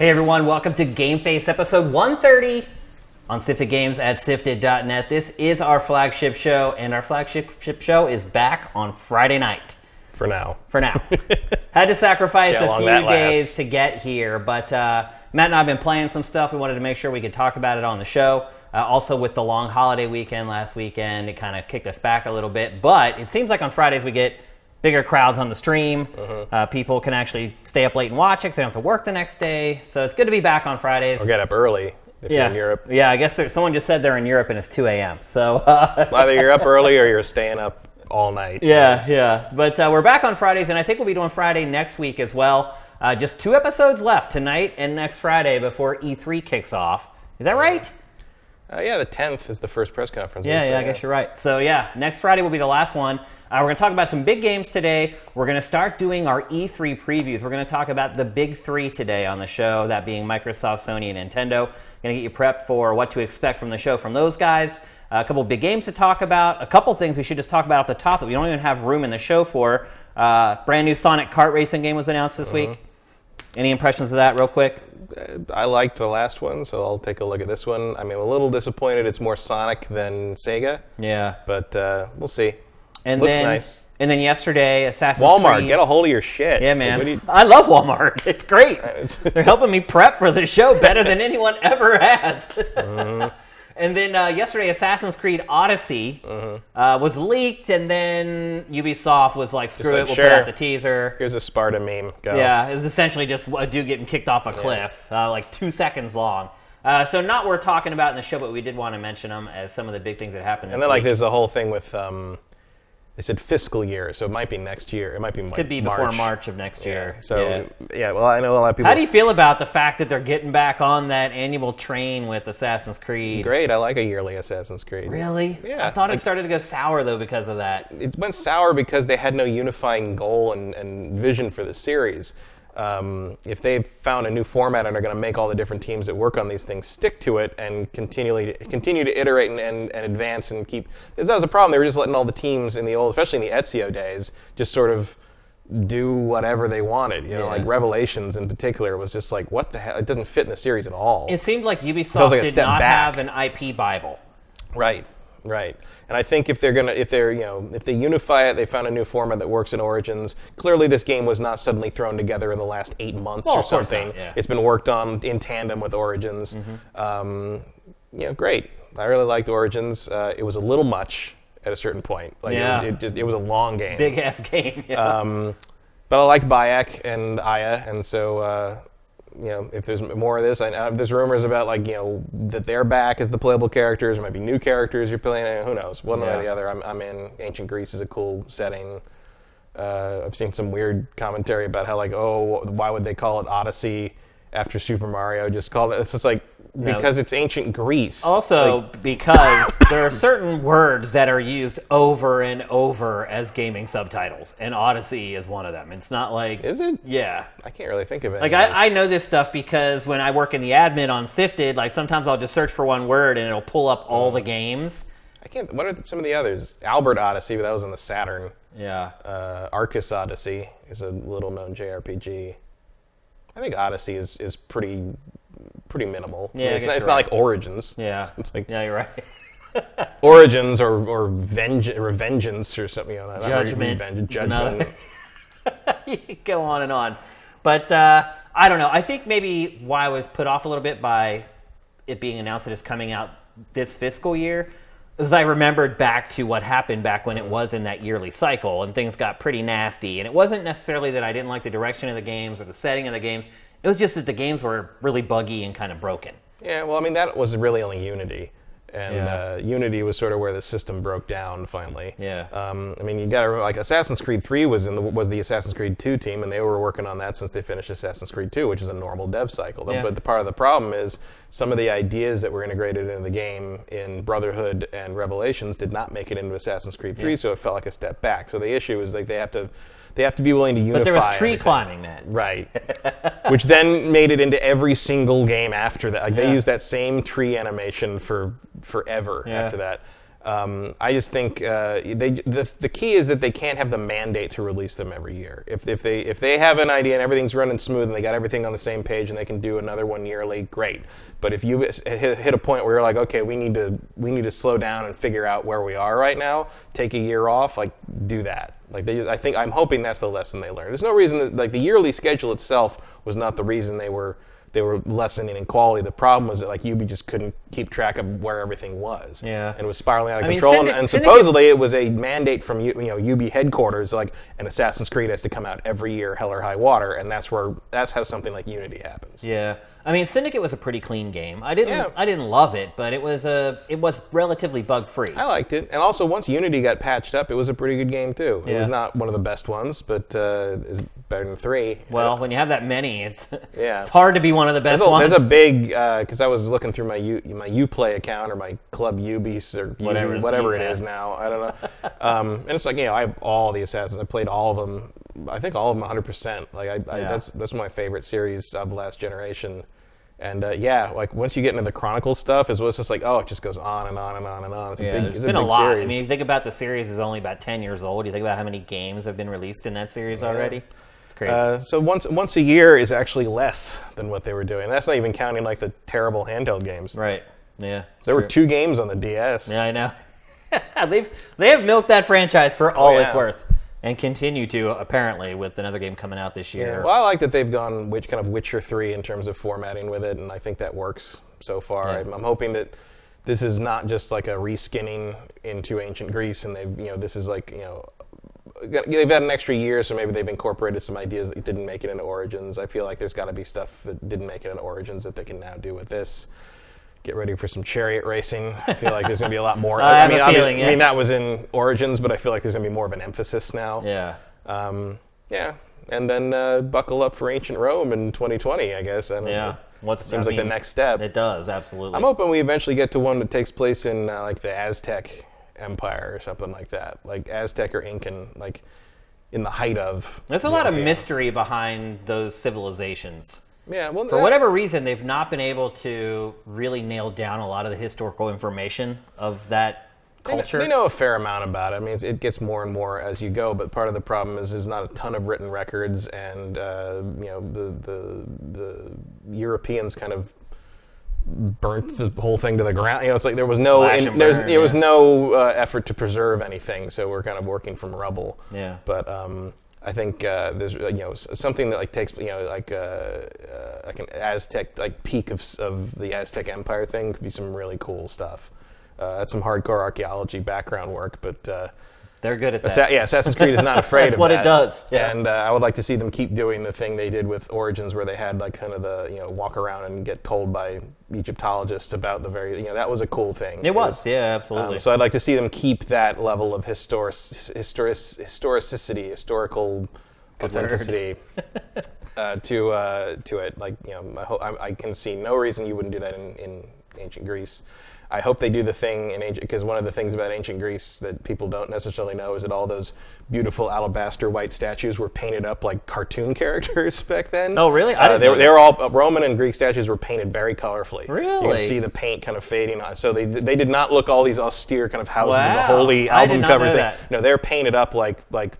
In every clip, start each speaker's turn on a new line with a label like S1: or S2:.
S1: Hey everyone, welcome to GameFace episode 130 on Sifted Games at sifted.net. This is our flagship show, and our flagship show is back on Friday night
S2: for now.
S1: for now. Had to sacrifice
S2: See
S1: a few
S2: lasts.
S1: days to get here, but uh, Matt and I have been playing some stuff. We wanted to make sure we could talk about it on the show. Uh, also, with the long holiday weekend last weekend, it kind of kicked us back a little bit. But it seems like on Fridays we get bigger crowds on the stream.
S2: Uh-huh.
S1: Uh, people can actually stay up late and watch it 'cause they don't have to work the next day. So it's good to be back on Fridays.
S2: Or get up early if
S1: yeah,
S2: you're in Europe.
S1: Yeah, I guess there, someone just said they're in Europe and it's 2 a.m. So uh,
S2: Either you're up early or you're staying up all night.
S1: Yeah, yeah. But uh, we're back on Fridays, and I think we'll be doing Friday next week as well. Uh, just two episodes left tonight and next Friday before E3 kicks off. Is that right?
S2: Uh, yeah, the 10th is the first press conference.
S1: Yeah, yeah, I guess you're right. So, yeah, next Friday will be the last one. Uh, we're going to talk about some big games today. We're going to start doing our E3 previews. We're going to talk about the big three today on the show, that being Microsoft, Sony, and Nintendo. Going to get you prepped for what to expect from the show from those guys. Uh, a couple big games to talk about. A couple things we should just talk about off the top that we don't even have room in the show for. Uh, brand new Sonic kart racing game was announced this week. Any impressions of that, real quick?
S2: I liked the last one, so I'll take a look at this one. I mean, I'm a little disappointed it's more Sonic than Sega,
S1: Yeah.
S2: but uh, we'll see.
S1: And
S2: Looks
S1: then,
S2: nice.
S1: And then yesterday, Assassin's Creed.
S2: Walmart,
S1: Creed.
S2: get a hold of your shit.
S1: Yeah, man.
S2: do you-
S1: I love Walmart. It's great. They're helping me prep for the show better than anyone ever has.
S2: Mm-hmm.
S1: And then uh, yesterday, Assassin's Creed Odyssey
S2: Mm-hmm.
S1: uh, was leaked, and then Ubisoft was like, "Screw
S2: like,
S1: it, we'll
S2: sure.
S1: put out the teaser."
S2: Here's a Sparta meme. Go.
S1: Yeah, it was essentially just a dude getting kicked off a cliff, uh, like two seconds long. Uh, so not worth talking about in the show, but we did want to mention them as some of the big things that happened.
S2: And then, like, there's a whole thing with, um, they said fiscal year, so it might be next year. It might be like
S1: could be before
S2: March.
S1: March, of next year.
S2: Yeah. So,
S1: Yeah.
S2: yeah. well, I know a lot of people.
S1: How do you feel about the fact that they're getting back on that annual train with Assassin's Creed?
S2: Great, I like a yearly Assassin's Creed.
S1: Really?
S2: Yeah,
S1: I thought it started to go sour though because of that.
S2: it went sour because they had no unifying goal and, and vision for the series. Um, if they've found a new format and are going to make all the different teams that work on these things stick to it and continually continue to iterate and, and, and advance and keep, because that was a problem. They were just letting all the teams in the old, especially in the Ezio days, just sort of do whatever they wanted. You know,
S1: Yeah.
S2: like Revelations in particular was just like, what the hell? It doesn't fit in the series at all.
S1: It seemed like Ubisoft
S2: like
S1: did not
S2: back.
S1: have an IP Bible.
S2: Right, right. And I think if they're gonna, if they're, you know, if they unify it, they found a new format that works in Origins. Clearly, this game was not suddenly thrown together in the last eight months
S1: Well,
S2: or something.
S1: not, yeah. Mm-hmm.
S2: It's been worked on in tandem with Origins. Um, you know, great. I really liked Origins. Uh, it was a little much at a certain point. Like
S1: Yeah.
S2: it, was, it just, it was a long game.
S1: Big ass game. Yeah.
S2: Um, but I like Bayek and Aya, and so uh, you know, if there's more of this, I, uh, there's rumors about like you know that they're back as the playable characters. There might be new characters you're playing. uh, Who knows? One way or the other. I'm, I'm in. Ancient Greece is a cool setting. Uh, I've seen some weird commentary about how like, oh, why would they call it Odyssey after Super Mario? Just call it. It's just like because it's ancient Greece.
S1: also,
S2: Like,
S1: because there are certain words that are used over and over as gaming subtitles, and Odyssey is one of them. It's not like
S2: is it?
S1: yeah.
S2: I can't really think of it.
S1: Like I, I know this stuff because when I work in the admin on Sifted, like sometimes I'll just search for one word and it'll pull up all the games.
S2: I can't. What are some of the others? Albert Odyssey, but that was on the Saturn.
S1: Yeah.
S2: uh, Arcus Odyssey is a little known JRPG. I think Odyssey is, is pretty pretty minimal. I mean,
S1: Yeah, I
S2: it's,
S1: guess
S2: not, it's
S1: you're
S2: not like Origins.
S1: Yeah.
S2: It's like
S1: Yeah, you're right.
S2: Origins or or Venge, Revengeance or something. like that.
S1: Judgment. Another-
S2: judgment.
S1: you go on and on. But uh, I don't know. I think maybe why I was put off a little bit by it being announced that it's coming out this fiscal year is I remembered back to what happened back when it was in that yearly cycle and things got pretty nasty. And it wasn't necessarily that I didn't like the direction of the games or the setting of the games. It was just that the games were really buggy and kind of broken.
S2: Yeah, well, I mean that was really only Unity, and
S1: Yeah.
S2: uh, Unity was sort of where the system broke down finally.
S1: Yeah.
S2: Um, I mean, you got to remember, like Assassin's Creed 3 was in the was the Assassin's Creed 2 team, and they were working on that since they finished Assassin's Creed 2, which is a normal dev cycle.
S1: Yeah.
S2: But the part of the problem is some of the ideas that were integrated into the game in Brotherhood and Revelations did not make it into Assassin's Creed 3, so it felt like a step back. So the issue is like they have to they have to be willing to unify.
S1: But there was tree
S2: everything.
S1: climbing then.
S2: Right. Which then made it into every single game after that. Like they
S1: Yeah.
S2: used that same tree animation for forever
S1: Yeah.
S2: after that. Um, I just think uh, they the, the key is that they can't have the mandate to release them every year. If, if they if they have an idea and everything's running smooth and they got everything on the same page and they can do another one yearly, great. But if you hit, hit a point where you're like, okay, we need to we need to slow down and figure out where we are right now, take a year off, like do that. Like they, I think I'm hoping that's the lesson they learned. There's no reason that like the yearly schedule itself was not the reason they were they were lessening in quality. The problem was that like Ubi just couldn't keep track of where everything was.
S1: Yeah.
S2: And it was spiraling out of
S1: I mean,
S2: control. and- and
S1: Syndicate-
S2: supposedly it was a mandate from you know Ubi headquarters, like an Assassin's Creed has to come out every year, hell or high water, and that's where that's how something like Unity happens.
S1: Yeah. I mean, Syndicate was a pretty clean game. I didn't
S2: Yeah.
S1: I didn't love it, but it was a it was relatively bug free.
S2: I liked it, and also once Unity got patched up, it was a pretty good game too. It was not one of the best ones, but uh, it's better than three.
S1: Well, when you have that many, it's
S2: Yeah.
S1: it's hard to be one of the best
S2: There's a,
S1: ones.
S2: there's a big because I was looking through my U, my UPlay account or my Club Ubis or
S1: Whatever
S2: whatever,
S1: is-
S2: whatever it
S1: yeah.
S2: is now. I don't know. um, and it's like you know I have all the assassins. I played all of them. I think all of them 100. percent Like I, I,
S1: Yeah.
S2: that's that's my favorite series of the last generation. And uh, yeah, like once you get into the Chronicle stuff, is it's just like oh, it just goes on and on and on and on. It's a
S1: yeah,
S2: big, it's
S1: been
S2: a
S1: a, lot.
S2: series.
S1: I mean, you think about the series is only about 10 years old. You think about how many games have been released in that series already. It's crazy.
S2: Uh, so once once a year is actually less than what they were doing. That's not even counting like the terrible handheld games.
S1: right. Yeah. it's
S2: There were two games on the DS.
S1: Yeah, I know. They've they have milked that franchise for all it's
S2: Oh, yeah.
S1: worth, and continue to apparently with another game coming out this
S2: Yeah,
S1: year.
S2: well, I like that they've gone which kind of Witcher three in terms of formatting with it, and I think that works so far.
S1: Yeah.
S2: I'm, I'm hoping that this is not just like a reskinning into ancient Greece, and they've you know this is like you know they've had an extra year, so maybe they've incorporated some ideas that didn't make it into Origins. I feel like there's got to be stuff that didn't make it into Origins that they can now do with this. Get ready for some chariot racing. I feel like there's gonna be a lot more.
S1: I a
S2: mean,
S1: feeling,
S2: I
S1: yeah.
S2: mean that was in Origins, but I feel like there's gonna be more of an emphasis now.
S1: yeah.
S2: Um, yeah, and then uh, buckle up for ancient Rome in 2020, I guess. I
S1: Yeah.
S2: know.
S1: What's
S2: Seems
S1: I
S2: like the next step.
S1: It does absolutely.
S2: I'm hoping we eventually get to one that takes place in uh, like the Aztec Empire or something like that, like Aztec or Incan, like in the height of.
S1: There's a lot of mystery behind those civilizations.
S2: Yeah, well,
S1: For
S2: that-
S1: whatever reason, they've not been able to really nail down a lot of the historical information of that culture.
S2: They know a fair amount about it. I mean, it gets more and more as you go. But part of the problem is there's not a ton of written records, and uh, you know the the the Europeans kind of burnt the whole thing to the ground. You know, it's like there was no in- there was
S1: yeah.
S2: no uh, effort to preserve anything. So we're kind of working from rubble.
S1: Yeah.
S2: But um, I think uh, there's you know something that like takes you know like uh, uh, like an Aztec like peak of of the Aztec Empire thing could be some really cool stuff. Uh, that's some hardcore archaeology background work, but uh,
S1: They're good at that.
S2: Assa- yeah, Assassin's Creed is not afraid of it.
S1: That's
S2: of
S1: what it does, yeah.
S2: And uh, I would like to see them keep doing the thing they did with Origins, where they had like kind of the you know walk around and get told by Egyptologists about the very you know that was a cool thing.
S1: it was, yeah, absolutely.
S2: Um, so I'd like to see them keep that level of historic, historic, historicity, historical authenticity uh, to uh, to it. Like you know, I, I can see no reason you wouldn't do that in, in ancient Greece. I hope they do the thing in ancient because one of the things about ancient Greece that people don't necessarily know is that all those beautiful alabaster white statues were painted up like cartoon characters back then.
S1: Oh, really? I
S2: Uh,
S1: didn't
S2: they, they were all uh, Roman and Greek statues were painted very colorfully.
S1: Really?
S2: You can see the paint kind of fading on. So they they did not look all these austere kind of houses the
S1: Wow.
S2: holy
S1: I did
S2: album cover thing.
S1: that.
S2: No, they're painted up like like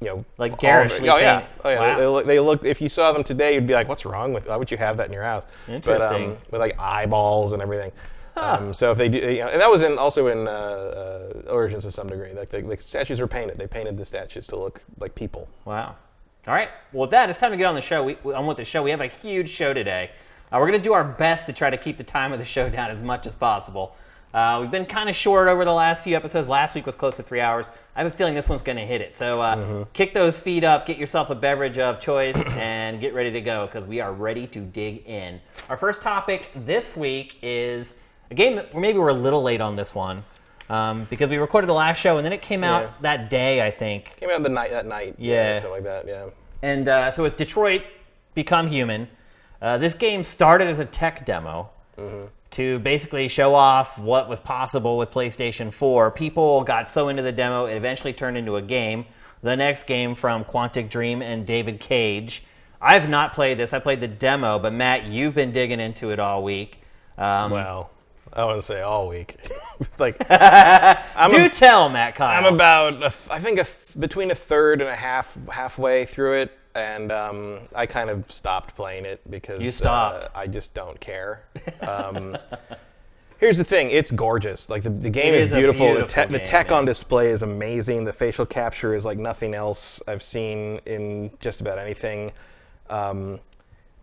S2: you know
S1: Like garishly
S2: Oh yeah, oh yeah.
S1: Wow.
S2: They, look, they look. If you saw them today, you'd be like, "What's wrong with? Why would you have that in your house?" But,
S1: Interesting.
S2: um, with like eyeballs and everything. Um, so if they do, you know, and that was in also in uh, uh, Origins to some degree. Like the, the statues were painted. They painted the statues to look like people.
S1: Wow. All right. Well, with that, it's time to get on the show. We, on with the show. We have a huge show today. Uh, we're going to do our best to try to keep the time of the show down as much as possible. Uh, we've been kind of short over the last few episodes. Last week was close to three hours. I have a feeling this one's going to hit it. So uh, kick those feet up, get yourself a beverage of choice, and get ready to go because we are ready to dig in. Our first topic this week is a game that maybe we're a little late on this one um, because we recorded the last show and then it came out
S2: Yeah.
S1: that day, I think.
S2: Came out the night that night.
S1: Yeah.
S2: something like that. Yeah.
S1: And uh, so it's Detroit Become Human. Uh, this game started as a tech demo to basically show off what was possible with PlayStation 4. People got so into the demo, it eventually turned into a game. the next game from Quantic Dream and David Cage. I've not played this. I played the demo, but Matt, you've been digging into it all week. Um,
S2: Well, I want to say all week. it's like I'm,
S1: do
S2: a,
S1: tell, Matt Kyle.
S2: I'm about a th- I think a th- between a third and a half halfway through it, and um, I kind of stopped playing it because
S1: You stopped.
S2: Uh, I just don't care. Um, here's the thing: it's gorgeous. Like the, the game
S1: It
S2: is,
S1: is a
S2: beautiful.
S1: beautiful
S2: the, te- the
S1: game,
S2: tech
S1: yeah.
S2: on display is amazing. The facial capture is like nothing else I've seen in just about anything. Um,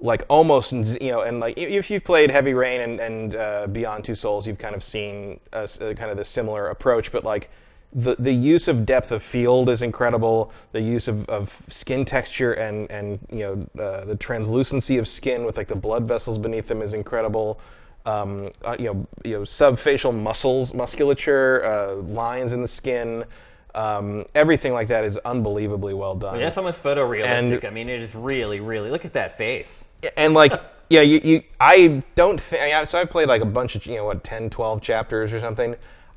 S2: like almost you know and like if you've played heavy rain and, and uh, beyond two souls you've kind of seen a, s- a kind of the similar approach but like the, the use of depth of field is incredible. The use of, of skin texture and and you know uh, the translucency of skin with like the blood vessels beneath them is incredible. Um, uh, you know you know subfacial muscles musculature uh, lines in the skin um, everything like that is unbelievably well done
S1: That's almost photorealistic.
S2: And-
S1: I mean, it is really, really. Look at that face.
S2: and like yeah you, you i don't think so i've played like a bunch of you know what 10 12 chapters or something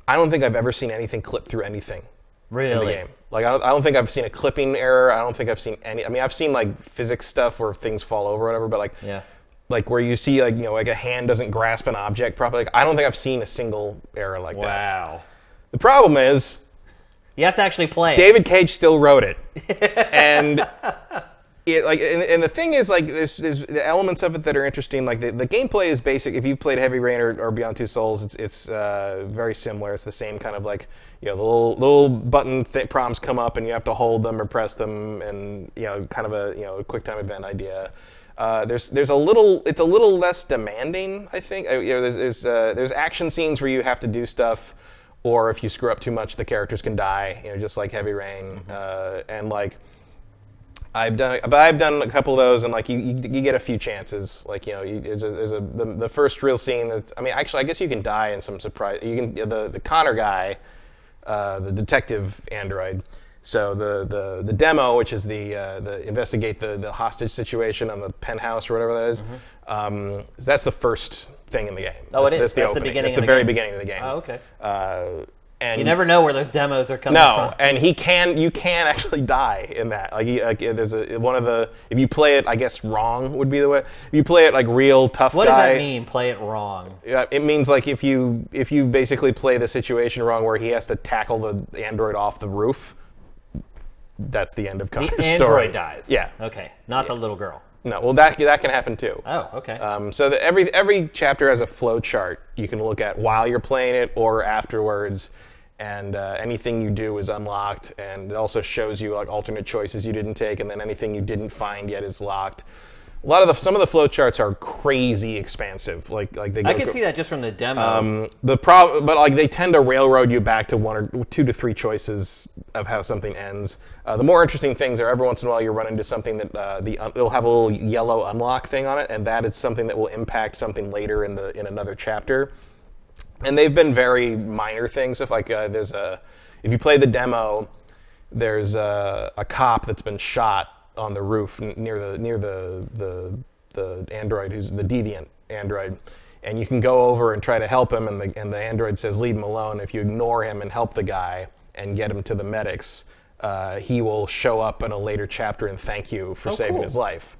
S2: i don't think i've ever seen anything clip through anything in the game like I don't, I don't think i've seen a clipping error i don't think i've seen any i mean i've seen like physics stuff where things fall over or whatever but like
S1: Yeah.
S2: like where you see like you know like a hand doesn't grasp an object properly like, i don't think i've seen a single error like that
S1: Wow.
S2: the problem is
S1: You have to actually play. it.
S2: David Cage still wrote it, and it like and, and the thing is like there's there's the elements of it that are interesting. Like the, the gameplay is basic. If you've played Heavy Rain or, or Beyond Two Souls, it's it's uh, very similar. It's the same kind of like you know the little little button th- prompts come up and you have to hold them or press them, and you know kind of a you know a quick time event idea. Uh, there's there's a little it's a little less demanding I think uh, you know there's there's, uh, there's action scenes where you have to do stuff or if you screw up too much the characters can die you know just like Heavy Rain uh, and like I've done, but I've done a couple of those, and like you, you, you get a few chances. Like you know, you, there's a, there's a the, the first real scene. That's, I mean, actually, I guess you can die in some surprise. You can the the Connor guy, uh, the detective android. So the, the, the demo, which is the uh, the investigate the, the hostage situation on the penthouse or whatever that is, um, that's the first thing in the game.
S1: Oh,
S2: that's,
S1: it is?
S2: That's the
S1: That's the beginning
S2: That's
S1: of
S2: the,
S1: the
S2: very
S1: game?
S2: beginning of the game.
S1: Oh, okay.
S2: Uh, and
S1: You never know where those demos are coming
S2: no,
S1: from.
S2: No, and he can. You can actually die in that. Like, he, like there's a one of the. If you play it, I guess wrong would be the way. If you play it like real tough
S1: What
S2: guy.
S1: does that mean? Play it wrong.
S2: Yeah, it means like if you if you basically play the situation wrong, where he has to tackle the android off the roof. That's the end of
S1: The
S2: Connor's
S1: android
S2: story.
S1: dies.
S2: Yeah.
S1: Okay. Not the little girl.
S2: No, well that that can happen too.
S1: Oh, okay.
S2: Um, so that every every chapter has a flow chart you can look at while you're playing it or afterwards, and uh, anything you do is unlocked, and it also shows you like alternate choices you didn't take, and then anything you didn't find yet is locked. A lot of the some of the flowcharts are crazy expansive, like like they. Go,
S1: I can see that just from the demo.
S2: Um, the problem, but like they tend to railroad you back to one or two to three choices of how something ends. Uh, the more interesting things are every once in a while you run into something that uh, the uh, it'll have a little yellow unlock thing on it, and that is something that will impact something later in the in another chapter. And they've been very minor things. If like uh, there's a, if you play the demo, there's a, a cop that's been shot on the roof n- near the near the the the android who's the deviant android and you can go over and try to help him and the and the android says leave him alone if you ignore him and help the guy and get him to the medics uh, he will show up in a later chapter and thank you for
S1: Oh,
S2: saving
S1: cool.
S2: his life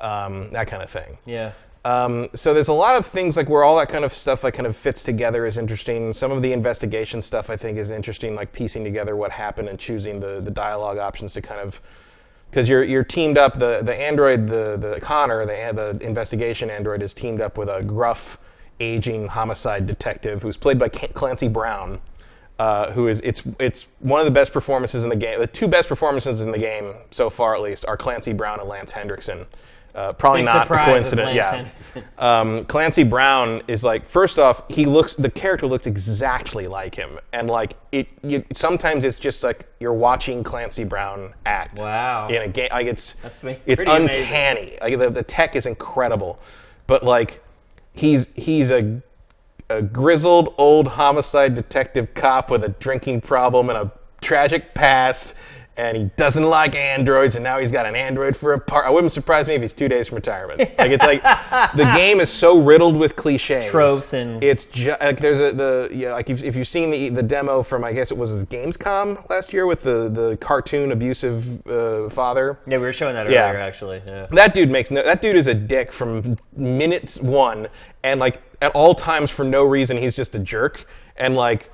S2: um, that kind of thing
S1: yeah.
S2: um, so there's a lot of things like where all that kind of stuff like kind of fits together is interesting. Some of the investigation stuff I think is interesting, like piecing together what happened and choosing the the dialogue options to kind of because you're you're teamed up. The the android, the the Connor, the the investigation android is teamed up with a gruff, aging homicide detective who's played by Clancy Brown. Uh, who is it's it's one of the best performances in the game. The two best performances in the game so far, at least, are Clancy Brown and Lance Henriksen. Uh, probably
S1: Big
S2: not a coincidence. Yeah. Um, Clancy Brown is like first off, he looks the character looks exactly like him, and like it. You, sometimes it's just like you're watching Clancy Brown act.
S1: Wow.
S2: In a game, like it's it's
S1: amazing.
S2: uncanny. Like the, the tech is incredible, but like he's he's a a grizzled old homicide detective cop with a drinking problem and a tragic past and he doesn't like androids, and now he's got an android for a part. I wouldn't surprise me if he's two days from retirement. Like it's like the game is so riddled with cliches,
S1: Tropes and-
S2: it's ju- like there's a the yeah like if, if you've seen the the demo from I guess it was Gamescom last year with the the cartoon abusive uh, father.
S1: Yeah, we were showing that
S2: Yeah.
S1: earlier, actually. Yeah.
S2: That dude makes no. That dude is a dick from minutes one, and like at all times for no reason he's just a jerk, and like.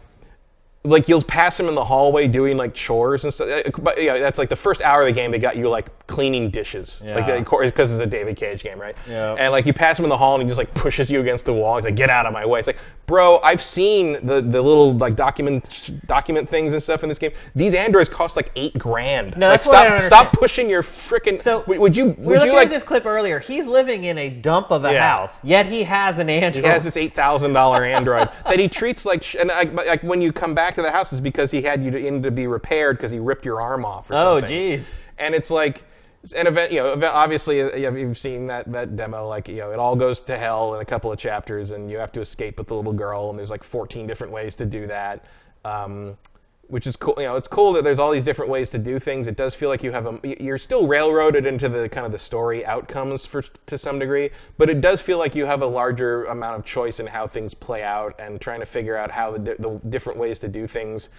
S2: Like you'll pass him in the hallway doing like chores and stuff. Uh, But yeah, that's like the first hour of the game. They got you like cleaning dishes, like because it's a David Cage game, right?
S1: Yeah.
S2: And like you pass him in the hall and he just like pushes you against the wall. He's like, "Get out of my way!" It's like, bro, I've seen the the little like document document things and stuff in this game. These androids cost like eight grand.
S1: No,
S2: like,
S1: that's what I
S2: stop
S1: don't
S2: stop pushing your freaking.
S1: So
S2: would, would you
S1: we were
S2: would
S1: looking
S2: you like
S1: at this clip earlier. He's living in a dump of a
S2: Yeah.
S1: house, yet he has an android.
S2: He has this eight thousand dollar Android that he treats like, sh- and like, like when you come back to the house, is because he had you to, in to be repaired because he ripped your arm off or
S1: oh,
S2: something.
S1: jeez.
S2: And it's like, an event, you know, event- obviously uh, you- you've seen that that demo. Like, you know, it all goes to hell in a couple of chapters, and you have to escape with the little girl, and there's like 14 different ways to do that. Um, which is cool. You know, it's cool that there's all these different ways to do things. It does feel like you have a, you're still railroaded into the kind of the story outcomes for to some degree, but it does feel like you have a larger amount of choice in how things play out and trying to figure out how the, the different ways to do things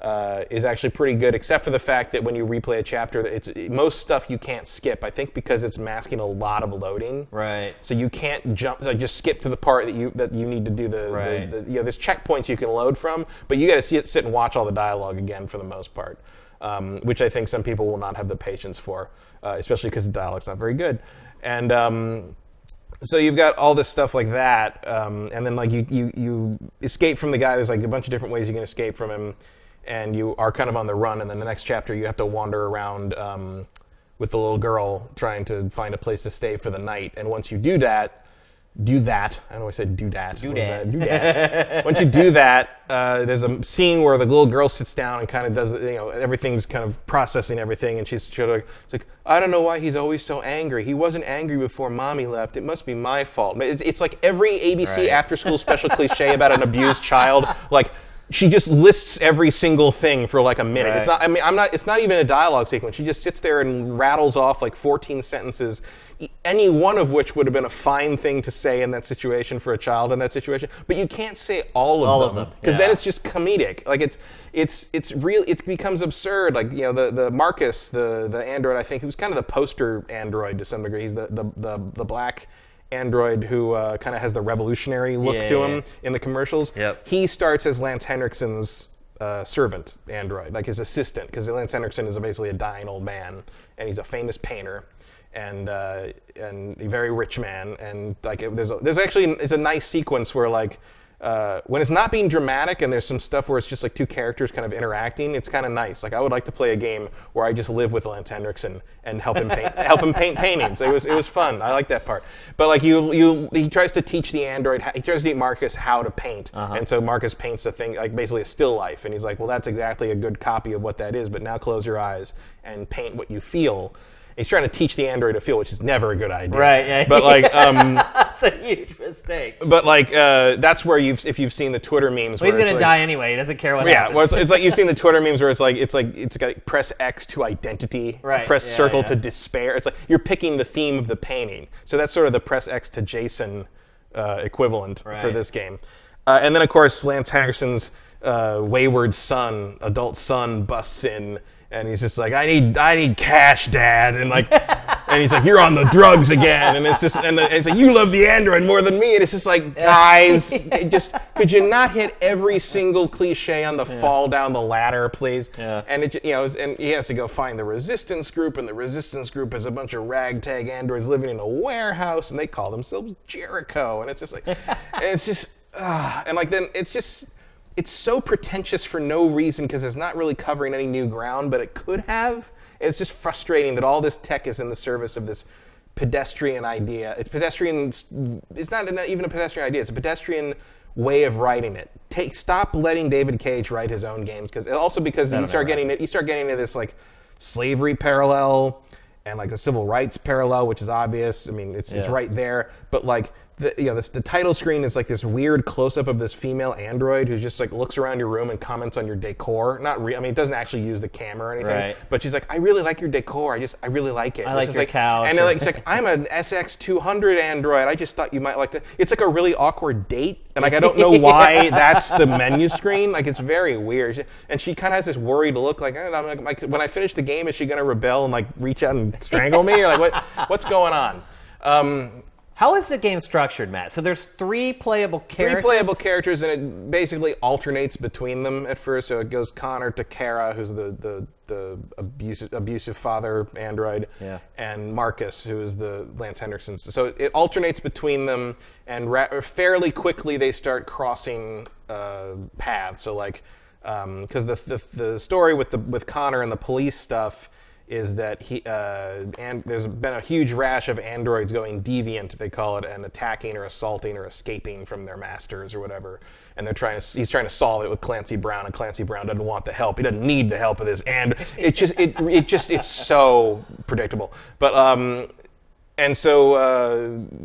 S2: uh, is actually pretty good. Except for the fact that when you replay a chapter, it's most stuff you can't skip. I think because it's masking a lot of loading.
S1: Right.
S2: So you can't jump, like just skip to the part that you that you need to do the,
S1: Right.
S2: the, the you know, there's checkpoints you can load from, but you got to see it, sit and watch all the dialogue again for the most part, um, which I think some people will not have the patience for, uh, especially because the dialogue's not very good. And um, so you've got all this stuff like that, um, and then like you, you you escape from the guy. There's like a bunch of different ways you can escape from him, and you are kind of on the run. And then the next chapter, you have to wander around. Um, with the little girl trying to find a place to stay for the night. And once you do that, do that. I know I said do that.
S1: Do
S2: What is
S1: that.
S2: Do that. once you do that, uh, there's a scene where the little girl sits down and kind of does, you know, everything's kind of processing everything, and she's sort of, it's like, I don't know why he's always so angry. He wasn't angry before mommy left. It must be my fault. It's, it's like every ABC
S1: Right.
S2: after-school special cliche about an abused child, like. She just lists every single thing for like a minute. It's not. I mean, I'm not. It's not even a dialogue sequence. She just sits there and rattles off like 14 sentences, any one of which would have been a fine thing to say in that situation for a child in that situation. But you can't say all of
S1: All
S2: them because then it's just comedic. Like it's it's it's real. It becomes absurd. Like you know the the Marcus, the the android. I think who's kind of the poster android to some degree. He's the the the, the black android who uh, kind of has the revolutionary look
S1: Yeah,
S2: to
S1: yeah,
S2: him
S1: yeah.
S2: in the commercials.
S1: Yep.
S2: He starts as Lance Henriksen's uh, servant android, like his assistant, because Lance Henriksen is basically a dying old man, and he's a famous painter, and uh, and a very rich man, and like it, there's a, there's actually it's a nice sequence where like. Uh, when it's not being dramatic and there's some stuff where it's just like two characters kind of interacting, it's kind of nice. Like I would like to play a game where I just live with Lance Henriksen and help him paint, help him paint paintings. It was it was fun. I like that part. But like you you he tries to teach the android, he tries to teach Marcus how to paint, and so Marcus paints a thing like basically a still life, and he's like, well, that's exactly a good copy of what that is. But now close your eyes and paint what you feel. He's trying to teach the android to feel, which is never a good idea.
S1: Right, yeah.
S2: But like, um,
S1: That's a huge mistake.
S2: but like, uh, that's where you've if you've seen the Twitter memes.
S1: But he's gonna
S2: like,
S1: die anyway. He doesn't care what happens.
S2: yeah,
S1: happens.
S2: well, it's, it's like you've seen the Twitter memes where it's like it's like it's got press X to identity,
S1: Right,
S2: press
S1: yeah,
S2: circle
S1: yeah.
S2: to despair. It's like you're picking the theme of the painting. So that's sort of the press X to Jason uh, equivalent for this game. Uh, and then of course Lance Henriksen's uh, wayward son, adult son, busts in. And he's just like, I need, I need cash, Dad, and like, and he's like, you're on the drugs again, and it's just, and, the, and it's like, you love the android more than me, and it's just like, guys, just could you not hit every single cliche on the fall down the ladder, please?
S1: Yeah.
S2: And it, you know, and he has to go find the resistance group, and the resistance group is a bunch of ragtag androids living in a warehouse, and they call themselves Jericho, and it's just like, and it's just, ah, and like then it's just. It's so pretentious for no reason because it's not really covering any new ground, but it could have. It's just frustrating that all this tech is in the service of this pedestrian idea. It's pedestrian. It's not even a pedestrian idea. It's a pedestrian way of writing it. Take stop letting David Cage write his own games because also because you start getting it, you start getting into this like slavery parallel and like the civil rights parallel, which is obvious. I mean, it's, it's right there. but like the you know this, the title screen is like this weird close up of this female android who just like looks around your room and comments on your decor. Not re- I mean it doesn't actually use the camera or anything,
S1: Right.
S2: but she's like I really like your decor. I just I really like it.
S1: I like your couch
S2: And
S1: or-
S2: then like, it's like I'm an SX200 android. I just thought you might like to. It's like a really awkward date, and like I don't know why that's the menu screen. Like it's very weird. And she kind of has this worried look, like, I don't like, like when I finish the game, is she gonna rebel and like reach out and strangle me, or like what what's going on? Um,
S1: How is the game structured, Matt? So there's three playable characters.
S2: three playable characters, and it basically alternates between them at first. So it goes Connor to Kara, who's the the, the abusive abusive father android,
S1: Yeah.
S2: and Marcus, who is the Lance Henriksen. So it alternates between them, and ra- fairly quickly they start crossing uh, paths. So like, because the, the the story with the with Connor and the police stuff is that he uh, and there's been a huge rash of androids going deviant, they call it, and attacking or assaulting or escaping from their masters or whatever. And they're trying to he's trying to solve it with Clancy Brown, and Clancy Brown doesn't want the help. He doesn't need the help of this, and it just it it just it's so predictable. But um, and so uh,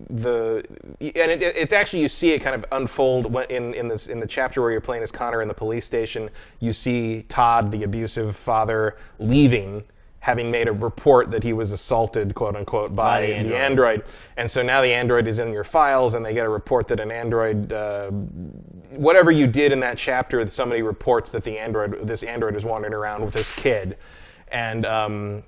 S2: the and it, it's actually you see it kind of unfold in in this in the chapter where you're playing as Connor in the police station. You see Todd, the abusive father, leaving, having made a report that he was assaulted, quote unquote, by,
S1: the
S2: the,
S1: android.
S2: android. And so now the android is in your files, and they get a report that an android. Uh, Whatever you did in that chapter, somebody reports that the android, this android, is wandering around with this kid, and um,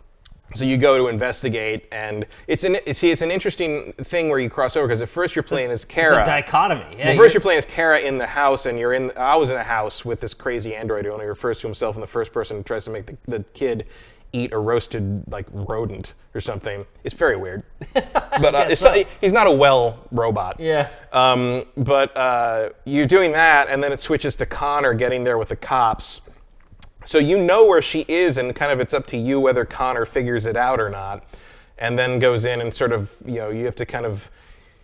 S2: so you go to investigate, and it's an it's, see it's an interesting thing where you cross over because at first you're playing as
S1: It's
S2: Kara.
S1: a dichotomy. Yeah,
S2: Well, first you're playing as Kara in the house, and you're in. I was in the house with this crazy android who only refers to himself in the first person and tries to make the, the kid eat a roasted like rodent or something. It's very weird, but uh, it's, he's not a well robot.
S1: Yeah.
S2: Um, but uh, you're doing that, and then it switches to Connor getting there with the cops. So you know where she is, and kind of it's up to you whether Connor figures it out or not, and then goes in and sort of, you know, you have to kind of.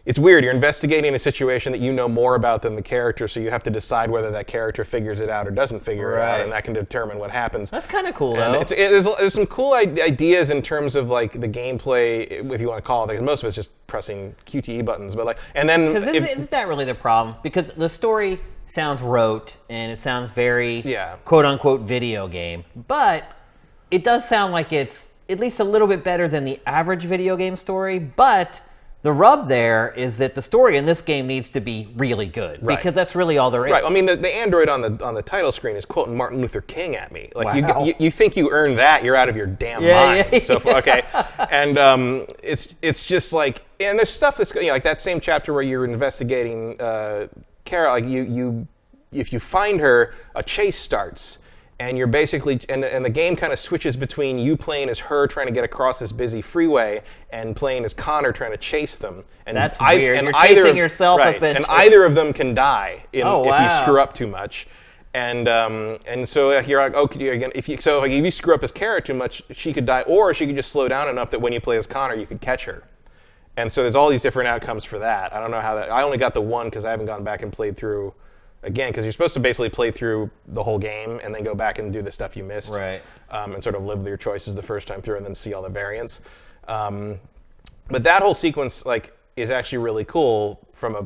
S2: It's weird. You're investigating a situation that you know more about than the character, so you have to decide whether that character figures it out or doesn't figure it out, and that can determine what happens.
S1: That's kind of cool,
S2: And
S1: though.
S2: it's, it, there's, there's some cool i- ideas in terms of like the gameplay, if you want to call it. Because most of it's just pressing QTE buttons, but like, and then
S1: Because isn't that really the problem? Because the story sounds rote and it sounds very
S2: Yeah.
S1: quote unquote video game, but it does sound like it's at least a little bit better than the average video game story. But the rub there is that the story in this game needs to be really good
S2: Right.
S1: because that's really all there is.
S2: Right. I mean, the, the android on the on the title screen is quoting Martin Luther King at me. Like
S1: Wow.
S2: you, you, you think you earned that, you're out of your damn
S1: Yeah,
S2: mind.
S1: yeah,
S2: so okay, and um, it's it's just like, and there's stuff that's you know, like that same chapter where you're investigating uh, Kara. Like you you if you find her, a chase starts. And you're basically, and, and the game kind of switches between you playing as her trying to get across this busy freeway, and playing as Connor trying to chase them. And
S1: That's
S2: I-
S1: weird.
S2: and
S1: You're
S2: either
S1: chasing
S2: of-
S1: yourself,
S2: right,
S1: essentially.
S2: And either of them can die in,
S1: Oh,
S2: if you screw up too much. And um, and so you're like, okay, you're gonna, if you so like, if you screw up as Kara too much, she could die, or she could just slow down enough that when you play as Connor, you could catch her. And so there's all these different outcomes for that. I don't know how that. I only got the one because I haven't gone back and played through again because you're supposed to basically play through the whole game and then go back and do the stuff you missed,
S1: Right.
S2: Um, and sort of live with your choices the first time through and then see all the variants. Um, but that whole sequence like is actually really cool from a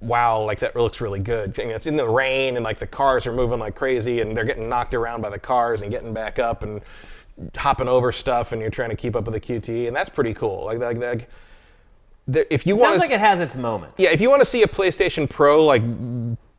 S2: wow like that looks really good I mean, it's in the rain and like the cars are moving like crazy and they're getting knocked around by the cars and getting back up and hopping over stuff and you're trying to keep up with the QT and that's pretty cool like like, like if you want
S1: Sounds like it has its moments.
S2: yeah, if you want to see a PlayStation Pro like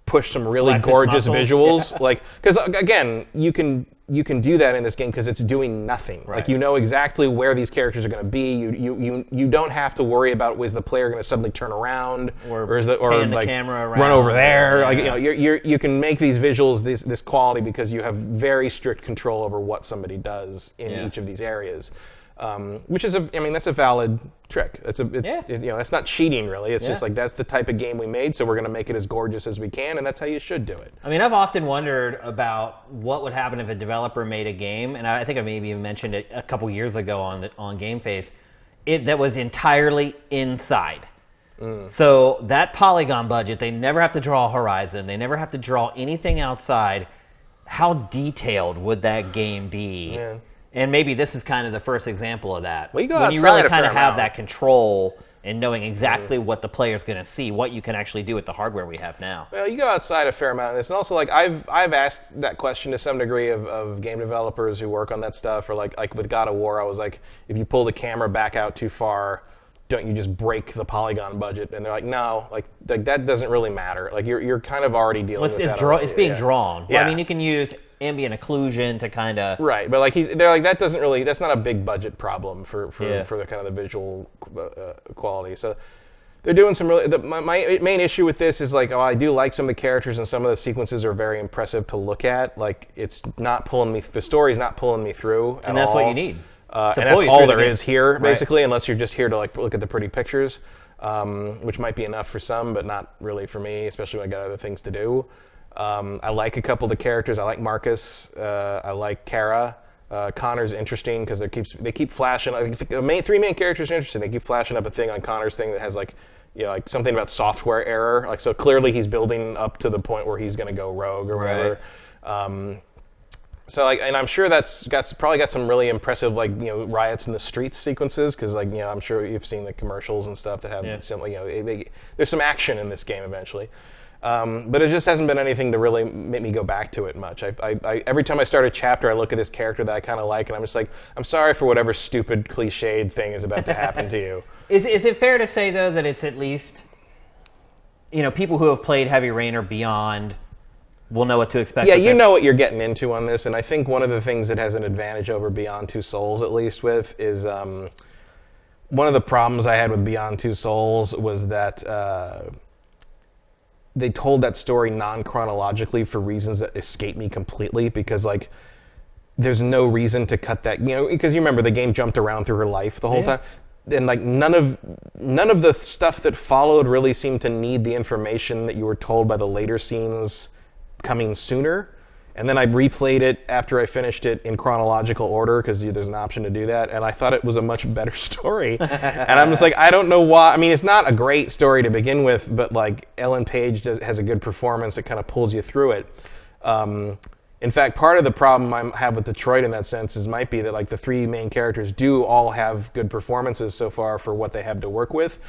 S2: push some really
S1: Flex
S2: gorgeous visuals, like because uh, again, you can you can do that in this game because it's doing nothing.
S1: Right.
S2: Like you know exactly where these characters are going to be. You you you you don't have to worry about was the player going to suddenly turn around
S1: Or
S2: is the or
S1: the
S2: like
S1: camera
S2: run over there. Like you know you're, you're you can make these visuals this this quality because you have very strict control over what somebody does in
S1: Yeah.
S2: each of these areas. Um, which is a, I mean, that's a valid trick. It's a, it's,
S1: Yeah.
S2: it- you know, that's not cheating really. It's just like that's the type of game we made, so we're going to make it as gorgeous as we can, and that's how you should do it.
S1: I mean, I've often wondered about what would happen if a developer made a game, and I think I maybe even mentioned it a couple years ago on the, on GameFace, it that was entirely inside. So that polygon budget, they never have to draw a horizon, they never have to draw anything outside. How detailed would that game be?
S2: Yeah.
S1: And maybe this is kind of the first example of that.
S2: Well, you go
S1: when you really kind of have
S2: amount.
S1: that control and knowing
S2: Mm-hmm.
S1: exactly what the player's going to see, what you can actually do with the hardware we have now.
S2: Well, you go outside a fair amount of this, and also like I've I've asked that question to some degree of, of game developers who work on that stuff, or like like with God of War, I was like, if you pull the camera back out too far, don't you just break the polygon budget? And they're like, no, like like that doesn't really matter. Like you're you're kind of already dealing
S1: It's,
S2: with
S1: it's,
S2: that.
S1: draw,
S2: already.
S1: it's being
S2: Yeah.
S1: drawn.
S2: Yeah.
S1: I mean, you can use ambient occlusion to kind of.
S2: Right, but like he's, they're like that doesn't really that's not a big budget problem for for,
S1: Yeah.
S2: for the kind of the visual uh, quality. So they're doing some really. The, my, my main issue with this is like, oh, I do like some of the characters and some of the sequences are very impressive to look at. Like it's not pulling me. The story's not pulling me through. at
S1: And that's what you need
S2: Uh, and that's all
S1: through the
S2: there
S1: game.
S2: is here,
S1: Right.
S2: basically, unless you're just here to like look at the pretty pictures, um, which might be enough for some, but not really for me, especially when I got other things to do. Um, I like a couple of the characters. I like Marcus. Uh, I like Kara. Uh, Connor's interesting because they keeps they keep flashing. Think the main three main characters are interesting. They keep flashing up a thing on Connor's thing that has like you know like something about software error. Like so clearly he's building up to the point where he's going to go rogue or whatever. Um, so like, and I'm sure that's got probably got some really impressive like you know riots in the streets sequences because like you know I'm sure you've seen the commercials and stuff that have
S1: Yeah.
S2: you know they, they, there's some action in this game eventually. Um, but it just hasn't been anything to really make me go back to it much. I, I, I, every time I start a chapter, I look at this character that I kind of like, and I'm just like, I'm sorry for whatever stupid cliched thing is about to happen to you.
S1: Is, is it fair to say, though, that it's at least, you know, people who have played Heavy Rain or Beyond will know what to expect?
S2: Yeah, you know what you're getting into on this, and I think one of the things that has an advantage over Beyond Two Souls, at least, with is um, one of the problems I had with Beyond Two Souls was that uh, they told that story non chronologically for reasons that escape me completely. Because like, there's no reason to cut that, you know, because you remember the game jumped around through her life the whole
S1: Yeah.
S2: time. And like none of none of the stuff that followed really seemed to need the information that you were told by the later scenes coming sooner. And then I replayed it after I finished it in chronological order because there's an option to do that. And I thought it was a much better story. and I'm just like, I don't know why. I mean, it's not a great story to begin with, but like Ellen Page does, has a good performance that kind of pulls you through it. Um, in fact, part of the problem I have with Detroit in that sense is might be that like the three main characters do all have good performances so far for what they have to work with.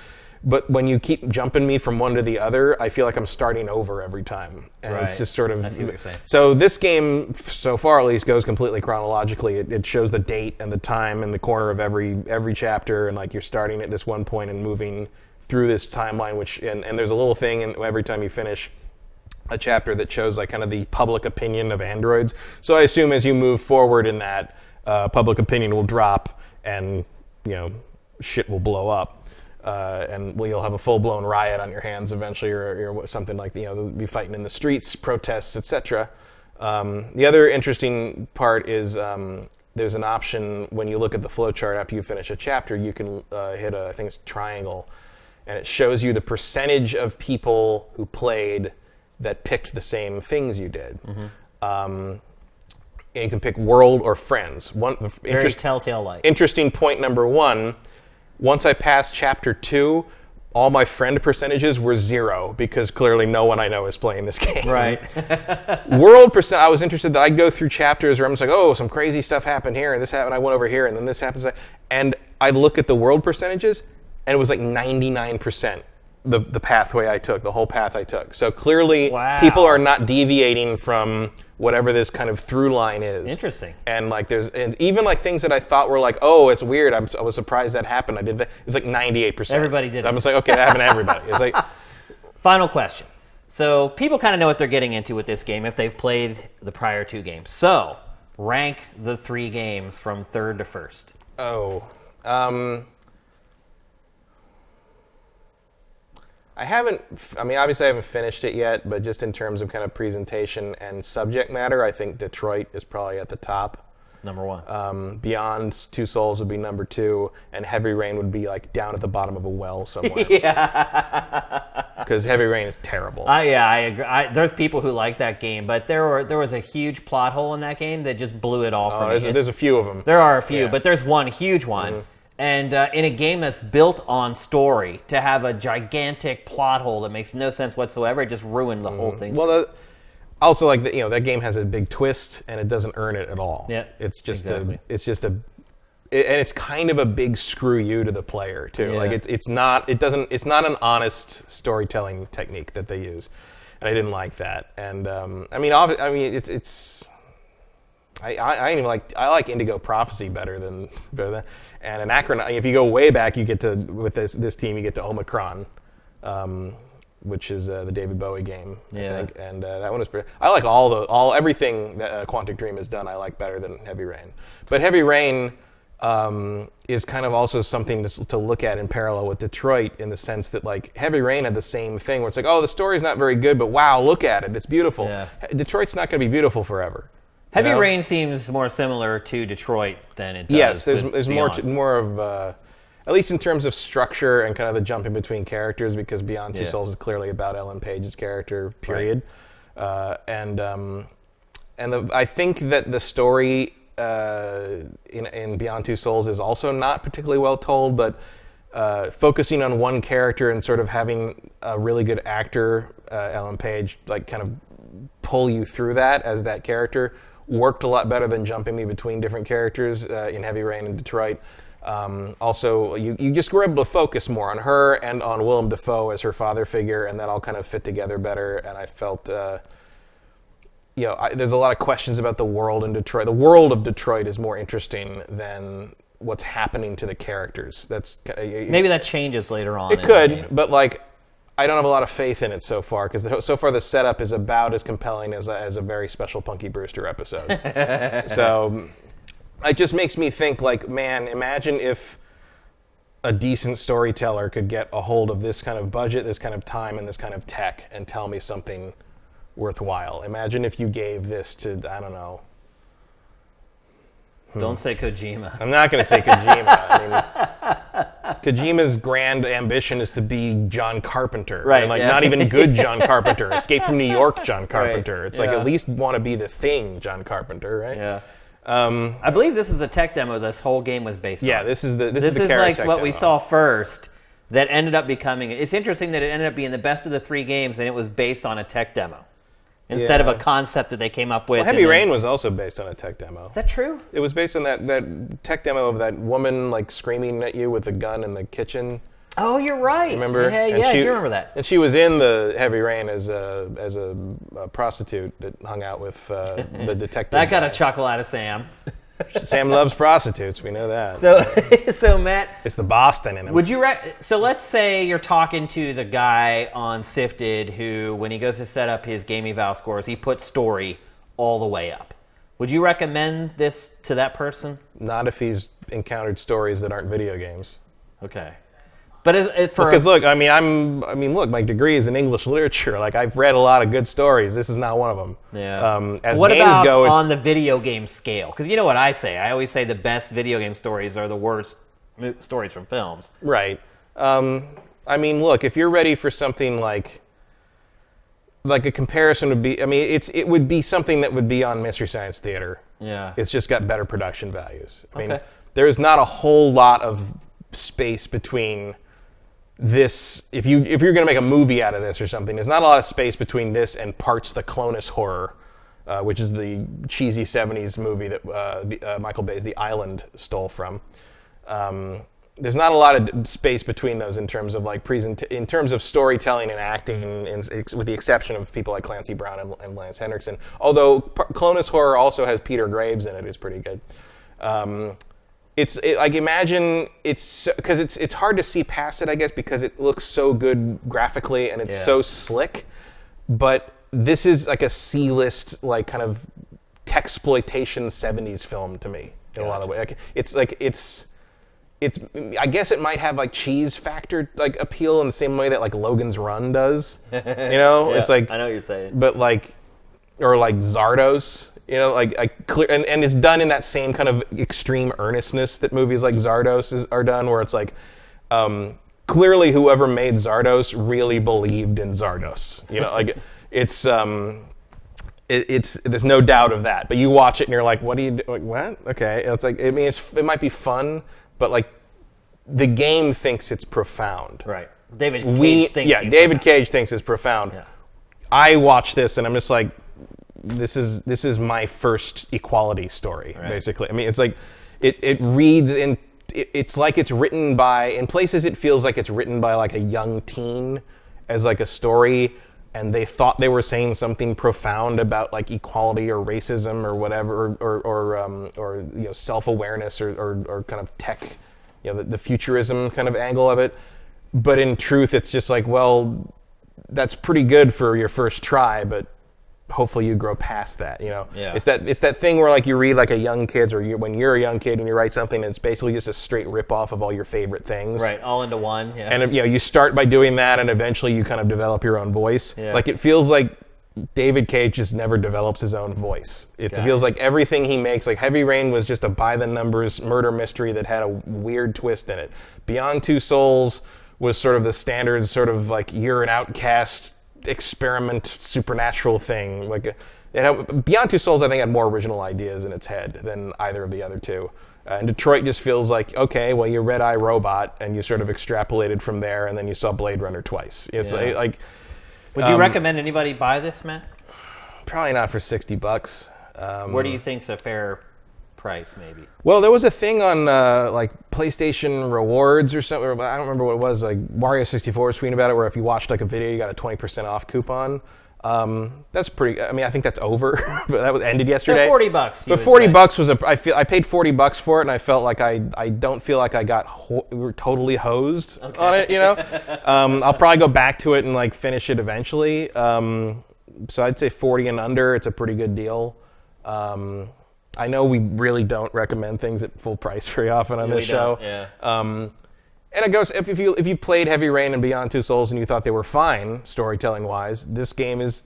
S2: But when you keep jumping me from one to the other, I feel like I'm starting over every time, and it's just sort of.
S1: I see what you're saying.
S2: So this game, so far at least, goes completely chronologically. It, it shows the date and the time and the corner of every every chapter, and like you're starting at this one point and moving through this timeline. Which and, and there's a little thing, and every time you finish a chapter that shows like kind of the public opinion of androids. So I assume as you move forward in that, uh, public opinion will drop, and you know, shit will blow up. Uh, and well, you'll have a full-blown riot on your hands eventually, or, or something like you know, they'll be fighting in the streets, protests, etc. Um, the other interesting part is um, there's an option when you look at the flowchart after you finish a chapter, you can uh, hit a I think it's triangle, and it shows you the percentage of people who played that picked the same things you did. Um, and you can pick world or friends. One
S1: Very
S2: interest,
S1: telltale like.
S2: interesting point number one once I passed chapter two, all my friend percentages were zero because clearly no one I know is playing this game.
S1: right.
S2: World percent, I was interested that I'd go through chapters where I'm just like, oh, some crazy stuff happened here, and this happened, I went over here, and then this happens. And I'd look at the world percentages, and it was like 99% the, the pathway I took, the whole path I took. So clearly,
S1: Wow.
S2: people are not deviating from whatever this kind of through line is.
S1: Interesting.
S2: And like there's and even like things that I thought were like, oh, it's weird. I'm, I was surprised that happened. I did that. It's like 98%.
S1: Everybody did
S2: that.
S1: I'm
S2: just like, okay, that happened to everybody. It's like,
S1: Final question. So people kind of know what they're getting into with this game if they've played the prior two games. So rank the three games from third to first.
S2: oh, um, I haven't. I mean, obviously, I haven't finished it yet, but just in terms of kind of presentation and subject matter, I think Detroit is probably at the top.
S1: Number one.
S2: Um, Beyond Two Souls would be number two, and Heavy Rain would be like down at the bottom of a well somewhere. yeah. Because Heavy Rain is terrible.
S1: I, yeah, I agree. I, there's people who like that game, but there were there was a huge plot hole in that game that just blew it all
S2: Oh,
S1: for me.
S2: there's, a, there's a few of them.
S1: There are a few,
S2: Yeah. Mm-hmm.
S1: but there's one huge one. And uh, in a game that's built on story, to have a gigantic plot hole that makes no sense whatsoever, it just ruined the whole thing.
S2: Mm-hmm. Well, the, also like the, you know that game has a big twist and it doesn't earn it at all.
S1: Yeah,
S2: it's just
S1: exactly.
S2: a it's just a it, and it's kind of a big screw you to the player too.
S1: Yeah.
S2: Like it's it's not it doesn't it's not an honest storytelling technique that they use, and I didn't like that. And um, I mean, obvi- I mean, it's it's. I, I, I even like I like Indigo Prophecy better than better than and Anachron. If you go way back, you get to with this this team, you get to Omikron, um, which is uh, the David Bowie game,
S1: Yeah.
S2: I think, and uh, that one was pretty. I like all the all everything that uh, Quantic Dream has done. I like better than Heavy Rain, but Heavy Rain um, is kind of also something to, to look at in parallel with Detroit in the sense that like Heavy Rain had the same thing where it's like, oh, the story's not very good, but wow, look at it, it's beautiful.
S1: Yeah.
S2: Detroit's not going to be beautiful forever. You
S1: Heavy
S2: know?
S1: Rain seems more similar to Detroit than it does.
S2: Yes, there's there's more to, more of uh, at least in terms of structure and kind of the jumping between characters because Beyond Two
S1: Yeah.
S2: Souls is clearly about Ellen Page's character. Period. Uh, and um, and the, I think that the story uh, in in Beyond Two Souls is also not particularly well told, but. Uh, focusing on one character and sort of having a really good actor, uh, Ellen Page, like kind of pull you through that as that character worked a lot better than jumping me between different characters uh, in Heavy Rain and Detroit. Um, also, you, you just were able to focus more on her and on Willem Dafoe as her father figure, and that all kind of fit together better. And I felt, uh, you know, I, there's a lot of questions about the world in Detroit. The world of Detroit is more interesting than what's happening to the characters. That's ki-
S1: Maybe that changes later on.
S2: it could, but like, I don't have a lot of faith in it so far because so far the setup is about as compelling as a, as a very special Punky Brewster episode. so it just makes me think like, man, imagine if a decent storyteller could get a hold of this kind of budget, this kind of time, and this kind of tech and tell me something worthwhile. Imagine if you gave this to I don't know.
S1: Don't hmm. say Kojima.
S2: I'm not going to say Kojima. I mean, Kojima's grand ambition is to be John Carpenter,
S1: Right,
S2: And like
S1: yeah.
S2: not even good John Carpenter, Escape from New York John Carpenter. It's like at least want to be the thing John Carpenter, right?
S1: Yeah.
S2: Um,
S1: I believe this is a tech demo this whole game was based
S2: yeah.
S1: on.
S2: This is the this,
S1: this
S2: is the
S1: is like what we saw first that ended up becoming it's interesting that it ended up being the best of the three games and it was based on a tech demo instead of a concept that they came up with
S2: Well, Heavy
S1: and then-
S2: Rain was also based on a tech demo.
S1: is that true
S2: It was based on that, that tech demo of that woman like screaming at you with a gun in the kitchen.
S1: oh you're right
S2: Remember?
S1: yeah
S2: And
S1: yeah I do remember that
S2: And she was in the Heavy Rain as a as a, a prostitute that hung out with uh, the detective.
S1: that got a chuckle out of sam
S2: Sam loves prostitutes. We know that.
S1: so so matt
S2: It's the Boston in him.
S1: Would you re- so let's say you're talking to the guy on Sifted who when he goes to set up his game eval scores, he puts story all the way up. Would you recommend this to that person?
S2: Not if he's encountered stories that aren't video games.
S1: Okay. But is, is for
S2: Because look, I mean, I'm, I mean, look, my degree is in English literature. Like I've read a lot of good stories. This is not one of them.
S1: yeah.
S2: Um, as
S1: what
S2: games
S1: about
S2: go, it's
S1: on the video game scale? Because you know what I say. I always say the best video game stories are the worst stories from films.
S2: right. Um, I mean, look, if you're ready for something like, like a comparison would be. I mean, it's it would be something that would be on Mystery Science Theater.
S1: Yeah.
S2: It's just got better production values. I mean, there's not a whole lot of space between this. If you if you're going to make a movie out of this or something, there's not a lot of space between this and Parts the Clonus Horror, uh, which is the cheesy '70s movie that uh, the, uh, Michael Bay's The Island stole from. Um, there's not a lot of space between those in terms of like present in terms of storytelling and acting, in, with the exception of people like Clancy Brown and, and Lance Henriksen. Although P- Clonus Horror also has Peter Graves in it, who's pretty good. Um, it's it, like imagine it's because it's it's hard to see past it, I guess, because it looks so good graphically and it's
S1: Yeah.
S2: so slick. But this is like a C-list, like kind of exploitation '70s film to me in a lot of ways. Like, it's like it's it's I guess it might have like cheese factor like appeal in the same way that like Logan's Run does. You know, it's
S1: Yeah,
S2: like
S1: I know what you're saying.
S2: but like or like Zardoz, you know, like like clear and, and it's done in that same kind of extreme earnestness that movies like Zardoz is, are done, where it's like um, clearly whoever made Zardoz really believed in Zardoz. You know, like it's um, it, it's there's no doubt of that. But you watch it and you're like, what do you do? Like, what? Okay, And it's like I mean, it's, it might be fun, but like the game thinks it's profound.
S1: Right. David Cage
S2: We
S1: thinks
S2: yeah, David
S1: profound.
S2: Cage thinks it's profound.
S1: Yeah.
S2: I watch this and I'm just like, this is this is my first equality story,
S1: Right.
S2: basically. I mean, it's like it it reads in. It, it's like it's written by. In places, it feels like it's written by like a young teen, as like a story, and they thought they were saying something profound about like equality or racism or whatever, or or or, um, or you know self awareness or, or or kind of tech, you know the, the futurism kind of angle of it. But in truth, it's just like well, that's pretty good for your first try, but hopefully you grow past that. You know,
S1: Yeah.
S2: it's that it's that thing where like you read like a young kid's or you, when you're a young kid and you write something and it's basically just a straight rip off of all your favorite things.
S1: Right, all into one. Yeah.
S2: And you know, you start by doing that, and eventually you kind of develop your own voice.
S1: Yeah.
S2: Like it feels like David Cage just never develops his own voice. It
S1: Got
S2: feels
S1: it.
S2: like everything he makes, like Heavy Rain, was just a by the numbers murder mystery that had a weird twist in it. Beyond Two Souls was sort of the standard, sort of like you're an outcast experiment supernatural thing. Like it had, Beyond Two Souls, I think had more original ideas in its head than either of the other two. Uh, and Detroit just feels like okay, well, you're Red Eye Robot, and you sort of extrapolated from there, and then you saw Blade Runner twice. It's
S1: Yeah.
S2: like, like
S1: Would you
S2: um,
S1: recommend anybody buy this, Matt?
S2: probably not for sixty bucks. Um,
S1: Where do you think's a fair price, maybe?
S2: Well, there was a thing on uh, like PlayStation Rewards or something. I don't remember what it was. Like Wario 64 was tweeting about it, where if you watched like a video, you got a 20% off coupon. Um, that's pretty. I mean, I think that's over, but that was ended yesterday.
S1: 40 bucks,
S2: But 40
S1: say.
S2: bucks was a. I feel I paid 40 bucks for it, and I felt like I I don't feel like I got ho- totally hosed on it. You know, um, I'll probably go back to it and like finish it eventually. Um, so I'd say 40 and under. It's a pretty good deal. Um, I know we really don't recommend things at full price very often on this show.
S1: yeah.
S2: Um, and it goes if, if you if you played Heavy Rain and Beyond Two Souls and you thought they were fine storytelling wise, this game is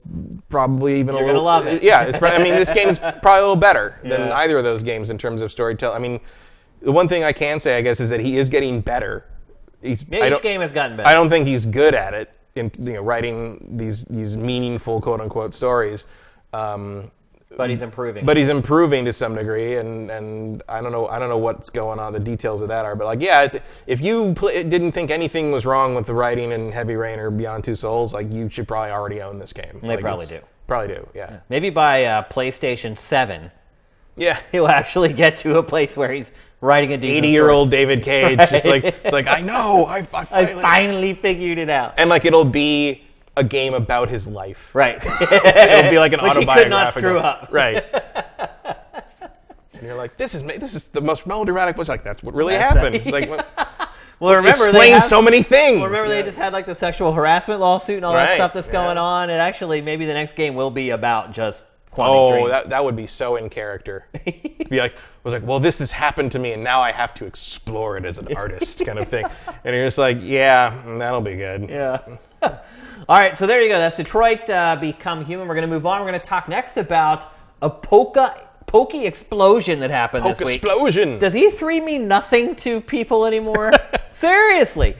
S2: probably even
S1: You're
S2: a
S1: gonna
S2: little.
S1: love it.
S2: Yeah, it's. prob- I mean, this game is probably a little better than
S1: Yeah.
S2: either of those games in terms of storytelling. I mean, the one thing I can say, I guess, is that he is getting better. He's.
S1: Yeah, each game has gotten better.
S2: I don't think he's good at it in you know writing these these meaningful quote unquote stories. Um,
S1: but he's improving.
S2: but he's improving to some degree, and, and I don't know I don't know what's going on. The details of that are, but like yeah, if you pl- didn't think anything was wrong with the writing in Heavy Rain or Beyond Two Souls, like you should probably already own this game.
S1: They
S2: Like,
S1: probably do.
S2: Probably do. Yeah.
S1: maybe by uh, PlayStation 7,
S2: Yeah.
S1: he'll actually get to a place where he's writing a decent
S2: 80 year old David Cage, just like it's like I know I, I
S1: story. I
S2: finally,
S1: finally figured it out.
S2: and like it'll be a game about his life.
S1: Right.
S2: It'll be like an
S1: Which he could not screw up.
S2: Right. and you're like, this is ma- this is the most melodramatic. It's like that's what really
S1: That's
S2: happened.
S1: it.
S2: It's like well,
S1: well, remember they have,
S2: so many things.
S1: well, remember they just had like the sexual harassment lawsuit and all that stuff that's going
S2: yeah.
S1: on. And actually, maybe the next game will be about just
S2: Oh,
S1: Dream.
S2: that, that would be so in character. be like, was like, well, this has happened to me, and now I have to explore it as an artist, kind of thing. And you're just like, yeah, that'll be good.
S1: Yeah. All right, so there you go. That's Detroit uh, Become Human. We're going to move on. We're going to talk next about a polka pokey explosion that happened
S2: Poke
S1: this week.
S2: explosion.
S1: Does E3 mean nothing to people anymore? Seriously.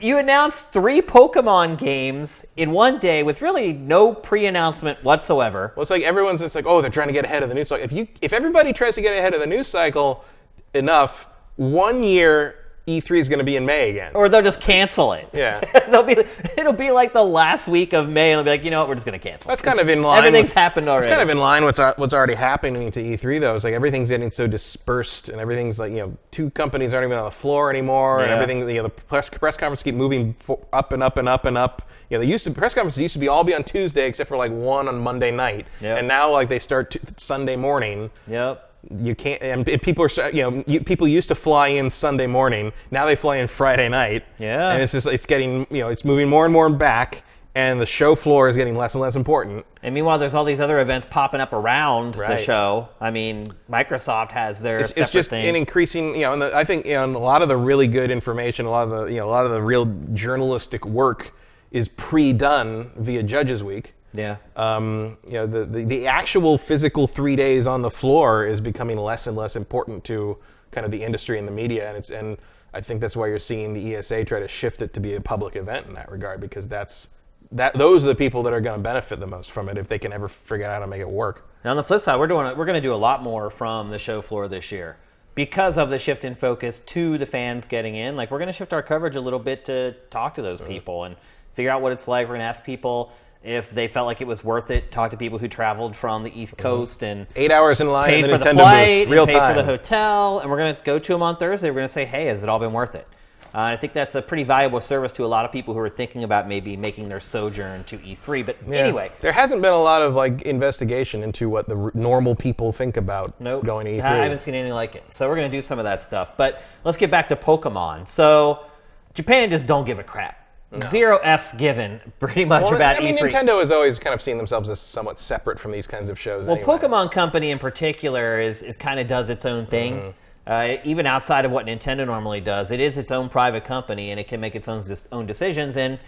S1: You announced three Pokemon games in one day with really no pre-announcement whatsoever.
S2: Well, it's like everyone's just like, oh, they're trying to get ahead of the news cycle. If you, if everybody tries to get ahead of the news cycle enough, one year E3 is going to be in May again.
S1: Or they'll just cancel it.
S2: Yeah.
S1: They'll be it'll be like the last week of May and they'll be like, you know what, we're just gonna cancel.
S2: That's
S1: it.
S2: kind
S1: It's-
S2: of in line.
S1: Everything's
S2: with-
S1: happened already.
S2: It's kind of in line with what's what's already happening to E3 though. It's like everything's getting so dispersed and everything's like you know two companies aren't even on the floor anymore and everything you know the press press conferences keep moving up and up and up and up. You know they used to press conferences used to be all be on Tuesday except for like one on Monday night
S1: Yep.
S2: and now like they start t- Sunday morning.
S1: Yep.
S2: You can't and people are you know you, people used to fly in Sunday morning now they fly in Friday night.
S1: Yeah.
S2: and it's just it's getting you know it's moving more and more back. And the show floor is getting less and less important.
S1: And meanwhile, there's all these other events popping up around the
S2: Right.
S1: show. I mean, Microsoft has their
S2: it's, it's just
S1: thing.
S2: an increasing you know and the, i think you know, a lot of the really good information a lot of the you know a lot of the real journalistic work is pre-done via judges week
S1: yeah.
S2: um, you know the, the, the actual physical three days on the floor is becoming less and less important to kind of the industry and the media and it's and i think that's why you're seeing the esa try to shift it to be a public event in that regard because that's that those are the people that are going to benefit the most from it if they can ever figure out how to make it work
S1: Now on the flip side, we're doing we're going to do a lot more from the show floor this year because of the shift in focus to the fans getting in. Like we're going to shift our coverage a little bit to talk to those people and figure out what it's like. We're going to ask people If they felt like it was worth it, talk to people who traveled from the East Coast and
S2: Eight hours in line
S1: paid
S2: in the
S1: for
S2: Nintendo
S1: the flight,
S2: booth, real
S1: and paid
S2: time.
S1: for the hotel, and we're going to go to them on Thursday. We're going to say, hey, has it all been worth it? Uh, I think that's a pretty valuable service to a lot of people who are thinking about maybe making their sojourn to E3. But
S2: Yeah.
S1: anyway,
S2: there hasn't been a lot of like investigation into what the r- normal people think about
S1: Nope.
S2: going to E E3.
S1: I haven't seen anything like it. So we're going to do some of that stuff. But let's get back to Pokemon. So Japan just don't give a crap. Zero F's given pretty much
S2: Well,
S1: about
S2: I mean,
S1: E3.
S2: Nintendo has always kind of seen themselves as somewhat separate from these kinds of shows.
S1: Well,
S2: anyway.
S1: Pokemon Company in particular is, is kind of does its own thing.
S2: Mm-hmm.
S1: Uh, even outside of what Nintendo normally does, it is its own private company and it can make its own own decisions. And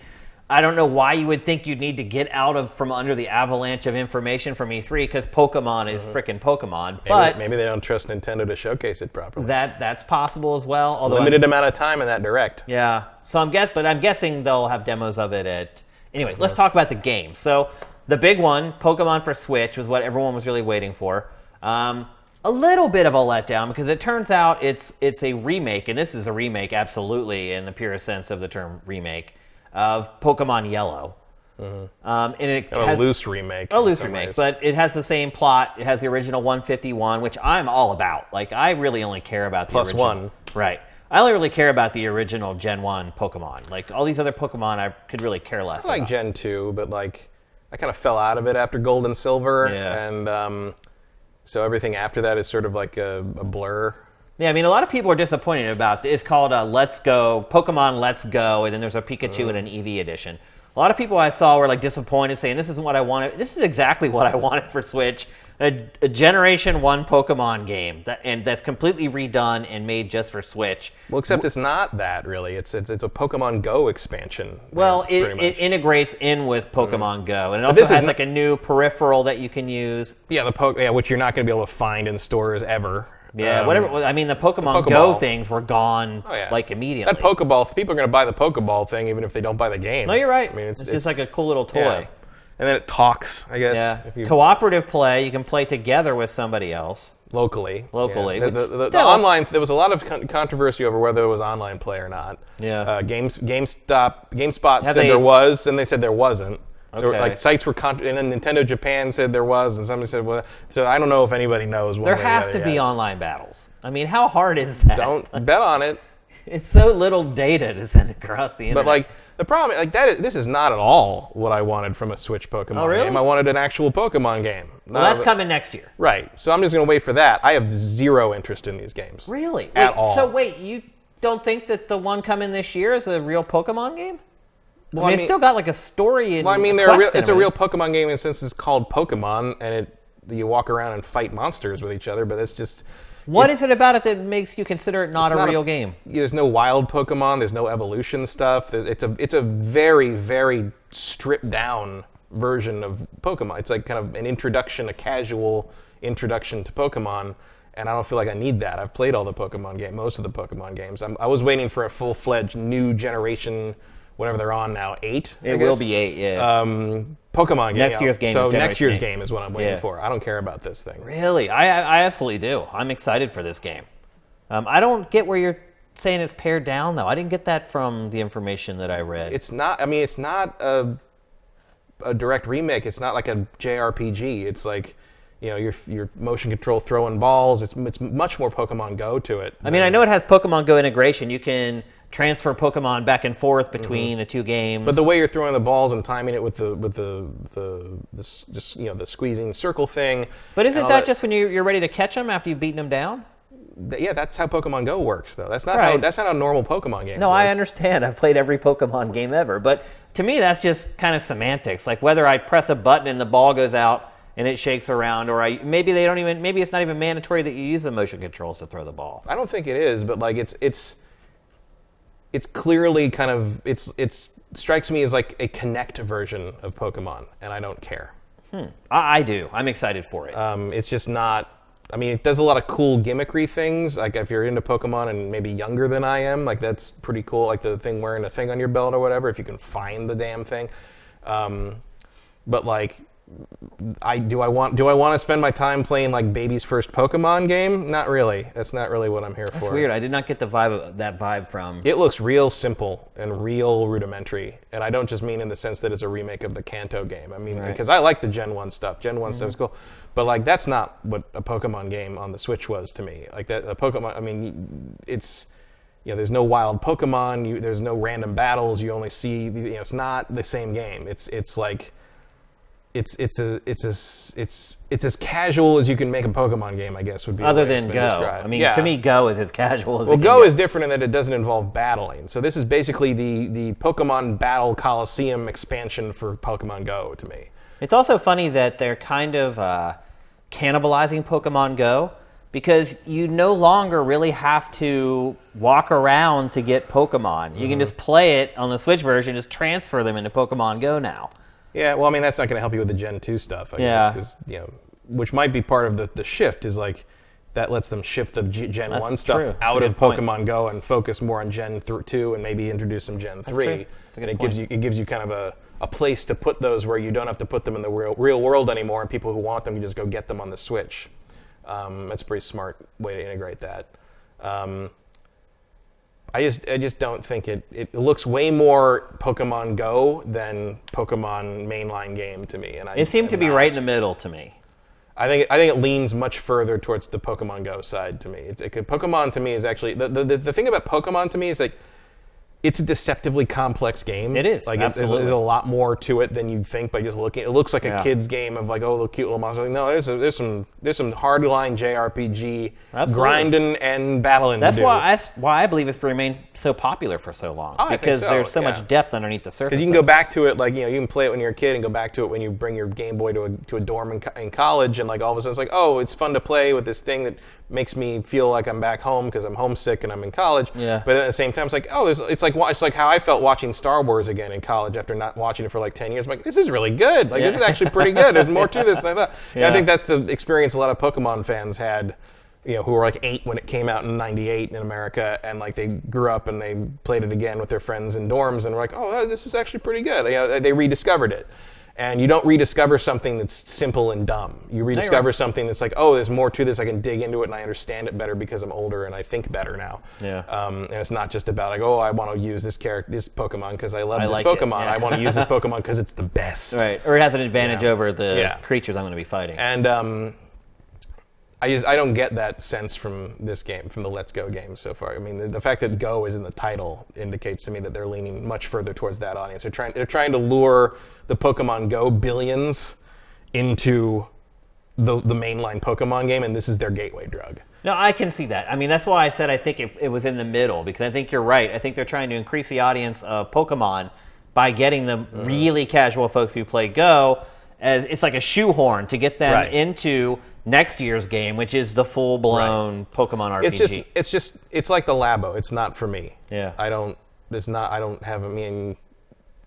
S1: I don't know why you would think you'd need to get out of from under the avalanche of information from E3 because Pokemon is frickin' Pokemon.
S2: Mm-hmm. Maybe,
S1: But
S2: maybe they don't trust Nintendo to showcase it properly.
S1: that that's possible as well. Although I'm-
S2: Limited amount of time in that direct.
S1: Yeah. So I'm guess, but I'm guessing they'll have demos of it at. Anyway, let's talk about the game. So the big one, Pokemon for Switch, was what everyone was really waiting for. Um, a little bit of a letdown because it turns out it's it's a remake, and this is a remake, absolutely, in the purest sense of the term remake, of Pokemon Yellow. Um, and it
S2: A
S1: has,
S2: loose remake.
S1: a loose remake,
S2: ways.
S1: but it has the same plot. It has the original 151, which I'm all about. Like, I really only care about the
S2: Plus
S1: original.
S2: one.
S1: Right. I only really care about the original Gen 1 Pokemon. Like, all these other Pokemon, I could really care less
S2: I like
S1: about.
S2: Gen 2, but like I kind of fell out of it after Gold and Silver,
S1: Yeah.
S2: and um, so everything after that is sort of like a, a blur.
S1: Yeah, I mean, a lot of people are disappointed about It's called uh, Let's Go, Pokemon Let's Go, and then there's a Pikachu and an Eevee edition. A lot of people I saw were like disappointed, saying, This isn't what I wanted. This is exactly what I wanted for Switch. A, a Generation 1 Pokemon game, that, and that's completely redone and made just for Switch.
S2: Well, except it's not that really. It's it's, it's a Pokemon Go expansion.
S1: Well, it, it integrates in with Pokemon Go, and it also has like a new peripheral that you can use.
S2: yeah, the po- yeah, which you're not going to be able to find in stores ever.
S1: Yeah,
S2: Um,
S1: whatever. I mean, the Pokemon Go things were gone
S2: Oh, yeah.
S1: like immediately.
S2: That Pokeball, people are going to buy the Pokeball thing even if they don't buy the game.
S1: no, you're right.
S2: I mean, it's,
S1: it's, just like a cool little toy.
S2: yeah. And then it talks, I guess,
S1: Yeah.
S2: if you,
S1: Cooperative play, you can play together with somebody else.
S2: locally.
S1: Locally,
S2: Yeah. The, the, the, the
S1: still-
S2: online, there was a lot of con- controversy over whether it was online play or not.
S1: Yeah.
S2: Uh, Games, GameStop, GameSpot
S1: Have
S2: said
S1: they-
S2: there was, and they said there wasn't. There were, like sites were, con- and then Nintendo Japan said there was, and somebody said, well, so I don't know if anybody knows.
S1: There
S2: way or the
S1: has to be online battles. I mean, how hard is that?
S2: Don't bet on it.
S1: It's so little data to send across the internet.
S2: But like the problem, like that, is, this is not at all what I wanted from a Switch Pokemon
S1: Oh, really?
S2: game. I wanted an actual Pokemon game.
S1: well, that's
S2: a-
S1: coming next year.
S2: Right. So I'm just gonna wait for that. I have zero interest in these games.
S1: Really?
S2: At
S1: Wait,
S2: all.
S1: So wait, you don't think that the one coming this year is a real Pokemon game?
S2: Well,
S1: I mean, it's still got like a story and
S2: well, I mean,
S1: a
S2: real, it's a real. Pokemon game in the sense it's called Pokemon, and it you walk around and fight monsters with each other. But it's just
S1: What is it about it that makes you consider it not a
S2: not
S1: real game?
S2: There's no wild Pokemon. There's no evolution stuff. There's, it's a it's a very very stripped down version of Pokemon. It's like kind of an introduction, a casual introduction to Pokemon. And I don't feel like I need that. I've played all the Pokemon game, most of the Pokemon games. I'm, I was waiting for a full fledged new generation, whatever they're on now, eight.
S1: It will be eight, yeah.
S2: um, Pokemon game.
S1: Next year's game
S2: So next year's
S1: eight.
S2: game is what I'm waiting
S1: Yeah.
S2: for. I don't care about this thing.
S1: really? I, I I absolutely do. I'm excited for this game. Um, I don't get where you're saying it's pared down though. I didn't get that from the information that I read.
S2: It's not. I mean, it's not a a direct remake. It's not like a JRPG. It's like you know your your motion control throwing balls. It's it's much more Pokemon Go to it.
S1: I mean, I know it has Pokemon Go integration. You can transfer Pokemon back and forth between the two games.
S2: Mm-hmm. But the way you're throwing the balls and timing it with the with the the this just you know the squeezing circle thing.
S1: But isn't
S2: all
S1: that just when you, you're ready to catch them after you've beaten them down?
S2: th- yeah? That's how Pokemon Go works though. That's not how that's not how normal Pokemon games.
S1: No,
S2: work.
S1: I understand. I've played every Pokemon game ever, but to me, that's just kind of semantics. Like whether I press a button and the ball goes out and it shakes around, or I maybe they don't even maybe it's not even mandatory that you use the motion controls to throw the ball.
S2: I don't think it is, but like it's it's it's clearly kind of it's it's strikes me as like a Kinect version of Pokemon, and I don't care.
S1: I, I do. I'm excited for it.
S2: Um, it's just not. I mean, it does a lot of cool gimmickry things. Like if you're into Pokemon and maybe younger than I am, like that's pretty cool. Like the thing wearing a thing on your belt or whatever, if you can find the damn thing. Um, but like I do I want do I want to spend my time playing like baby's first Pokemon game? Not really. That's not really what I'm here
S1: It's
S2: for.
S1: weird. I did not get the vibe of that vibe from.
S2: It looks real simple and real rudimentary, and I don't just mean in the sense that it's a remake of the Kanto game. I mean
S1: Right.
S2: because I like the Gen One stuff. Gen One stuff is
S1: Mm-hmm.
S2: cool, but like that's not what a Pokemon game on the Switch was to me. Like that a Pokemon. I mean, it's you know there's no wild Pokemon. You, there's no random battles. You only see you know it's not the same game. It's it's like it's it's a it's as it's it's as casual as you can make a Pokemon game, I guess would be
S1: Other than Go.
S2: described.
S1: I mean,
S2: Yeah.
S1: to me, Go is as casual as
S2: Well,
S1: it can
S2: Go is different in that it doesn't involve battling. So this is basically the the Pokemon Battle Coliseum expansion for Pokemon Go to me.
S1: It's also funny that they're kind of uh, cannibalizing Pokemon Go because you no longer really have to walk around to get Pokemon. You
S2: Mm-hmm.
S1: can just play it on the Switch version, just transfer them into Pokemon Go now.
S2: Yeah, well, I mean that's not going to help you with the Gen two stuff, I
S1: Yeah.
S2: guess, 'cause, you know, which might be part of the the shift is like that lets them shift the G- Gen
S1: That's
S2: one stuff
S1: true.
S2: Out of
S1: point.
S2: Pokemon Go and focus more on Gen th- two and maybe introduce some Gen three.
S1: true. That's a good
S2: and it gives you it gives you kind of a a place to put those where you don't have to put them in the real real world anymore, and people who want them, can just go get them on the Switch. Um, that's a pretty smart way to integrate that. Um, I just I just don't think it it looks way more Pokemon Go than Pokemon mainline game to me, and I
S1: It seemed to be
S2: not-
S1: right in the middle to me.
S2: I think I think it leans much further towards the Pokemon Go side to me. It's, it, Pokemon to me is actually the, the the thing about Pokemon to me is like it's a deceptively complex game.
S1: It is,
S2: like it- there's, there's a lot more to it than you'd think by just looking. It looks like
S1: Yeah.
S2: a kid's game of like oh the cute little monster. Like, no, there's a, there's some there's some hardline JRPG
S1: Absolutely.
S2: grinding and battling.
S1: That's why that's why I believe it's remained so popular for so long
S2: Oh, I
S1: because
S2: so,
S1: there's so
S2: yeah.
S1: much depth underneath the surface.
S2: Because you can go back to it, like you know, you can play it when you're a kid, and go back to it when you bring your Game Boy to a to a dorm in, in college, and like all of a sudden it's like, oh, it's fun to play with this thing that makes me feel like I'm back home because I'm homesick and I'm in college.
S1: Yeah.
S2: But at the same time, it's like, oh, there's, it's like it's like how I felt watching Star Wars again in college after not watching it for like 10 years. I'm like, this is really good. Like this is actually pretty good. There's more to this than I thought. Yeah. I think that's the experience a lot of Pokemon fans had. You know, who were like eight when it came out in '98 in America, and like they grew up and they played it again with their friends in dorms, and were like, "Oh, this is actually pretty good." You uh, know, they rediscovered it, and you don't rediscover something that's simple and dumb. You rediscover
S1: right.
S2: something that's like, "Oh, there's more to this. I can dig into it and I understand it better because I'm older and I think better now."
S1: Yeah.
S2: Um, and it's not just about like, "Oh, I want to use this character, this Pokemon because I love
S1: I
S2: this
S1: like
S2: Pokemon.
S1: yeah.
S2: I want to use this Pokemon because it's the best."
S1: right, or it has an advantage over the
S2: Yeah.
S1: creatures I'm going to be fighting.
S2: And um, I just I don't get that sense from this game, from the Let's Go game so far. I mean, the, the fact that Go is in the title indicates to me that they're leaning much further towards that audience. They're trying they're trying to lure the Pokemon Go billions into the the mainline Pokemon game, and this is their gateway drug.
S1: No, I can see that. I mean, that's why I said I think it, it was in the middle because I think you're right. I think they're trying to increase the audience of Pokemon by getting the
S2: Uh-huh.
S1: really casual folks who play Go as it's like a shoehorn to get them
S2: Right.
S1: into next year's game, which is the full blown Pokemon RPG.
S2: It's just it's just it's like the Labo. It's not for me.
S1: Yeah.
S2: I don't. It's not. I don't have. I mean,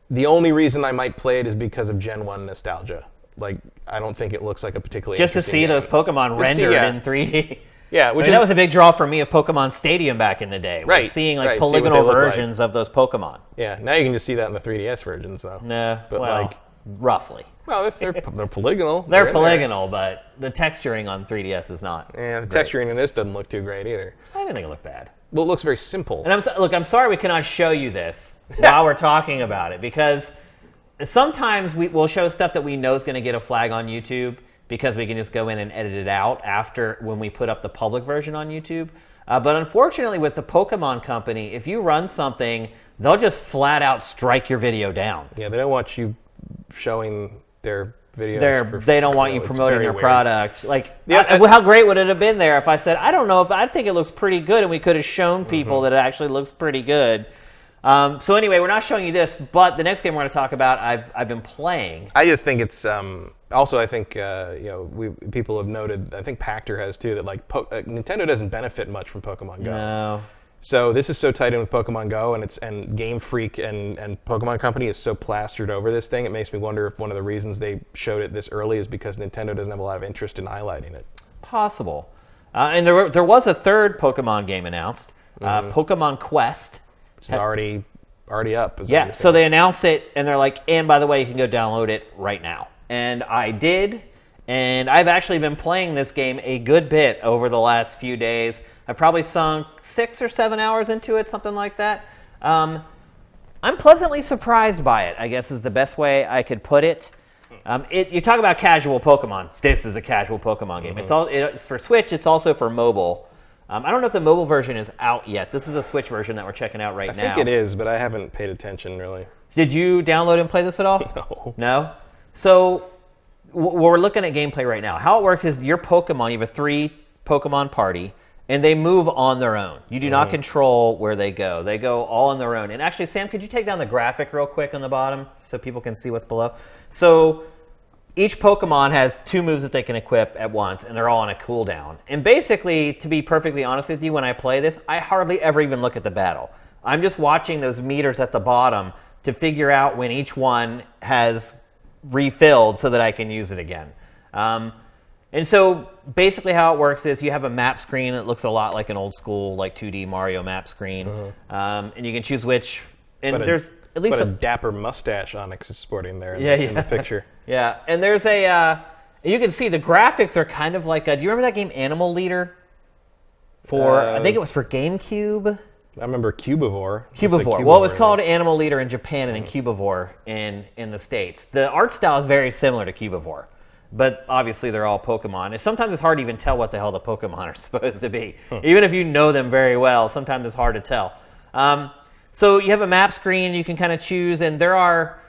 S2: the only reason I might play it is because of Gen One nostalgia. Like I don't think it looks like a particularly
S1: just to see
S2: game.
S1: those Pokemon
S2: Just see-
S1: rendered
S2: yeah.
S1: in 3D.
S2: Yeah,
S1: I
S2: which
S1: mean,
S2: is
S1: that was a big draw for me of Pokemon Stadium back in the day.
S2: Right,
S1: seeing like
S2: right, see
S1: polygonal
S2: like.
S1: versions of those Pokemon.
S2: yeah. Now you can just see that in the 3DS versions though.
S1: No,
S2: But,
S1: well,
S2: like-
S1: roughly.
S2: Well, they're, they're, they're polygonal.
S1: They're
S2: in there.
S1: polygonal, but the texturing on 3DS is not.
S2: Yeah, the
S1: great.
S2: texturing in this doesn't look too great either.
S1: I didn't think it looked bad.
S2: Well, it looks very simple.
S1: And I'm so, look, I'm sorry we cannot show you this while we're talking about it because sometimes we will show stuff that we know is going to get a flag on YouTube because we can just go in and edit it out after when we put up the public version on YouTube. Uh, but unfortunately, with the Pokemon Company, if you run something, they'll just flat out strike your video down.
S2: yeah, they don't want you showing their videos.
S1: They're, they don't want you
S2: it's
S1: promoting
S2: very
S1: their
S2: weird.
S1: product. Like,
S2: Yeah,
S1: I-
S2: I-
S1: how great would it have been there if I said, I don't know if I think it looks pretty good, and we could have shown
S2: Mm-hmm.
S1: people that it actually looks pretty good. Um, so anyway, we're not showing you this, but the next game we're going to talk about, I've I've been playing.
S2: I just think it's um, also. I think uh, you know we people have noted. I think Pachter has too that like po- uh, Nintendo doesn't benefit much from Pokemon Go.
S1: No,
S2: So this is so tied in with Pokemon Go, and it's and Game Freak and and Pokemon Company is so plastered over this thing. It makes me wonder if one of the reasons they showed it this early is because Nintendo doesn't have a lot of interest in highlighting it.
S1: possible. Uh, and there were, there was a third Pokemon game announced, uh,
S2: Mm-hmm.
S1: Pokemon Quest.
S2: It's already already up.
S1: Yeah, so they announce it, and they're like, and by the way, you can go download it right now. And I did. And I've actually been playing this game a good bit over the last few days. I've probably sunk six or seven hours into it, something like that. Um, I'm pleasantly surprised by it, I guess is the best way I could put it. Um, it you talk about casual Pokemon. This is a casual Pokemon game. It's all it's for Switch. It's also for mobile. Um, I don't know if the mobile version is out yet. This is a Switch version that we're checking out right
S2: I
S1: now.
S2: I think it is, but I haven't paid attention really.
S1: Did you download and play this at all?
S2: No.
S1: No? So, w- we're looking at gameplay right now. How it works is your Pokemon, you have a three Pokemon party, and they move on their own. You do not control where they go, they go all on their own. And actually, Sam, could you take down the graphic real quick on the bottom so people can see what's below? So, each Pokemon has two moves that they can equip at once, and they're all on a cooldown. And basically, to be perfectly honest with you, when I play this, I hardly ever even look at the battle. I'm just watching those meters at the bottom to figure out when each one has refilled so that I can use it again. Um, and so basically, how it works is you have a map screen that looks a lot like an old school, like 2D Mario map screen, um, and you can choose which. And
S2: But a-
S1: there's at least
S2: a
S1: a
S2: dapper mustache Onix is sporting there in,
S1: Yeah,
S2: the, in the
S1: yeah.
S2: picture.
S1: Yeah, and there's a. Uh, you can see the graphics are kind of like. A, do you remember that game Animal Leader? For I
S2: Uh,
S1: think it was for GameCube.
S2: I remember Cubivore. Like
S1: Cubivore. well, it was called. Animal Leader in Japan and then Cubivore in in the states. The art style is very similar to Cubivore, but obviously they're all Pokemon. And sometimes it's hard to even tell what the hell the Pokemon are supposed to be, even if you know them very well. Sometimes it's hard to tell. Um, so you have a map screen. You can kind of choose, and there are.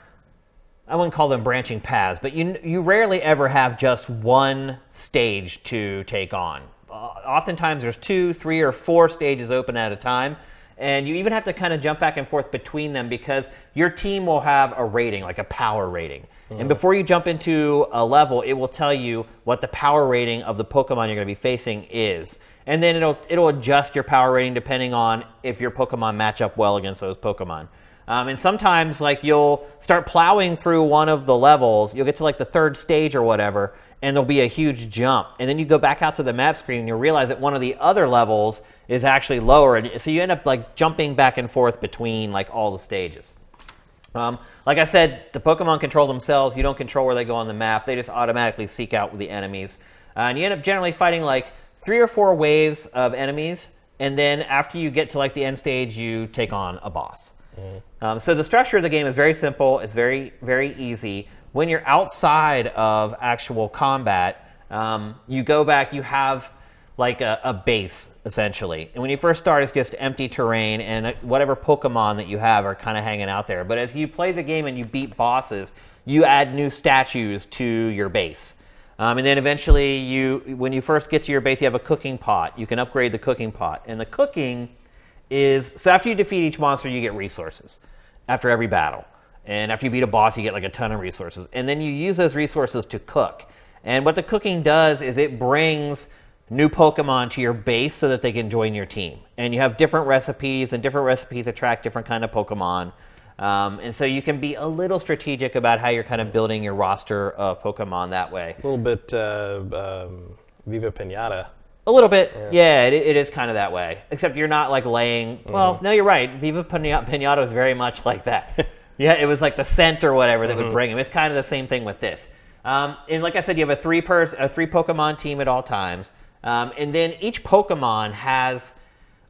S1: I wouldn't call them branching paths, but you you rarely ever have just one stage to take on. Uh, oftentimes there's two, three, or four stages open at a time, and you even have to kind of jump back and forth between them because your team will have a rating, like a power rating. And before you jump into a level, it will tell you what the power rating of the Pokemon you're going to be facing is. And then it'll it'll adjust your power rating depending on if your Pokemon match up well against those Pokemon. Um, and sometimes, like, you'll start plowing through one of the levels, you'll get to like the third stage or whatever, and there'll be a huge jump. And then you go back out to the map screen and you realize that one of the other levels is actually lower. And so you end up like jumping back and forth between like all the stages. Um, like I said, the Pokemon control themselves. You don't control where they go on the map. They just automatically seek out the enemies. Uh, and you end up generally fighting like three or four waves of enemies. And then after you get to like the end stage, you take on a boss. Um, so the structure of the game is very simple. It's very, very easy. When you're outside of actual combat, um, you go back, you have like a, a base essentially. And when you first start, it's just empty terrain, and uh, whatever Pokemon that you have are kind of hanging out there. But as you play the game and you beat bosses, you add new statues to your base. Um, and then eventually, you when you first get to your base, you have a cooking pot. You can upgrade the cooking pot, and the cooking is so after you defeat each monster, you get resources after every battle. And after you beat a boss, you get like a ton of resources. And then you use those resources to cook. And what the cooking does is it brings new Pokemon to your base so that they can join your team. And you have different recipes, and different recipes attract different kind of Pokemon. Um, and so you can be a little strategic about how you're kind of building your roster of Pokemon that way.
S2: A little bit uh, um, Viva Pinata.
S1: A little bit, yeah, it, it is kind of that way. Except you're not like laying. Well, no, you're right. Viva Pinata is very much like that. yeah, it was like the scent or whatever that would bring him. It's kind of the same thing with this. Um, and like I said, you have a three pers- a three Pokemon team at all times, um, and then each Pokemon has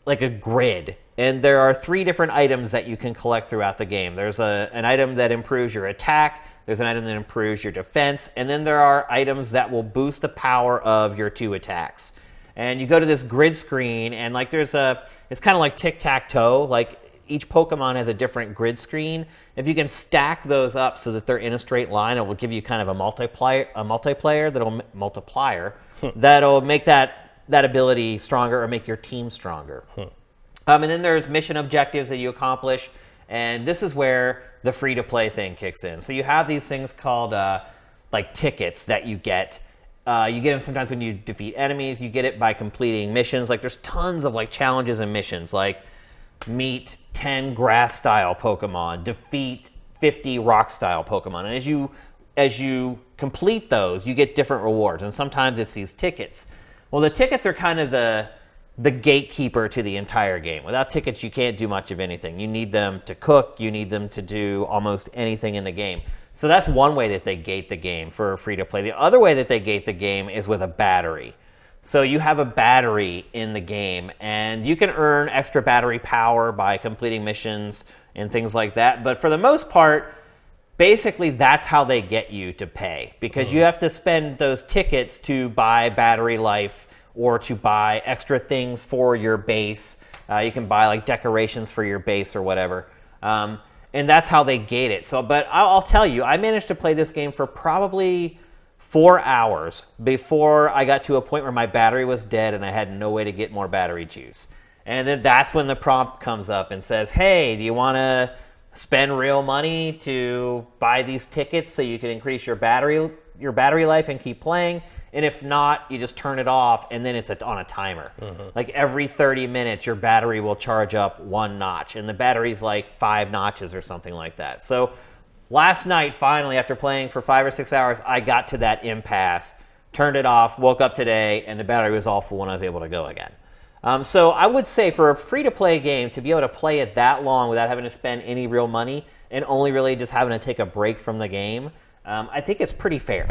S1: like a grid, and there are three different items that you can collect throughout the game. There's a, an item that improves your attack. There's an item that improves your defense, and then there are items that will boost the power of your two attacks. And you go to this grid screen and like there's a it's kind of like tic-tac-toe. Like each pokemon has a different grid screen. If you can stack those up so that they're in a straight line it will give you kind of a multiplier a multiplayer that'll multiplier that'll make that that ability stronger or make your team stronger um, and then there's mission objectives that you accomplish, and this is where the free to play thing kicks in. So you have these things called uh, like tickets that you get. Uh, you get them sometimes when you defeat enemies. You get it by completing missions. Like there's tons of like challenges and missions, like meet 10 grass style Pokemon, defeat 50 rock style Pokemon. And as you as you complete those, you get different rewards. And sometimes it's these tickets. Well, the tickets are kind of the the gatekeeper to the entire game. Without tickets, you can't do much of anything. You need them to cook, you need them to do almost anything in the game. So that's one way that they gate the game for free to play. The other way that they gate the game is with a battery. So you have a battery in the game, and you can earn extra battery power by completing missions and things like that. But for the most part, basically that's how they get you to pay because you have to spend those tickets to buy battery life or to buy extra things for your base. Uh, you can buy like decorations for your base or whatever. Um, and that's how they gate it. So, but I'll, I'll tell you, I managed to play this game for probably four hours before I got to a point where my battery was dead and I had no way to get more battery juice. And then that's when the prompt comes up and says, "Hey, do you want to spend real money to buy these tickets so you can increase your battery your battery life and keep playing?" And if not, you just turn it off and then it's on a timer. Mm-hmm. Like every 30 minutes, your battery will charge up one notch, and the battery's like five notches or something like that. So last night, finally, after playing for five or six hours, I got to that impasse, turned it off, woke up today, and the battery was all full and I was able to go again. Um, so I would say for a free to play game, to be able to play it that long without having to spend any real money and only really just having to take a break from the game, um, I think it's pretty fair.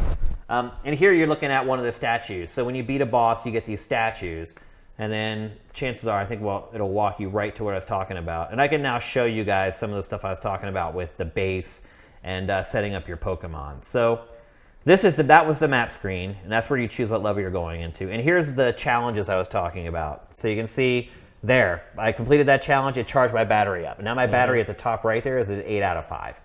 S1: Um, and here you're looking at one of the statues. So when you beat a boss, you get these statues. And then chances are, I think, well, it'll walk you right to what I was talking about. And I can now show you guys some of the stuff I was talking about with the base and uh, setting up your Pokemon. So this is the, that was the map screen, and that's where you choose what level you're going into. And here's the challenges I was talking about. So you can see there, I completed that challenge. It charged my battery up. And now my battery at the top right there is an eight out of five.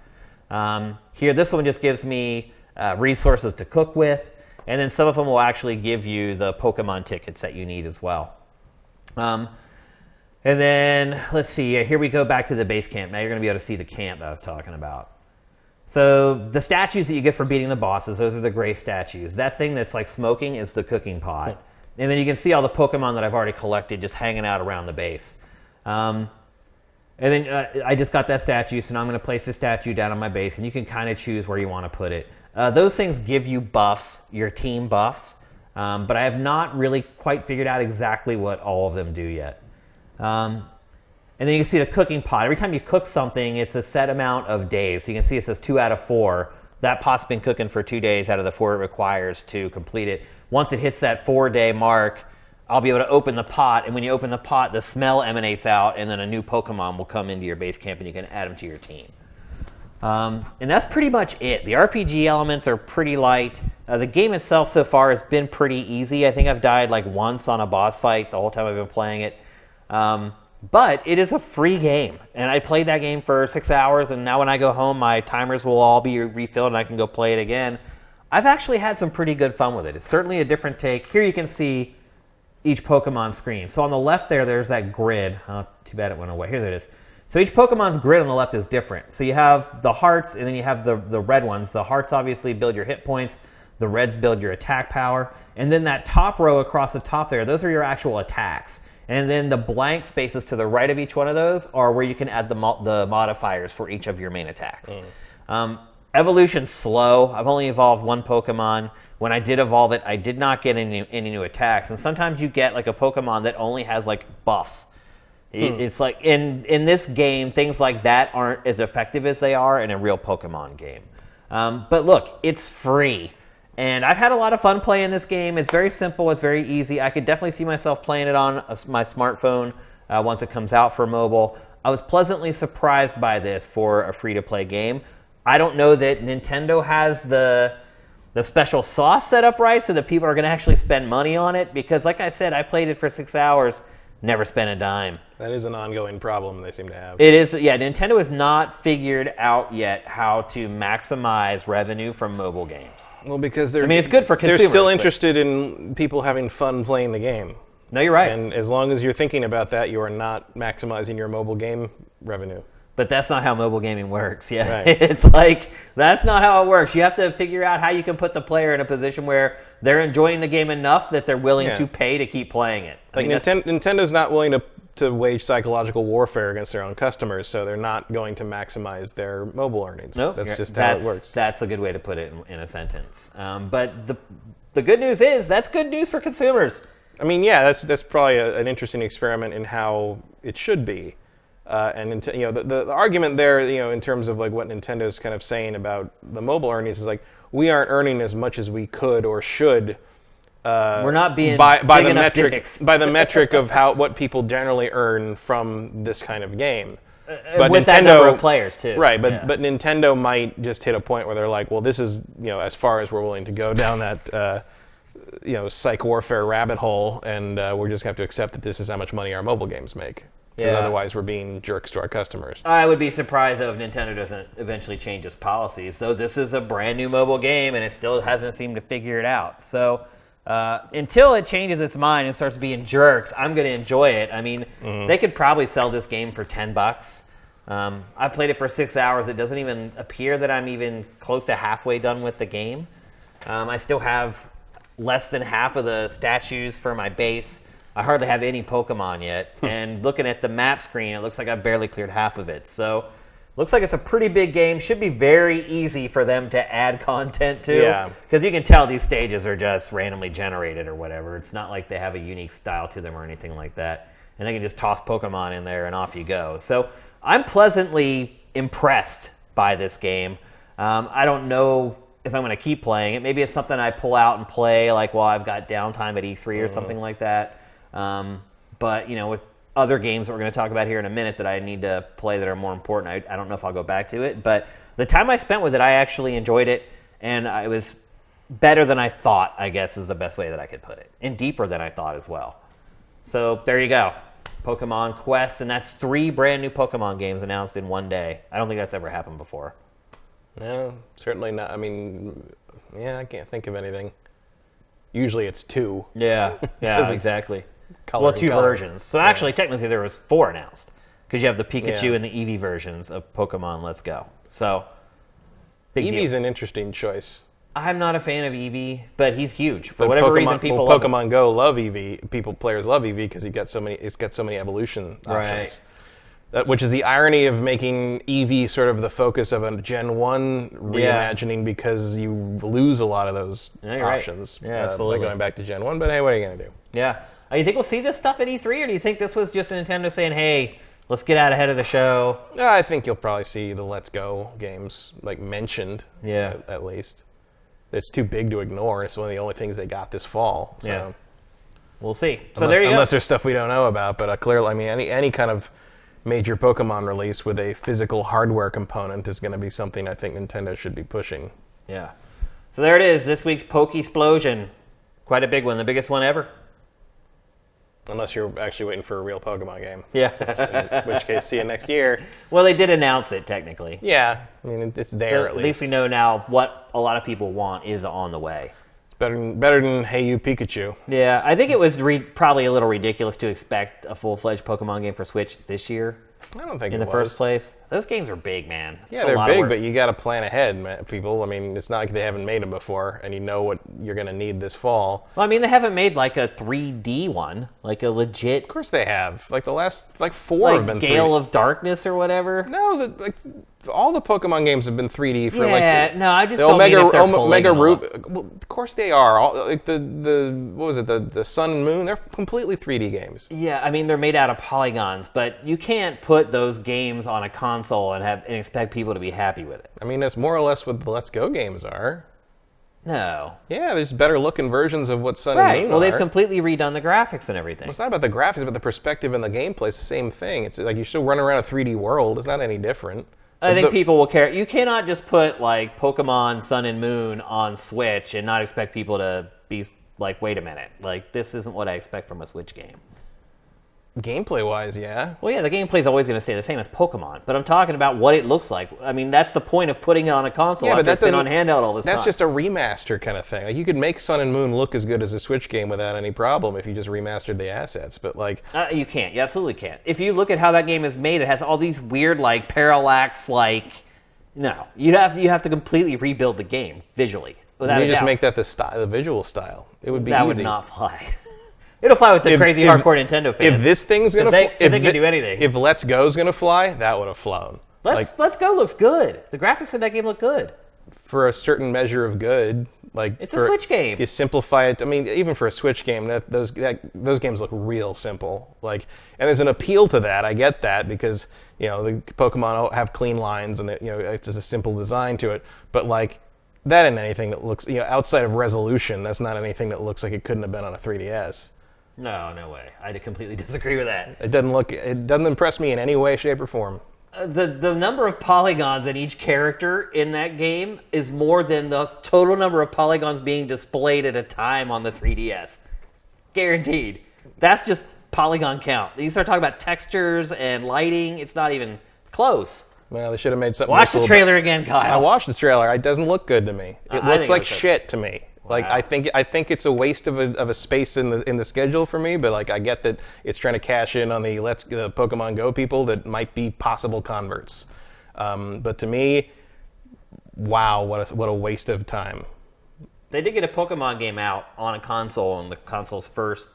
S1: Um, here, this one just gives me uh, resources to cook with, and then some of them will actually give you the Pokemon tickets that you need as well. Um, and then let's see. Here we go back to the base camp. Now you're going to be able to see the camp that I was talking about. So the statues that you get for beating the bosses, those are the gray statues. That thing that's like smoking is the cooking pot. And then you can see all the Pokemon that I've already collected just hanging out around the base. Um, and then uh, I just got that statue, so now I'm going to place the statue down on my base, and you can kind of choose where you want to put it. Uh, those things give you buffs, your team buffs, um, but I have not really quite figured out exactly what all of them do yet. Um, and then you can see the cooking pot. Every time you cook something, it's a set amount of days. So you can see it says two out of four. That pot's been cooking for two days out of the four it requires to complete it. Once it hits that four day mark, I'll be able to open the pot. And when you open the pot, the smell emanates out, and then a new Pokemon will come into your base camp and you can add them to your team. Um, and that's pretty much it. The RPG elements are pretty light. Uh, the game itself so far has been pretty easy. I think I've died like once on a boss fight the whole time I've been playing it. Um, but it is a free game, and I played that game for six hours, and now when I go home, my timers will all be refilled, and I can go play it again. I've actually had some pretty good fun with it. It's certainly a different take. Here you can see each Pokemon screen. So on the left there, there's that grid. Oh, too bad it went away. Here it is. So each Pokemon's grid on the left is different. So you have the hearts, and then you have the, the red ones. The hearts obviously build your hit points. The reds build your attack power. And then that top row across the top there, those are your actual attacks. And then the blank spaces to the right of each one of those are where you can add the, mo- the modifiers for each of your main attacks. Um, evolution's slow. I've only evolved one Pokemon. When I did evolve it, I did not get any, any new attacks. And sometimes you get like a Pokemon that only has like buffs. It- It's like in in this game, things like that aren't as effective as they are in a real Pokemon game. Um, but look, it's free, and I've had a lot of fun playing this game. It's very simple. It's very easy. I could definitely see myself playing it on a my smartphone uh, once it comes out for mobile. I was pleasantly surprised by this for a free to play game. I don't know that Nintendo has the the special sauce set up right so that people are going to actually spend money on it because like i said i played it for six hours never spent a dime
S2: That is an ongoing problem they seem to have.
S1: it is yeah nintendo has not figured out yet how to maximize revenue from mobile games
S2: well, because they're.
S1: I mean, it's good for consumers.
S2: They're
S1: still
S2: interested in people having fun playing the game.
S1: no you're right
S2: And as long as you're thinking about that, you are not maximizing your mobile game revenue.
S1: But that's not how mobile gaming works yeah
S2: Right.
S1: it's like that's not how it works you have to figure out how you can put the player in a position where they're enjoying the game enough that they're willing
S2: Yeah.
S1: to pay to keep playing it I
S2: Like
S1: mean,
S2: Ninten- Nintendo's not willing to to wage psychological warfare against their own customers, so they're not going to maximize their mobile earnings.
S1: Nope.
S2: That's just
S1: that's,
S2: how it works.
S1: That's a good way to put it in, in a sentence. Um, but the the good news is that's good news for consumers.
S2: I mean, yeah, that's that's probably a, an interesting experiment in how it should be. Uh, and you know the, the, the argument there, you know, in terms of like what Nintendo's kind of saying about the mobile earnings is like we aren't earning as much as we could or should. Uh,
S1: We're not being
S2: by, by the metric
S1: dicks.
S2: by the metric of how what people generally earn from this kind of game. But
S1: Uh, with that number of players too.
S2: Right, but
S1: Yeah.
S2: but Nintendo might just hit a point where they're like, well, this is you know as far as we're willing to go down that uh, you know psych warfare rabbit hole, and uh, we're just gonna have to accept that this is how much money our mobile games make. Because
S1: Yeah.
S2: otherwise, we're being jerks to our customers.
S1: I would be surprised though if Nintendo doesn't eventually change its policies. So this is a brand new mobile game, and it still hasn't seemed to figure it out. So uh, until it changes its mind and starts being jerks, I'm going to enjoy it. I mean, they could probably sell this game for ten bucks. Um, I've played it for six hours. It doesn't even appear that I'm even close to halfway done with the game. Um, I still have less than half of the statues for my base. I hardly have any Pokemon yet. and looking at the map screen, it looks like I've barely cleared half of it. So, looks like it's a pretty big game. Should be very easy for them to add content to.
S2: Yeah.
S1: Because you can tell these stages are just randomly generated or whatever. It's not like they have a unique style to them or anything like that. And they can just toss Pokemon in there and off you go. So, I'm pleasantly impressed by this game. Um, I don't know if I'm going to keep playing it. Maybe it's something I pull out and play, like while I've got downtime at E3 or something like that. Um, but you know, with other games that we're going to talk about here in a minute that I need to play that are more important, I, I don't know if I'll go back to it. But the time I spent with it, I actually enjoyed it, and I- it was better than I thought. I guess is the best way that I could put it, and deeper than I thought as well. So there you go. Pokemon Quest, and that's three brand new Pokemon games announced in one day. I don't think that's ever happened before.
S2: No, certainly not. I mean, yeah, I can't think of anything. Usually, it's two.
S1: Yeah, yeah, exactly.
S2: Color
S1: well, two
S2: color.
S1: versions. So actually, technically, there was four announced because you have the Pikachu
S2: Yeah.
S1: and the Eevee versions of Pokemon Let's Go. So big
S2: Eevee's
S1: deal.
S2: an interesting choice.
S1: I'm not a fan of Eevee, but he's huge for
S2: But
S1: whatever
S2: Pokemon,
S1: reason. People
S2: well. Pokemon Go love Eevee. People, players love Eevee because he got so many. It's got so many evolution
S1: Right.
S2: options. That, which is the irony of making Eevee sort of the focus of a Gen One
S1: Yeah.
S2: reimagining because you lose a lot of those
S1: Yeah, you're right.
S2: options
S1: Yeah,
S2: uh,
S1: absolutely.
S2: by going back to Gen One. But hey, what are you gonna do?
S1: Yeah. Uh, you think we'll see this stuff at E3, or do you think this was just Nintendo saying, "Hey, let's get out ahead of the show"?
S2: I think you'll probably see the Let's Go games like mentioned.
S1: Yeah.
S2: At, at least, it's too big to ignore. It's one of the only things they got this fall. So.
S1: Yeah. We'll see. So
S2: unless,
S1: there you
S2: unless
S1: go.
S2: there's stuff we don't know about. But uh, clearly, I mean, any any kind of major Pokemon release with a physical hardware component is going to be something I think Nintendo should be pushing.
S1: Yeah. So there it is. This week's Poke Explosion. Quite a big one, the biggest one ever.
S2: Unless you're actually waiting for a real Pokemon game,
S1: Yeah.
S2: in which case, see you next year.
S1: well, they did announce it technically.
S2: Yeah, I mean, it's there
S1: So
S2: at
S1: at
S2: least.
S1: least we know now what a lot of people want is on the way.
S2: It's better than, better than Hey You Pikachu.
S1: Yeah, I think it was re- probably a little ridiculous to expect a full-fledged Pokemon game for Switch this year
S2: I don't think
S1: in the
S2: was.
S1: first place. Those games are big, man.
S2: Yeah,
S1: It's
S2: they're big, but you got to plan ahead, man, people. I mean, it's not like they haven't made them before, and you know what you're going to need this fall.
S1: Well, I mean, they haven't made like a 3D one, like a legit
S2: Of course, they have. Like the last, like four have
S1: like
S2: been
S1: Gale
S2: 3D.
S1: of Darkness or whatever.
S2: No, the, like all the Pokemon games have been 3D for
S1: yeah,
S2: like the,
S1: no, I just
S2: the Omega
S1: mean if they're
S2: Omega. Ruby. Well, of course they are. All, like the the what was it? The the Sun and Moon. They're completely 3D games.
S1: Yeah, I mean they're made out of polygons, but you can't put those games on a console and have and expect people to be happy with it.
S2: I mean, that's more or less what the Let's Go games are.
S1: No.
S2: Yeah, there's better looking versions of what Sun
S1: Right.
S2: and Moon are.
S1: Well, they've
S2: are.
S1: completely redone the graphics and everything.
S2: it's not about the graphics, but the perspective and the gameplay. It's the same thing. It's like you still run around a 3D world. It's not any different.
S1: I think
S2: The-
S1: people will care. You cannot just put like Pokemon Sun and Moon on Switch and not expect people to be like, wait a minute, like this isn't what I expect from a Switch game.
S2: Gameplay wise, yeah.
S1: Well, yeah, the gameplay is always going to stay the same as Pokemon, but I'm talking about what it looks like. I mean, that's the point of putting it on a console
S2: Yeah, but that
S1: it's been on handheld all this time.
S2: That's
S1: time.
S2: just a remaster kind of thing. Like you could make Sun and Moon look as good as a Switch game without any problem if you just remastered the assets. But like,
S1: Uh, you can't. You absolutely can't. If you look at how that game is made, it has all these weird like parallax like. No, you have you have to completely rebuild the game visually. Without
S2: you just
S1: doubt.
S2: make that the style, the visual style. It would be
S1: that
S2: easy.
S1: would not fly. It'll fly with the
S2: If-
S1: crazy
S2: if-
S1: hardcore Nintendo fans.
S2: If this thing's gonna,
S1: they-
S2: fl- if
S1: they can
S2: thi-
S1: do anything.
S2: If Let's Go's gonna fly, that would have flown.
S1: Let's
S2: like
S1: Let's Go looks good. The graphics in that game look good.
S2: for a certain measure of good. Like
S1: It's a Switch game.
S2: You simplify it. I mean, even for a Switch game, that those that, those games look real simple. Like, and there's an appeal to that. I get that because you know the Pokemon have clean lines and it, you know it's just a simple design to it. But like that ain't anything that looks you know outside of resolution. That's not anything that looks like it couldn't have been on a 3DS.
S1: No, no way. I completely disagree with that.
S2: It doesn't look. It doesn't impress me in any way, shape, or form.
S1: Uh, The the number of polygons in each character in that game is more than the total number of polygons being displayed at a time on the 3DS. Guaranteed. That's just polygon count. You start talking about textures and lighting, it's not even close.
S2: Well, they should have made something.
S1: Watch the
S2: look a little
S1: trailer again, Kyle.
S2: I watched the trailer. It doesn't look good to me. It
S1: I
S2: looks
S1: think it
S2: like
S1: good.
S2: shit to me. Like
S1: Wow.
S2: I think I think it's a waste of a, of a space in the in the schedule for me. But like I get that it's trying to cash in on the let's the Pokemon Go people that might be possible converts. Um, but to me, wow, what a, what a waste of time.
S1: They did get a Pokemon game out on a console in the console's first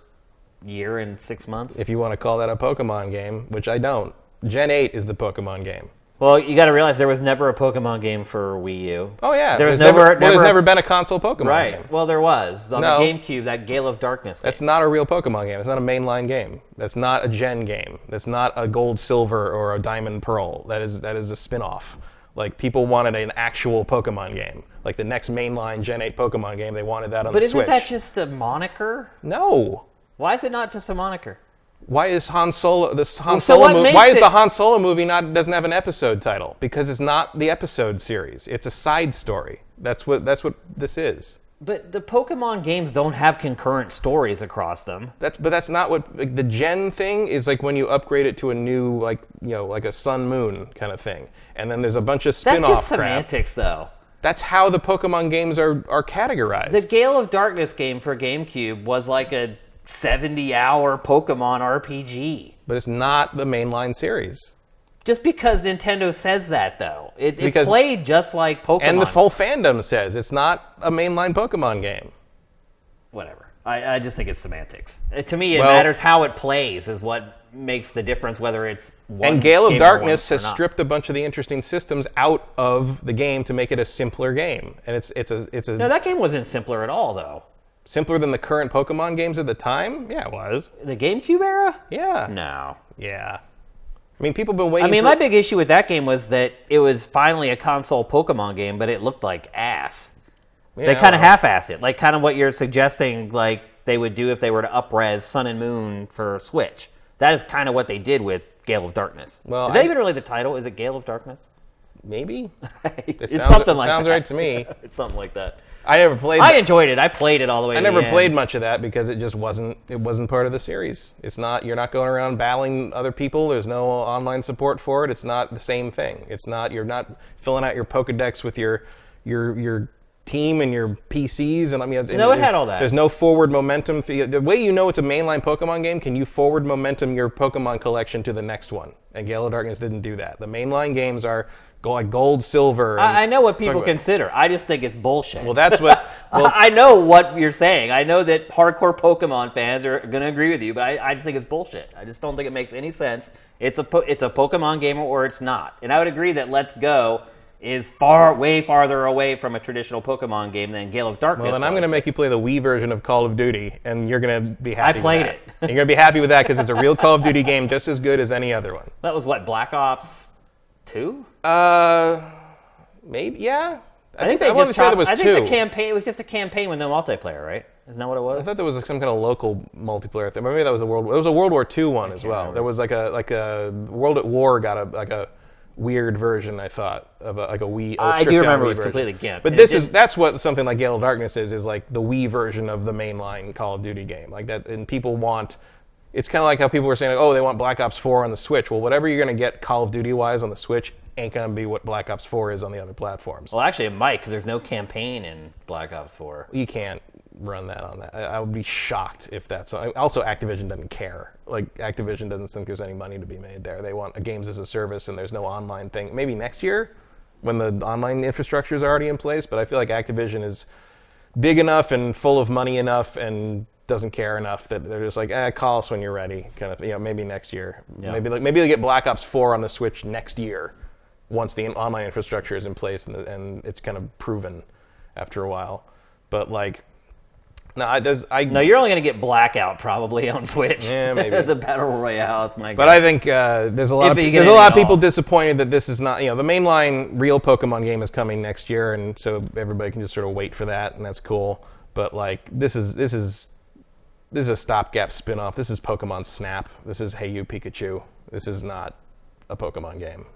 S1: year and six months.
S2: If you want to call that a Pokemon game, which I don't. Gen 8 is the Pokemon game.
S1: Well, you got to realize there was never a Pokemon game for Wii U.
S2: Oh yeah,
S1: There was
S2: there's
S1: never-
S2: well, there's
S1: never-
S2: never been a console Pokemon
S1: Right.
S2: game.
S1: Well, there was on
S2: No.
S1: the GameCube that Gale of Darkness. Game.
S2: That's not a real Pokemon game. It's not a mainline game. That's not a Gen game. That's not a Gold Silver or a Diamond Pearl. That is that is a spin-off. Like people wanted an actual Pokemon game. Like the next mainline Gen 8 Pokemon game, they wanted that on
S1: but
S2: the
S1: isn't that just a moniker?
S2: no.
S1: Why is it not just a moniker?
S2: Why is Han Solo this Han
S1: so
S2: Solo movie? Why is
S1: it-
S2: the Han Solo movie not doesn't have an episode title? Because it's not the episode series. It's a side story. That's what that's what this is.
S1: But the Pokemon games don't have concurrent stories across them.
S2: That's but that's not what like, the gen thing is like when you upgrade it to a new like you know like a sun moon kind of thing, and then there's a bunch of
S1: That's
S2: spin-off
S1: just
S2: crap.
S1: semantics, though.
S2: That's how the Pokemon games are are categorized.
S1: The Gale of Darkness game for GameCube was like a 70-hour Pokemon RPG.
S2: but it's not the mainline series.
S1: Just because Nintendo says that, though, it, it
S2: Because-
S1: played just like Pokemon.
S2: And the full fandom says it's not a mainline Pokemon game.
S1: whatever. I, I just think it's semantics. Uh, to me, it
S2: Well-
S1: matters how it plays is what makes the difference whether it's one
S2: And Gale of
S1: game or
S2: Darkness
S1: one or
S2: has
S1: not.
S2: stripped a bunch of the interesting systems out of the game to make it a simpler game. And it's it's a it's a
S1: No, that game wasn't simpler at all, though.
S2: Simpler than the current Pokemon games at the time. Yeah, it was.
S1: The GameCube era?
S2: Yeah.
S1: No.
S2: Yeah. I mean, people have been waiting.
S1: I mean,
S2: for,
S1: my big issue with that game was that it was finally a console Pokemon game, but it looked like ass. They kind of half-assed it, like kind of what you're suggesting, like they would do if they were to upres Sun and Moon for Switch. That is kind of what they did with Gale of Darkness.
S2: Well,
S1: is that
S2: I-
S1: even really the title? Is it Gale of Darkness?
S2: Maybe.
S1: it's
S2: sounds-
S1: something
S2: it
S1: like
S2: sounds
S1: that.
S2: right to me.
S1: it's something like that.
S2: I never played.
S1: I enjoyed it. I played it all the way.
S2: Through.
S1: I
S2: never played
S1: end.
S2: much of that because it just wasn't it wasn't part of the series. It's not you're not going around battling other people. There's no online support for it. It's not the same thing. It's not you're not filling out your Pokédex with your your your team and your PCs and I mean
S1: No, it
S2: there's-
S1: had all that.
S2: There's no forward momentum. The way you know it's a mainline Pokemon game, can you forward momentum your Pokemon collection to the next one? And Gale of Darkness didn't do that. The mainline games are like gold, silver.
S1: I, I know what people consider. I just think it's bullshit.
S2: Well, that's what. Well,
S1: I know what you're saying. I know that hardcore Pokemon fans are going to agree with you, but I, I just think it's bullshit. I just don't think it makes any sense. It's a po- it's a Pokemon game or it's not. And I would agree that Let's Go is far way farther away from a traditional Pokemon game than Gale of Darkness.
S2: Well, then I'm going to make you play the Wii version of Call of Duty, and you're going to be happy. I played
S1: it.
S2: You're going to be happy with that because it's a real Call of Duty game, just as good as any other one.
S1: That was what Black Ops Two.
S2: Uh, maybe yeah.
S1: I think they
S2: I
S1: just chopped-
S2: was
S1: I
S2: two.
S1: think the campaign it was just a campaign with no multiplayer, right? Isn't that what it was?
S2: I thought there was some kind of local multiplayer thing. Maybe that was a world. It was a World War II one as well.
S1: remember.
S2: There was like a like a World at War got a like a weird version. I thought of a, like a Wii.
S1: I do remember it was
S2: version.
S1: completely gimped.
S2: But
S1: It
S2: this is that's what something like Gale of Darkness is. Is like the Wii version of the mainline Call of Duty game. Like that, and people want. It's kind of like how people were saying, like, oh, they want Black Ops 4 on the Switch. Well, whatever you're going to get Call of Duty wise on the Switch ain't going to be what Black Ops 4 is on the other platforms.
S1: Well, actually, it might because there's no campaign in Black Ops Four.
S2: you can't run that on that. I, I would be shocked if that's also Activision doesn't care. Like Activision doesn't think there's any money to be made there. They want a games as a service, and there's no online thing. Maybe next year, when the online infrastructure is already in place. But I feel like Activision is big enough and full of money enough and doesn't care enough that they're just like, eh, call us when you're ready, kind of. You know, maybe next year.
S1: Yeah.
S2: Maybe like maybe they get Black Ops 4 on the Switch next year. once the online infrastructure is in place and, and it's kind of proven after a while. But like, no, I, there's I.
S1: No, you're only going to get Blackout probably on Switch.
S2: Yeah, maybe.
S1: the Battle Royale, it's my
S2: But. I think uh, there's a lot
S1: If
S2: of there's a lot of people
S1: all.
S2: disappointed that this is not you know the mainline real Pokemon game is coming next year, and so everybody can just sort of wait for that, and that's cool. But like this is this is this is a stopgap spin-off. This is Pokemon Snap. This is Hey You Pikachu. This is not a Pokemon game.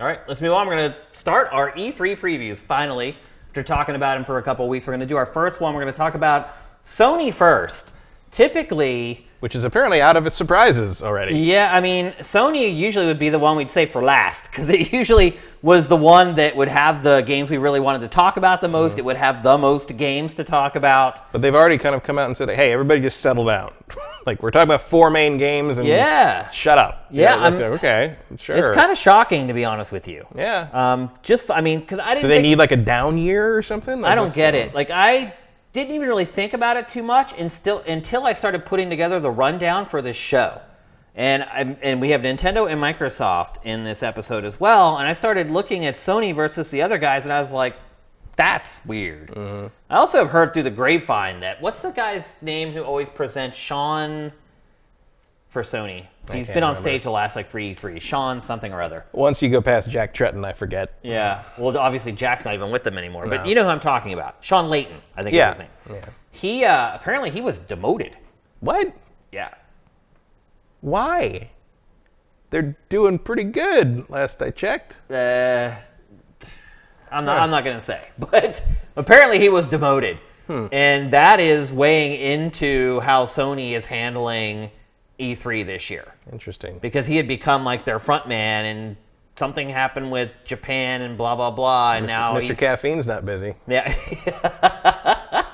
S1: All right, let's move on. We're going to start our E3 previews finally. After talking about them for a couple weeks, we're going to do our first one. We're going to talk about Sony first. Typically,
S2: Which is apparently out of its surprises already.
S1: yeah, I mean, Sony usually would be the one we'd say for last because it usually was the one that would have the games we really wanted to talk about the most.
S2: Mm-hmm.
S1: It would have the most games to talk about.
S2: But they've already kind of come out and said, "Hey, everybody, just settle down. like we're talking about four main games, and
S1: Yeah.
S2: shut up."
S1: Yeah,
S2: like,
S1: I'm-
S2: okay, sure.
S1: It's kind of shocking, to be honest with you.
S2: yeah.
S1: Um, just, I mean, because I didn't
S2: Do they
S1: think-
S2: need like a down year or something? Like,
S1: I don't get it. Like I didn't even really think about it too much, and still until I started putting together the rundown for this show, and I, and we have Nintendo and Microsoft in this episode as well, and I started looking at Sony versus the other guys, and I was like, that's weird.
S2: Mm-hmm.
S1: I also have heard through the grapevine that what's the guy's name who always presents Shawn for Sony? He's been on
S2: remember.
S1: stage the last like three three. Shawn something or other.
S2: Once you go past Jack Tretton, I forget.
S1: Yeah. Well, obviously Jack's not even with them anymore. But you know who I'm talking about. Shawn Layden, I think
S2: Yeah.
S1: is his name.
S2: Yeah.
S1: He uh, apparently he was demoted.
S2: What?
S1: Yeah.
S2: Why? They're doing pretty good. Last I checked.
S1: Uh, I'm not.
S2: Huh.
S1: I'm not gonna say, but apparently he was demoted,
S2: Hmm.
S1: and that is weighing into how Sony is handling E3 this year
S2: Interesting.
S1: because he had become like their front man, and something happened with Japan and blah blah blah, and now
S2: Mr. Caffeine's not busy.
S1: Yeah.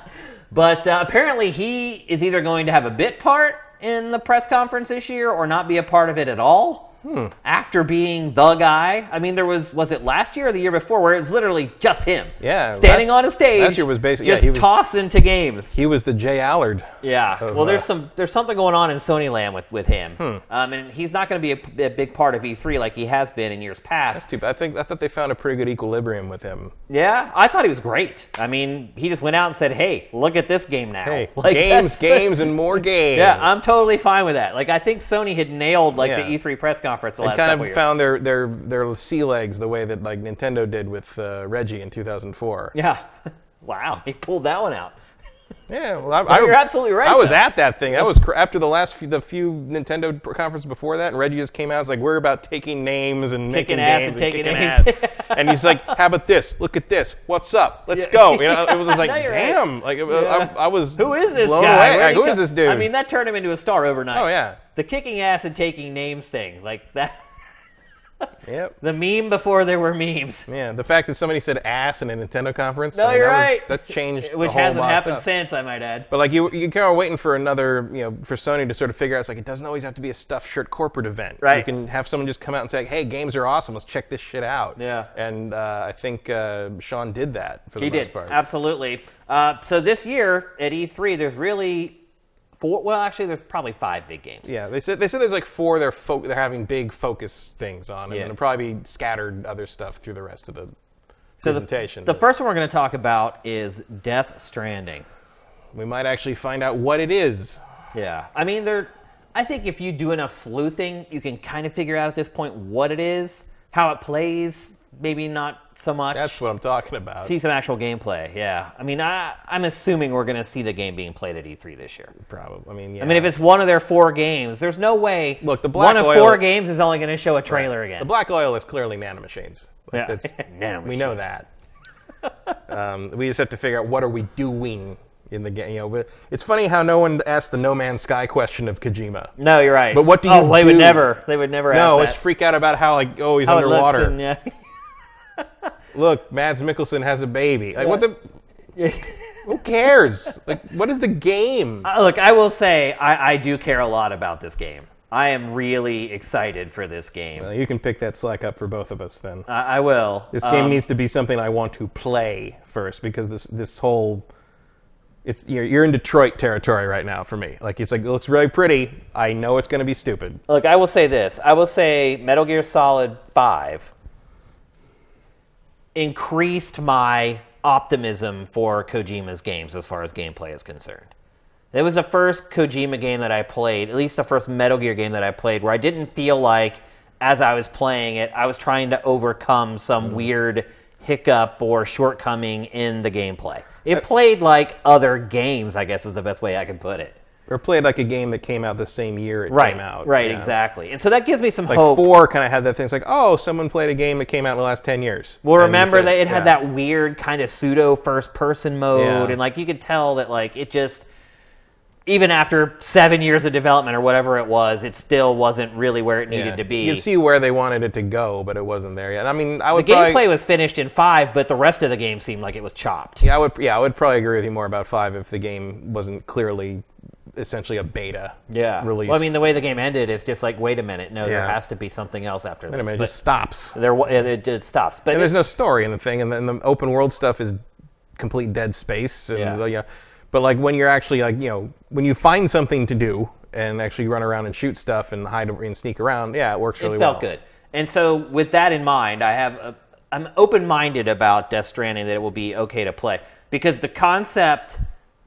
S1: but uh, apparently, he is either going to have a bit part in the press conference this year or not be a part of it at all.
S2: Hmm.
S1: After being the guy, I mean, there was was it last year or the year before where it was literally just him,
S2: Yeah,
S1: standing
S2: last-
S1: on a stage,
S2: last year was basically- yeah,
S1: just
S2: he was-
S1: tossing to games.
S2: He was the J Allard.
S1: Yeah.
S2: of,
S1: well, there's
S2: uh,
S1: some there's something going on in Sony Land with with him,
S2: Hmm.
S1: um, and he's not going to be a, a big part of E3 like he has been in years past.
S2: Too bad. I think I thought they found a pretty good equilibrium with him.
S1: Yeah, I thought he was great. I mean, he just went out and said, "Hey, look at this game now."
S2: Hey,
S1: Like,
S2: games, games, and more games.
S1: Yeah, I'm totally fine with that. Like, I think Sony had nailed like
S2: Yeah.
S1: the E3 press conference the last
S2: kind of
S1: years.
S2: found their their their sea legs the way that like Nintendo did with uh, Reggie in 2004.
S1: yeah. wow, he pulled that one out.
S2: Yeah, well, I, I,
S1: you're absolutely right,
S2: I was
S1: though.
S2: at that thing. That was cr- after the last few, the few Nintendo conferences before that, and Reggie just came out. It's like we're about taking names and
S1: Kicking
S2: making
S1: ass
S2: games
S1: and taking
S2: kicking
S1: names.
S2: ass. and he's like, "How about this? Look at this. What's up? Let's
S1: Yeah.
S2: go." You know, it was like,
S1: you're right.
S2: "Damn!" Like, it
S1: Yeah.
S2: I, I was
S1: Who is this guy?
S2: Like, who is this dude?
S1: I mean, that turned him into a star overnight.
S2: oh yeah,
S1: The kicking ass and taking names thing, like that.
S2: Yep.
S1: The meme before there were memes.
S2: Yeah, the fact that somebody said ass in a Nintendo conference.
S1: No,
S2: I mean,
S1: you're
S2: that was-
S1: right.
S2: that changed
S1: Which
S2: the whole
S1: hasn't
S2: box
S1: happened
S2: up.
S1: since, I might add.
S2: But like you, you kind of waiting for another, you know, for Sony to sort of figure out. It's like it doesn't always have to be a stuffed shirt corporate event. You
S1: Right.
S2: can have someone just come out and say, "Hey, games are awesome. Let's check this shit out."
S1: Yeah.
S2: And uh, I think uh, Shawn did that for the
S1: He
S2: most
S1: did
S2: part.
S1: absolutely. Uh, so this year at E3, there's really four. Well, actually, there's probably five big games.
S2: Yeah, they said they said there's like four. They're fo- they're having big focus things on, and
S1: Yeah.
S2: there'll probably be scattered other stuff through the rest of the
S1: So the-
S2: presentation.
S1: The,
S2: but
S1: first one we're going to talk about is Death Stranding.
S2: we might actually find out what it is.
S1: Yeah, I mean, there. I think if you do enough sleuthing, you can kind of figure out at this point what it is, how it plays. Maybe not so much.
S2: That's what I'm talking about.
S1: see some actual gameplay. Yeah, I mean, I, I'm assuming we're going to see the game being played at E3 this year.
S2: Probably. I mean, yeah.
S1: I mean, if it's one of their four games, there's no way.
S2: Look, the Black
S1: one of
S2: Oil-
S1: four games is only going to show a trailer again.
S2: The black oil is clearly nanomachines. Like,
S1: Yeah. Nanomachines.
S2: We know that. um, we just have to figure out what are we doing in the game. You know, but it's funny how no one asked the No Man's Sky question of Kojima.
S1: no, you're right.
S2: But what do you?
S1: oh,
S2: you
S1: they would never. They would never
S2: No,
S1: ask
S2: let's
S1: that.
S2: freak out about how like oh he's
S1: How
S2: underwater.
S1: and, yeah.
S2: Look, Mads Mikkelsen has a baby. Like what the? Who cares? like what is the game?
S1: Uh, Look, I will say I, I do care a lot about this game. I am really excited for this game.
S2: Well, you can pick that slack up for both of us then.
S1: I, I will.
S2: This game
S1: Um,
S2: needs to be something I want to play first because this this whole it's you're, you're in Detroit territory right now for me. Like it's like it looks really pretty. I know it's going to be stupid.
S1: Look, I will say this. I will say Metal Gear Solid 5 increased my optimism for Kojima's games as far as gameplay is concerned. It was the first Kojima game that I played, at least the first Metal Gear game that I played, where I didn't feel like as I was playing it, I was trying to overcome some mm-hmm. weird hiccup or shortcoming in the gameplay. It played like other games, I guess is the best way I can put it.
S2: Or played like a game that came out the same year it
S1: Right,
S2: came out.
S1: right,
S2: yeah.
S1: exactly. And so that gives me some
S2: Like
S1: hope.
S2: four kind of had that thing. It's like, oh, someone played a game that came out in the last ten years.
S1: Well,
S2: And
S1: remember
S2: said-
S1: that it had
S2: yeah.
S1: that weird kind of pseudo first person mode,
S2: Yeah.
S1: and like you could tell that like it just even after seven years of development or whatever it was, it still wasn't really where it needed
S2: Yeah.
S1: to be.
S2: You see where they wanted it to go, but it wasn't there yet. I mean, I
S1: the
S2: would
S1: gameplay
S2: probably,
S1: was finished in five, but the rest of the game seemed like it was chopped.
S2: yeah, I would, yeah, I would probably agree with you more about five if the game wasn't clearly, essentially a beta.
S1: Yeah.
S2: Released.
S1: Well, I mean, the way the game ended is just like, wait a minute, no, there
S2: Yeah.
S1: has to be something else after
S2: Wait a
S1: this.
S2: minute, it
S1: But
S2: just stops.
S1: there, wa- it, it, it stops. But
S2: And there's no story in the thing, and then the open world stuff is complete dead space. And,
S1: Yeah.
S2: Uh, yeah. But like when you're actually like you know when you find something to do and actually run around and shoot stuff and hide and sneak around, yeah, it works really well.
S1: it felt
S2: well.
S1: good. And so, with that in mind, I have a, I'm open-minded about Death Stranding that it will be okay to play because the concept,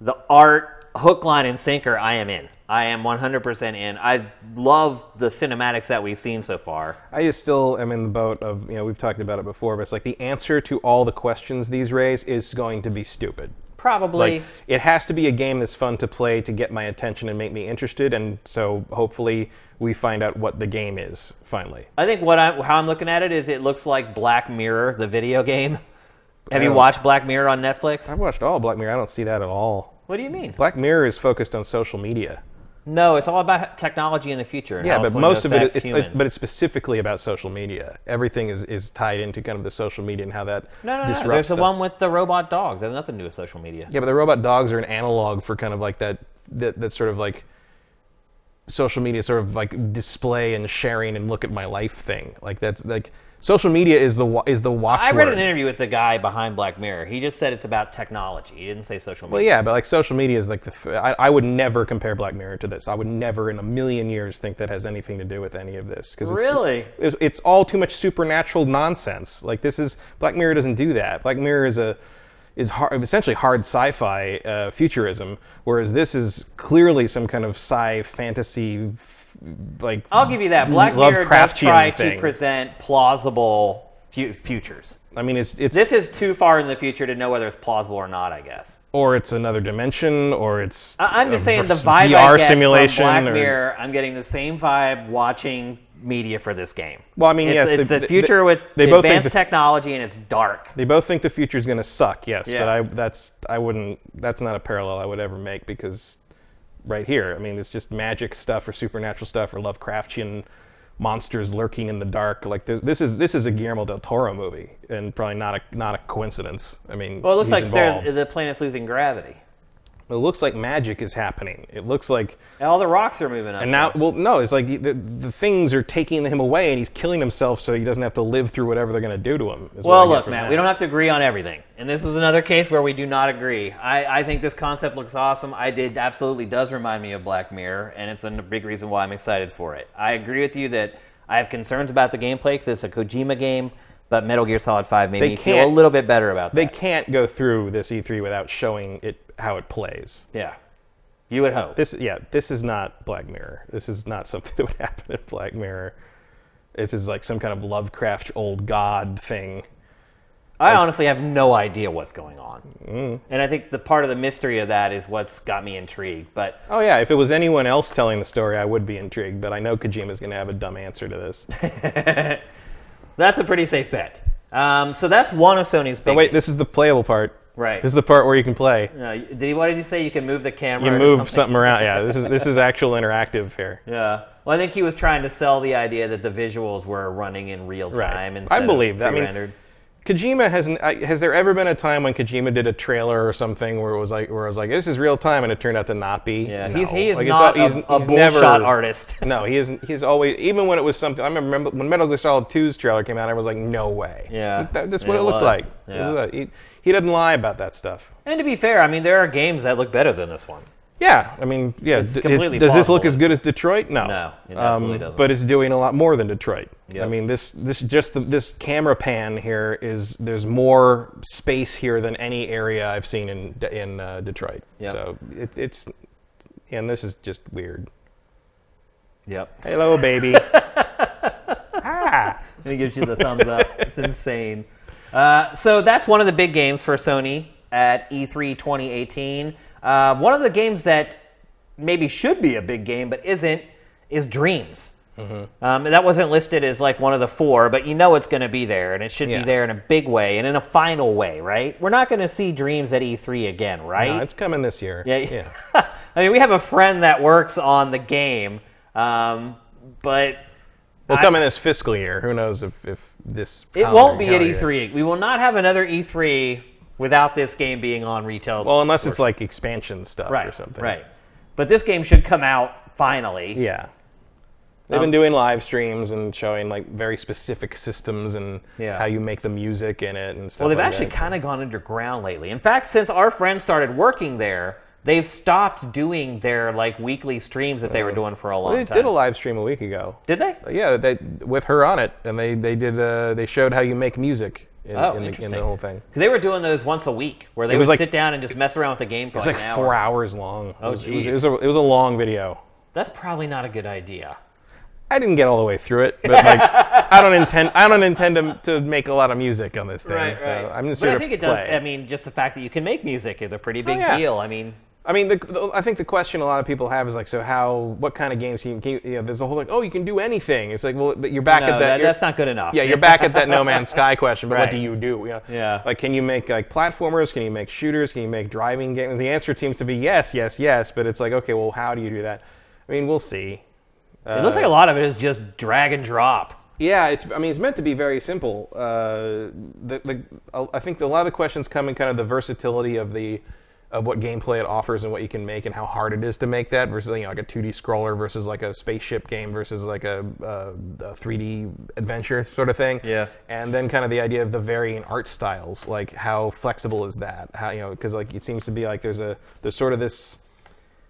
S1: the art, hook, line, and sinker, I am in. I am 100% in. I love the cinematics that we've seen so far.
S2: I just still am in the boat of you know we've talked about it before, but it's like the answer to all the questions these raise is going to be stupid.
S1: Probably.
S2: Like it has to be a game that's fun to play to get my attention and make me interested, and so hopefully we find out what the game is finally.
S1: I think what I how I'm looking at it is it looks like Black Mirror, the video game. Have you
S2: oh.
S1: watched Black Mirror on Netflix?
S2: I've watched all Black Mirror. I don't see that at all.
S1: What do you mean?
S2: Black Mirror is focused on social media.
S1: No, it's all about technology in the future.
S2: Yeah, but most of it, it's, it's, but it's specifically about social media. Everything is, is tied into kind of the social media and how that
S1: no, no, no.
S2: disrupts
S1: There's the
S2: stuff.
S1: one with the robot dogs. That has nothing to do with social media.
S2: Yeah, but the robot dogs are an analog for kind of like that, that, that sort of like social media sort of like display and sharing and look at my life thing. Like that's like social media is the is the watchword.
S1: I read an interview with the guy behind Black Mirror. He just said it's about technology. He didn't say social media.
S2: Well, yeah, but like social media is like the. Th- I, I would never compare Black Mirror to this. I would never in a million years think that has anything to do with any of this. Cause it's,
S1: Really?
S2: It's, it's all too much supernatural nonsense. Like this is Black Mirror doesn't do that. Black Mirror is a is hard, essentially hard sci-fi uh, futurism, whereas this is clearly some kind of sci fantasy, like
S1: I'll give you that. Black Mirror does try
S2: thing.
S1: to present plausible fu- futures.
S2: I mean, it's it's
S1: This is too far in the future to know whether it's plausible or not. I guess.
S2: or it's another dimension, or it's
S1: I- I'm just saying the vibe
S2: VR
S1: I get
S2: simulation,
S1: from Black
S2: or-
S1: Mirror. I'm getting the same vibe watching media for this game.
S2: Well, I mean,
S1: it's,
S2: yes,
S1: it's
S2: they-
S1: the
S2: they-
S1: future with
S2: they both
S1: advanced technology and it's dark.
S2: They both think the future is going to suck, yes,
S1: Yeah.
S2: but I that's I wouldn't that's not a parallel I would ever make because right here, I mean, it's just magic stuff or supernatural stuff or Lovecraftian monsters lurking in the dark. Like this, this is this is a Guillermo del Toro movie, and probably not a not a coincidence. I mean,
S1: Well, it looks like there,
S2: involved.
S1: the planet's losing gravity.
S2: It looks like magic is happening. It looks like
S1: And all the rocks are moving up.
S2: and now, well, no, it's like the, the things are taking him away, and he's killing himself so he doesn't have to live through whatever they're going to do to him. is what I
S1: Well, look, Matt,
S2: that.
S1: we don't have to agree on everything. And this is another case where we do not agree. I, I think this concept looks awesome. I did absolutely does remind me of Black Mirror, and it's a big reason why I'm excited for it. I agree with you that I have concerns about the gameplay because it's a Kojima game, but Metal Gear Solid 5 made
S2: They
S1: me feel a little bit better about that.
S2: They can't go through this E3 without showing it how it plays.
S1: Yeah. You would hope.
S2: This, yeah, this is not Black Mirror. This is not something that would happen in Black Mirror. This is like some kind of Lovecraft old god thing.
S1: I honestly have no idea what's going on.
S2: Mm.
S1: And I think the part of the mystery of that is what's got me intrigued. But
S2: Oh yeah, if it was anyone else telling the story, I would be intrigued. But I know Kojima's going to have a dumb answer to this.
S1: that's a pretty safe bet. Um, so that's one of Sony's big
S2: But wait, this is the playable part.
S1: Right.
S2: This is the part where you can play.
S1: No, did he, what did you say? You can move the camera.
S2: You move something around. Yeah, this is this is actual interactive here.
S1: Yeah. Well, I think he was trying to sell the idea that the visuals were running in real
S2: Right.
S1: time
S2: I believe
S1: of
S2: that. I mean. Kojima hasn't. uh, Has there ever been a time when Kojima did a trailer or something where it was like, where it was like, this is real time, and it turned out to not be?
S1: yeah,
S2: No.
S1: he's he is
S2: Like,
S1: not
S2: al- he's,
S1: a, a
S2: he's never,
S1: shot artist.
S2: No, he isn't. He's always even when it was something. I remember when Metal Gear Solid 2's trailer came out. I was like, no way.
S1: Yeah,
S2: That- that's what it,
S1: it
S2: looked like. It
S1: Yeah.
S2: like- he, doesn't lie about that stuff.
S1: And to be fair, I mean there are games that look better than this one.
S2: Yeah, I mean, yeah.
S1: It's
S2: d-
S1: completely
S2: does this look
S1: plausible.
S2: as good as Detroit? No, Um,
S1: No, it absolutely doesn't.
S2: But it's doing a lot more than Detroit. I mean, this this just the, this camera pan here is there's more space here than any area I've seen in D- in uh, Detroit.
S1: Yep.
S2: So it, it's and this is just weird.
S1: Yep.
S2: Hello, baby. ah.
S1: And he gives you the thumbs up. It's insane. Uh, so that's one of the big games for Sony at E E3 2018. Uh, one of the games that maybe should be a big game but isn't is Dreams.
S2: Mm-hmm.
S1: Um, that wasn't listed as like one of the four, but you know it's going to be there, and it should
S2: Yeah.
S1: be there in a big way and in a final way, right? We're not going to see Dreams at E3 again, right?
S2: No, it's coming this year.
S1: Yeah,
S2: yeah.
S1: I mean, we have a friend that works on the game, um, but
S2: Will
S1: I-
S2: come in this fiscal year. Who knows if, if this?
S1: it won't be at. E3. We will not have another E3 without this game being on retail.
S2: Well, unless it's like expansion stuff
S1: right,
S2: or something.
S1: right. But this game should come out finally.
S2: Yeah. They've
S1: Um,
S2: been doing live streams and showing like very specific systems and
S1: Yeah.
S2: how you make the music in it and stuff.
S1: Well, they've
S2: like
S1: actually kind of gone underground lately. In fact, since our friend started working there, they've stopped doing their like weekly streams that they were doing for a long
S2: they
S1: time.
S2: did a live stream a week ago.
S1: Did they?
S2: Yeah, they with her on it, and they they did uh, they showed how you make music in,
S1: Oh,
S2: in, the, in the whole thing.
S1: Because they were doing those once a week, where they
S2: It
S1: would
S2: was like-
S1: sit down and just mess around with the game for
S2: It's
S1: like,
S2: like
S1: an
S2: four
S1: hour.
S2: hours long.
S1: Oh,
S2: it was, it was, it was a it was a long video.
S1: That's probably not a good idea.
S2: I didn't get all the way through it, but like I don't intend I don't intend to, to make a lot of music on this thing. so I'm just
S1: but I think it
S2: play.
S1: does. I mean, just the fact that you can make music is a pretty big
S2: yeah.
S1: deal. I mean,
S2: I mean, the, the, I think the question a lot of people have is like, so how? What kind of games can you? Can you, know, there's a whole like, oh, you can do anything. It's like, well, but you're back
S1: no,
S2: at that.
S1: that- that's not good enough.
S2: yeah, you're back at that No Man's Sky question. But what do you do? You know,
S1: Yeah.
S2: Like, can you make like platformers? Can you make shooters? Can you make driving games? The answer seems to be yes, yes, yes. But it's like, okay, well, how do you do that? I mean, we'll see.
S1: it looks like a lot of it is just drag and drop.
S2: Yeah, it's. I mean, it's meant to be very simple. Uh, the, the, I think a lot of the questions come in kind of the versatility of the of what gameplay it offers and what you can make and how hard it is to make that versus you know like a 2D scroller versus like a spaceship game versus like a, a, a 3D adventure sort of thing.
S1: Yeah.
S2: And then kind of the idea of the varying art styles, like how flexible is that? How you know because like it seems to be like there's a there's sort of this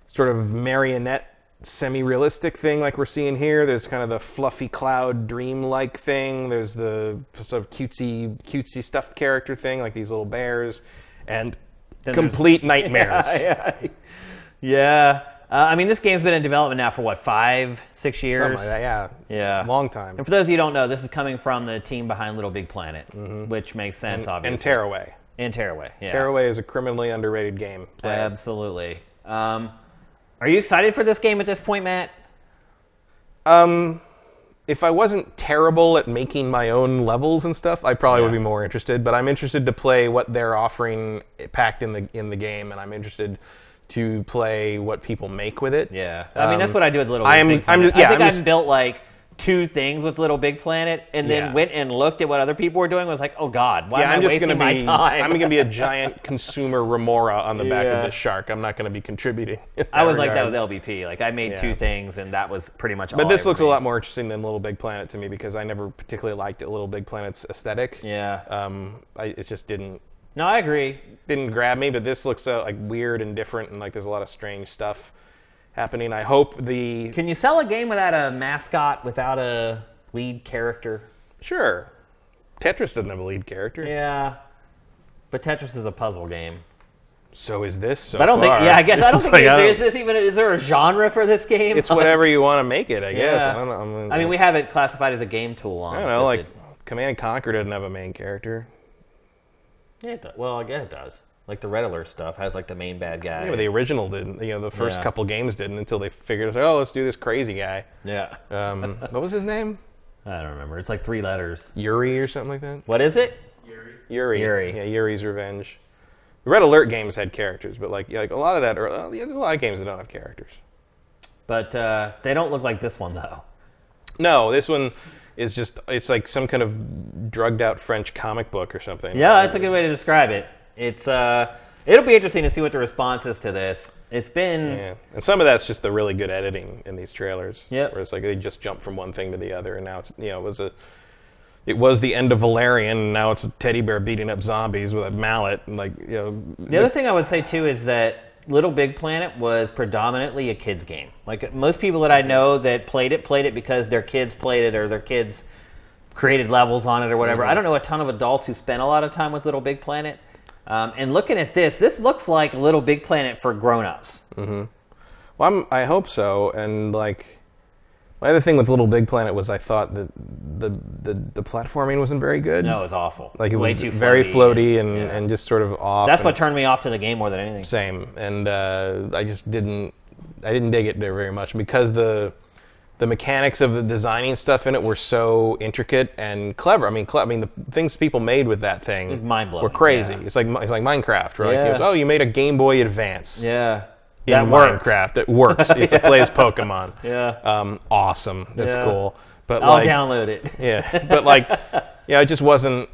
S2: sort of marionette semi-realistic thing like we're seeing here there's kind of the fluffy cloud dream-like thing there's the sort of cutesy cutesy stuffed character thing like these little bears and complete nightmares
S1: yeah. yeah. Uh, I mean, this game's been in development now for what, five, six years?
S2: Like that, yeah
S1: Yeah.
S2: long time
S1: And for those of you who don't know, this is coming from the team behind Little Big Planet, which makes sense,
S2: Mm-hmm. and tearaway
S1: And Tearaway. Yeah.
S2: tearaway is a criminally underrated game Play.
S1: Absolutely. Um, are you excited for this game at this point, Matt?
S2: Um, if I wasn't terrible at making my own levels and stuff, I probably would be more interested. But I'm interested to play what they're offering packed in the in the game, and I'm interested to play what people make with it.
S1: Yeah. I mean, that's
S2: Um,
S1: what I do with Little
S2: I
S1: Big
S2: am-
S1: Big
S2: I'm ju- yeah,
S1: I think
S2: I'm
S1: I've built like two things with Little Big Planet, and then
S2: Yeah.
S1: went and looked at what other people were doing. Was like, oh God, why
S2: Yeah,
S1: am
S2: I'm
S1: I
S2: just
S1: wasting
S2: gonna
S1: my
S2: be.
S1: time?
S2: I'm gonna be a giant consumer remora on the back
S1: Yeah.
S2: of this shark. I'm not gonna be contributing. in
S1: I was like that
S2: regard.
S1: with LBP. Like I made two things, and that was pretty much. All.
S2: But this
S1: I
S2: looks a lot more interesting than Little Big Planet to me because I never particularly liked it, Little Big Planet's aesthetic.
S1: Yeah.
S2: Um, I, it just didn't
S1: No, I agree.
S2: didn't grab me, but this looks so like weird and different, and like there's a lot of strange stuff happening. I hope the
S1: Can you sell a game without a mascot, without a lead character?
S2: sure Tetris doesn't have a lead character.
S1: Yeah. But Tetris is a puzzle game.
S2: So is this? So
S1: But I don't think. Yeah, I guess I don't
S2: It's
S1: think.
S2: like,
S1: is,
S2: I
S1: is this even? Is there a genre for this game?
S2: It's whatever you want to make it, I guess.
S1: Yeah.
S2: I don't know. I'm-
S1: I mean, we have it classified as a game tool on.
S2: I don't know. Like Command and Conquer doesn't have a main character.
S1: Yeah, it does. well, I guess it does. Like the Red Alert stuff has like the main bad guy.
S2: Yeah, but the original didn't. You know, the first
S1: Yeah.
S2: couple games didn't until they figured out. Oh, let's do this crazy guy.
S1: yeah.
S2: Um, what was his name?
S1: I don't remember. It's like three letters.
S2: Yuri or something like that.
S1: What is it?
S2: Yuri.
S1: Yuri. Yuri.
S2: Yeah, Yuri's Revenge. The Red Alert games had characters, but like yeah, like a lot of that, are, uh, yeah, there's a lot of games that don't have characters.
S1: But uh, they don't look like this one though.
S2: No, this one is just it's like some kind of drugged out French comic book or something.
S1: Yeah, that's a good way to describe it. It's uh, it'll be interesting to see what the response is to this. It's been
S2: Yeah, and some of that's just the really good editing in these trailers.
S1: Yep.
S2: Where it's like they just jump from one thing to the other, and now it's you know it was a, it was the end of Valerian, and now it's a teddy bear beating up zombies with a mallet, and like you know.
S1: The other thing I would say too is that Little Big Planet was predominantly a kids game. Like most people that I know that played it played it because their kids played it or their kids created levels on it or whatever. I don't know a ton of adults who spent a lot of time with Little Big Planet. Um, and looking at this, this looks like Little Big Planet for grown-ups.
S2: Well, I'm, I hope so. And like, my other thing with Little Big Planet was I thought that the the, the platforming wasn't very good.
S1: No, it's awful.
S2: like it
S1: Way
S2: was
S1: too
S2: very floaty and,
S1: yeah.
S2: and just sort of off.
S1: That's what turned me off to the game more than anything.
S2: same. And uh, I just didn't I didn't dig it very much because the the mechanics of the designing stuff in it were so intricate and clever. I mean, cle- I mean, the things people made with that thing
S1: It's mind-blowing,
S2: were crazy.
S1: yeah.
S2: It's like it's like Minecraft, right?
S1: Yeah.
S2: It was, oh, you made a Game Boy Advance.
S1: Yeah.
S2: in
S1: that works.
S2: Minecraft. It works. It's a plays Pokemon.
S1: Yeah.
S2: Um, awesome. That's
S1: Yeah.
S2: cool. But
S1: I'll
S2: like,
S1: download it.
S2: yeah, but like, yeah, it just wasn't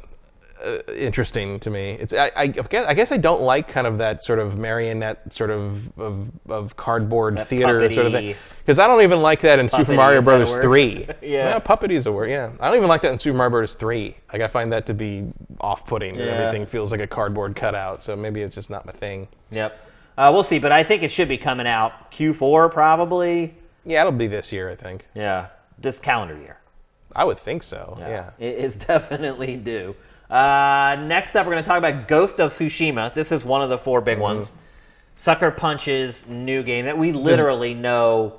S2: uh, interesting to me. It's I, I guess I guess I don't like kind of that sort of marionette sort of of, of cardboard
S1: That
S2: theater sort of thing. Because I don't even like that in Super Mario Brothers? Three.
S1: Yeah.
S2: no, puppety is a word. Yeah, I don't even like that in Super Mario Brothers Three. Like I find that to be off-putting. and
S1: Yeah.
S2: Everything feels like a cardboard cutout. So maybe it's just not my thing.
S1: Yep. Uh, we'll see, but I think it should be coming out Q4 probably.
S2: Yeah, it'll be this year, I think.
S1: Yeah, this calendar year.
S2: I would think so. Yeah.
S1: It is definitely due. Uh, next up, we're going to talk about Ghost of Tsushima. This is one of the four big ones. Sucker Punch's new game that we literally know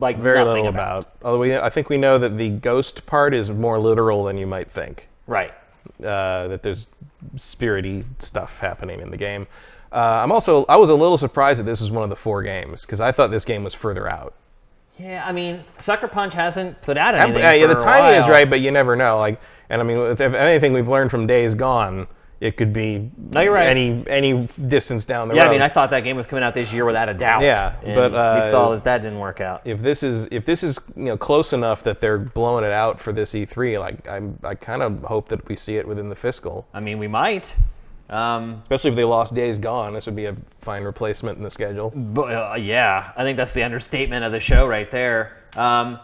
S1: like
S2: Very
S1: nothing
S2: little
S1: about.
S2: about. Although we, I think we know that the ghost part is more literal than you might think.
S1: Right.
S2: uh, that there's spirity stuff happening in the game. Uh, I'm also I was a little surprised that this was one of the four games because I thought this game was further out.
S1: Yeah, I mean, Sucker Punch hasn't put out anything.
S2: yeah, the timing is right, but you never know. Like, and I mean, if anything we've learned from Days Gone, it could be
S1: No, you're right.
S2: any any distance down the
S1: Yeah,
S2: road.
S1: I mean, I thought that game was coming out this year without a doubt.
S2: Yeah,
S1: and
S2: but, uh,
S1: we saw that that didn't work out.
S2: if this is if this is you know close enough that they're blowing it out for this E3, like I'm I kind of hope that we see it within the fiscal.
S1: I mean, we might. Um,
S2: Especially if they lost Days Gone, this would be a fine replacement in the schedule.
S1: But, uh, yeah, I think that's the understatement of the show right there. Um,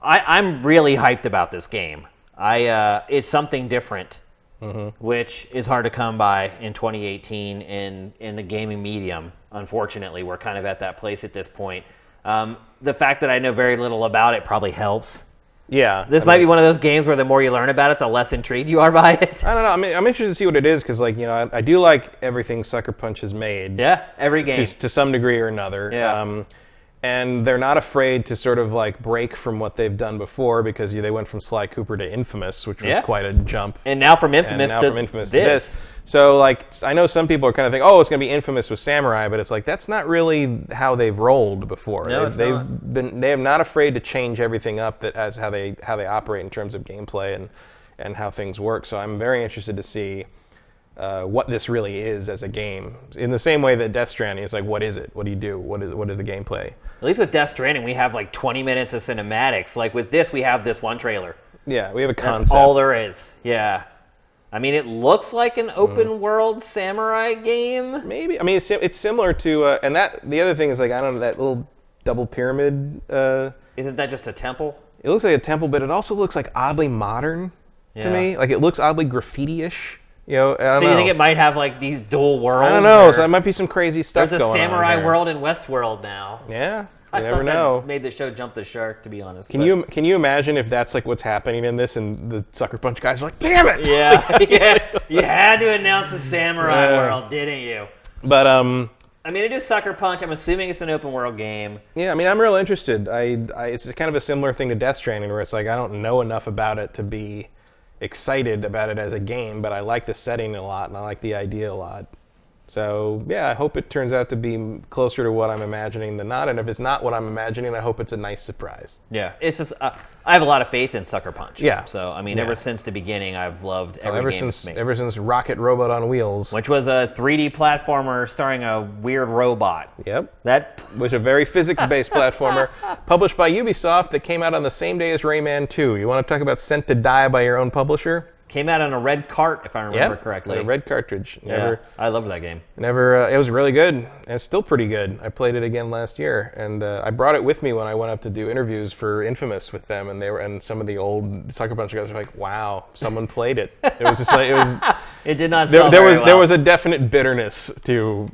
S1: I, I'm really hyped about this game. I uh, it's something different, which is hard to come by in 2018 in in the gaming medium. Unfortunately, we're kind of at that place at this point. Um, the fact that I know very little about it probably helps.
S2: Yeah,
S1: This
S2: I
S1: might
S2: mean-
S1: be one of those games where the more you learn about it, the less intrigued you are by it.
S2: I don't know. I mean, I'm interested to see what it is because, like, you know, I, I do like everything Sucker Punch has made
S1: Yeah, every game.
S2: to, to some degree or another.
S1: Yeah.
S2: Um, and they're not afraid to sort of like break from what they've done before because they went from Sly Cooper to Infamous, which was
S1: Yeah.
S2: quite a jump.
S1: and now from Infamous
S2: now
S1: to
S2: from Infamous
S1: this.
S2: to this. So, like, I know some people are kind of thinking, oh, it's going to be Infamous with Samurai, but it's like that's not really how they've rolled before.
S1: No,
S2: they've,
S1: it's
S2: they've been they have not afraid to change everything up that as how they how they operate in terms of gameplay and and how things work. So I'm very interested to see uh, what this really is as a game. In the same way that Death Stranding is like, what is it? What do you do? What is what is the gameplay?
S1: At least with Death Stranding, we have like 20 minutes of cinematics. Like with this, we have this one trailer.
S2: Yeah, we have a concept.
S1: That's all there is. Yeah. I mean, it looks like an open
S2: Mm.
S1: world samurai game.
S2: Maybe I mean it's, it's similar to uh, and that the other thing is like I don't know that little double pyramid. Uh,
S1: Isn't that just a temple?
S2: it looks like a temple, but it also looks like oddly modern
S1: Yeah.
S2: to me. Like it looks oddly graffiti-ish. You know, I don't
S1: So
S2: know.
S1: you think it might have like these dual worlds?
S2: I don't know. So it might be some crazy stuff
S1: there's a samurai world in Westworld now.
S2: Yeah,
S1: I
S2: you
S1: thought
S2: never
S1: that
S2: know.
S1: made the show jump the shark, to be honest.
S2: Can
S1: but-
S2: you can you imagine if that's like what's happening in this, and the Sucker Punch guys are like, "Damn it!"
S1: Yeah, yeah. You had to announce a samurai
S2: Yeah.
S1: world, didn't you?
S2: But um,
S1: I mean, it is Sucker Punch. I'm assuming it's an open world game.
S2: yeah, I mean, I'm real interested. I, I it's kind of a similar thing to Death Stranding, where it's like I don't know enough about it to be excited about it as a game, but I like the setting a lot and I like the idea a lot. So yeah, I hope it turns out to be closer to what I'm imagining than not. And if it's not what I'm imagining, I hope it's a nice surprise.
S1: Yeah, it's just uh, I have a lot of faith in Sucker Punch.
S2: Yeah.
S1: So I mean,
S2: Yeah.
S1: ever since the beginning, I've loved every
S2: ever
S1: game
S2: since
S1: made.
S2: ever since Rocket Robot on Wheels.
S1: which was a 3D platformer starring a weird robot.
S2: Yep.
S1: That
S2: was a very physics-based platformer published by Ubisoft that came out on the same day as Rayman 2. You want to talk about sent to die by your own publisher?
S1: Came out on a red cart, if I remember correctly.
S2: A red cartridge.
S1: yeah,
S2: Never,
S1: I love that game.
S2: never. Uh, it was really good. And it's still pretty good. I played it again last year, and uh, I brought it with me when I went up to do interviews for Infamous with them, and they were and some of the old Sucker Punch guys were like, "Wow, someone played it." It was just like it was.
S1: It did not
S2: There, there was there was a definite bitterness to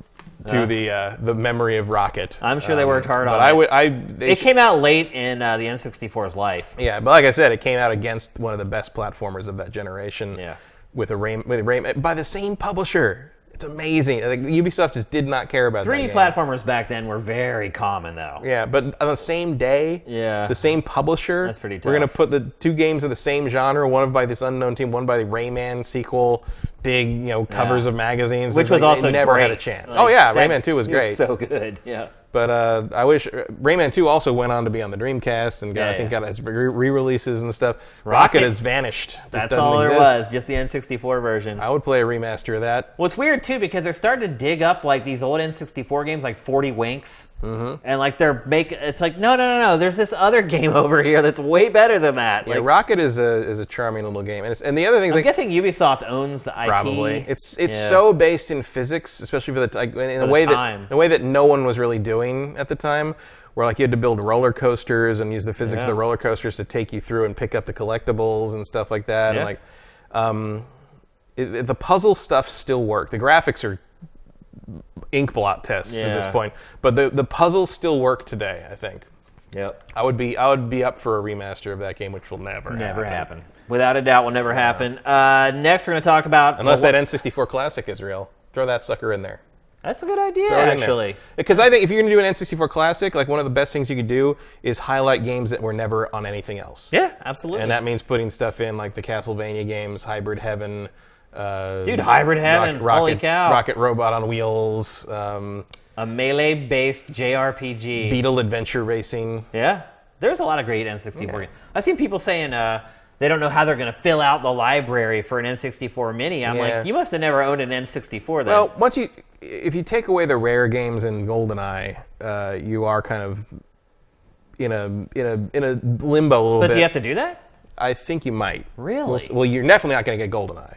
S2: to
S1: Uh.
S2: the uh, the memory of Rocket.
S1: I'm sure they worked hard
S2: but
S1: on
S2: I
S1: it.
S2: I they
S1: It
S2: sh-
S1: came out late in uh, the N64's life.
S2: yeah, but like I said, it came out against one of the best platformers of that generation.
S1: Yeah.
S2: With a Ray, with a Ray, by the same publisher. It's amazing. Like, Ubisoft just did not care about
S1: 3D
S2: that game.
S1: platformers back then were very common, though.
S2: Yeah, but on the same day,
S1: Yeah.
S2: the same publisher.
S1: That's pretty tough.
S2: We're gonna put the two games of the same genre, one by this unknown team, one by the Rayman sequel, big you know covers
S1: Yeah.
S2: of magazines.
S1: Which was
S2: like,
S1: also
S2: never had a chance.
S1: Like,
S2: oh yeah,
S1: that-
S2: Rayman Two was great.
S1: so good. Yeah.
S2: But uh, I wish Rayman 2 also went on to be on the Dreamcast and got,
S1: Yeah,
S2: I think
S1: yeah.
S2: got its re- re-releases and stuff.
S1: Rocket-
S2: Rocket, has vanished.
S1: That's all there
S2: exist.
S1: was, just the N64 version.
S2: I would play a remaster of that.
S1: Well, it's weird too because they're starting to dig up like these old N64 games, like 40 Winks, mm-hmm. and like they're make. It's like no, no, no, no. There's this other game over here that's way better than that.
S2: Yeah,
S1: Like,
S2: Rocket is a is a charming little game, and, it's, and the other thing is
S1: I'm
S2: like
S1: guessing Ubisoft owns the IP.
S2: probably it's it's
S1: Yeah.
S2: so based in physics, especially for the like, in a
S1: the
S2: way
S1: time.
S2: that in a way that no one was really doing at the time. Where like you had to build roller coasters and use the physics
S1: Yeah.
S2: of the roller coasters to take you through and pick up the collectibles and stuff like that.
S1: Yeah.
S2: And like, um, it, it- the puzzle stuff still worked. The graphics are ink blot tests at this
S1: Yeah.
S2: point, but the the puzzles still work today. I think.
S1: Yep.
S2: I would be I would be up for a remaster of that game, which will never
S1: Never happen. Without a doubt, will never happen. Uh, next, we're going to talk about
S2: Unless
S1: well,
S2: that N64 classic is real, throw that sucker in there.
S1: That's a good idea,
S2: Throw it in there.
S1: actually.
S2: Because I think if you're going to do an N64 classic, like one of the best things you could do is highlight games that were never on anything else.
S1: Yeah, absolutely.
S2: And that means putting stuff in like the Castlevania games, Hybrid Heaven. Uh,
S1: Dude, Hybrid Heaven,
S2: Rocket,
S1: holy cow.
S2: Rocket Robot on Wheels, um,
S1: a melee-based JRPG.
S2: Beetle Adventure Racing.
S1: Yeah, there's a lot of great N64 games. I've seen people saying uh, they don't know how they're going to fill out the library for an N64 Mini. I'm
S2: Yeah.
S1: like, you must have never owned an N64 then.
S2: Well, once you, if you take away the rare games in GoldenEye, uh, you are kind of in a in a in a limbo a little
S1: but
S2: bit.
S1: But do you have to do that?
S2: I think you might.
S1: Really?
S2: Well, you're definitely not going to get GoldenEye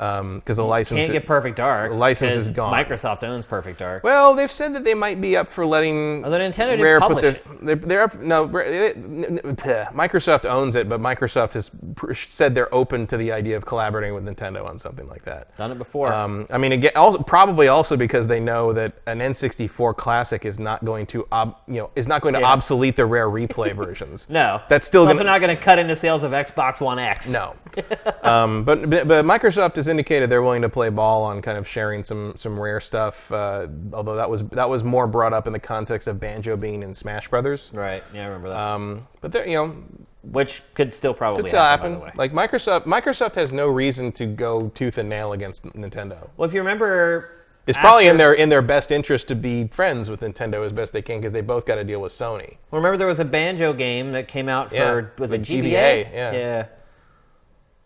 S2: because the license.
S1: Can't get Perfect Dark.
S2: the license is gone.
S1: Microsoft owns Perfect Dark.
S2: well, they've said that they might be up for letting
S1: Although Nintendo
S2: Rare
S1: publish
S2: put their. They're, they're up. No, they- n- Microsoft owns it, but Microsoft has pr- said they're open to the idea of collaborating with Nintendo on something like that.
S1: Done it before.
S2: Um, I mean, again, al- probably also because they know that an N64 classic is not going to, ob, you know, is not going to
S1: Yeah.
S2: obsolete the Rare replay versions.
S1: no.
S2: that's still
S1: also
S2: gonna-
S1: not going to cut into sales of Xbox One X.
S2: No. um, but, but but Microsoft has indicated they're willing to play ball on kind of sharing some some rare stuff. Uh, although that was that was more brought up in the context of Banjo being in Smash Brothers.
S1: Right. Yeah, I remember that.
S2: Um, but there, you know,
S1: Which could still probably
S2: could still
S1: happen.
S2: happen.
S1: By the way.
S2: Like Microsoft, Microsoft has no reason to go tooth and nail against Nintendo.
S1: well, if you remember,
S2: It's probably in their in their best interest to be friends with Nintendo as best they can because they both got to deal with Sony.
S1: Well, remember there was a banjo game that came out for
S2: Yeah, the
S1: it GBA?
S2: GBA, yeah.
S1: Yeah.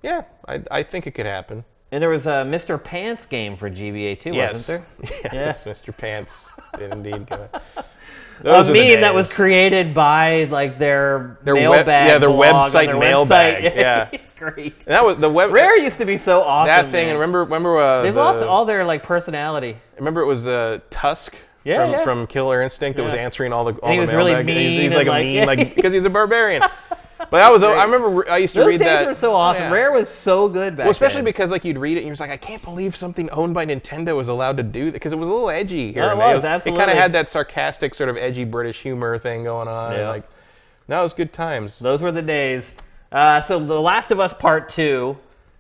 S2: Yeah, I, I think it could happen.
S1: And there was a Mr. Pants game for GBA too,
S2: Yes.
S1: wasn't there?
S2: Yes, Mr. Pants did indeed go.
S1: A
S2: Those the
S1: meme that was created by like their,
S2: Their web- yeah, their website
S1: their
S2: mailbag,
S1: website.
S2: yeah.
S1: it's great.
S2: And that was the web.
S1: Rare used to be so awesome.
S2: that thing,
S1: man.
S2: and remember, remember, uh,
S1: they've
S2: the-
S1: lost all their like personality.
S2: Remember, it was uh, Tusk
S1: Yeah,
S2: from,
S1: yeah.
S2: from Killer Instinct that was answering all the all
S1: he
S2: the
S1: was really
S2: mailbag. And he's,
S1: mean
S2: he's
S1: and
S2: like a
S1: like-
S2: mean, like because he's a barbarian. But that was I remember I used to
S1: Those
S2: read
S1: days
S2: that.
S1: were so awesome.
S2: yeah.
S1: Rare was so good back
S2: Well, especially
S1: then.
S2: because like you'd read it and you're just like, I can't believe something owned by Nintendo was allowed to do that because it was a little edgy here.
S1: Oh, it was,
S2: It kind of had that sarcastic sort of edgy British humor thing going on. And
S1: Yeah.
S2: like, that was good times.
S1: Those were the days. Uh, so, The Last of Us Part 2.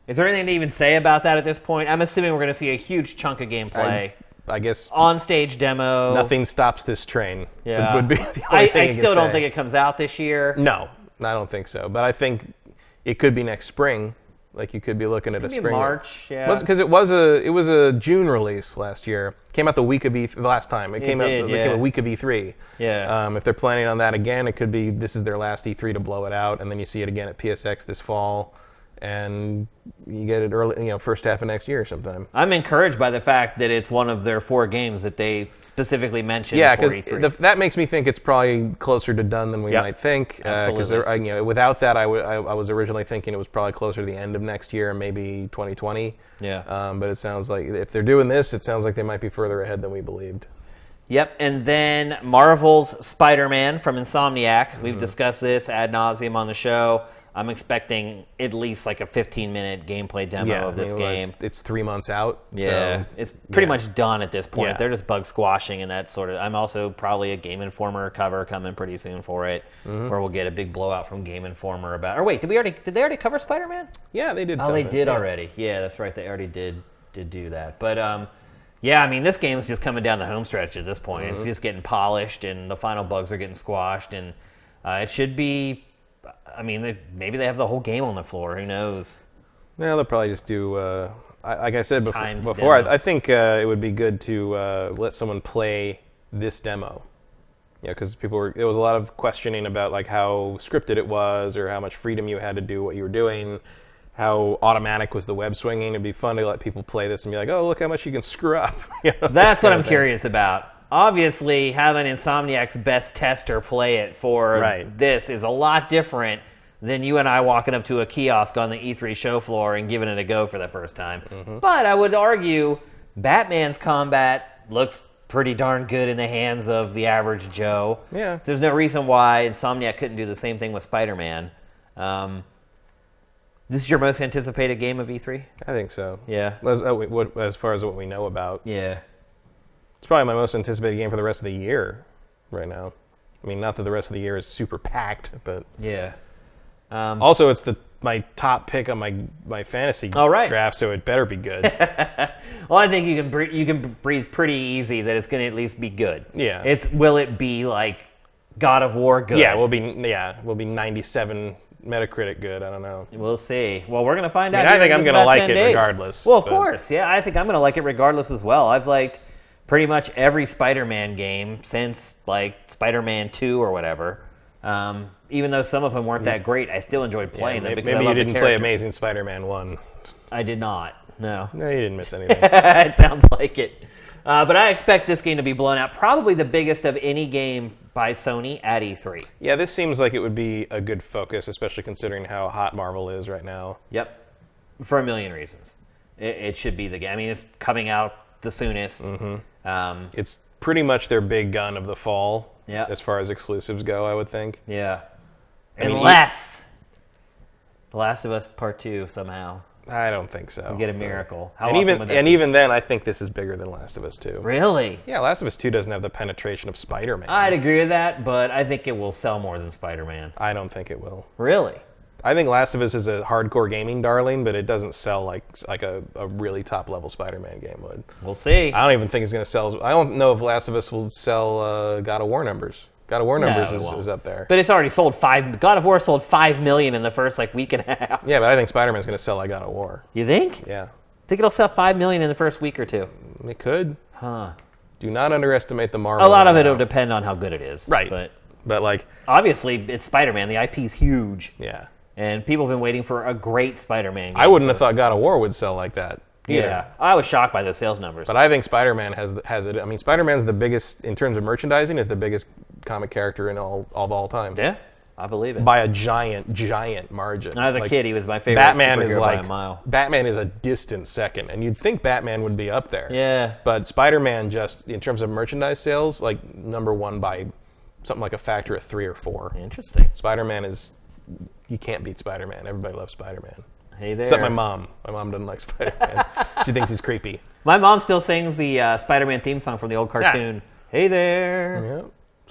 S1: Is there anything to even say about that at this point? I'm assuming we're going to see a huge chunk of gameplay.
S2: I guess
S1: On stage demo.
S2: nothing stops this train.
S1: Yeah.
S2: Would, would be
S1: I, I still don't
S2: say.
S1: think it comes out this year.
S2: No, I don't think so. But I think it could be next spring. Like you could be looking at a
S1: Maybe
S2: spring.
S1: March, yeah.
S2: Because it was a it was a June release last year. Came out the week of E the last time. It, came
S1: did,
S2: out it
S1: yeah.
S2: came a week of E3.
S1: Yeah.
S2: Um, if they're planning on that again, it could be this is their last E3 to blow it out, and then you see it again at PSX this fall, and you get it early, you know, first half of next year sometime.
S1: I'm encouraged by the fact that it's one of their four games that they specifically mentioned
S2: Yeah, because that makes me think it's probably closer to done than we
S1: Yep.
S2: might think. Because
S1: Absolutely.
S2: you know, without that, I, w- I, I was originally thinking it was probably closer to the end of next year, maybe 2020.
S1: Yeah.
S2: Um, but it sounds like if they're doing this, it sounds like they might be further ahead than we believed.
S1: Yep, and then Marvel's Spider-Man from Insomniac.
S2: Mm-hmm.
S1: We've discussed this ad nauseum on the show. I'm expecting at least like a 15 minute gameplay demo
S2: yeah,
S1: of this
S2: I mean,
S1: game.
S2: It's, it's three months out.
S1: Yeah,
S2: so,
S1: it's pretty
S2: yeah.
S1: much done at this point.
S2: Yeah.
S1: They're just bug squashing and that sort of. I'm also probably a Game Informer cover coming pretty soon for it,
S2: Mm-hmm.
S1: where we'll get a big blowout from Game Informer about. Or wait, did we already? Did they already cover Spider Man?
S2: Yeah, they did.
S1: Oh, they did already. Yeah, that's right. They already did did do that. But um, yeah, I mean, this game's just coming down the home stretch at this point.
S2: Mm-hmm.
S1: It's just getting polished, and the final bugs are getting squashed, and uh, it should be. I mean, they, maybe they have the whole game on the floor. Who knows?
S2: No, they'll probably just do. Uh, I, like I said before, before. I, I think uh, it would be good to uh, let someone play this demo. Yeah, because people were. There was a lot of questioning about like how scripted it was, or how much freedom you had to do what you were doing. How automatic was the web swinging? It'd be fun to let people play this and be like, "Oh, look how much you can screw up." You know,
S1: That's what I'm curious about. Obviously, having Insomniac's best tester play it for
S2: Right.
S1: this is a lot different than you and I walking up to a kiosk on the E3 show floor and giving it a go for the first time.
S2: Mm-hmm.
S1: But I would argue Batman's combat looks pretty darn good in the hands of the average Joe.
S2: Yeah.
S1: There's no reason why Insomniac couldn't do the same thing with Spider Man. Um, this is your most anticipated game of E3?
S2: I think so.
S1: Yeah.
S2: As, uh, as far as what we know about,
S1: Yeah.
S2: It's probably my most anticipated game for the rest of the year, right now. I mean, not that the rest of the year is super packed, but
S1: Yeah. Um,
S2: Also, it's the my top pick on my my fantasy
S1: All right.
S2: draft, so it better be good.
S1: Well, I think you can breathe, you can breathe pretty easy that it's going to at least be good.
S2: Yeah.
S1: It's will it be like God of War good?
S2: yeah, we'll be yeah, we'll be 97 Metacritic good. I don't know.
S1: We'll see. Well, we're gonna find
S2: I mean,
S1: out.
S2: I think I'm gonna like it
S1: days.
S2: regardless,
S1: Well, of
S2: but-
S1: course, yeah. I think I'm gonna like it regardless as well. I've liked pretty much every Spider-Man game since like Spider-Man 2 or whatever. Um, even though some of them weren't that great, I still enjoyed playing them
S2: maybe
S1: I
S2: you
S1: the
S2: didn't play
S1: character.
S2: Amazing Spider-Man one.
S1: I did not. No.
S2: No, you didn't miss anything.
S1: it sounds like it. Uh, but I expect this game to be blown out. Probably the biggest of any game by Sony at E E3.
S2: yeah, this seems like it would be a good focus, especially considering how hot Marvel is right now.
S1: Yep. For a million reasons. It, it should be the game. I mean, it's coming out the soonest. Um,
S2: It's pretty much their big gun of the fall,
S1: Yeah.
S2: as far as exclusives go. I would think.
S1: yeah.
S2: I mean,
S1: Unless The Last of Us Part 2 somehow.
S2: I don't think so.
S1: We get a miracle. How
S2: and
S1: awesome
S2: even
S1: would that
S2: and
S1: be?
S2: even then, I think this is bigger than Last of Us Two.
S1: Really?
S2: Yeah, Last of Us Two doesn't have the penetration of Spider-Man.
S1: I'd agree with that, but I think it will sell more than Spider Man.
S2: I don't think it will.
S1: Really?
S2: I think Last of Us is a hardcore gaming darling, but it doesn't sell like like a, a really top level Spider-Man game would.
S1: We'll see.
S2: I don't even think it's going to sell. I don't know if Last of Us will sell uh, God of War numbers. God of War numbers
S1: it
S2: is, is up there.
S1: But it's already sold five. God of War sold five million in the first like week and a half.
S2: yeah, but I think Spider-Man's going to sell like God of War.
S1: You think?
S2: Yeah,
S1: Think it'll sell five million in the first week or two?
S2: it could.
S1: Huh.
S2: Do not underestimate the Marvel.
S1: A lot of it
S2: now.
S1: will depend on how good it is.
S2: Right.
S1: But
S2: But like,
S1: obviously, it's Spider-Man. The IP's huge,
S2: yeah,
S1: and people have been waiting for a great Spider-Man. Game.
S2: I wouldn't have thought God of War would sell like that. Either.
S1: Yeah, I was shocked by those sales numbers.
S2: But I think Spider-Man has has it. I mean, Spider-Man's the biggest in terms of merchandising. Is the biggest comic character in all of all time
S1: yeah, I believe it.
S2: by a giant, giant margin.
S1: As a
S2: Like,
S1: kid, he was my favorite.
S2: Batman is like
S1: a mile.
S2: Batman is a distant second, and you'd think Batman would be up there.
S1: Yeah.
S2: But Spider-Man, just in terms of merchandise sales, like number one by something like a factor of three or four.
S1: Interesting.
S2: Spider-Man is you can't beat Spider-Man. Everybody loves Spider-Man.
S1: Hey there.
S2: Except my mom. My mom doesn't like Spider-Man. she thinks he's creepy.
S1: My mom still sings the uh, Spider-Man theme song from the old cartoon. Hey there.
S2: Yeah.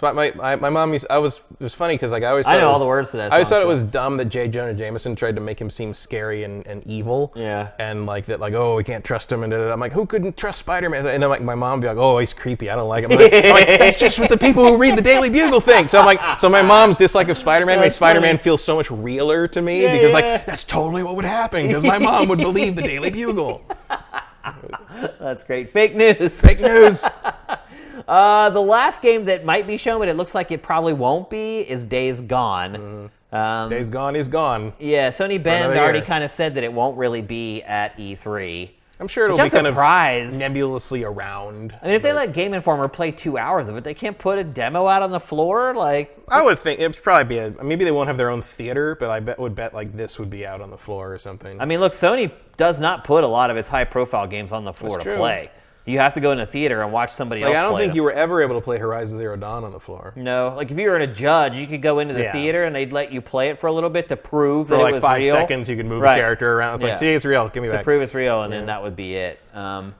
S2: So my, my, my mom used, I was, it was funny because like I always
S1: I know
S2: it
S1: all the words to that
S2: I always thought it was dumb that J. Jonah Jameson tried to make him seem scary and, and evil.
S1: Yeah.
S2: And like that, like, oh, we can't trust him. And da, da, da. I'm like, who couldn't trust Spider-Man? And then like my mom would be like, oh, he's creepy. I don't like him. I'm like, I'm like, that's just what the people who read the Daily Bugle think. So I'm like, so my mom's dislike of Spider-Man makes Spider-Man feel so much realer to me
S1: Yeah,
S2: because
S1: yeah.
S2: like that's totally what would happen because my mom would believe the Daily Bugle.
S1: That's great. Fake news.
S2: Fake news.
S1: Uh, the last game that might be shown, but it looks like it probably won't be, is Days Gone. Um,
S2: Days gone is gone.
S1: yeah, Sony Bend already kind of said that it won't really be at E3.
S2: I'm sure it'll
S1: I'm
S2: be kind of
S1: surprised.
S2: nebulously around.
S1: I mean, if they let Game Informer play two hours of it, they can't put a demo out on the floor. Like,
S2: I would think it'd probably be a maybe they won't have their own theater, but I bet would bet like this would be out on the floor or something.
S1: I mean, look, Sony does not put a lot of its high-profile games on the floor
S2: That's
S1: to
S2: true.
S1: play. You have to go in a theater and watch somebody
S2: Like
S1: else.
S2: I don't
S1: play
S2: think
S1: them.
S2: you were ever able to play Horizon Zero Dawn on the floor.
S1: No, like if you were in a judge, you could go into the
S3: Yeah.
S1: theater and they'd let you play it for a little bit to prove
S2: For
S1: that it
S2: like
S1: was
S2: five
S1: real.
S2: seconds, you could move
S1: Right.
S2: a character around. It's
S1: Yeah.
S2: like, see, it's real. Give me
S1: to
S2: back.
S1: prove it's real, and then that would be it. Um,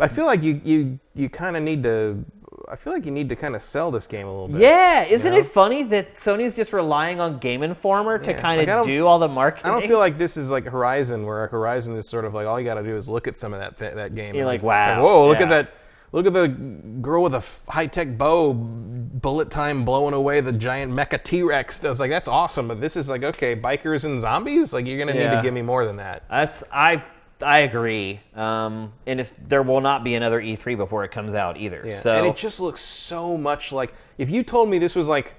S2: I feel like you you you kind of need to. I feel like you need to kind of sell this game a little bit.
S1: yeah, isn't
S2: know?
S1: it funny that Sony's just relying on Game Informer to
S2: Yeah,
S1: kind
S2: like,
S1: of do all the marketing?
S2: I don't feel like this is like Horizon, where like Horizon is sort of like all you got to do is look at some of that th- that game.
S1: You're
S2: and
S1: like, wow,
S2: whoa, look at that. Look at the girl with a high tech bow, bullet time blowing away the giant mecha T Rex. I was like, that's awesome. But this is like, okay, bikers and zombies. Like, you're gonna need to give me more than that.
S1: That's I I agree. Um, and it's, there will not be another E3 before it comes out either.
S2: Yeah.
S1: So
S2: and it just looks so much like if you told me this was like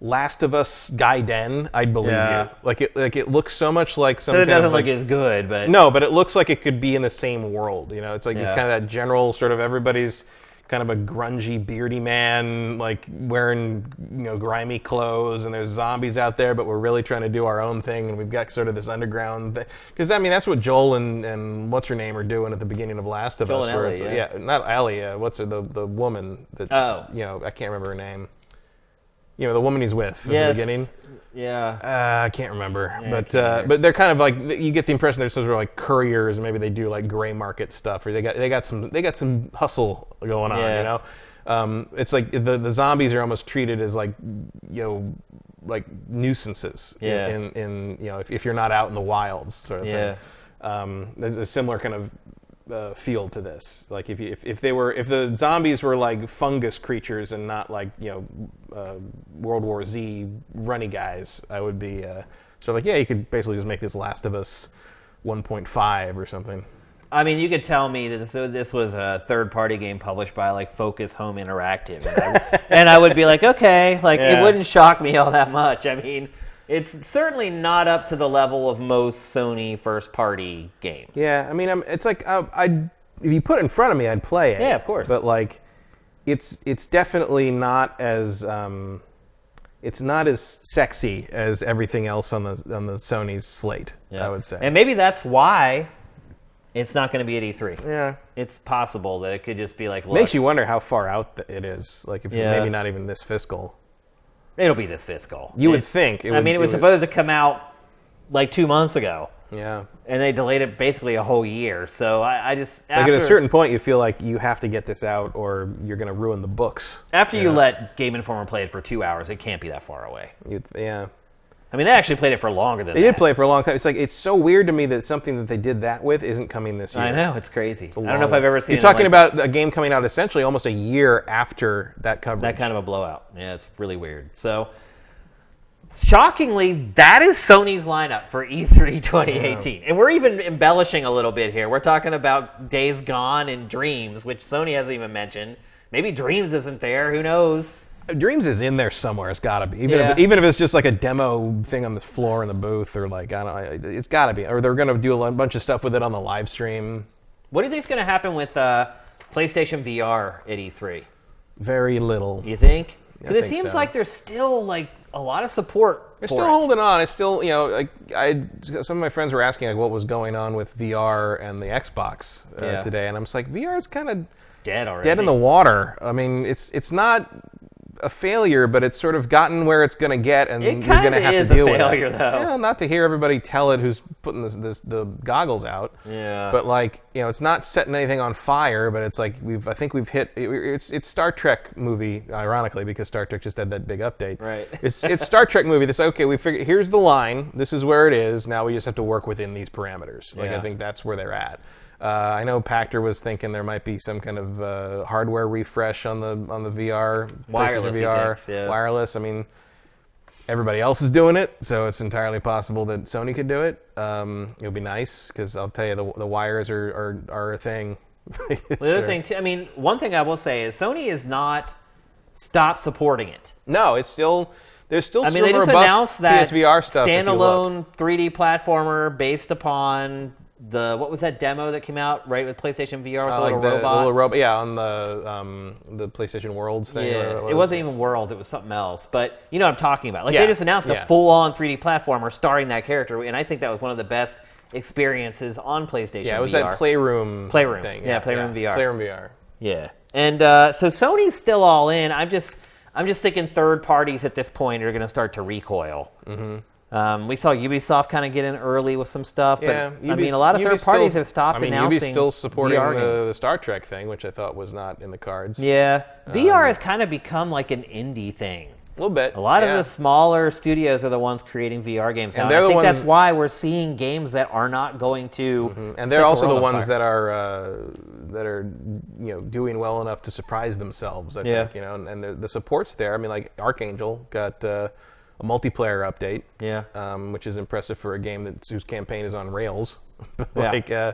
S2: Last of Us Gaiden, I'd believe
S1: Yeah.
S2: you. Like it like it looks so much like some
S1: so it doesn't
S2: of
S1: look
S2: like,
S1: as good, but
S2: No, but it looks like it could be in the same world. You know, it's like it's
S1: Yeah.
S2: kind of that general sort of everybody's kind of a grungy, beardy man, like wearing you know grimy clothes, and there's zombies out there, but we're really trying to do our own thing, and we've got sort of this underground. Because I mean, that's what Joel and, and what's her name are doing at the beginning of Last of
S1: Joel
S2: Us.
S1: and
S2: where
S1: Ellie,
S2: it's,
S1: yeah.
S2: not Ellie. Uh, what's her, the the woman that
S1: Oh.
S2: you know I can't remember her name. You know, the woman he's with at
S1: yes,
S2: the beginning.
S1: Yeah.
S2: Uh, I can't remember,
S1: I
S2: but
S1: can't
S2: uh,
S1: remember.
S2: but they're kind of like you get the impression they're sort of like couriers, and maybe they do like gray market stuff, or they got they got some they got some hustle going on,
S1: Yeah.
S2: you know. Um, it's like the the zombies are almost treated as like you know like nuisances in-
S1: Yeah.
S2: in, in you know if, if you're not out in the wilds sort of
S1: Yeah.
S2: thing. Um, there's a similar kind of uh, feel to this. Like if, you, if if they were if the zombies were like fungus creatures and not like you know uh, World War Z runny guys, I would be uh, sort of like yeah, you could basically just make this Last of Us 1.5 or something.
S1: I mean, you could tell me that this, this was a third-party game published by like Focus Home Interactive, and I, and I would be like, okay, like it wouldn't shock me all that much. I mean, it's certainly not up to the level of most Sony first-party games.
S2: Yeah, I mean, I'm, it's like uh, I'd if you put it in front of me, I'd play it.
S1: Yeah, of course.
S2: But like, it's it's definitely not as um, it's not as sexy as everything else on the on the Sony's slate.
S1: Yeah.
S2: I would say.
S1: and maybe that's why it's not going to be at E3.
S2: yeah.
S1: It's possible that it could just be like, look,
S2: Makes you wonder how far out it is. Like, if it's
S1: Yeah.
S2: maybe not even this fiscal.
S1: It'll be this fiscal.
S2: You would think. It
S1: I
S2: would,
S1: mean, it was supposed to come out like two months ago,
S2: Yeah.
S1: and they delayed it basically a whole year. So I, I just
S2: Like
S1: after,
S2: at a certain point, you feel like you have to get this out, or you're going to ruin the books.
S1: after you let Game Informer play it for two hours, it can't be that far away.
S2: You'd, yeah.
S1: I mean, they actually played it for longer than
S2: They
S1: that.
S2: did play it for a long time. It's like it's so weird to me that something that they did that with isn't coming this year.
S1: I know it's crazy.
S2: It's
S1: I don't know if I've ever seen.
S2: You're talking
S1: like
S2: about a game coming out essentially almost a year after that coverage.
S1: that kind of a blowout. Yeah, it's really weird. So, shockingly, that is Sony's lineup for E E3 2018, and we're even embellishing a little bit here. We're talking about Days Gone and Dreams, which Sony hasn't even mentioned. Maybe Dreams isn't there. Who knows?
S2: Dreams is in there somewhere. It's got to be. Even
S1: Yeah.
S2: if even if it's just like a demo thing on the floor in the booth, or like I don't. know, It's got to be. Or they're going to do a bunch of stuff with it on the live stream.
S1: What do you think is going to happen with uh, PlayStation VR at E3?
S2: Very little.
S1: You think? Because it seems
S2: so.
S1: like there's still like a lot of support.
S2: They're
S1: for
S2: still
S1: it.
S2: holding on. It's still, you know, like I, some of my friends were asking like what was going on with VR and the Xbox uh,
S1: Yeah.
S2: today, and I'm just like, VR is kind of
S1: dead already.
S2: dead in the water. I mean, it's it's not a failure, but it's sort of gotten where it's going to get, and you're going to have to deal with
S1: failure,
S2: it.
S1: though.
S2: Yeah, not to hear everybody tell it who's putting this, this the goggles out.
S1: Yeah.
S2: But like, you know, it's not setting anything on fire, but it's like we've I think we've hit it- it's it's Star Trek movie ironically because Star Trek just had that big update.
S1: Right.
S2: It's it's Star Trek movie. This okay, we figure here's the line. This is where it is. Now we just have to work within these parameters. Like
S1: Yeah.
S2: I think that's where they're at. Uh, I know Pachter was thinking there might be some kind of uh, hardware refresh on the on the VR,
S1: Wireless,
S2: VR,
S1: thinks, yeah.
S2: wireless. I mean, everybody else is doing it, so it's entirely possible that Sony could do it. Um, it would be nice because I'll tell you the, the wires are, are, are a thing.
S1: The other thing, too, I mean, one thing I will say is Sony is not stopped supporting it.
S2: No, it's still there's still
S1: I mean, they just announced that
S2: PSVR stuff. if you look.
S1: standalone 3D platformer based upon the what was that demo that came out right with PlayStation VR with
S2: Uh,
S1: the
S2: like
S1: little
S2: the,
S1: robots?
S2: little robot, yeah, on the um, the PlayStation Worlds thing. or
S1: Yeah, it wasn't even World; it was something else. But you know what I'm talking about. Like
S2: Yeah,
S1: they just announced
S2: yeah.
S1: a full-on 3D platformer starring that character, and I think that was one of the best experiences on PlayStation.
S2: Yeah, it was
S1: VR.
S2: that Playroom
S1: Playroom.
S2: thing.
S1: Yeah, Playroom VR.
S2: Playroom VR.
S1: Yeah, and uh, so Sony's still all in. I'm just, I'm just thinking third parties at this point are going to start to recoil. Mm-hmm. Um, we saw Ubisoft kind of get in early with some stuff, but
S2: Yeah,
S1: I mean, a lot of
S2: Ubi's
S1: third parties
S2: still-
S1: have stopped
S2: I mean,
S1: announcing
S2: Ubi's still supporting the, the Star Trek thing, which I thought was not in the cards.
S1: Yeah,
S2: Um,
S1: VR has kind of become like an indie thing.
S2: a little bit.
S1: A lot
S2: yeah.
S1: of the smaller studios are the ones creating VR games now.
S2: And
S1: And I think that's why we're seeing games that are not going to.
S2: and they're also the ones
S1: fire.
S2: that are uh, that are you know doing well enough to surprise themselves. I
S1: Yeah.
S2: think you know, and, and the, the support's there. I mean, like Archangel got uh, a multiplayer update,
S1: Yeah.
S2: um, which is impressive for a game that whose campaign is on rails.
S1: Yeah.
S2: uh,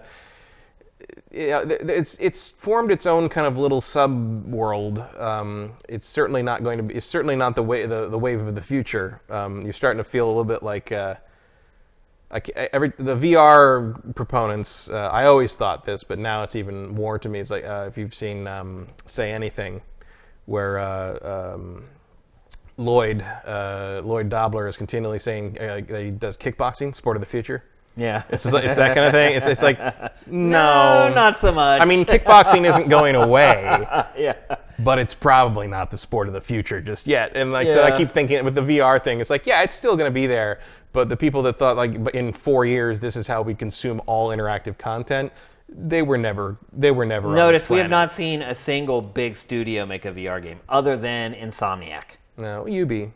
S2: yeah, it's it's formed its own kind of little sub world. Um, it's certainly not going to be. It's certainly not the way the, the wave of the future. Um, you're starting to feel a little bit like. Uh, like every the VR proponents, uh, I always thought this, but now it's even more to me. It's like uh, if you've seen um, Say Anything, where uh, um, Lloyd uh, Lloyd Dobler is continually saying uh, that he does kickboxing, sport of the future.
S1: Yeah.
S2: It's, just it's that kind of thing. It's, it's like no,
S1: no, not so much.
S2: I mean, kickboxing isn't going away,
S1: yeah.
S2: but it's probably not the sport of the future just yet. And like, so I keep thinking with the VR thing, it's like, yeah, it's still going to be there. But the people that thought like in four years this is how we consume all interactive content, they were never, they were never.
S1: Notice we have not seen a single big studio make a VR game other than Insomniac.
S2: No, Ubi.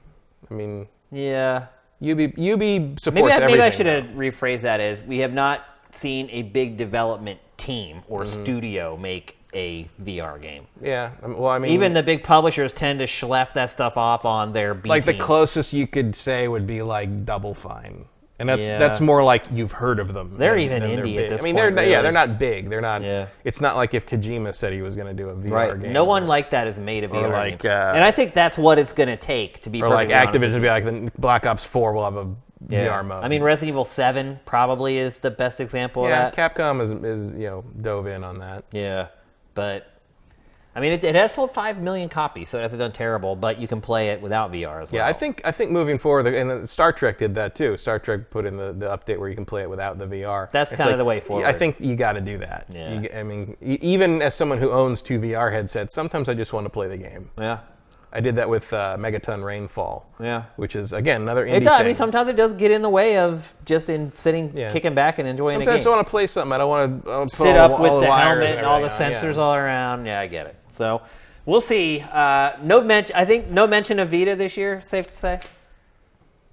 S2: I mean,
S1: Yeah.
S2: Ubi, Ubi supports
S1: Maybe I,
S2: everything.
S1: maybe I should have rephrased that as we have not seen a big development team or
S2: Mm-hmm.
S1: studio make a VR game.
S2: Yeah. um, Well, I mean,
S1: Even the big publishers tend to schleff that stuff off on their B
S2: like the closest you could say would be like Double Fine, and that's
S1: Yeah.
S2: that's more like you've heard of them.
S1: They're
S2: than-
S1: even
S2: than they're
S1: indie at this
S2: I mean,
S1: point,
S2: they're yeah, they're not big. They're not.
S1: Yeah.
S2: It's not like if Kojima said he was going to do a VR
S1: Right.
S2: game.
S1: No one
S2: or,
S1: like that has made a VR
S2: like,
S1: game.
S2: uh,
S1: and I think that's what it's going to take to be
S2: or like
S1: perfectly honest with
S2: Activision would be like the Black Ops Four will have a
S1: Yeah.
S2: VR mode.
S1: I mean, Resident Evil 7 probably is the best example
S2: yeah,
S1: of that.
S2: Yeah, Capcom is is you know dove in on that.
S1: Yeah, but I mean, it, it has sold five million copies, so it hasn't done terrible. But you can play it without VR as well.
S2: Yeah, I think I think moving forward, and Star Trek did that too. Star Trek put in the, the update where you can play it without the VR.
S1: That's
S2: It's
S1: kinda the way forward.
S2: I think you got to do that.
S1: Yeah.
S2: You- I mean, even as someone who owns two VR headsets, sometimes I just want to play the game.
S1: Yeah,
S2: I did that with uh, Megaton Rainfall.
S1: Yeah.
S2: Which is again another indie
S1: it does. I mean, sometimes it does get in the way of just in sitting,
S2: Yeah.
S1: kicking back and enjoying
S2: Sometimes I just want to play something. I don't want to uh, put
S1: Sit
S2: all,
S1: up with
S2: the,
S1: helmet and all the
S2: on.
S1: sensors
S2: Yeah.
S1: all around. Yeah, I get it. So we'll see. Uh, no mention. I think no mention of Vita this year. Safe to say.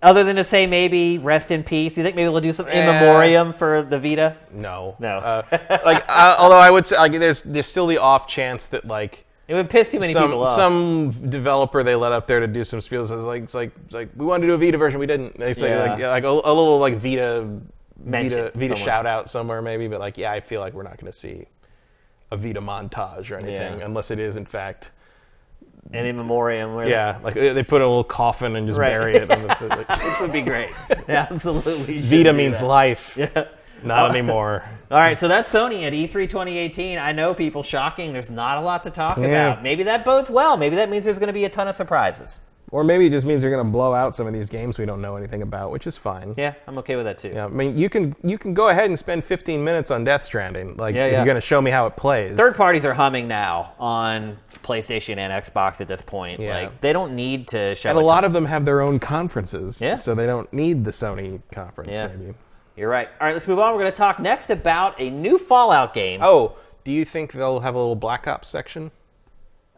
S1: Other than to say maybe rest in peace. You think maybe we'll do some in
S2: Eh.
S1: memoriam for the Vita?
S2: No.
S1: No.
S2: Uh, like, uh, although I would say, like, there's there's still the off chance that like
S1: It would piss too many people off.
S2: some developer they let up there to do some spiels is like it's like it's like we wanted to do a Vita version, we didn't. They say
S1: Yeah.
S2: like like a, a little like Vita
S1: Mention
S2: Vita Vita shout out somewhere maybe, but like yeah, I feel like we're not going to see a Vita montage or anything
S1: Yeah.
S2: unless it is in fact
S1: and in memoriam. Where
S2: yeah like they they put a little coffin and just
S1: Right.
S2: bury it. On the, like,
S1: which would be great. Absolutely.
S2: Vita means
S1: that.
S2: life,
S1: Yeah.
S2: not anymore.
S1: All right, so that's Sony at E E3 2018. I know people shocking. There's not a lot to talk
S2: Yeah.
S1: about. Maybe that bodes well. Maybe that means there's going to be a ton of surprises.
S2: Or maybe it just means they're going to blow out some of these games we don't know anything about, which is fine.
S1: Yeah, I'm okay with that too.
S2: Yeah, I mean, you can you can go ahead and spend 15 minutes on Death Stranding. Like,
S1: Yeah,
S2: if
S1: yeah.
S2: you're going to show me how it plays.
S1: Third parties are humming now on PlayStation and Xbox at this point.
S2: Yeah.
S1: Like they don't need to show.
S2: and a lot of them have their own conferences.
S1: Yeah.
S2: So they don't need the Sony conference,
S1: Yeah.
S2: maybe.
S1: You're right. All right, let's move on. We're going to talk next about a new Fallout game.
S2: Oh, do you think they'll have a little Black Ops section?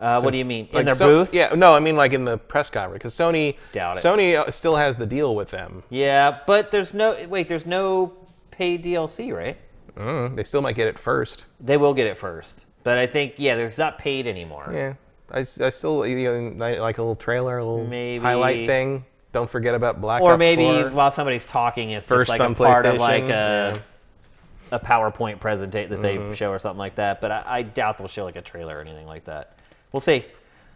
S1: Uh, what do you mean? In
S2: Like
S1: their
S2: so-
S1: booth?
S2: Yeah, no, I mean like in the press conference because Sony
S1: Doubt it.
S2: Sony uh, still has the deal with them.
S1: Yeah, but there's no wait. There's no paid DLC, right?
S2: Mm, they still might get it first.
S1: They will get it first, but I think yeah, there's not paid anymore.
S2: Yeah, I, I still you know, like a little trailer, a little
S1: Maybe-
S2: highlight thing. Don't forget about Black
S1: or
S2: Ops
S1: maybe
S2: 4.
S1: while somebody's talking, it's
S2: First
S1: just like a part of like a,
S2: yeah. Mm-hmm.
S1: a PowerPoint presentation that they show or something like that. But I, I doubt they'll show like a trailer or anything like that. We'll see.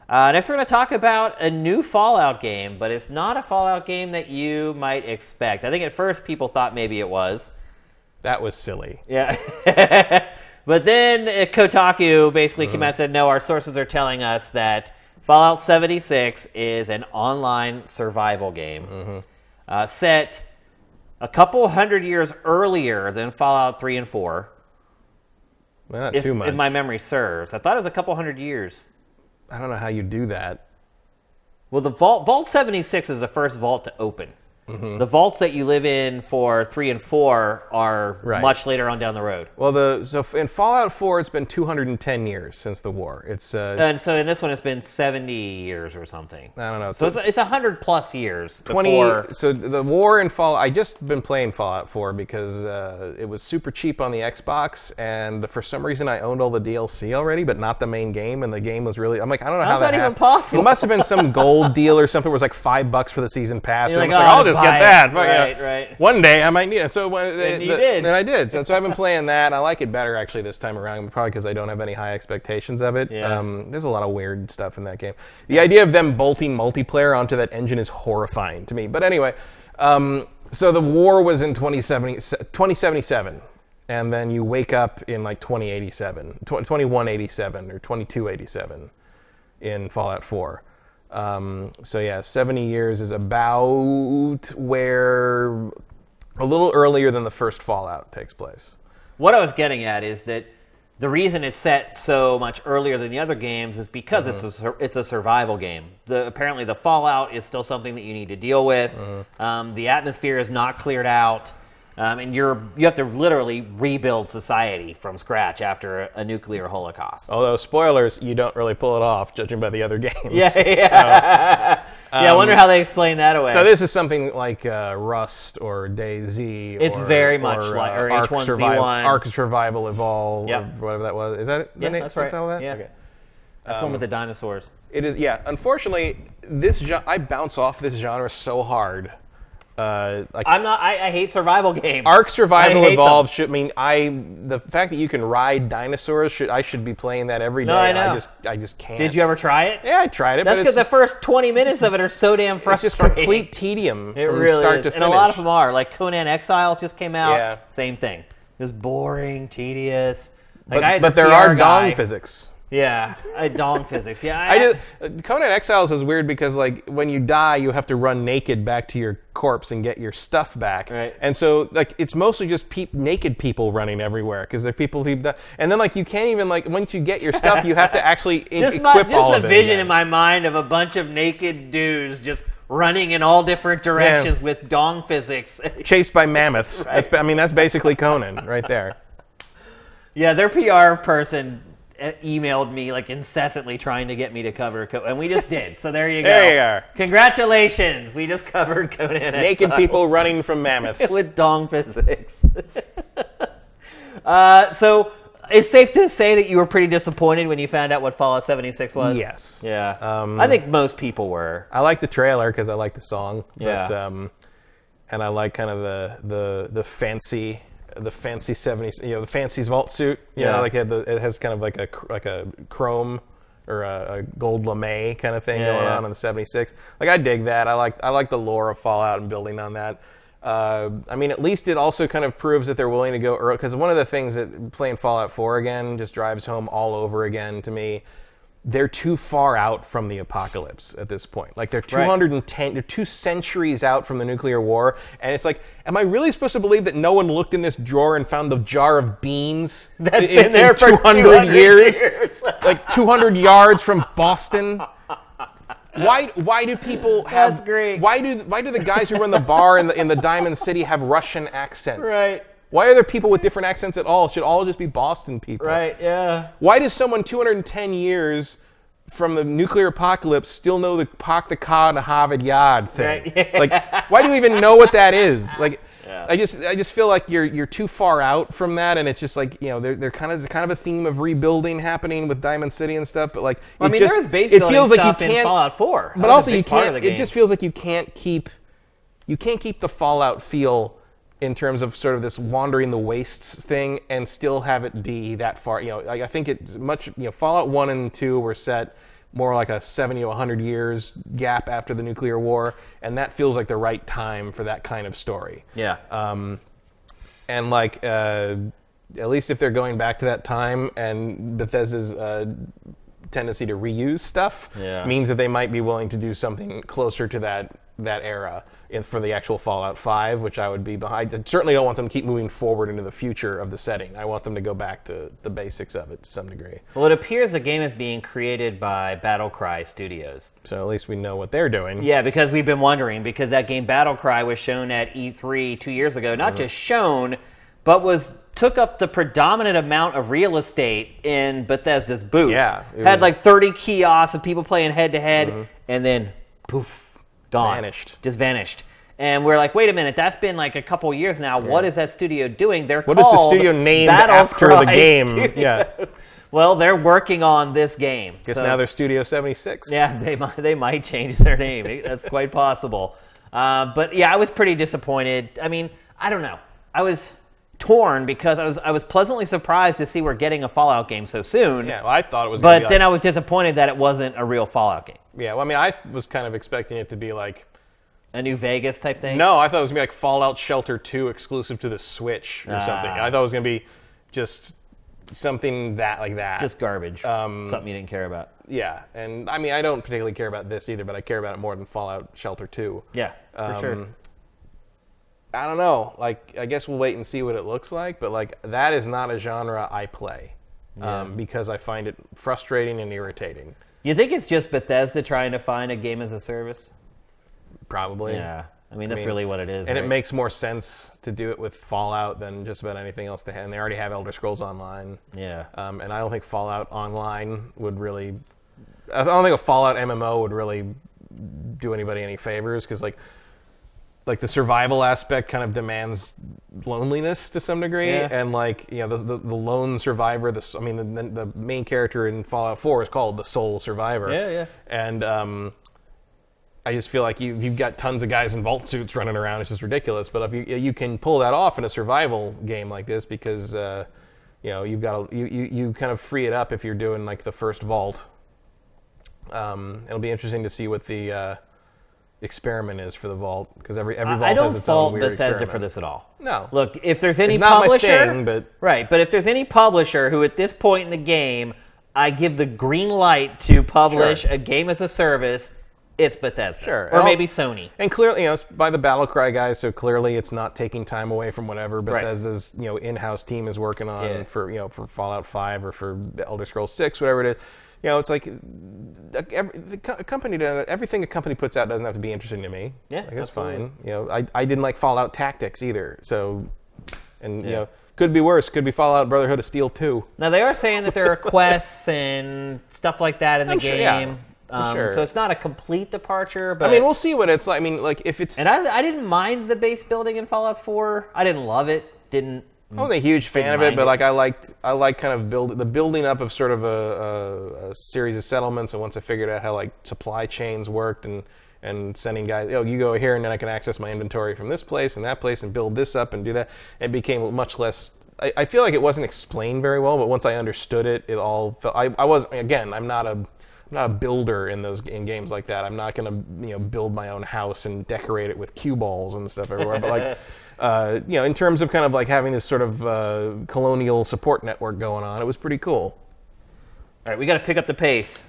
S1: Uh, next, we're going to talk about a new Fallout game, but it's not a Fallout game that you might expect. I think at first people thought maybe it was.
S2: That was silly.
S1: Yeah. but then uh, Kotaku basically came out and said, no, our sources are telling us that Fallout 76 is an online survival game uh, set a couple hundred years earlier than Fallout 3 and 4.
S2: Well, not
S1: if,
S2: too much.
S1: if my memory serves. I thought it was a couple hundred years.
S2: I don't know how you do that.
S1: Well, the vault Vault 76 is the first vault to open.
S2: Mm-hmm.
S1: The vaults that you live in for three and four are
S2: Right.
S1: much later on down the road.
S2: Well, the so in Fallout 4, it's been 210 years since the war. It's uh,
S1: And so in this one, it's been 70 years or something.
S2: I don't know.
S1: So it's, it's 100 plus years
S2: 20
S1: before.
S2: so the war in fall i just been playing fallout 4 because uh, it was super cheap on the xbox and for some reason i owned all the dlc already but not the main game and the game was really i'm like i don't know how
S1: How's that even
S2: happened.
S1: possible?
S2: it must have been some gold deal or something it was like five bucks for the season pass
S1: You're like,
S2: I was
S1: "Oh,
S2: i'll
S1: just
S2: just get that But,
S1: Right, right.
S2: one day i might need it so when
S1: And
S2: the,
S1: you did.
S2: and i did so, so i've been playing that i like it better actually this time around probably because i don't have any high expectations of it
S1: Yeah.
S2: um, there's a lot of weird stuff in that game. The idea of them bolting multiplayer onto that engine is horrifying to me. But anyway, um, so the war was in 2070, 2077, and then you wake up in like 2087, 2187 or 2287 in Fallout 4. Um, so yeah, 70 years is about where a little earlier than the first Fallout takes place.
S1: What I was getting at is that the reason it's set so much earlier than the other games is because it's a
S2: Mm-hmm.
S1: it's a survival game. The, apparently, the fallout is still something that you need to deal with.
S2: Mm-hmm.
S1: Um, the atmosphere is not cleared out, um, and you're you have to literally rebuild society from scratch after a, a nuclear holocaust.
S2: Although spoilers, you don't really pull it off, judging by the other games.
S1: Yeah, yeah. yeah, I wonder how they explain that away.
S2: Um, So this is something like uh, Rust or DayZ.
S1: It's
S2: or,
S1: very much
S2: or,
S1: like-
S2: uh,
S1: or
S2: Ark
S1: H1Z1.
S2: Survival, Ark Survival Evolve,
S1: Yep.
S2: or whatever that was. Is that it?
S1: Yeah,
S2: the name,
S1: that's right.
S2: that?
S1: Yeah.
S2: Okay.
S1: That's one with the dinosaurs.
S2: It is. Yeah. Unfortunately, this I bounce off this genre so hard. Uh, like
S1: I'm not. I, I hate survival games.
S2: Ark Survival. Evolved should I mean I the fact that you can ride dinosaurs should I should be playing that every day.
S1: No, I know.
S2: just I just can't.
S1: Did you ever try it?
S2: Yeah, I tried it.
S1: That's because the first 20 minutes of it are so damn
S2: frustrating. it's just complete tedium
S1: It
S2: from
S1: really
S2: start
S1: is.
S2: to
S1: and a lot of them are. Like Conan Exiles just came out.
S2: Yeah.
S1: Same thing. Just boring, tedious. Like I
S2: but but
S1: the
S2: there
S1: PR
S2: are
S1: guy.
S2: dong physics.
S1: Yeah, I dong physics. Yeah,
S2: I just Conan Exiles is weird because like when you die, you have to run naked back to your corpse and get your stuff back.
S1: Right.
S2: And so like it's mostly just naked people running everywhere because they're people who. And then like you can't even like once you get your stuff, you have to actually in-
S1: just
S2: equip
S1: my,
S2: all
S1: just
S2: of
S1: a
S2: it
S1: vision
S2: again.
S1: in my mind of a bunch of naked dudes just running in all different directions with dong physics.
S2: Chased by mammoths.
S1: Right.
S2: I mean that's basically Conan right there.
S1: yeah, their PR person emailed me like incessantly trying to get me to cover, Co- and we just did. So there you go.
S2: There you are.
S1: Congratulations, we just covered Conan.
S2: Naked people running from mammoths.
S1: with dong physics. uh, so it's safe to say that you were pretty disappointed when you found out what Fallout 76 was.
S2: yes.
S1: Yeah.
S2: Um,
S1: I think most people were.
S2: I like the trailer because I like the song. But,
S1: Yeah.
S2: um, and I like kind of the the the fancy the fancy 70s you know the fancy vault suit you
S1: Yeah.
S2: know like it, the, it has kind of like a like a chrome or a, a gold lame kind of thing
S1: Yeah,
S2: going
S1: yeah.
S2: on in the 76 like i dig that i like i like the lore of fallout and building on that uh, I mean, at least it also kind of proves that they're willing to go early. Because one of the things that playing Fallout 4 again just drives home all over again to me they're too far out from the apocalypse at this point. Like they're 210, they're two centuries out from the nuclear war, and it's like, am I really supposed to believe that no one looked in this drawer and found the jar of beans
S1: That's
S2: in,
S1: been there
S2: in
S1: for
S2: 200 years,
S1: years.
S2: like 200 yards from Boston? Why? Why do people have?
S1: That's great.
S2: Why do Why do the guys who run the bar in the in the Diamond City have Russian accents?
S1: Right.
S2: Why are there people with different accents at all? Should all just be Boston people.
S1: right, yeah.
S2: Why does someone 210 years from the nuclear apocalypse still know the Pak the Ka and Harvard Yard thing?
S1: Right, yeah.
S2: Like, why do you even know what that is? Like,
S1: Yeah.
S2: I just I just feel like you're you're too far out from that, and it's just like you know they're, they're kind of there's kind of a theme of rebuilding happening with Diamond City and stuff, but like
S1: I
S2: it
S1: mean,
S2: just
S1: there base
S2: it feels like you can't
S1: Fallout 4. That
S2: but also you can't. It just feels like you can't keep you can't keep the Fallout feel in terms of sort of this wandering the wastes thing and still have it be that far. You know, like, I think it's much. You know, Fallout One and Two were set more like a 70 to 100 years gap after the nuclear war, and that feels like the right time for that kind of story.
S1: Yeah.
S2: Um, and like, uh, at least if they're going back to that time, and Bethesda's uh, tendency to reuse stuff
S1: Yeah.
S2: means that they might be willing to do something closer to that that era in, for the actual Fallout 5, which I would be behind. I certainly don't want them to keep moving forward into the future of the setting. I want them to go back to the basics of it to some degree.
S1: Well, it appears the game is being created by Battlecry Studios.
S2: So at least we know what they're doing.
S1: Yeah, because we've been wondering because that game Battlecry was shown at E3 two years ago. Not
S2: Mm-hmm.
S1: just shown, but was took up the predominant amount of real estate in Bethesda's booth.
S2: Yeah,
S1: had
S2: was-
S1: like 30 kiosks of people playing head to head, and then poof, gone,
S2: Vanished.
S1: just vanished. And we're like, wait a minute, that's been like a couple years now. What is that studio doing? They're
S2: What is the studio named after the game?
S1: Studios.
S2: Yeah.
S1: Well, they're working on this game.
S2: Guess
S1: so-
S2: now they're Studio 76.
S1: yeah, they might they might change their name. That's quite possible. Uh, but yeah, I was pretty disappointed. I mean, I don't know. I was torn because I was I was pleasantly surprised to see we're getting a Fallout game so soon.
S2: Yeah, well, I thought it was. gonna
S1: But
S2: be
S1: then
S2: like,
S1: I was disappointed that it wasn't a real Fallout game,
S2: yeah, well, I mean, I was kind of expecting it to be like.
S1: a New Vegas type thing.
S2: No, I thought it was gonna be like Fallout Shelter 2 exclusive to the Switch or something.
S1: Ah.
S2: I thought it was gonna be just something that like that.
S1: just garbage.
S2: Um,
S1: Something you didn't care about.
S2: yeah, and I mean, I don't particularly care about this either, but I care about it more than Fallout Shelter 2.
S1: Yeah, for sure.
S2: Um, I don't know. Like, I guess we'll wait and see what it looks like. But like, that is not a genre I play um, because I find it frustrating and irritating.
S1: You think it's just Bethesda trying to find a game as a service?
S2: Probably.
S1: Yeah, I mean that's
S2: mean,
S1: really what it is.
S2: And it makes more sense to do it with Fallout than just about anything else they have. And they already have Elder Scrolls Online.
S1: yeah.
S2: Um, and I don't think Fallout Online would really. I don't think a Fallout MMO would really do anybody any favors because like, like the survival aspect kind of demands loneliness to some degree,
S1: Yeah.
S2: and like you know the, the, the lone survivor. The s- I mean the, the main character in Fallout 4 is called the sole survivor.
S1: Yeah, yeah.
S2: And um, I just feel like you you've got tons of guys in vault suits running around. It's just ridiculous. But if you you can pull that off in a survival game like this because uh, you know you've got to, you, you you kind of free it up if you're doing like the first vault. Um, it'll be interesting to see what the uh, experiment is for the vault because every every vault
S1: I don't
S2: has its own
S1: fault
S2: weird
S1: Bethesda
S2: experiment.
S1: for this at all.
S2: No.
S1: Look, if there's any
S2: It's not my
S1: publisher,
S2: thing, but-
S1: right, but if there's any publisher who at this point in the game, I give the green light to publish
S2: Sure.
S1: a game as a service, it's Bethesda,
S2: Sure.
S1: or
S2: And
S1: maybe Sony.
S2: And clearly, you know, it's by the Battlecry guys, so clearly it's not taking time away from whatever. Bethesda's you know in-house team is working on
S1: Yeah.
S2: for you know for Fallout 5 or for Elder Scrolls 6, whatever it is. You know, it's like the, every, the co- company everything a company puts out doesn't have to be interesting to me.
S1: Yeah,
S2: like, that's
S1: absolutely.
S2: fine. You know, I, I didn't like Fallout Tactics either, so and you know could be worse. Could be Fallout Brotherhood of Steel 2.
S1: Now they are saying that there are quests and stuff like that in the
S2: I'm sure- yeah,
S1: game, um,
S2: sure.
S1: so it's not a complete departure. But
S2: I mean, we'll see what it's like. I mean, like if it's
S1: and I, I didn't mind the base building in Fallout 4. I didn't love it. Didn't
S2: I wasn't a huge fan of it, but like I liked, I like kind of build the building up of sort of a, a, a series of settlements. And once I figured out how like supply chains worked and and sending guys, oh, you go here, and then I can access my inventory from this place and that place and build this up and do that. It became much less. I, I feel like it wasn't explained very well, but once I understood it, it all felt. I, I was again, I'm not a I'm not a builder in those in games like that. I'm not gonna you know build my own house and decorate it with cue balls and stuff everywhere. But like, uh, you know, in terms of kind of like having this sort of uh, colonial support network going on, it was pretty cool.
S1: All right, we got to pick up the pace.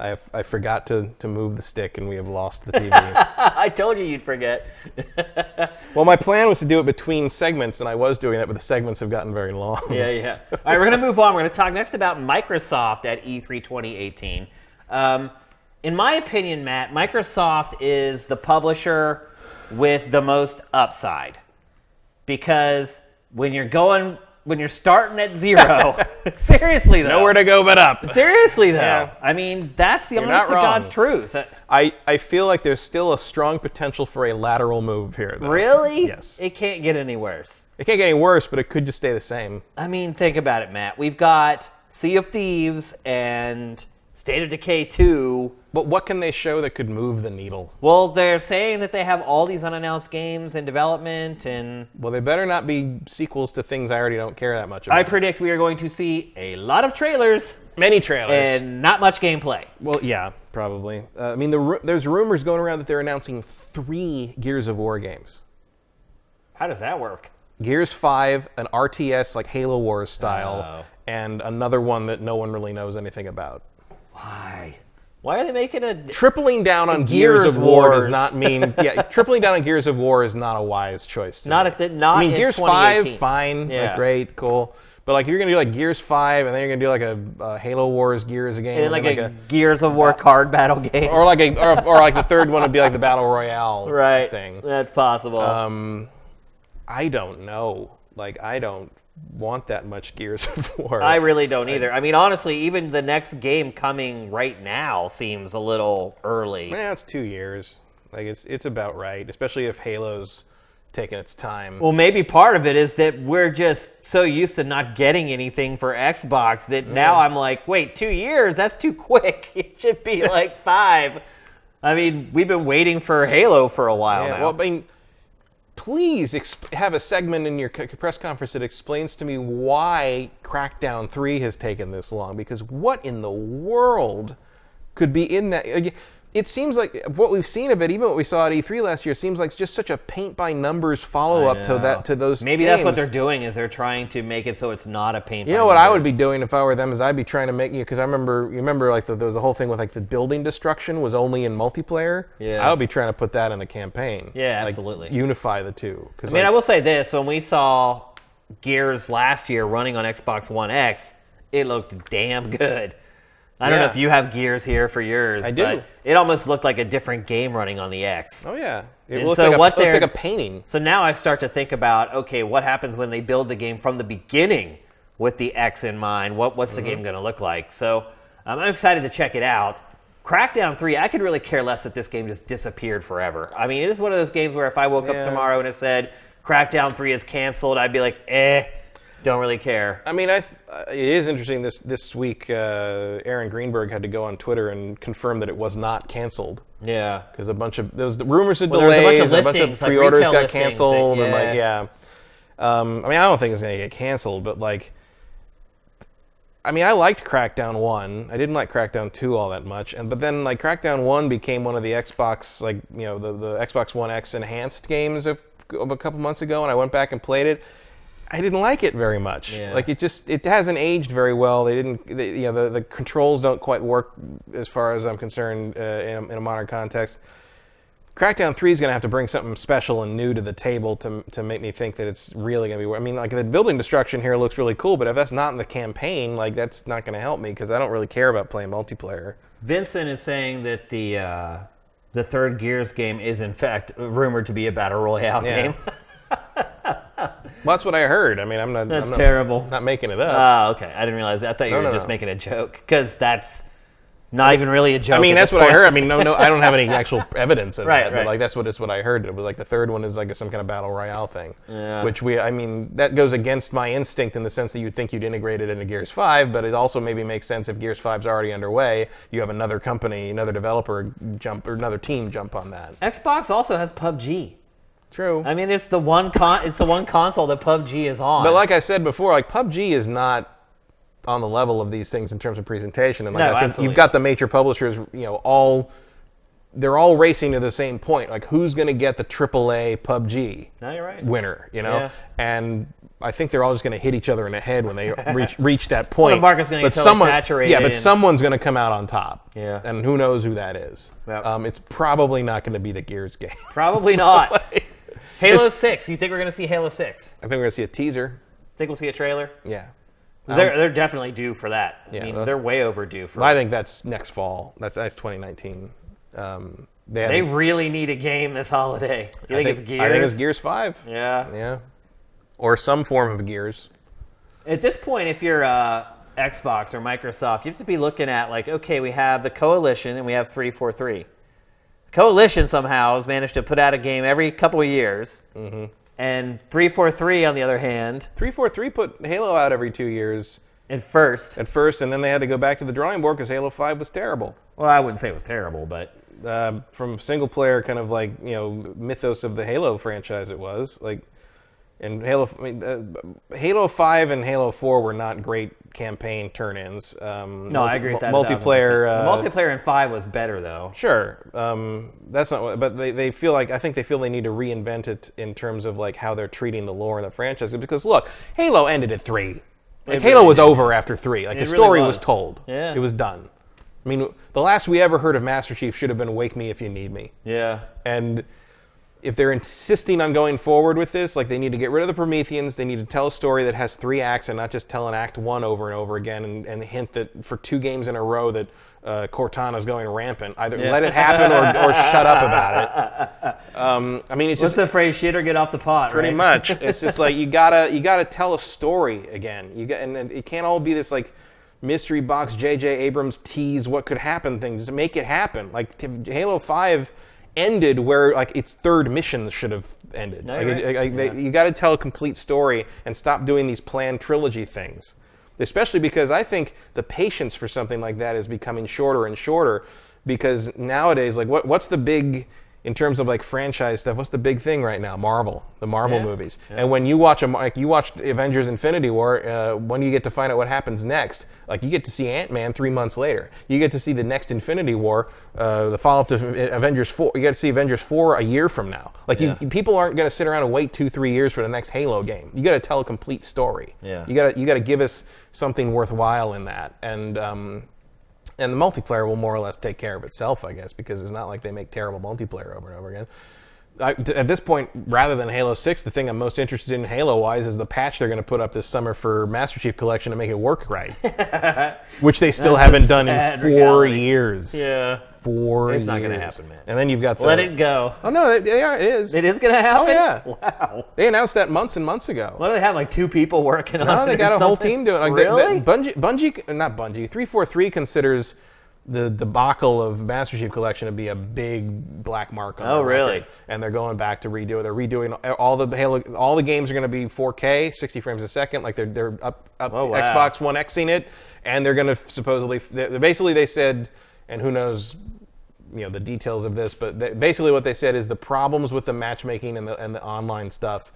S2: I, I forgot to, to move the stick and we have lost the TV.
S1: I told you you'd forget.
S2: well, my plan was to do it between segments, and I was doing that, but the segments have gotten very long.
S1: yeah, yeah. All right, we're going to move on. We're going to talk next about Microsoft at E E3 2018. Um, in my opinion, Matt, Microsoft is the publisher with the most upside because when you're going, when you're starting at zero, seriously though,
S2: Nowhere to go but up.
S1: seriously though,
S2: Yeah.
S1: I mean that's the
S2: You're
S1: honest to God's truth.
S2: I, I feel like there's still a strong potential for a lateral move here. Though.
S1: Really?
S2: Yes.
S1: It can't get any worse.
S2: It can't get any worse, but it could just stay the same.
S1: I mean, think about it, Matt. We've got Sea of Thieves and State of Decay 2.
S2: But what can they show that could move the needle?
S1: Well, they're saying that they have all these unannounced games in development, and
S2: Well, they better not be sequels to things I already don't care that much about.
S1: I predict we are going to see a lot of trailers
S2: Many trailers.
S1: and not much gameplay.
S2: well, yeah, probably. Uh, I mean, the, ru- there's rumors going around that they're announcing three Gears of War games.
S1: How does that work?
S2: Gears 5, an RTS like Halo Wars style,
S1: Oh.
S2: and another one that no one really knows anything about.
S1: Why? Why are they making a?
S2: Tripling down on
S1: Gears
S2: Gears, of War
S1: Wars.
S2: does not mean yeah. Tripling down on Gears of War is not a wise choice. To
S1: Not at the- not
S2: I mean, Gears Five,
S1: 2018.
S2: fine,
S1: Yeah.
S2: like, great, cool. But like, if you're gonna do like Gears Five, and then you're gonna do like a, a Halo Wars Gears game, and
S1: like,
S2: then,
S1: a, Gears of War card battle game.
S2: or like a, or, or like the third one would be like the Battle Royale
S1: right.
S2: thing.
S1: That's possible.
S2: Um, I don't know. Like, I don't want that much Gears of War.
S1: I really don't either. I mean, honestly, even the next game coming right now seems a little early.
S2: Yeah, it's two years. Like it's it's about right, especially if Halo's taking its time.
S1: Well, maybe part of it is that we're just so used to not getting anything for Xbox that mm. now I'm like, wait, two years? That's too quick. It should be like five. I mean, we've been waiting for Halo for a while
S2: yeah,
S1: now.
S2: well, I mean, please exp- have a segment in your c- press conference that explains to me why Crackdown 3 has taken this long. Because what in the world could be in that? Like, It seems like what we've seen of it, even what we saw at E3 last year, seems like it's just such a paint by numbers follow up to that to those.
S1: Maybe that's what they're doing is they're trying to make it so it's not a paint.
S2: You know what I would be doing if I were them is I'd be trying to make you because I remember you remember like the, there was a whole thing with like the building destruction was only in multiplayer.
S1: Yeah.
S2: I would be trying to put that in the campaign.
S1: Yeah,
S2: Like,
S1: absolutely.
S2: unify the two.
S1: I mean, I will say this: when we saw Gears last year running on Xbox One X, it looked damn good. I don't know if you have Gears here for yours.
S2: I do.
S1: But it almost looked like a different game running on the X.
S2: oh yeah, it
S1: And
S2: looked
S1: so
S2: like,
S1: what
S2: a, like a painting.
S1: So now I start to think about okay, what happens when they build the game from the beginning with the X in mind? What what's the
S2: Mm-hmm.
S1: game going to look like? So um, I'm excited to check it out. Crackdown 3, I could really care less if this game just disappeared forever. I mean, it is one of those games where if I woke
S2: Yeah.
S1: up tomorrow and it said Crackdown 3 is canceled, I'd be like, eh, don't really care.
S2: I mean, I th- uh, it is interesting. This this week, uh, Aaron Greenberg had to go on Twitter and confirm that it was not canceled
S1: Yeah.
S2: because a bunch of the rumors of
S1: Well, was a bunch
S2: delays,
S1: of
S2: and a bunch of pre-orders
S1: retail
S2: got
S1: listings that-
S2: canceled, and like
S1: yeah.
S2: yeah. Um, I mean, I don't think it's gonna get canceled, but like, I mean, I liked Crackdown One. I didn't like Crackdown Two all that much, and but then like Crackdown One became one of the Xbox like you know the the Xbox One X enhanced games of, of a couple months ago, and I went back and played it. I didn't like it very much.
S1: Yeah.
S2: Like it just it hasn't aged very well. They didn't they, you know the, the controls don't quite work as far as I'm concerned uh, in, a, in a modern context. Crackdown 3 is going to have to bring something special and new to the table to, to make me think that it's really going to be. I mean, like the building destruction here looks really cool, but if that's not in the campaign, like that's not going to help me because I don't really care about playing multiplayer.
S1: Vincent is saying that the uh, the third Gears game is in fact rumored to be a battle royale
S2: Yeah.
S1: game.
S2: Well, that's what I heard. I mean, I'm not.
S1: That's
S2: I'm not,
S1: terrible.
S2: Not making it up.
S1: Oh, okay. I didn't realize that. I thought you
S2: No,
S1: were
S2: no,
S1: just
S2: no.
S1: making a joke because that's not even really a joke.
S2: I mean, that's what I heard. I mean, no, no, I don't have any actual evidence of
S1: Right,
S2: that,
S1: right.
S2: but like that's what is what I heard. It was like the third one is like some kind of battle royale thing,
S1: Yeah.
S2: which we, I mean, that goes against my instinct in the sense that you'd think you'd integrate it into Gears Five, but it also maybe makes sense if Gears 5's already underway. You have another company, another developer jump or another team jump on that.
S1: Xbox also has PUBG.
S2: True.
S1: I mean, it's the one con. It's the one console that PUBG is on.
S2: But like I said before, like PUBG is not on the level of these things in terms of presentation. And like
S1: No,
S2: I think
S1: absolutely.
S2: you've got the major publishers, you know, all they're all racing to the same point. Like who's going to get the AAA PUBG
S1: no, you're right.
S2: winner? You know,
S1: Yeah.
S2: and I think they're all just going to hit each other in the head when they reach reach that point.
S1: the market's gonna get
S2: But
S1: totally
S2: someone-
S1: saturated
S2: Yeah, but
S1: and-
S2: someone's going to come out on top.
S1: Yeah.
S2: and who knows who that is?
S1: Yep.
S2: Um, it's probably not going to be the Gears game.
S1: Probably not.
S2: Like,
S1: Halo Six. You think we're gonna see Halo Six?
S2: I think we're going to see a teaser.
S1: Think we'll see a trailer?
S2: Yeah.
S1: they're they're definitely due for that.
S2: Yeah,
S1: I mean, they're way overdue for.
S2: I think that's next fall. That's that's 2019. Um, they,
S1: They
S2: a-
S1: really need a game this holiday. You
S2: I
S1: think, it's Gears?
S2: I think it's Gears Five.
S1: Yeah.
S2: Yeah, or some form of Gears.
S1: At this point, if you're uh, Xbox or Microsoft, you have to be looking at like, okay, we have the Coalition and we have 343. Coalition somehow has managed to put out a game every couple of years,
S2: Mm-hmm.
S1: and 343, on the other hand,
S2: 343 put Halo out every two years
S1: at first,
S2: at first, and then they had to go back to the drawing board because Halo Five was terrible.
S1: well, I wouldn't say it was terrible, but
S2: Uh, from single player kind of like you know mythos of the Halo franchise, it was like. And Halo, I mean, uh, Halo Five and Halo Four were not great campaign turn-ins. Um,
S1: no, I agree with that.
S2: mu-
S1: a thousand
S2: Multiplayer, uh,
S1: the multiplayer in five was better though.
S2: Sure. Um, that's not what, but they, they feel like, I think they feel they need to reinvent it in terms of like how they're treating the lore and the franchise. Because look, Halo ended at three. Like
S1: It
S2: Halo
S1: really
S2: was
S1: did.
S2: over after three. Like
S1: It
S2: the
S1: really
S2: story was.
S1: was.
S2: told.
S1: Yeah.
S2: It was done. I mean, the last we ever heard of Master Chief should have been "Wake Me If You Need Me."
S1: Yeah.
S2: And if they're insisting on going forward with this, like they need to get rid of the Prometheans, they need to tell a story that has three acts and not just tell an act one over and over again and, and hint that for two games in a row that uh, Cortana's going rampant. Either let it happen or, or shut up about it. Um, I mean, it's
S1: What's
S2: just
S1: the phrase? Shit or get off the pot.
S2: pretty
S1: right?
S2: much. It's just like you gotta you gotta tell a story again. You got and it can't all be this like mystery box J.J. Abrams tease what could happen thing. Just make it happen. Like t- Halo Five ended where like its third mission should have ended.
S1: No,
S2: like, it-
S1: right.
S2: like, they- you got to tell a complete story and stop doing these planned trilogy things. Especially because I think the patience for something like that is becoming shorter and shorter. Because nowadays, like, what what's the big in terms of like franchise stuff? What's the big thing right now? Marvel, the Marvel
S1: Yeah.
S2: movies. And when you watch a like you watched Avengers: Infinity War, uh, when you get to find out what happens next, like you get to see Ant Man three months later. You get to see the next Infinity War, uh, the follow up to Avengers four. You get to see Avengers four a year from now. Like
S1: Yeah.
S2: you, people aren't going to sit around and wait two three years for the next Halo game. You got to tell a complete story.
S1: Yeah.
S2: You got to you got to give us something worthwhile in that and. Um, and the multiplayer will more or less take care of itself, I guess, because it's not like they make terrible multiplayer over and over again. I, at this point, rather than Halo 6, the thing I'm most interested in Halo wise is the patch they're going to put up this summer for Master Chief Collection to make it work right. Which they still
S1: That's
S2: haven't done in four
S1: reality.
S2: years.
S1: Yeah.
S2: Four
S1: It's not gonna happen, man.
S2: And then you've got the.
S1: Let it go.
S2: Oh, no, they, they are, it is.
S1: It is gonna happen.
S2: Oh yeah.
S1: Wow.
S2: They announced that months and months ago.
S1: What do they have? Like two people working on
S2: No,
S1: it?
S2: they
S1: or
S2: got a whole team doing it. Like the- the
S1: really?
S2: Bungie, Bungie, not Bungie. Three four three considers the debacle of Master Chief Collection to be a big black mark on.
S1: Oh,
S2: their record.
S1: really?
S2: And they're going back to redo it. They're redoing all the Halo. All the games are going to be 4K, 60 frames a second. Like they're they're up up
S1: Oh, wow.
S2: Xbox One Xing it, and they're going to supposedly. they basically, they said, and who knows. You know the details of this, but basically what they said is the problems with the matchmaking and the and the online stuff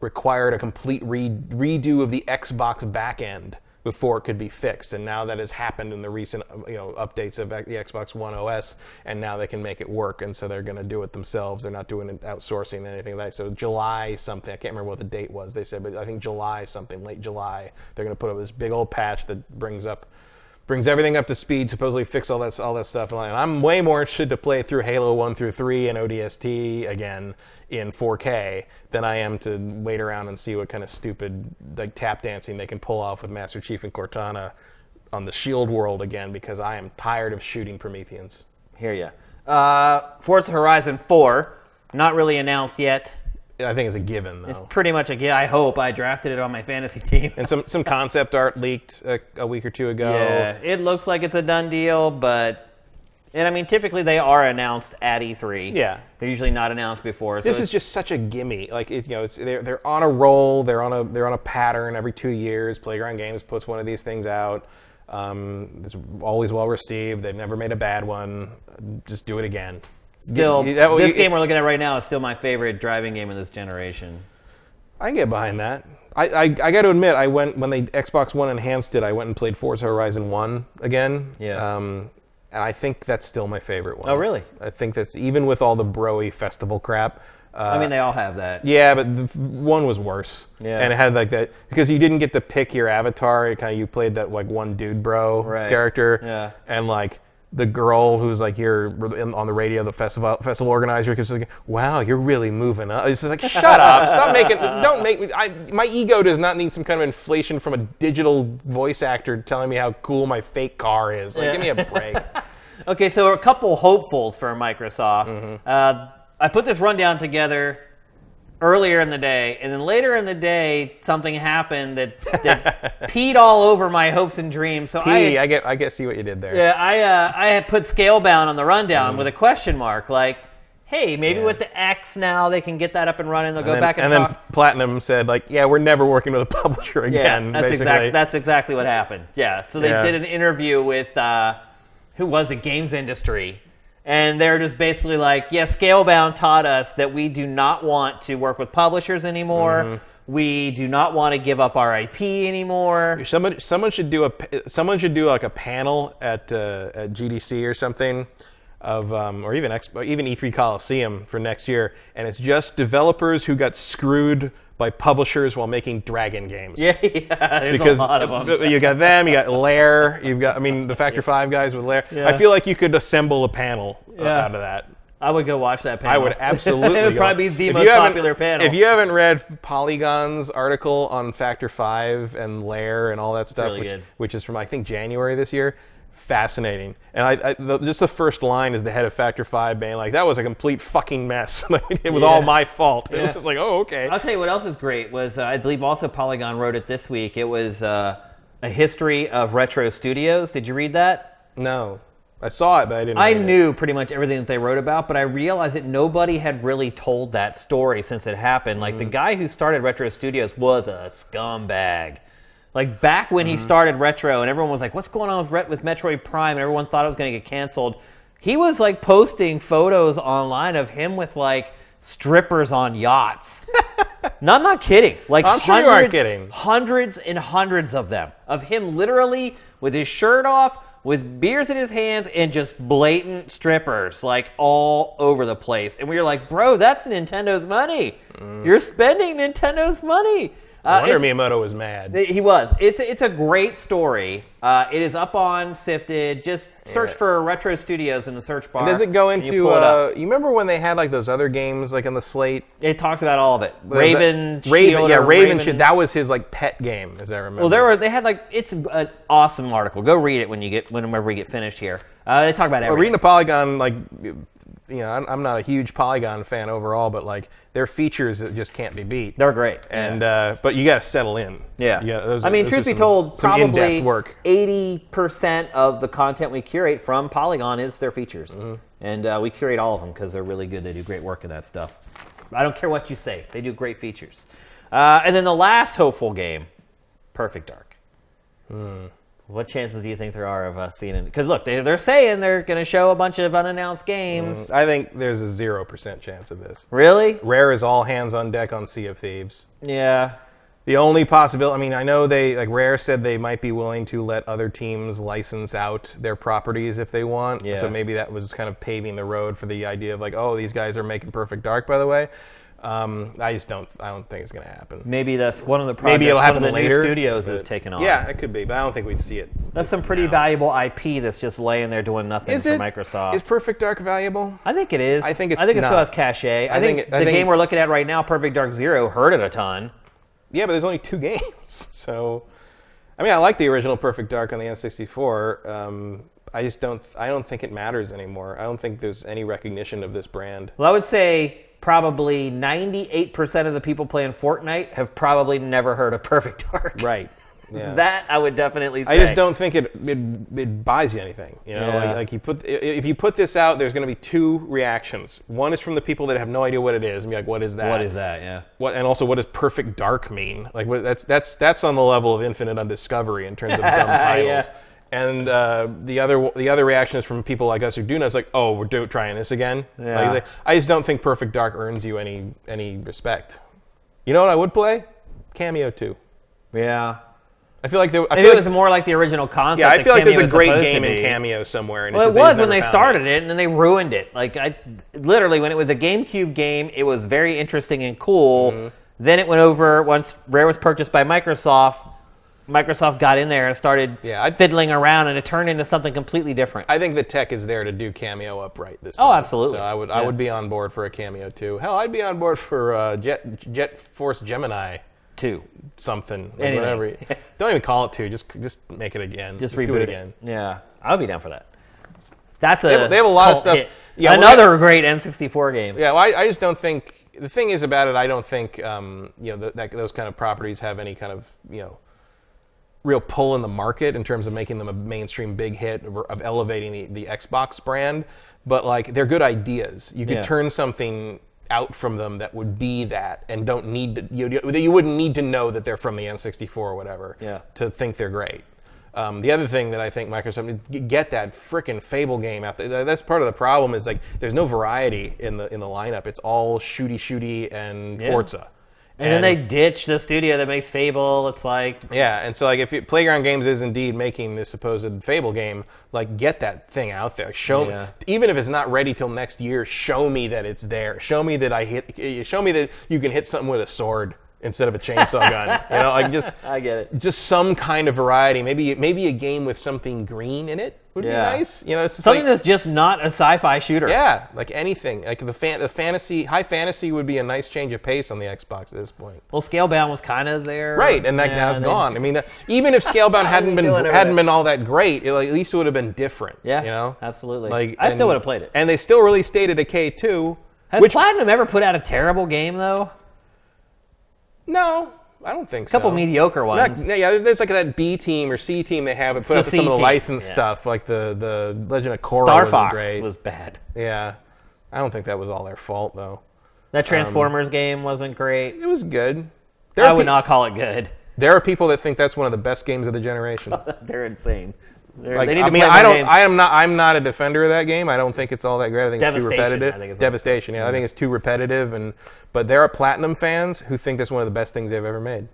S2: required a complete re- redo of the Xbox backend before it could be fixed. And now that has happened in the recent uh, you know updates of the Xbox One OS, and now they can make it work. And so they're going to do it themselves. They're not doing it outsourcing anything like that. So July something, I can't remember what the date was. They said, but I think July something, late July, they're going to put up this big old patch that brings up brings everything up to speed, supposedly fix all that all that stuff. And I'm way more interested to play through Halo 1 through 3 and ODST again in 4K than I am to wait around and see what kind of stupid like tap dancing they can pull off with Master Chief and Cortana on the Shield world again because I am tired of shooting Prometheans.
S1: Hear ya. Uh, Forza Horizon 4, not really announced yet.
S2: I think it's a given though.
S1: It's pretty much a yeah. I hope I drafted it on my fantasy team.
S2: And some some concept art leaked a, a week or two ago.
S1: Yeah, it looks like it's a done deal, but and I mean typically they are announced at E3.
S2: Yeah.
S1: they're usually not announced before. So
S2: This is just such a gimme. Like it, you know, it's they're they're on a roll. They're on a they're on a pattern. Every two years, Playground Games puts one of these things out. Um, it's always well received. They've never made a bad one. Just do it again.
S1: Still
S2: You- that-
S1: this
S2: you-
S1: game we're looking at right now is still my favorite driving game of this generation.
S2: I can get behind that. I, I, I got to admit, I went when they Xbox One enhanced it. I went and played Forza Horizon One again.
S1: Yeah.
S2: Um, and I think that's still my favorite one.
S1: Oh, really?
S2: I think that's even with all the broy festival crap. Uh,
S1: I mean, they all have that.
S2: Yeah, but the one was worse.
S1: Yeah.
S2: And it had like that because you didn't get to pick your avatar. It kind of you played that like one dude bro
S1: Right.
S2: character.
S1: Yeah.
S2: And like the girl who's like here on the radio, the festival festival organizer, because like, wow, you're really moving up. It's just like, shut up, stop making, don't make me. I, my ego does not need some kind of inflation from a digital voice actor telling me how cool my fake car is. Like,
S1: Yeah.
S2: give me a break.
S1: Okay, so a couple hopefuls for Microsoft.
S2: Mm-hmm.
S1: Uh, I put this rundown together earlier in the day, and then later in the day, something happened that, that peed all over my hopes and dreams. So I,
S2: get, I get, see what you did there.
S1: yeah, I, uh, I had put Scalebound on the rundown with a question mark, like, hey, maybe.
S2: Yeah.
S1: with the X now they can get that up and running. They'll go
S2: then,
S1: back and,
S2: and
S1: talk.
S2: then Platinum said like, yeah, we're never working with a publisher again.
S1: Yeah, that's
S2: basically.
S1: exactly that's exactly what happened. Yeah, so they
S2: Yeah.
S1: did an interview with uh, who was it, Games Industry, and they're just basically like, yeah, Scalebound taught us that we do not want to work with publishers anymore.
S2: Mm-hmm.
S1: We do not want to give up our IP anymore.
S2: Someone, someone should do a someone should do like a panel at uh, at GDC or something of um, or even Expo, even E3 Coliseum for next year, and it's just developers who got screwed by publishers while making Dragon games.
S1: Yeah, yeah. There's
S2: Because
S1: a lot of them.
S2: you got them, you got Lair, you've got, I mean, the Factor Five guys with Lair.
S1: Yeah.
S2: I feel like you could assemble a panel uh,
S1: Yeah.
S2: out of that.
S1: I would go watch that panel.
S2: I would absolutely.
S1: it would probably be the
S2: If
S1: most popular panel.
S2: If you haven't read Polygon's article on Factor Five and Lair and all that stuff,
S1: really
S2: which, which is from I think January this year, fascinating. And I, I the, just the first line is the head of Factor Five being like, "That was a complete fucking mess. It was all my fault." It was just like, "Oh, okay."
S1: I'll tell you what else is great was uh, I believe also Polygon wrote it this week. It was uh, a history of retro studios. Did you read that?
S2: No, I saw it, but I didn't.
S1: I
S2: read it.
S1: knew pretty much everything that they wrote about, but I realized that nobody had really told that story since it happened. Like
S2: Mm.
S1: the guy who started Retro Studios was a scumbag. Like back when
S2: Mm-hmm.
S1: he started Retro, and everyone was like, "What's going on with Ret- with Metroid Prime?" and everyone thought it was going to get canceled. He was like posting photos online of him with like strippers on yachts. not not kidding. Like
S2: I'm sure
S1: hundreds,
S2: kidding.
S1: hundreds and hundreds of them of him literally with his shirt off with beers in his hands and just blatant strippers like all over the place and we were like bro that's nintendo's money you're spending nintendo's money
S2: Mm.
S1: Uh,
S2: wonder Miyamoto was mad.
S1: he was. It's it's a great story. Uh, it is up on Sifted. Just search
S2: Yeah.
S1: for Retro Studios in the search bar.
S2: Does it go
S1: and you
S2: into?
S1: it.
S2: Uh, you remember when they had like those other games like on the slate?
S1: It talks about all of it. Raven,
S2: the- Raven, yeah, Raven. Shit, that was his like pet game, as I remember.
S1: Well, there were they had like it's an awesome article. Go read it when you get whenever we get finished here. Uh, they talk about
S2: Well,
S1: everything.
S2: reading the Polygon, like, you know, I'm, I'm not a huge Polygon fan overall, but like their features that just can't be beat.
S1: They're great.
S2: and uh, but you got to settle in.
S1: Yeah.
S2: Gotta- those
S1: I mean, truth be
S2: some-
S1: told,
S2: some
S1: probably
S2: work.
S1: 80% of the content we curate from Polygon is their features.
S2: Mm-hmm.
S1: And uh, we curate all of them because they're really good. They do great work in that stuff. I don't care what you say, they do great features. Uh, and then the last hopeful game, Perfect Dark.
S2: Hmm.
S1: What chances do you think there are of us seeing it? Because look, they, they're saying they're going to show a bunch of unannounced games.
S2: Mm, I think there's a zero percent chance of this.
S1: Really?
S2: Rare is all hands on deck on Sea of Thieves.
S1: Yeah.
S2: The only possibility, I mean, I know they, like Rare said they might be willing to let other teams license out their properties if they want.
S1: Yeah.
S2: So maybe that was kind of paving the road for the idea of like, oh, these guys are making Perfect Dark, by the way. Um, I just don't, I don't think it's going to happen.
S1: Maybe that's one of the projects.
S2: Maybe it'll happen
S1: one of the
S2: later.
S1: new studios is taking on.
S2: Yeah, it could be, but I don't think we'd see it.
S1: That's some pretty valuable IP that's just laying there doing nothing
S2: Is
S1: for
S2: it?
S1: Microsoft.
S2: Is Perfect Dark valuable?
S1: I think it is.
S2: I think it's
S1: I think it still has cachet. I,
S2: I
S1: think,
S2: think it- I
S1: the
S2: think-
S1: game we're looking at right now, Perfect Dark Zero, hurt it a ton.
S2: Yeah, but there's only two games, so I mean, I like the original Perfect Dark on the N64. Um, I just don't, I don't think it matters anymore. I don't think there's any recognition of this brand.
S1: Well, I would say probably 98% of the people playing Fortnite have probably never heard of Perfect Dark.
S2: Right. Yeah.
S1: That I would definitely say.
S2: I just don't think it, it it buys you anything. You know,
S1: Yeah.
S2: like, like you put if you put this out, there's going to be two reactions. One is from the people that have no idea what it is and be like, "What is that?
S1: What is that? Yeah.
S2: What and also what does perfect dark mean? Like what, that's that's that's on the level of infinite undiscovery in terms of dumb titles.
S1: Yeah.
S2: And uh, the other the other reaction is from people like us who do know. It's like, oh, we're do, trying this again.
S1: Yeah.
S2: it's like, I just don't think Perfect Dark earns you any any respect. You know what I would play? Kameo 2.
S1: Yeah.
S2: I feel like there, I feel
S1: it
S2: like,
S1: was more like the original concept.
S2: yeah, I feel like there's a great game in. Kameo somewhere. And
S1: Well, it
S2: they
S1: was when they started it, and then they ruined it. Like I, literally, when it was a GameCube game, it was very interesting and cool.
S2: Mm-hmm.
S1: Then it went over once Rare was purchased by Microsoft. Microsoft got in there and started
S2: Yeah, I'd-
S1: fiddling around, and it turned into something completely different.
S2: I think the tech is there to do Kameo upright this
S1: Oh, absolutely.
S2: So I would I would be on board for a Kameo too. Hell, I'd be on board for uh, Jet Jet Force Gemini.
S1: Too.
S2: something,
S1: Anything.
S2: whatever. Don't even call it two. Just just make it again.
S1: Just,
S2: do
S1: reboot
S2: it again.
S1: Yeah, I'll be down for that. That's a
S2: have- they have a lot of stuff-
S1: hit.
S2: yeah, well,
S1: Another great N64 game.
S2: Yeah, well, I, I just don't think the thing is about it. I don't think um, you know that, that those kind of properties have any kind of you know real pull in the market in terms of making them a mainstream big hit of, of elevating the, the Xbox brand. But like they're good ideas. You could
S1: Yeah.
S2: turn something out from them that would be that and don't need to you, you, you wouldn't need to know that they're from the N64 or whatever
S1: Yeah.
S2: to think they're great. Um, the other thing that I think Microsoft get that freaking Fable game out there. That's part of the problem is like there's no variety in the in the lineup. It's all shooty shooty and
S1: Yeah.
S2: Forza.
S1: And, then they ditch the studio that makes Fable. It's like
S2: yeah, and so like if you, Playground Games is indeed making this supposed Fable game, like get that thing out there. Show
S1: Yeah.
S2: even if it's not ready till next year, show me that it's there. Show me that I hit. Show me that you can hit something with a sword instead of a chainsaw gun. You know, like just
S1: I get it.
S2: just some kind of variety. Maybe maybe a game with something green in it would
S1: Yeah.
S2: be nice. You know,
S1: Something
S2: like,
S1: that's just not a sci-fi shooter.
S2: yeah, like anything. Like the fan, the fantasy, high fantasy would be a nice change of pace on the Xbox at this point.
S1: Well, Scalebound was kind of there.
S2: Right, and like
S1: Yeah,
S2: now
S1: they-
S2: gone. I mean, the, even if Scalebound hadn't been hadn't been all that great, it, like, at least it would have been different.
S1: Yeah,
S2: you know,
S1: absolutely.
S2: Like
S1: I still would have played it.
S2: And they still released State of Decay 2,
S1: Has
S2: which
S1: Platinum ever put out a terrible game though?
S2: No, I don't think so.
S1: A couple
S2: so.
S1: mediocre
S2: Not-
S1: ones.
S2: yeah, there's, there's like that B team or C team they have that put up some of the licensed
S1: yeah.
S2: stuff, like the the Legend of Korra.
S1: Star
S2: wasn't
S1: Fox
S2: great.
S1: was bad.
S2: Yeah, I don't think that was all their fault though.
S1: That um, Transformers game wasn't great.
S2: It was good. There
S1: I would
S2: pe-
S1: not call it good.
S2: there are people that think that's one of the best games of the generation.
S1: They're insane.
S2: Like,
S1: they need
S2: I mean,
S1: play
S2: I don't.
S1: Games.
S2: I am not. I'm not a defender of that game. I don't think it's all that great. I think it's too repetitive.
S1: I think it's
S2: Devastation. Yeah, I think it's too repetitive. And but there are platinum fans who think that's one of the best things they've ever made.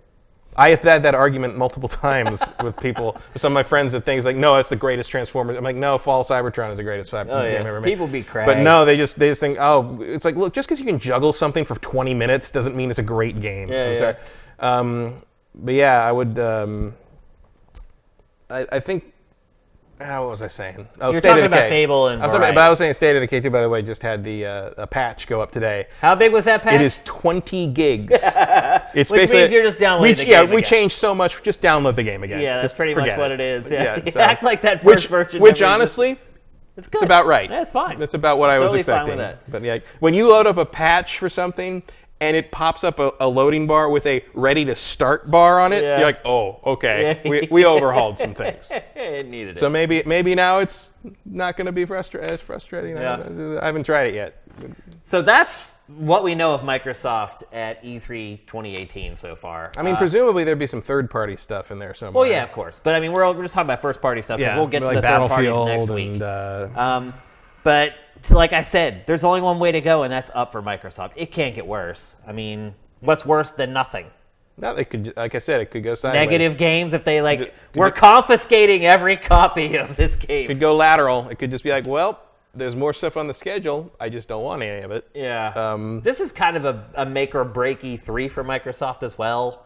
S2: I have had that argument multiple times with people. Some of my friends that think like, no, it's the greatest Transformers. I'm like, no, Fall Cybertron is the greatest cyber
S1: Oh, yeah.
S2: game ever made.
S1: People be crazy.
S2: But no, they just they just think, oh, it's like, look, just because you can juggle something for 20 minutes doesn't mean it's a great game.
S1: Yeah,
S2: I'm
S1: yeah.
S2: sorry. Um, but yeah, I would. Um, I, I think. Ah, what was I saying? Oh,
S1: You're
S2: State
S1: talking
S2: of
S1: about
S2: Decay.
S1: Fable and
S2: I was talking,
S1: Variety.
S2: but I was saying State of Decay too. By the way, just had the uh, a patch go up today.
S1: How big was that patch?
S2: It is 20 gigs. it's
S1: Which
S2: basically
S1: means you're just downloading
S2: we,
S1: the
S2: Yeah,
S1: game
S2: we
S1: again.
S2: changed so much. Just download the game again.
S1: Yeah, that's
S2: Just
S1: pretty much
S2: forget
S1: what it is. Yeah.
S2: So-
S1: Act like that first
S2: which,
S1: version
S2: which
S1: never
S2: honestly,
S1: It's good.
S2: it's about right.
S1: That's fine.
S2: That's about what I was
S1: Totally fine
S2: expecting.
S1: with that.
S2: But yeah, when you load up a patch for something and it pops up a, a loading bar with a ready to start bar on it,
S1: Yeah.
S2: you're like, oh, okay, we, we overhauled some things.
S1: it needed it.
S2: So
S1: it.
S2: maybe maybe now it's not going to be frustra- as frustrating. I
S1: Yeah.
S2: I haven't tried it yet.
S1: So that's what we know of Microsoft at E E3 2018 so far.
S2: I mean,
S1: Uh,
S2: presumably there'd be some third-party stuff in there somewhere.
S1: well, yeah, of course. But I mean, we're, we're just talking about first party stuff.
S2: yeah.
S1: we'll get to
S2: like
S1: the third parties next
S2: and
S1: week.
S2: uh,
S1: Um, but to- like I said, there's only one way to go, and that's up for Microsoft. It can't get worse. I mean, what's worse than nothing?
S2: no, they could. Like I said, it could go sideways.
S1: Negative games if they like
S2: Could could
S1: we're
S2: it-
S1: confiscating every copy of this game.
S2: could go lateral. It could just be like, well, there's more stuff on the schedule. I just don't want any of it.
S1: yeah.
S2: Um,
S1: this is kind of a, a make or break E3 for Microsoft as well.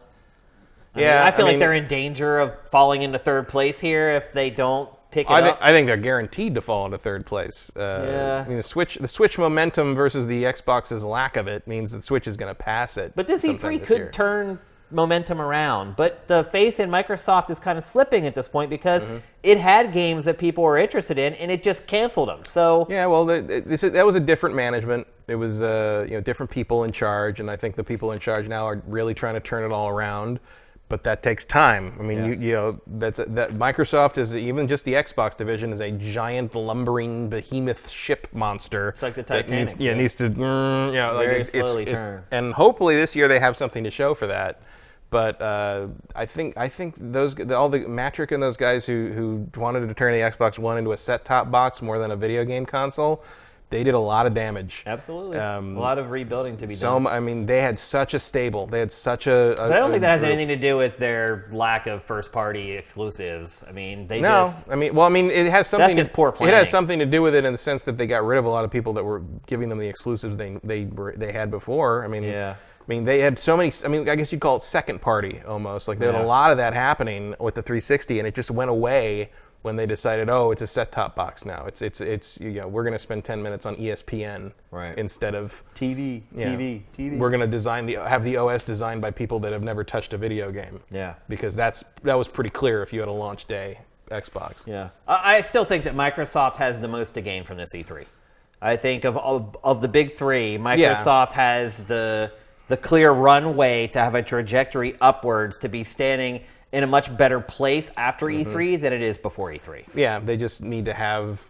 S1: I mean,
S2: Yeah,
S1: I feel
S2: I
S1: like
S2: mean-
S1: they're in danger of falling into third place here if they don't pick it
S2: I
S1: up.
S2: think, I think they're guaranteed to fall into third place. Uh,
S1: Yeah.
S2: I mean, the Switch, the Switch momentum versus the Xbox's lack of it means the Switch is going to pass it.
S1: But this E3
S2: this
S1: could
S2: year.
S1: turn momentum around. But the faith in Microsoft is kind of slipping at this point because
S2: Mm-hmm.
S1: it had games that people were interested in and it just canceled them. So
S2: Yeah, well, the, the- this is, that was a different management. It was uh, you know different people in charge, and I think the people in charge now are really trying to turn it all around. But that takes time. I mean,
S1: Yeah.
S2: you, you know, that's that Microsoft is even just the Xbox division is a giant lumbering behemoth ship monster. It's
S1: like the
S2: That needs,
S1: Titanic,
S2: yeah,
S1: yeah.
S2: needs to, mm, you know, like
S1: Very
S2: it's, it's-
S1: slowly
S2: it's-
S1: turn.
S2: And hopefully this year they have something to show for that. But uh, I think I think those all the Mattrick and those guys who who wanted to turn the Xbox One into a set-top box more than a video game console, they did a lot of damage.
S1: absolutely,
S2: Um,
S1: a lot of rebuilding to be
S2: So
S1: done.
S2: I mean, they had such a stable. They had such a. a
S1: I don't think that has
S2: a
S1: anything to do with their lack of first-party exclusives. I mean, they
S2: No,
S1: just
S2: I mean, well, I mean, it has something.
S1: That's
S2: just
S1: poor
S2: It has something to do with it in the sense that they got rid of a lot of people that were giving them the exclusives they they were they had before. I mean,
S1: Yeah.
S2: I mean, they had so many. I mean, I guess you'd call it second party almost. Like they had a lot of that happening with the 360, and it just went away when they decided, oh, it's a set-top box now. It's it's it's you know we're going to spend 10 minutes on ESPN
S1: Right.
S2: instead of
S1: TV,
S2: yeah,
S1: TV, TV.
S2: We're going to design the have the OS designed by people that have never touched a video game.
S1: yeah.
S2: Because that's that was pretty clear if you had a launch day Xbox.
S1: Yeah, I, I still think that Microsoft has the most to gain from this E3. I think of of, of the big three, Microsoft has the the clear runway to have a trajectory upwards to be standing in a much better place after
S2: Mm-hmm.
S1: E3 than it is before E E3.
S2: Yeah, they just need to have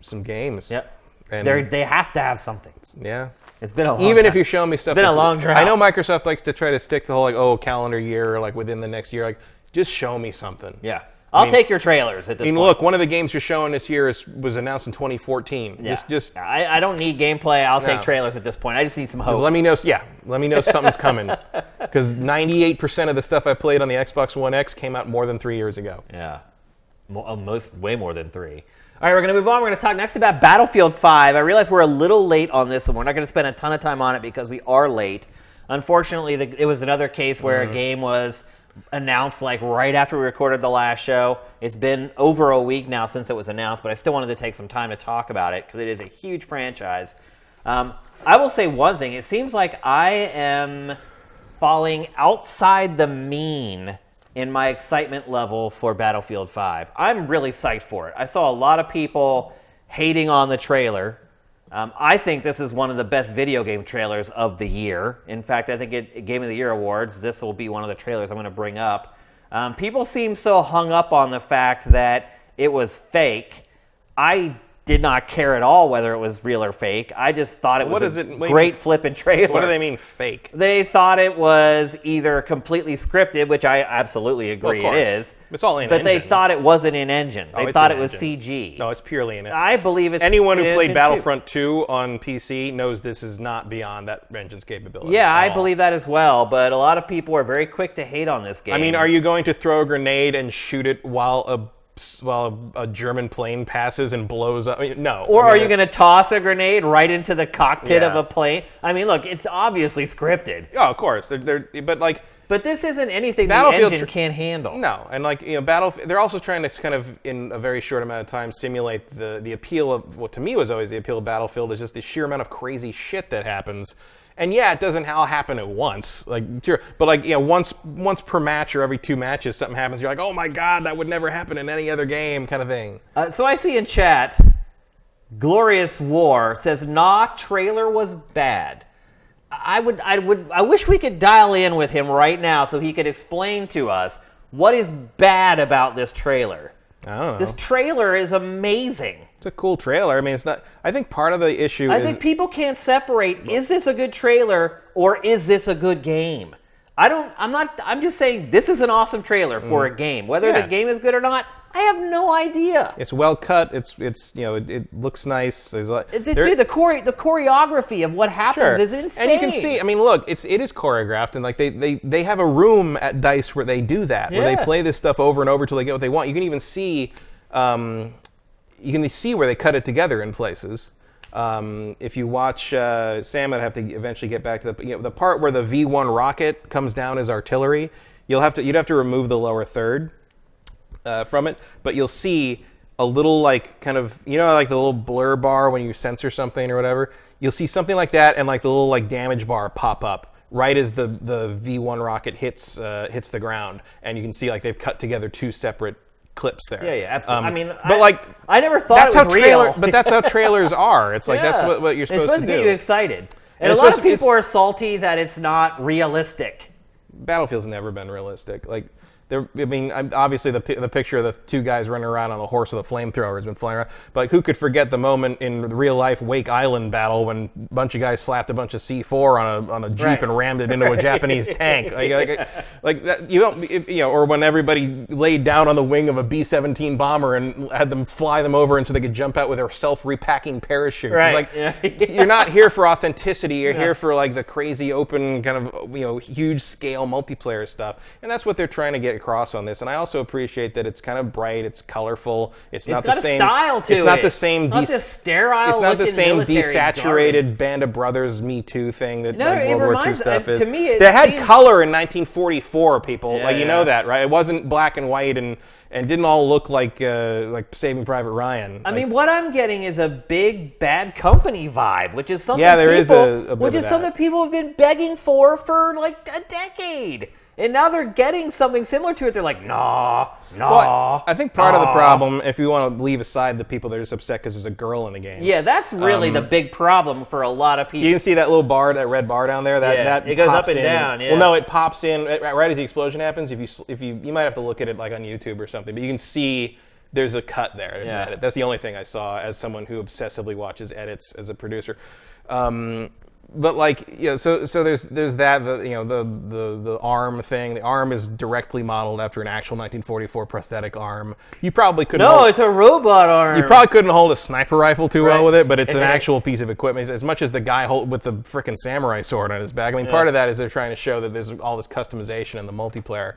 S2: some games.
S1: Yep.
S2: And
S1: They they have to have something.
S2: yeah.
S1: It's been a long
S2: Even if you're showing me stuff, It's
S1: been a long drought.
S2: I know Microsoft likes to try to stick the whole like oh calendar year or like within the next year. Like just show me something.
S1: yeah, I'll
S2: mean-
S1: take your trailers at this
S2: I mean,
S1: point.
S2: look, one of the games you're showing this year is was announced in 2014.
S1: yeah.
S2: Just just
S1: I, I don't need gameplay. I'll take trailers at this point. I just need some hope.
S2: Let me know. Yeah, let me know something's coming. Because 98% of the stuff I played on the Xbox One X came out more than three years ago.
S1: Yeah, uh, most way more than three. All right, we're going to move on. We're going to talk next about Battlefield 5. I realize we're a little late on this and We're not going to spend a ton of time on it because we are late. Unfortunately, the, it was another case where
S2: Mm-hmm.
S1: a game was announced like right after we recorded the last show. It's been over a week now since it was announced, but I still wanted to take some time to talk about it because it is a huge franchise. Um, I will say one thing: it seems like I am falling outside the mean in my excitement level for Battlefield 5. I'm really psyched for it. I saw a lot of people hating on the trailer. Um, I think this is one of the best video game trailers of the year. In fact, I think it Game of the Year awards. This will be one of the trailers I'm going to bring up. Um, people seem so hung up on the fact that it was fake. I did not care at all whether it was real or fake. I just thought it was
S2: What
S1: a
S2: it-
S1: great flipping trailer.
S2: What do they mean fake?
S1: They thought it was either completely scripted, which I absolutely agree
S2: course.
S1: it is.
S2: It's all in
S1: But they thought it wasn't in engine.
S2: Oh,
S1: They
S2: it's
S1: thought it was
S2: engine.
S1: CG.
S2: No, it's purely in it.
S1: I believe it's
S2: Anyone who played
S1: engine, too.
S2: Battlefront 2 on PC knows this is not beyond that engine's capability.
S1: Yeah, I
S2: all.
S1: believe that as well. But a lot of people are very quick to hate on this game.
S2: I mean, are you going to throw a grenade and shoot it while a while a German plane passes and blows up? I mean, no.
S1: Or
S2: I mean,
S1: are you going to toss a grenade right into the cockpit of a plane? I mean, look, it's obviously scripted.
S2: Oh, of course. They're, they're, but like,
S1: But this isn't anything the
S2: Battlefield
S1: engine
S2: tr-
S1: can't handle.
S2: no, and like you know, battle. They're also trying to kind of, in a very short amount of time, simulate the the appeal of what to me was always the appeal of Battlefield is just the sheer amount of crazy shit that happens. And yeah, it doesn't all happen at once, like sure, but like you know, once once per match or every two matches, something happens. You're like, oh my god, that would never happen in any other game, kind of thing.
S1: Uh, so I see in chat, Glorious War says, "Nah, trailer was bad." I would, I would, I wish we could dial in with him right now so he could explain to us what is bad about this trailer.
S2: I don't know.
S1: This trailer is amazing.
S2: It's a cool trailer. I mean, it's not. I think part of the issue
S1: I
S2: is
S1: think people can't separate is this a good trailer or is this a good game? I don't I'm not I'm just saying this is an awesome trailer for a game. Whether
S2: Mm. Yeah.
S1: the game is good or not, I have no idea.
S2: it's well cut. It's it's you know it, it looks nice. There's a,
S1: The,
S2: there-
S1: dude, the chore, the choreography of what happens
S2: Sure.
S1: is insane.
S2: And you can see, I mean, look, it's it is choreographed, and like they they they have a room at Dice where they do that, where they play this stuff over and over till they get what they want. You can even see, um, you can see where they cut it together in places. Um, if you watch, uh, Sam would have to eventually get back to the you know, the part where the V1 rocket comes down as artillery. You'll have to you'd have to remove the lower third uh, from it, but you'll see a little like kind of you know like the little blur bar when you censor something or whatever. You'll see something like that, and like the little like damage bar pop up right as the the V1 rocket hits uh, hits the ground, and you can see like they've cut together two separate clips there.
S1: Yeah, yeah, absolutely. I
S2: Um,
S1: mean,
S2: but
S1: I,
S2: like
S1: I never thought
S2: that's
S1: it was
S2: how trailer,
S1: real.
S2: but that's how trailers are. It's like that's what, what you're supposed, to do.
S1: it's supposed to,
S2: to,
S1: get you excited. And,
S2: And
S1: a lot of people are salty that it's not realistic.
S2: Battlefield's never been realistic. Like, there, I mean, obviously the the picture of the two guys running around on the horse with a flamethrower has been flying around. But like, who could forget the moment in the real life Wake Island battle when a bunch of guys slapped a bunch of C4 on a on a jeep
S1: Right.
S2: and rammed it into a Japanese tank? Like, like, like that, you don't, if, you know, or when everybody laid down on the wing of a B-17 bomber and had them fly them over and so they could jump out with their self-repacking parachutes. It's like
S1: Yeah.
S2: you're not here for authenticity. You're here for like the crazy open kind of you know huge scale multiplayer stuff, and that's what they're trying to get across on this. And I also appreciate that it's kind of bright, it's colorful, it's, not
S1: got
S2: the
S1: a
S2: same
S1: style to
S2: It's not the same.
S1: Not
S2: des-
S1: this sterile
S2: It's not the same desaturated Band of Brothers Me Too thing that
S1: No,
S2: like
S1: it
S2: World War II
S1: reminds-
S2: stuff
S1: uh,
S2: is.
S1: to me, it
S2: they had
S1: seems-
S2: color in 1944. People
S1: Yeah,
S2: like you
S1: yeah.
S2: know that, right? It wasn't black and white and and didn't all look like uh, like Saving Private Ryan.
S1: I
S2: Like,
S1: mean, what I'm getting is a big bad company vibe, which is something
S2: Yeah, there is
S1: people,
S2: a- a bit
S1: which is something people have been begging for for like a decade, and now they're getting something similar to it. They're like, nah, nah.
S2: Well, I think part of the problem, if you want to leave aside the people that are just upset because there's a girl in the game,
S1: Yeah, that's really the big problem for a lot of people.
S2: Um, you can see that little bar, that red bar down there. That
S1: Yeah,
S2: that
S1: it goes up and
S2: in.
S1: down, yeah.
S2: Well, no, it pops in right, as the explosion happens. If you if you you might have to look at it like on YouTube or something, but you can see there's a cut there. There's
S1: Yeah.
S2: an edit. That's the only thing I saw as someone who obsessively watches edits as a producer. Um, but like you know, so so there's there's that the you know the the the arm thing. The arm is directly modeled after an actual 1944 prosthetic arm. You probably couldn't.
S1: no,
S2: hold-
S1: it's a robot arm.
S2: you probably couldn't hold a sniper rifle too well with it, but it's an actual piece of equipment. As much as the guy hold with the freaking samurai sword on his back. I mean, part of that is they're trying to show that there's all this customization in the multiplayer.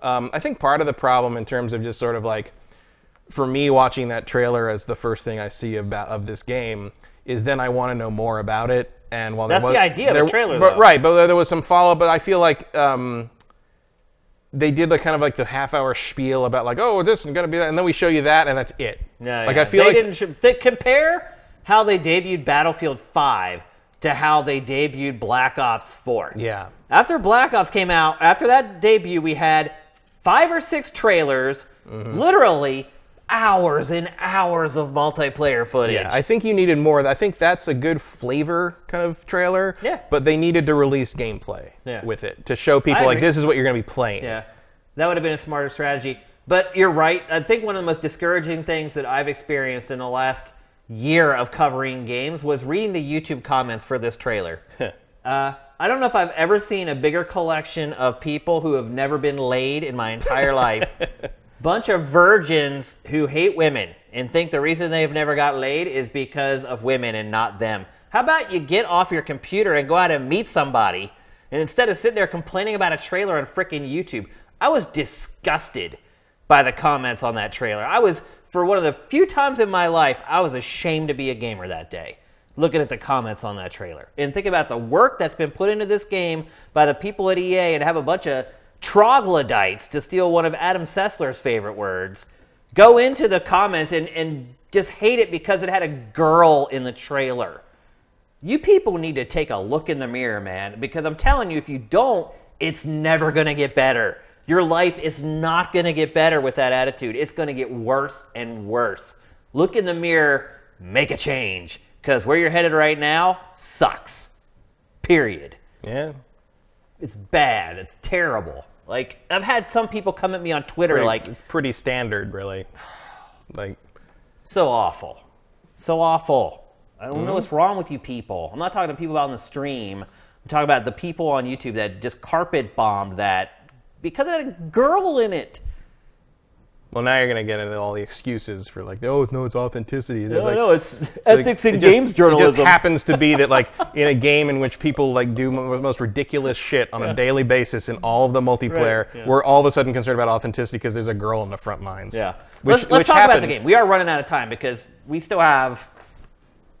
S2: Um, I think part of the problem in terms of just sort of like, for me watching that trailer as the first thing I see about of this game is then I want to know more about it. And while
S1: That's
S2: there
S1: the
S2: was,
S1: idea of a trailer,
S2: but,
S1: though.
S2: right? But there, there was some follow. But I feel like um, they did like kind of like the half hour spiel about like, oh, this is gonna be that, and then we show you that, and that's it.
S1: Yeah,
S2: like
S1: yeah.
S2: I feel
S1: they
S2: like
S1: didn't they compare how they debuted Battlefield 5 to how they debuted Black Ops 4.
S2: yeah,
S1: After Black Ops came out, after that debut, we had five or six trailers,
S2: Mm-hmm.
S1: literally hours and hours of multiplayer footage.
S2: yeah. I think you needed more. I think that's a good flavor kind of trailer.
S1: Yeah.
S2: But they needed to release gameplay
S1: Yeah.
S2: with it to show people like this is what you're gonna be playing.
S1: Yeah, that would have been a smarter strategy. But you're right. I think one of the most discouraging things that I've experienced in the last year of covering games was reading the YouTube comments for this trailer. uh, I don't know if I've ever seen a bigger collection of people who have never been laid in my entire life. Bunch of virgins who hate women and think the reason they've never got laid is because of women and not them. How about you get off your computer and go out and meet somebody and instead of sitting there complaining about a trailer on frickin' YouTube? I was disgusted by the comments on that trailer. I was, for one of the few times in my life, I was ashamed to be a gamer that day. Looking at the comments on that trailer and think about the work that's been put into this game by the people at EA and have a bunch of troglodytes, to steal one of Adam Sessler's favorite words, go into the comments and, and just hate it because it had a girl in the trailer. You people need to take a look in the mirror, man, because I'm telling you, if you don't, it's never going to get better. Your life is not going to get better with that attitude. It's going to get worse and worse. Look in the mirror, make a change, because where you're headed right now sucks. Period.
S2: Yeah.
S1: It's bad. It's terrible. Like, I've had some people come at me on Twitter,
S2: Pretty,
S1: like,
S2: pretty standard, really. Like
S1: So awful. So awful. I don't
S2: Mm-hmm.
S1: know what's wrong with you people. I'm not talking to people out on the stream. I'm talking about the people on YouTube that just carpet bombed that because it had a girl in it.
S2: Well, now you're gonna get into all the excuses for like, oh no, it's authenticity. They're
S1: No,
S2: like-
S1: no, it's
S2: like,
S1: ethics in
S2: it just-
S1: games
S2: It just happens to be that like in a game in which people like do mo- most ridiculous shit on a daily basis in all of the multiplayer,
S1: Right, yeah.
S2: we're all of a sudden concerned about authenticity because there's a girl on the front lines.
S1: Yeah.
S2: Which,
S1: let's let's
S2: which
S1: talk about the game. We are running out of time because we still have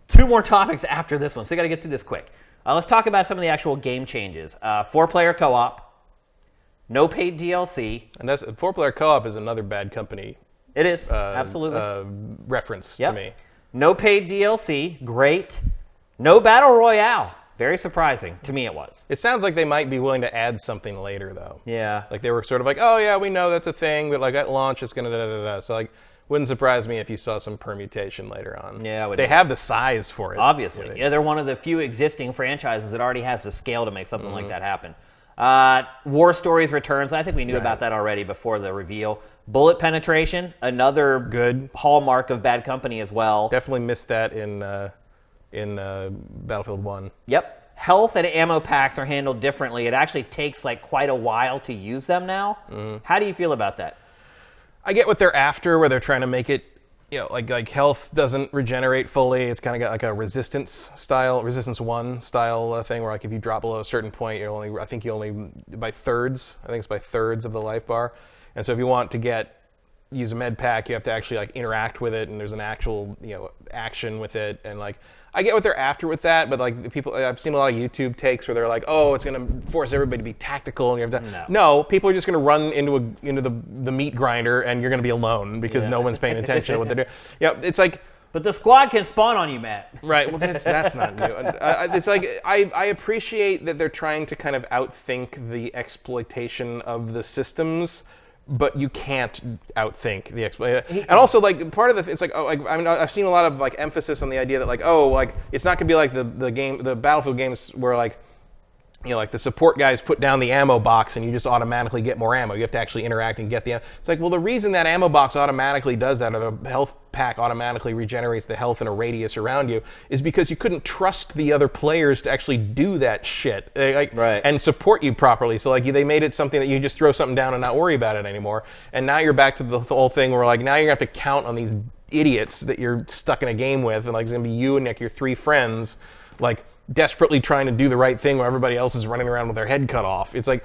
S1: two more topics after this one, so we got to get through this quick. Uh, let's talk about some of the actual game changes. Uh, four-player co-op, no paid DLC.
S2: And that's four-player co-op is another bad company.
S1: It is
S2: Uh,
S1: absolutely.
S2: uh, reference
S1: Yep.
S2: to me.
S1: No paid DLC. Great. No battle royale. Very surprising to me. It was.
S2: It sounds like they might be willing to add something later though.
S1: Yeah.
S2: Like they were sort of like, oh yeah, we know that's a thing, but like at launch it's gonna da da da da. So like, wouldn't surprise me if you saw some permutation later on.
S1: Yeah,
S2: they
S1: be.
S2: have the size for it.
S1: Obviously,
S2: Yeah,
S1: yeah, they're one of the few existing franchises that already has the scale to make something
S2: Mm-hmm.
S1: like that happen. Uh, War Stories returns. I think we knew about that already before the reveal. Bullet penetration, another
S2: Good.
S1: hallmark of Bad Company as well.
S2: Definitely missed that in uh, in uh, Battlefield One.
S1: Yep. Health and ammo packs are handled differently. It actually takes like quite a while to use them now.
S2: Mm-hmm.
S1: How do you feel about that?
S2: I get what they're after, where they're trying to make it, you know, like like health doesn't regenerate fully. It's kind of got like a resistance style, resistance one style uh, thing, where like if you drop below a certain point, you're only, I think you only by thirds. I think it's by thirds of the life bar. And so if you want to get use a med pack, you have to actually like interact with it, and there's an actual you know action with it, and like. I get what they're after with that, but like people, I've seen a lot of YouTube takes where they're like, "Oh, it's gonna force everybody to be tactical," and you have to.
S1: No.
S2: No, people are just going to run into a into the the meat grinder, and you're going to be alone because
S1: Yeah.
S2: no one's paying attention to what they're doing. Yeah, it's like
S1: But the squad can spawn on you, Matt.
S2: right. Well, that's that's not new. Uh, it's like I I appreciate that they're trying to kind of outthink the exploitation of the systems. But you can't outthink the exploitation, and also like part of the it's like oh like I mean I've seen a lot of like emphasis on the idea that like oh like it's not gonna be like the the game the Battlefield games where like you know, like the support guys put down the ammo box and you just automatically get more ammo. You have to actually interact and get the ammo. It's like, well, the reason that ammo box automatically does that, or the health pack automatically regenerates the health in a radius around you, is because you couldn't trust the other players to actually do that shit, like,
S1: Right.
S2: and support you properly. So like, they made it something that you just throw something down and not worry about it anymore. And now you're back to the whole thing where like now you're gonna have to count on these idiots that you're stuck in a game with, and like it's gonna be you and like your three friends, like desperately trying to do the right thing while everybody else is running around with their head cut off. It's like,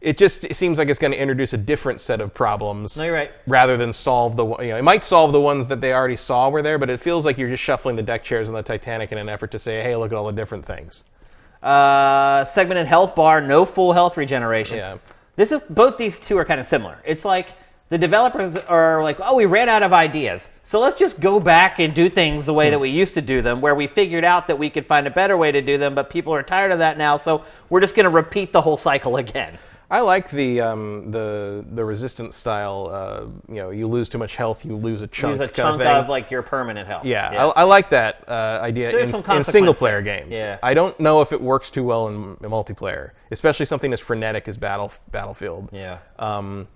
S2: it just it seems like it's going to introduce a different set of problems
S1: No, you're right.
S2: rather than solve the one- you know it might solve the ones that they already saw were there, but it feels like you're just shuffling the deck chairs on the Titanic in an effort to say, hey, look at all the different things.
S1: Uh, segmented health bar, no full health regeneration.
S2: Yeah.
S1: This is both these two are kind of similar. It's like the developers are like, oh, we ran out of ideas, so let's just go back and do things the way that we used to do them, where we figured out that we could find a better way to do them, but people are tired of that now, so we're just going to repeat the whole cycle again.
S2: I like the um, the the resistance style. Uh, you know, you lose too much health, you lose a chunk.
S1: Use a chunk
S2: thing.
S1: of like your permanent health.
S2: Yeah, I, I like that uh, idea
S1: There's
S2: in, in single player games.
S1: Yeah.
S2: I don't know if it works too well in, in multiplayer, especially something as frenetic as Battle Battlefield.
S1: yeah.
S2: Um,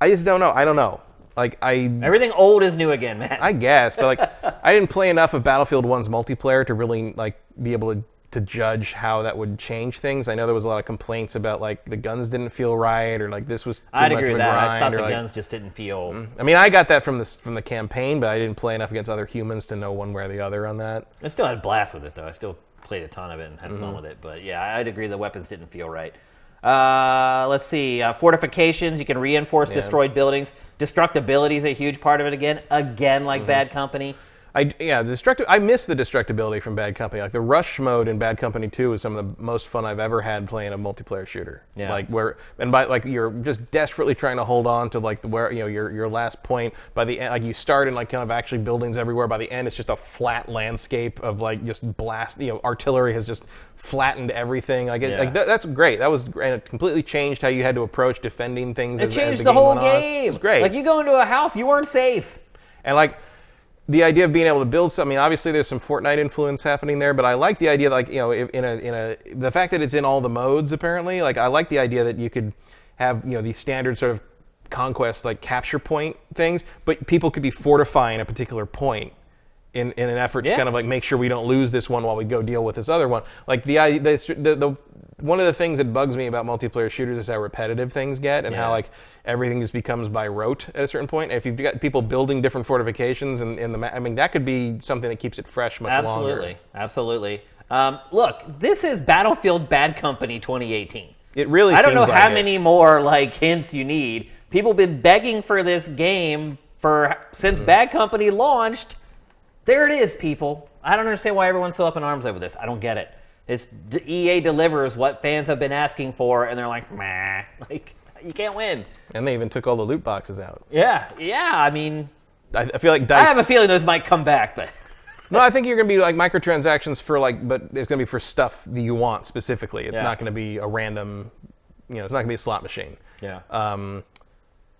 S2: I just don't know. I don't know. Like I,
S1: Everything old is new again, man.
S2: I guess, but like I didn't play enough of Battlefield 1's multiplayer to really like be able to to judge how that would change things. I know there was a lot of complaints about like the guns didn't feel right or like this was too
S1: I'd
S2: much
S1: agree
S2: of
S1: with
S2: a
S1: that. I thought
S2: or
S1: the
S2: like,
S1: guns just didn't feel.
S2: I mean, I got that from the from the campaign, but I didn't play enough against other humans to know one way or the other on that.
S1: I still had a blast with it though. I still played a ton of it and had
S2: Mm-hmm.
S1: fun with it. But yeah, I'd agree the weapons didn't feel right. Uh, let's see. Uh, fortifications. You can reinforce destroyed buildings. Destructibility is a huge part of it again. Again, like
S2: Mm-hmm.
S1: Bad Company.
S2: I yeah, the destructi- I miss the destructibility from Bad Company. Like the rush mode in Bad Company 2 is some of the most fun I've ever had playing a multiplayer shooter.
S1: Yeah.
S2: Like where and by like you're just desperately trying to hold on to like the where you know your your last point. By the end, like you start in like kind of actually buildings everywhere. By the end, it's just a flat landscape of like just blast. You know, artillery has just flattened everything. Like, it,
S1: Yeah.
S2: like that, that's great. That was and it completely changed how you had to approach defending things.
S1: It
S2: as, as
S1: changed
S2: the,
S1: the,
S2: game
S1: whole
S2: on.
S1: game.
S2: It's great.
S1: Like you go into a house, you weren't safe.
S2: And like the idea of being able to build something. I mean, obviously there's some Fortnite influence happening there, but I like the idea, like you know, in a in a the fact that it's in all the modes apparently. Like I like the idea that you could have you know these standard sort of conquest like capture point things, but people could be fortifying a particular point. In, in an effort
S1: Yeah.
S2: to kind of like make sure we don't lose this one while we go deal with this other one. Like the the, the, the one of the things that bugs me about multiplayer shooters is how repetitive things get and
S1: Yeah.
S2: how like everything just becomes by rote at a certain point. And if you've got people building different fortifications in, in the, I mean, that could be something that keeps it fresh much longer.
S1: Absolutely, absolutely. Um, look, this is Battlefield Bad Company 2018.
S2: It really.
S1: I don't know
S2: like
S1: how
S2: it.
S1: many more like hints you need. People have been begging for this game for since
S2: Mm-hmm.
S1: Bad Company launched. There it is, people. I don't understand why everyone's so up in arms over this. I don't get it. It's EA delivers what fans have been asking for, and they're like, meh, like you can't win.
S2: And they even took all the loot boxes out.
S1: Yeah, yeah. I mean,
S2: I, I feel like Dice.
S1: I have a feeling those might come back, but
S2: no, I think you're gonna be like microtransactions for like, but it's gonna be for stuff that you want specifically. It's
S1: Yeah.
S2: not gonna be a random, you know, it's not gonna be a slot machine.
S1: yeah.
S2: um,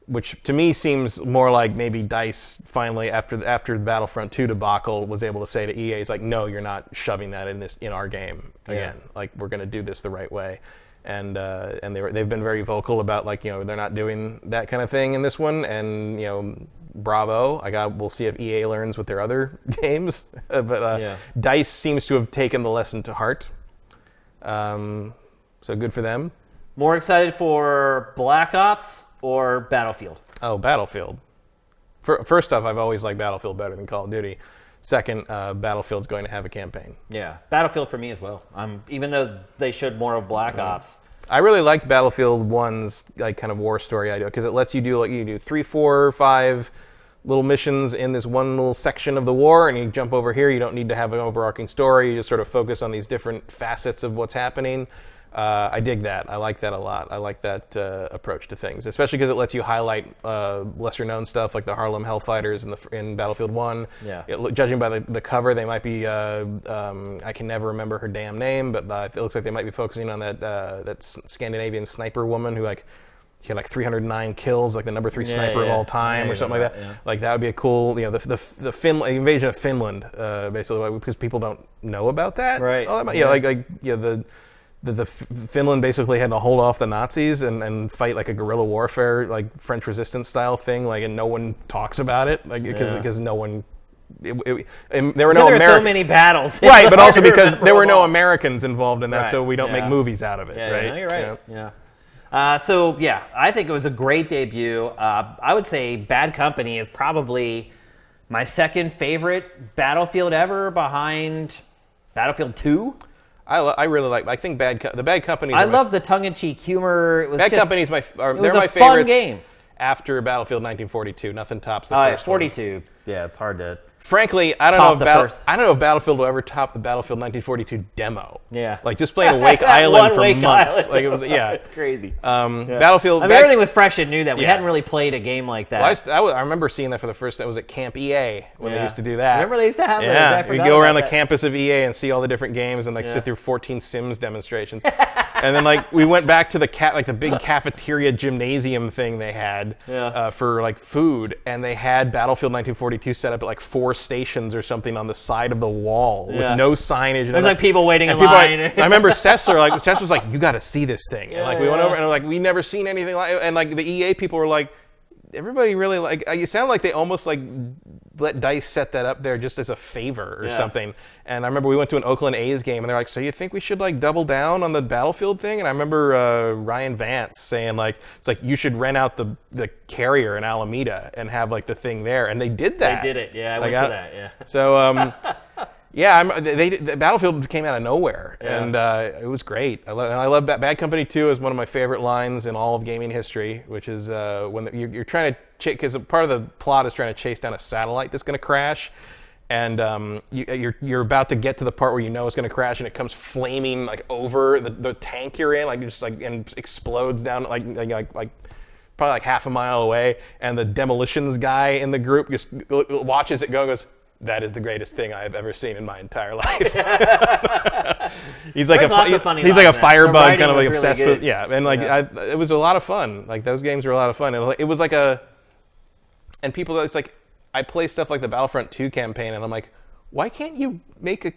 S2: which to me seems more like maybe Dice finally after after the Battlefront 2 debacle was able to say to EA, "It's like, no, you're not shoving that in this in our game again. Like we're going to do this the right way." And uh, and they were, they've been very vocal about like you know they're not doing that kind of thing in this one, and you know. Bravo! I got. We'll see if EA learns with their other games, but uh,
S1: Yeah.
S2: Dice seems to have taken the lesson to heart. Um, so good for them.
S1: More excited for Black Ops or Battlefield?
S2: Oh, Battlefield. Fir- First off, I've always liked Battlefield better than Call of Duty. Second, uh, Battlefield's going to have a campaign.
S1: Yeah, Battlefield for me as well. Um, even though they showed more of Black Ops.
S2: I really liked Battlefield One's like kind of war story idea because it lets you do like you do three, four, five little missions in this one little section of the war, and you jump over here. You don't need to have an overarching story. You just sort of focus on these different facets of what's happening. Uh, I dig that. I like that a lot. I like that uh, approach to things, especially because it lets you highlight uh, lesser-known stuff like the Harlem Hellfighters in the in Battlefield One.
S1: Yeah.
S2: It, judging by the, the cover, they might be. Uh, um, I can never remember her damn name, but uh, it looks like they might be focusing on that uh, that Scandinavian sniper woman who like she had like 309 kills, like the number three
S1: Yeah,
S2: sniper of
S1: yeah.
S2: all time,
S1: Yeah,
S2: or something like that. Like that would be a cool, you know, the the the fin- invasion of Finland, uh, basically, because people don't know about that.
S1: Right.
S2: Oh, that might, yeah,
S1: Yeah.
S2: like like yeah the. The, the Finland basically had to hold off the Nazis and, and fight like a guerrilla warfare, like French resistance style thing, like and no one talks about it, like because
S1: Yeah.
S2: because no one, it, it, and there were no
S1: there are so many battles.
S2: right? But also because there were no. Americans involved in that,
S1: Right,
S2: so we don't
S1: yeah.
S2: make movies out of it,
S1: Yeah,
S2: right?
S1: yeah, no, you're right.
S2: Yeah.
S1: Yeah. Uh, so yeah, I think it was a great debut. Uh, I would say Bad Company is probably my second favorite Battlefield ever, behind Battlefield 2.
S2: I, lo- I really like. I think Bad Co- the Bad Company.
S1: I love the tongue-in-cheek humor. It was
S2: Bad
S1: just,
S2: Company's my. Are,
S1: was
S2: they're
S1: a
S2: my
S1: fun
S2: favorites.
S1: game.
S2: After Battlefield 1942, nothing tops the
S1: oh, yeah,
S2: first one.
S1: 42. Yeah, it's hard to.
S2: Frankly, I don't
S1: Top
S2: know if Battle. I don't know if Battlefield will ever top the Battlefield 1942 demo.
S1: Yeah.
S2: Like just playing Wake Island for
S1: Wake
S2: months.
S1: Island.
S2: Like it was yeah.
S1: it's crazy.
S2: Um,
S1: Yeah.
S2: Battlefield.
S1: I mean,
S2: Bad-
S1: everything was fresh and new that We
S2: Yeah.
S1: hadn't really played a game like that.
S2: Well, I, I, was- I remember seeing that for the first time. It was at Camp EA when they used to do that.
S1: Remember they used to have
S2: Yeah,
S1: forgot
S2: you go around the
S1: that.
S2: campus of EA and see all the different games and like
S1: Yeah.
S2: sit through 14 Sims demonstrations. and then like we went back to the cat like the big cafeteria gymnasium thing they had
S1: Yeah.
S2: uh, for like food, and they had Battlefield 1942 set up at like four stations or something on the side of the wall
S1: Yeah.
S2: with no signage. And
S1: There's like people waiting in
S2: people,
S1: line.
S2: like, I remember Sessler, like Sessler was like, "You got to see this thing." and like we went over and like we never seen anything like. And like the EA people were like, everybody really like. It sounded like they almost like let Dice set that up there just as a favor or
S1: Yeah.
S2: something. And I remember we went to an Oakland A's game and they're like, "So you think we should like double down on the Battlefield thing?" And I remember uh, Ryan Vance saying like, "It's like you should rent out the the carrier in Alameda and have like the thing there." And they did that.
S1: They did it. Yeah, I
S2: Like,
S1: went to that. Yeah.
S2: So um, yeah, I'm, they, the Battlefield came out of nowhere,
S1: Yeah.
S2: and uh, it was great. I love, and I love Bad, Bad Company 2 is one of my favorite lines in all of gaming history, which is uh, when the, you're, you're trying to chase, because part of the plot is trying to chase down a satellite that's going to crash. And um, you, you're, you're about to get to the part where you know it's going to crash, and it comes flaming like over the, the tank you're in, like just like and explodes down like like like, like probably like half a mile away, and the demolitions guy in the group just watches it go and goes, "That is the greatest thing I have ever seen in my entire life." he's like
S1: There's
S2: a
S1: of funny
S2: he's like a
S1: lines in it. The
S2: firebug, kind of like
S1: was really
S2: obsessed
S1: good.
S2: with yeah, and like
S1: Yeah.
S2: I, it was a lot of fun. Like those games were a lot of fun. And like, it was like a, and people it's like I play stuff like the Battlefront 2 campaign, and I'm like, why can't you make a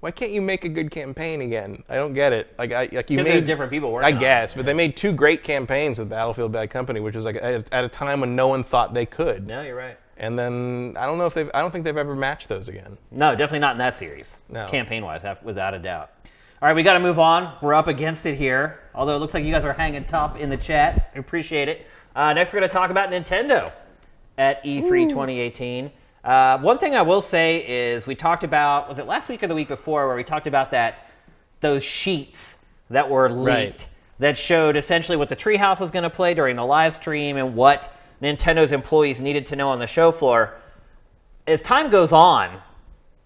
S2: why can't you make a good campaign again? I don't get it. Like I like you
S1: 'Cause there are
S2: made
S1: different people
S2: I
S1: it,
S2: guess, but they made two great campaigns with Battlefield Bad Company, which was like at, at a time when no one thought they could.
S1: No, you're right.
S2: And then I don't know if they've I don't think they've ever matched those again.
S1: No, definitely not in that series.
S2: No.
S1: Campaign wise, without a doubt. All right, we got to move on. We're up against it here. Although it looks like you guys are hanging tough in the chat. I appreciate it. Uh, next, we're going to talk about Nintendo at E E3 2018. Uh, one thing I will say is we talked about was it last week or the week before where we talked about that those sheets that were leaked
S2: Right.
S1: that showed essentially what the Treehouse was going to play during the live stream and what Nintendo's employees needed to know on the show floor. As time goes on,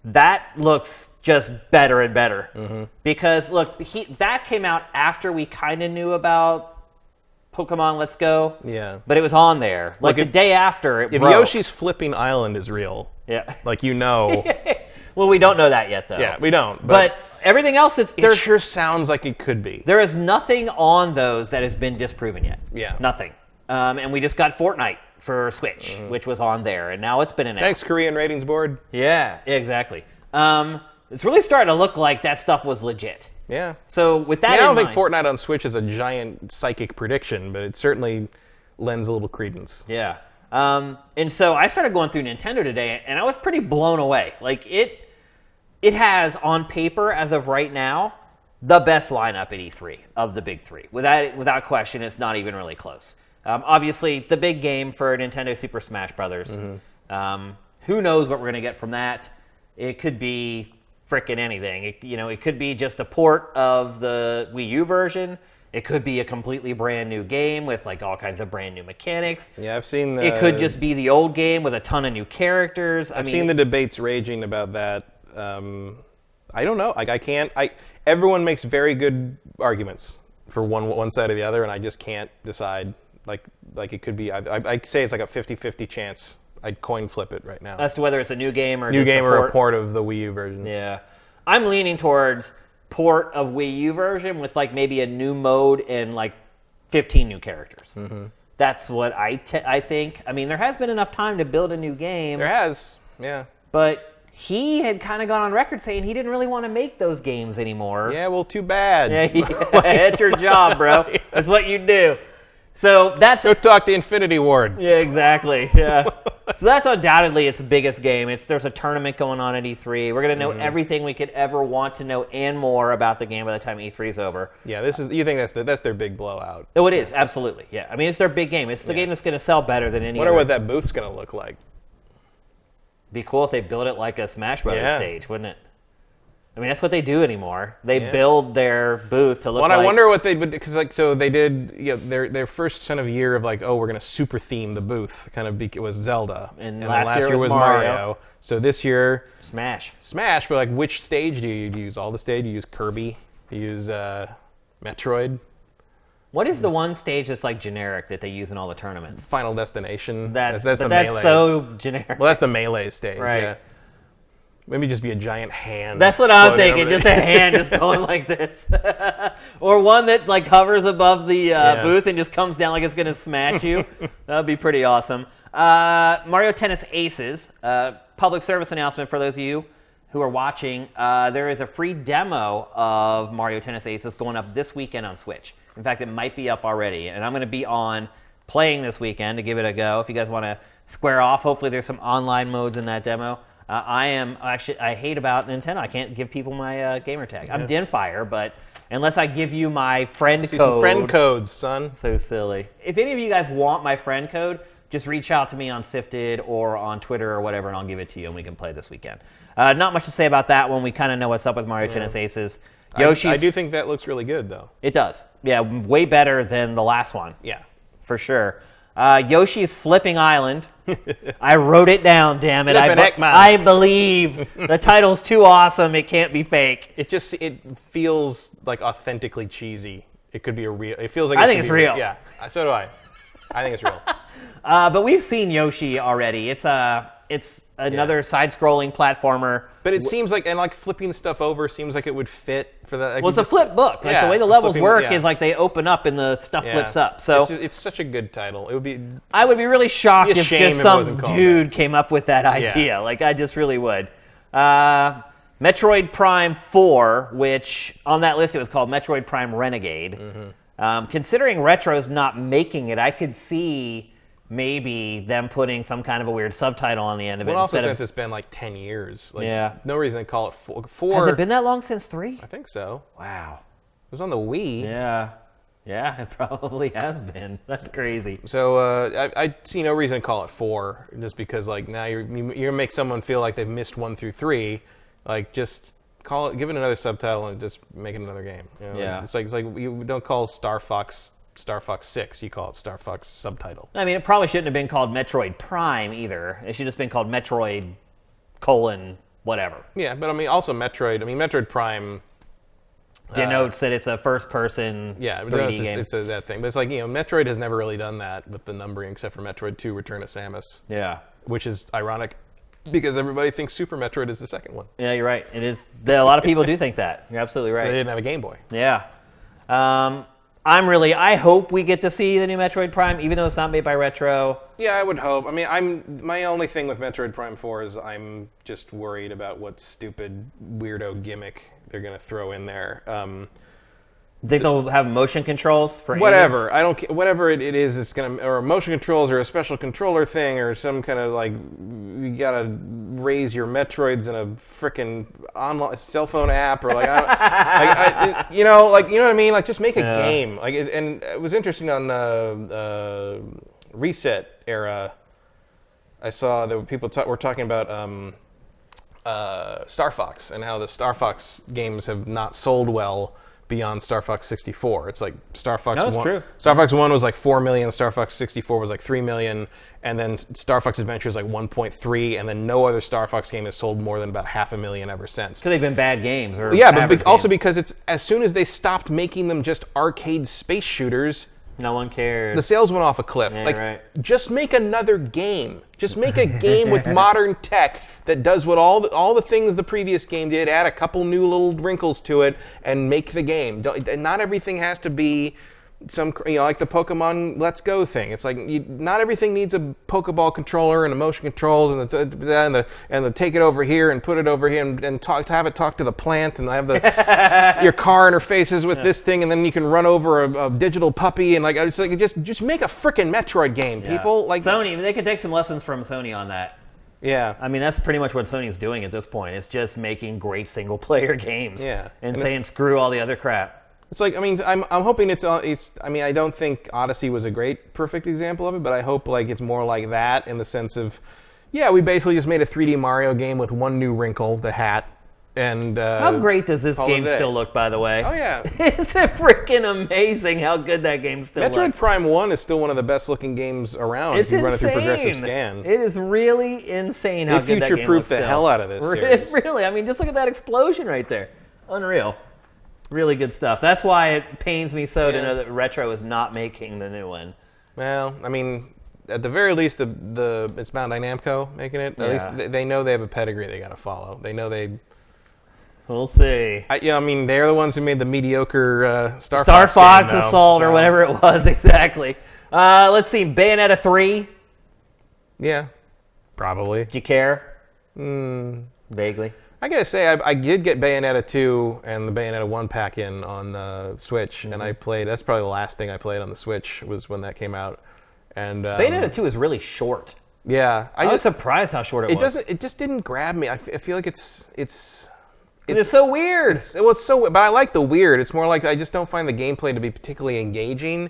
S1: that looks just better and better
S2: Mm-hmm.
S1: because look, he, that came out after we kind of knew about Pokemon Let's Go.
S2: Yeah.
S1: But it was on there. Like
S2: Look,
S1: the day after it
S2: If
S1: broke.
S2: Yoshi's flipping island is real,
S1: Yeah.
S2: like you know,
S1: well, we don't know that yet though.
S2: yeah, we don't.
S1: But,
S2: But,
S1: everything else it's
S2: it sure sounds like it could be.
S1: there is nothing on those that has been disproven yet.
S2: Yeah.
S1: Nothing. Um, and we just got Fortnite for Switch, which was on there, and now it's been announced.
S2: Mm-hmm. Thanks, Korean ratings board.
S1: Yeah, exactly. Um, it's really starting to look like that stuff was legit.
S2: Yeah.
S1: So with that,
S2: I, mean, I don't think
S1: mind-
S2: Fortnite on Switch is a giant psychic prediction, but it certainly lends a little credence.
S1: Yeah. Um, and so I started going through Nintendo today, and I was pretty blown away. Like it, it has on paper as of right now the best lineup at E3 of the big three. Without without question, it's not even really close. Um, obviously, the big game for Nintendo Super Smash Brothers.
S2: Mm-hmm.
S1: Um, who knows what we're gonna get from that? It could be frickin' anything. It, you know, it could be just a port of the Wii U version. It could be a completely brand new game with like all kinds of brand new mechanics.
S2: Yeah, I've seen.
S1: It could just be the old game with a ton of new characters. I
S2: I've
S1: mean,
S2: seen the debates raging about that. Um, I don't know. Like I can't. I everyone makes very good arguments for one one side or the other, and I just can't decide. Like like it could be. I, I, I say it's like a 50-50 chance. I'd coin flip it right now.
S1: as to whether it's a new game or
S2: New
S1: just
S2: game
S1: a
S2: or
S1: port.
S2: a port of the Wii U version.
S1: Yeah, I'm leaning towards port of Wii U version with like maybe a new mode and like 15 new characters.
S2: Mm-hmm.
S1: That's what I te- I think. I mean, there has been enough time to build a new game,
S2: There has. Yeah.
S1: but he had kind of gone on record saying he didn't really want to make those games anymore.
S2: Yeah. Well, too bad.
S1: Yeah, it's your job, bro. That's what you do. So that's
S2: Go talk to Infinity Ward.
S1: Yeah, exactly. Yeah. so that's undoubtedly its biggest game. It's there's a tournament going on at E3. We're gonna know
S2: Mm-hmm.
S1: everything we could ever want to know and more about the game by the time E3 is over.
S2: Yeah. This is. You think that's the, that's their big blowout?
S1: Oh, it is absolutely. Yeah. I mean, it's their big game. It's the game that's gonna sell better than any.
S2: Wonder
S1: other.
S2: what that booth's gonna look like.
S1: Be cool if they built it like a Smash Brothers
S2: Yeah.
S1: stage, wouldn't it? I mean, that's what they do anymore. They
S2: Yeah.
S1: build their booth to look
S2: Well,
S1: like.
S2: I wonder what they because like so they did you know, their their first kind of year of like oh we're gonna super theme the booth kind of be, it was Zelda
S1: And
S2: then
S1: last year was Mario.
S2: So this year
S1: Smash.
S2: Smash, but like which stage do you use? All the stage? You use Kirby? You use uh, Metroid?
S1: What is the one stage that's like generic that they use in all the tournaments?
S2: Final Destination?
S1: That,
S2: that's, that's
S1: but
S2: the
S1: that's
S2: melee.
S1: so generic.
S2: well, that's the melee stage.
S1: Right.
S2: Yeah. Maybe just be a giant hand.
S1: That's what I'm thinking. Just a hand just going like this, or one that's like hovers above the uh,
S2: Yeah.
S1: booth and just comes down like it's gonna smash you. That'd be pretty awesome. Uh, Mario Tennis Aces. Uh, public service announcement for those of you who are watching. Uh, there is a free demo of Mario Tennis Aces going up this weekend on Switch. In fact, it might be up already, and I'm gonna be on playing this weekend to give it a go. If you guys want to square off, hopefully there's some online modes in that demo. Uh, I am actually I hate about Nintendo. I can't give people my uh, gamer tag. I'm Dinfire, but unless I give you my friend
S2: See
S1: code,
S2: some friend codes, son.
S1: so silly. If any of you guys want my friend code, just reach out to me on Sifted or on Twitter or whatever, and I'll give it to you, and we can play this weekend. Uh, not much to say about that one. We kind of know what's up with Mario Tennis Aces.
S2: I- I, do think that looks really good, though.
S1: it does. Yeah, way better than the last one
S2: Yeah.
S1: for sure. Uh, Yoshi's Flipping Island. I wrote it down. Damn it! I, be- I believe the title's too awesome. It can't be fake.
S2: It just it feels like authentically cheesy. It could be a real. It feels like
S1: I
S2: it
S1: think it's
S2: be
S1: real.
S2: Yeah, uh, so do I. I think it's real.
S1: Uh, but we've seen Yoshi already. It's a it's another side-scrolling platformer.
S2: But it seems like and like flipping stuff over seems like it would fit for that. like,
S1: Well, it's a
S2: just-
S1: flip book. Like
S2: Yeah,
S1: the way the levels
S2: flipping-
S1: work
S2: yeah.
S1: is like they open up and the stuff
S2: yeah.
S1: flips up. So
S2: it's, just- it's such a good title. It would be
S1: I would be really shocked
S2: Be
S1: if just some dude came up with that idea. Like I just really would. Uh, Metroid Prime 4, which on that list it was called Metroid Prime Renegade.
S2: Mm-hmm.
S1: Um, considering Retro's not making it, I could see maybe them putting some kind of a weird subtitle on the end of it
S2: Well, also since
S1: of.
S2: it's been like ten years, like
S1: Yeah.
S2: no reason to call it four. four
S1: Has it been that long since three?
S2: I think so.
S1: Wow.
S2: It was on the Wii.
S1: Yeah. Yeah, it probably has been. That's crazy.
S2: So uh, I, I see no reason to call it four, just because like now you're you- you're gonna make someone feel like they've missed one through three. Like just call it, give it another subtitle and just make it another game. you know?
S1: Yeah.
S2: It's like it's like you don't call Star Fox Star Fox Six. You call it Star Fox subtitle.
S1: I mean, it probably shouldn't have been called Metroid Prime either. It should have just been called Metroid colon whatever.
S2: Yeah, but I mean also Metroid. I mean Metroid Prime.
S1: Denotes that it's a first person
S2: Uh, Yeah,
S1: 3D
S2: it's,
S1: game.
S2: it's a, that thing. But it's like you know Metroid has never really done that with the numbering except for Metroid Two: Return of Samus,
S1: yeah.
S2: which is ironic because everybody thinks Super Metroid is the second one.
S1: Yeah, you're right. It is. A lot of people do think that. You're absolutely right They
S2: didn't have a Game Boy.
S1: Yeah. Um, I'm really. I hope we get to see the new Metroid Prime, even though it's not made by Retro.
S2: Yeah, I would hope. I mean, I'm my only thing with Metroid Prime 4 is I'm just worried about what stupid weirdo gimmick they're gonna throw in there. Um,
S1: Think they'll have motion controls for aiming?
S2: whatever, I don't whatever it, it is, it's gonna or motion controls or a special controller thing or some kind of like you gotta raise your Metroids in a freaking online cell phone app or like, I don't, like I, it- you know, like you know what I mean? Like just make a
S1: Yeah.
S2: game. Like, it, and it was interesting on uh, uh, ResetEra. I saw that people ta- were talking about um, uh, Star Fox and how the Star Fox games have not sold well beyond Star Fox 64. It's like Star Fox
S1: No,
S2: 1.
S1: true.
S2: Star Fox 1 was like 4 million, Star Fox 64 was like 3 million, and then Star Fox Adventure is like 1.3, and then no other Star Fox game has sold more than about half a million ever since.
S1: Because they've been bad games or
S2: Yeah, but be- also because it's as soon as they stopped making them just arcade space shooters,
S1: no one cares.
S2: the sales went off a cliff.
S1: Yeah,
S2: like,
S1: right.
S2: just make another game. Just make a game with modern tech that does what all the, all the things the previous game did. Add a couple new little wrinkles to it and make the game. Don't, not everything has to be some you know like the Pokemon Let's Go thing. It's like you, not everything needs a Pokeball controller and a motion controls and the and the and the take it over here and put it over here and, and talk to have it talk to the plant and have the your car interfaces with this thing and then you can run over a, a digital puppy and like it's like just just make a freaking Metroid game,
S1: Yeah.
S2: people. Like
S1: Sony, they could take some lessons from Sony on that.
S2: yeah.
S1: I mean, that's pretty much what Sony's doing at this point. It's just making great single player games.
S2: Yeah.
S1: And,
S2: And
S1: saying screw all the other crap.
S2: It's like I mean I'm, I'm hoping it's uh, it's I mean I don't think Odyssey was a great perfect example of it, but I hope like it's more like that in the sense of yeah we basically just made a 3D Mario game with one new wrinkle, the hat, And uh,
S1: How great does this game still look, by the way?
S2: Oh yeah,
S1: It's freaking amazing how good that game still
S2: Metroid
S1: looks.
S2: Metroid Prime One is still one of the best looking games around.
S1: It's
S2: if you run it through progressive scan.
S1: It is really insane how
S2: They
S1: good that game
S2: future-proof
S1: looks
S2: the
S1: still.
S2: hell out of this
S1: Re-
S2: series.
S1: Really, I mean, just look at that explosion right there. Unreal. Really good stuff. That's why it pains me so to
S2: Yeah.
S1: know that Retro is not making the new one.
S2: Well, I mean, at the very least, the the it's Bandai Namco making it. At
S1: Yeah.
S2: least they, they know they have a pedigree they got to follow. They know they.
S1: We'll see.
S2: I, yeah, I mean, they're the ones who made the mediocre uh, Star,
S1: Star
S2: Fox,
S1: Fox
S2: game, though,
S1: Assault or
S2: so,
S1: whatever it was exactly. Uh, let's see, Bayonetta three.
S2: Yeah, probably.
S1: Do you care?
S2: Hmm.
S1: Vaguely.
S2: I gotta say, I, I did get Bayonetta 2 and the Bayonetta 1 pack in on uh, Switch, and
S1: Mm-hmm.
S2: I played. That's probably the last thing I played on the Switch was when that came out. And um,
S1: Bayonetta two is really short.
S2: yeah, I
S1: I was
S2: just
S1: surprised how short it,
S2: it
S1: was.
S2: doesn't. It just didn't grab me. I, f- I feel like it's it's
S1: It's, so weird.
S2: It's, well, it's so, but I like the weird. It's more like I just don't find the gameplay to be particularly engaging.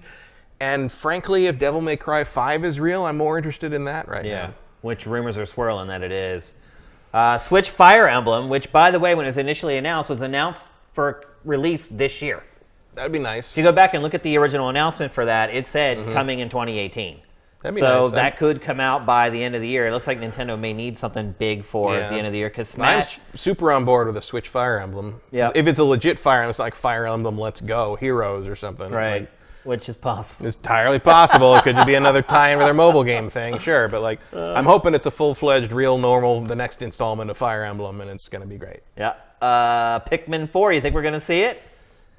S2: And frankly, if Devil May Cry 5 is real, I'm more interested in that right
S1: Yeah,
S2: now.
S1: which rumors are swirling that it is. Uh, Switch Fire Emblem, which by the way, when it was initially announced, was announced for release this year.
S2: That'd be nice.
S1: If you go back and look at the original announcement for that, it said coming in 2018.
S2: Mm-hmm. That'd be
S1: so
S2: nice.
S1: that could come out by the end of the year. It looks like Nintendo may need something big for
S2: Yeah.
S1: the end of the year because
S2: I'm
S1: Smash.
S2: super on board with a Switch Fire Emblem.
S1: Yeah.
S2: If it's a legit Fire Emblem, it's like Fire Emblem Let's Go Heroes or something.
S1: Right,
S2: Like,
S1: which is possible.
S2: it's entirely possible. it could be another tie-in with their mobile game thing, sure. But like,
S1: Uh.
S2: I'm hoping it's a full-fledged, real, normal, the next installment of Fire Emblem, and it's gonna be great.
S1: Yeah. Uh, Pikmin 4, you think we're going to see it?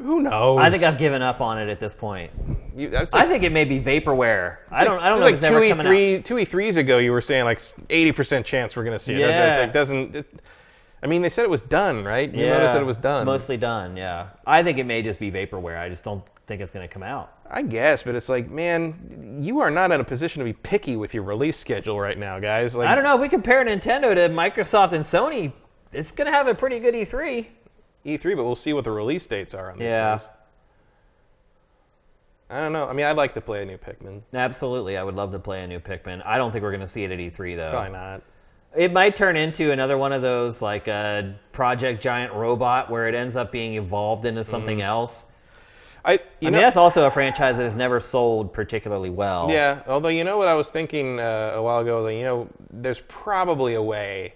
S2: Who knows?
S1: I think I've given up on it at this point.
S2: You, that's
S1: I
S2: like-
S1: think it may be vaporware. I don't. I don't know.
S2: Like two
S1: coming out.
S2: E3, two E3s ago, you were saying like eighty percent chance we're gonna see it. It's- It's
S1: Yeah.
S2: like doesn't. It, I mean, they said it was done, right? You
S1: Yeah,
S2: noticed that it was done.
S1: Mostly done. Yeah. I think it may just be vaporware. I just don't think it's going to come out.
S2: I guess, but it's like, man, you are not in a position to be picky with your release schedule right now, guys. Like,
S1: I don't know if we compare Nintendo to Microsoft and Sony. It's going to have a pretty good E E3.
S2: E3, but we'll see what the release dates are on these
S1: Yeah.
S2: things. I don't know. I mean, I'd like to play a new Pikmin.
S1: Absolutely, I would love to play a new Pikmin. I don't think we're going to see it at E3 though.
S2: Probably not.
S1: It might turn into another one of those like a Project Giant Robot where it ends up being evolved into something mm-hmm. else.
S2: I,
S1: I
S2: you
S1: mean, that's also a franchise that has never sold particularly well.
S2: yeah. Although you know what I was thinking uh, a while ago, like, you know, there's probably a way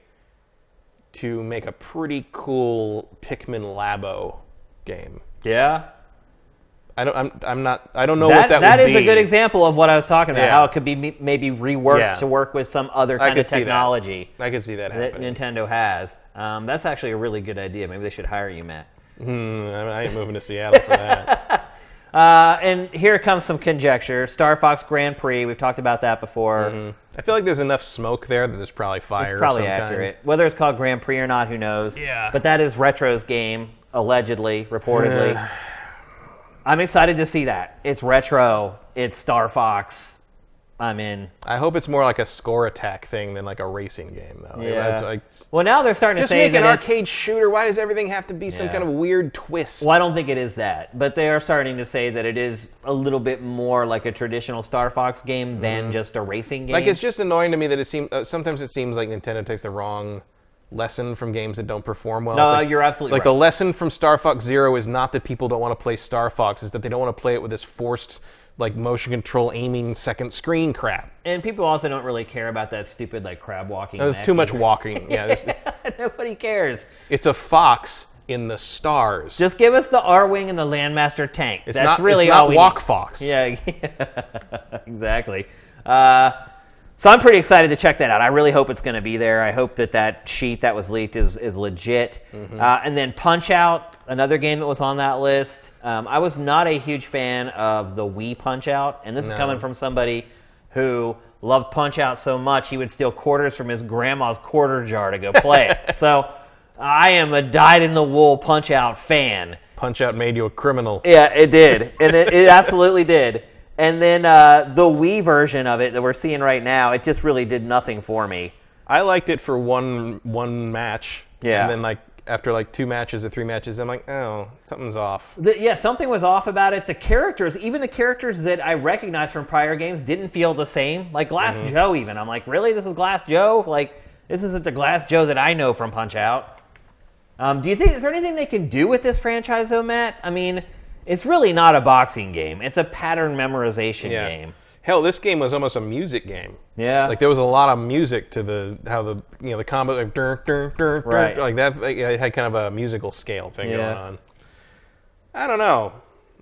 S2: to make a pretty cool Pikmin Labo game.
S1: Yeah.
S2: I don't. I'm. I'm not. I don't know
S1: that,
S2: what that,
S1: that is a good example of what I was talking about.
S2: Yeah.
S1: How it could be maybe reworked
S2: Yeah.
S1: to work with some other kind of technology
S2: I could see that
S1: that
S2: happening.
S1: Nintendo has. Um, that's actually a really good idea. Maybe they should hire you, Matt.
S2: Hmm, I, ain't moving to Seattle for that.
S1: Uh, and here comes some conjecture. Star Fox Grand Prix. We've talked about that before.
S2: I feel like there's enough smoke there that there's probably fire.
S1: It's probably
S2: some kind.
S1: accurate. Whether it's called Grand Prix or not, who knows?
S2: Yeah.
S1: But that is Retro's game, allegedly, reportedly. I'm excited to see that. It's Retro. It's Star Fox. I'm in.
S2: I hope it's more like a score attack thing than like a racing game, though.
S1: Yeah.
S2: Like,
S1: Well, now they're starting
S2: just
S1: to say
S2: make an
S1: that it's-
S2: arcade shooter. Why does everything have to be some
S1: Yeah.
S2: kind of weird twist?
S1: Well, I don't think it is that, but they are starting to say that it is a little bit more like a traditional Star Fox game than just a racing game.
S2: Like it's just annoying to me that it seems uh, sometimes it seems like Nintendo takes the wrong lesson from games that don't perform well.
S1: No,
S2: like,
S1: you're absolutely
S2: like
S1: right.
S2: the lesson from Star Fox Zero is not that people don't want to play Star Fox, is that they don't want to play it with this forced like motion control aiming second screen crap.
S1: and people also don't really care about that stupid like crab walking.
S2: There's too much walking. Yeah,
S1: Nobody cares.
S2: it's a fox in the stars.
S1: Just give us the Arwing and the Landmaster tank.
S2: it's
S1: That's
S2: not
S1: really
S2: it's
S1: all
S2: not
S1: we
S2: Walk
S1: need.
S2: Fox.
S1: Yeah, exactly. Uh, so I'm pretty excited to check that out. I really hope it's going to be there. I hope that that sheet that was leaked is is legit.
S2: Mm-hmm.
S1: Uh, and then Punch Out, another game that was on that list. Um, I was not a huge fan of the Wii Punch Out, and this is coming from somebody who loved Punch Out so much he would steal quarters from his grandma's quarter jar to go play it. So I am a dyed in the wool Punch Out fan.
S2: Punch Out made you a criminal.
S1: Yeah, it did, and it, it absolutely did. And then uh, the Wii version of it that we're seeing right now, it just really did nothing for me.
S2: I liked it for one one match.
S1: Yeah.
S2: And then like after like two matches or three matches, I'm like, oh, something's off.
S1: The, yeah, something was off about it. The characters, even the characters that I recognized from prior games, didn't feel the same. Like Glass Joe, even. I'm like, really? This is Glass Joe? Like, this isn't the Glass Joe that I know from Punch Out. Um, do you think is there anything they can do with this franchise, though, Matt? I mean, it's really not a boxing game; it's a pattern memorization
S2: Yeah.
S1: game.
S2: Hell, this game was almost a music game.
S1: Yeah,
S2: Like there was a lot of music to the how the you know the combo like dur, dur, dur, dur,
S1: Right.
S2: like that. Like, it had kind of a musical scale thing
S1: Yeah.
S2: going on. I don't know.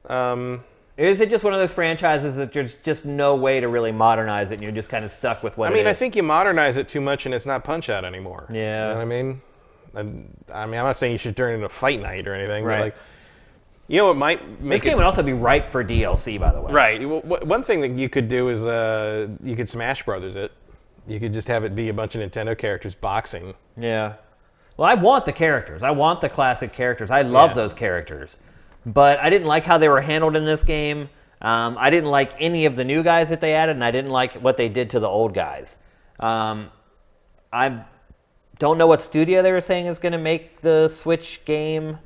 S2: Um,
S1: is it just one of those franchises that there's just no way to really modernize it, and you're just kind of stuck with what?
S2: I mean, I think you modernize it too much, and it's not Punch Out anymore.
S1: Yeah.
S2: you know what I mean. I, I mean, I'm not saying you should turn it into Fight Night or anything,
S1: Right.
S2: but like, you know, what might
S1: this game
S2: it
S1: would also be ripe for DLC, by the way.
S2: right. Well, One thing that you could do is uh, you could Smash Brothers it. You could just have it be a bunch of Nintendo characters boxing.
S1: Yeah. Well, I want the characters. I want the classic characters. I love
S2: Yeah.
S1: those characters. But I didn't like how they were handled in this game. Um, I didn't like any of the new guys that they added, and I didn't like what they did to the old guys. Um, I don't know what studio they were saying is going to make the Switch game,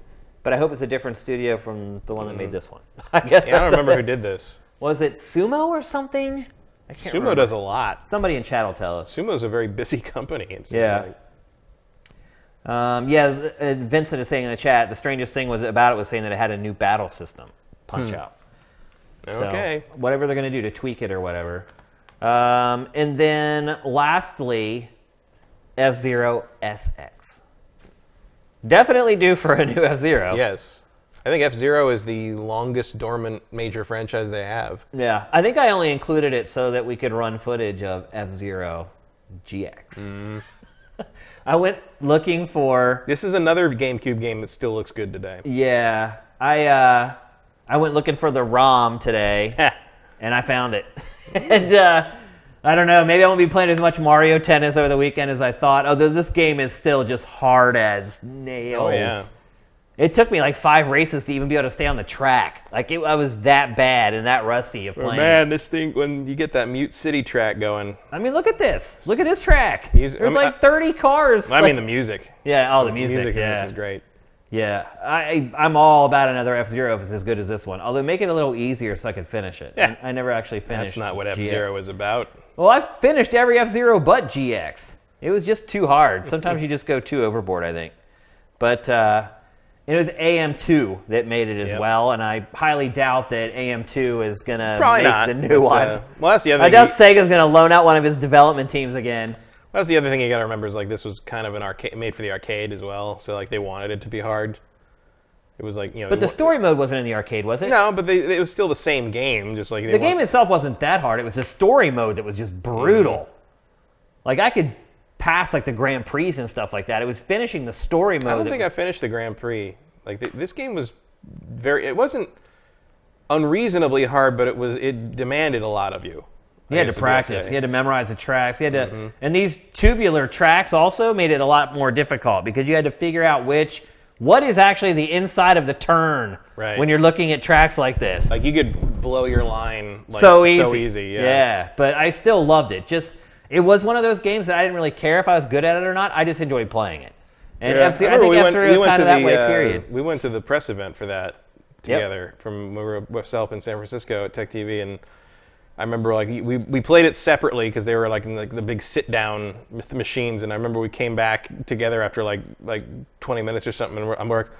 S1: but I hope it's a different studio from the one that made this one. I guess.
S2: Yeah, I don't
S1: that's-
S2: remember who did this.
S1: Was it Sumo or something? I can't
S2: Sumo
S1: remember.
S2: does a lot.
S1: Somebody in chat will tell us.
S2: Sumo's a very busy company. It seems
S1: Yeah.
S2: like.
S1: Um, yeah, th- uh, Vincent is saying in the chat the strangest thing was about it was saying that it had a new battle system, Punch Out. So,
S2: Okay.
S1: whatever they're going to do to tweak it or whatever. Um, and then lastly, F Zero SX. Definitely due for a new F Zero.
S2: Yes. I think F Zero is the longest dormant major franchise they have.
S1: Yeah. I think I only included it so that we could run footage of F Zero GX.
S2: Mm.
S1: I went looking for
S2: This is another GameCube game that still looks good today.
S1: Yeah, I uh, I went looking for the ROM today, and I found it. and uh, I don't know, maybe I won't be playing as much Mario Tennis over the weekend as I thought. Although this game is still just hard as nails.
S2: Oh, yeah.
S1: It took me like five races to even be able to stay on the track. Like it, I was that bad and that rusty of
S2: Oh,
S1: playing.
S2: man, this thing when you get that Mute City track going.
S1: I mean, look at this. Look at this track.
S2: Music-
S1: There's
S2: I mean,
S1: like 30 cars.
S2: I
S1: like-
S2: mean the music.
S1: yeah, all the music.
S2: music in
S1: yeah.
S2: this is great.
S1: Yeah, I, I'm all about another F Zero if it's as good as this one. Although make it a little easier so I could finish it.
S2: Yeah.
S1: I, I never actually finished.
S2: That's not what F Zero is about.
S1: Well, I've finished every F Zero but GX. It was just too hard. Sometimes you just go too overboard, I think. But uh, it was AM2 that made it as
S2: Yep.
S1: well, and I highly doubt that AM2 is gonna
S2: Probably
S1: make
S2: not.
S1: the new
S2: but,
S1: one.
S2: uh, well, that's the other
S1: I doubt
S2: you-
S1: Sega's gonna loan out one of his development teams again.
S2: That's the other thing you got to remember is like this was kind of an arcade made for the arcade as well. So like they wanted it to be hard. It was like you know.
S1: But the story mode wasn't in the arcade, was it?
S2: No, but they, it was still the same game. Just like
S1: The game itself wasn't that hard. It was the story mode that was just brutal.
S2: Mm-hmm.
S1: Like I could pass like the Grand Prix and stuff like that. It was finishing the story mode.
S2: I don't think I finished the Grand Prix. Like th- this game was very. It wasn't unreasonably hard, but it was. It demanded a lot of you.
S1: you had to practice. You had to memorize the tracks. You had to,
S2: Mm-hmm.
S1: and these tubular tracks also made it a lot more difficult because you had to figure out which, what is actually the inside of the turn
S2: Right.
S1: when you're looking at tracks like this.
S2: Like you could blow your line. Like,
S1: so easy.
S2: So easy. Yeah.
S1: but I still loved it. Just it was one of those games that I didn't really care if I was good at it or not. I just enjoyed playing it. And
S2: Yeah.
S1: FC, I,
S2: remember
S1: think
S2: we
S1: F
S2: went- we
S1: kind of that
S2: the,
S1: way.
S2: uh,
S1: period.
S2: We went to the press event for that together from we were Selp in San Francisco at Tech TV, and I remember like we, we played it separately because they were like in like the big sit down machines, and I remember we came back together after like like 20 minutes or something, and I'm like.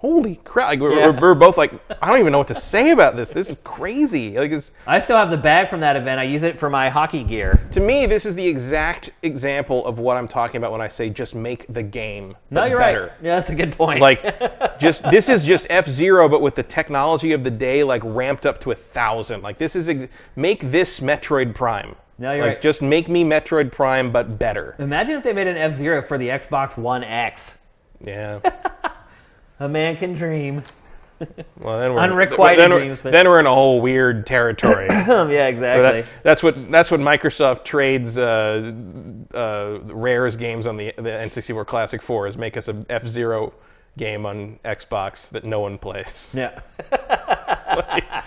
S2: Holy crap! Like we're,
S1: Yeah.
S2: we're, we're both like, I don't even know what to say about this. This is crazy. Like, it's,
S1: I still have the bag from that event. I use it for my hockey gear.
S2: to me, this is the exact example of what I'm talking about when I say just make the game.
S1: No, you're
S2: better.
S1: right. Yeah, that's a good point.
S2: like just this is just F Zero, but with the technology of the day like ramped up to a thousand. Like this is ex- make this Metroid Prime.
S1: No, you're
S2: like
S1: right.
S2: just make me Metroid Prime, but better.
S1: imagine if they made an F Zero for the Xbox One X.
S2: Yeah.
S1: A man can dream.
S2: Well, then we're
S1: Unrequited
S2: then, we're-
S1: dreams, but-
S2: then we're in a whole weird territory.
S1: Yeah, exactly.
S2: That- that's what that's what Microsoft trades uh, uh, Rare's games on the the N64 Classic for is make us a F Zero game on Xbox that no one plays.
S1: Yeah.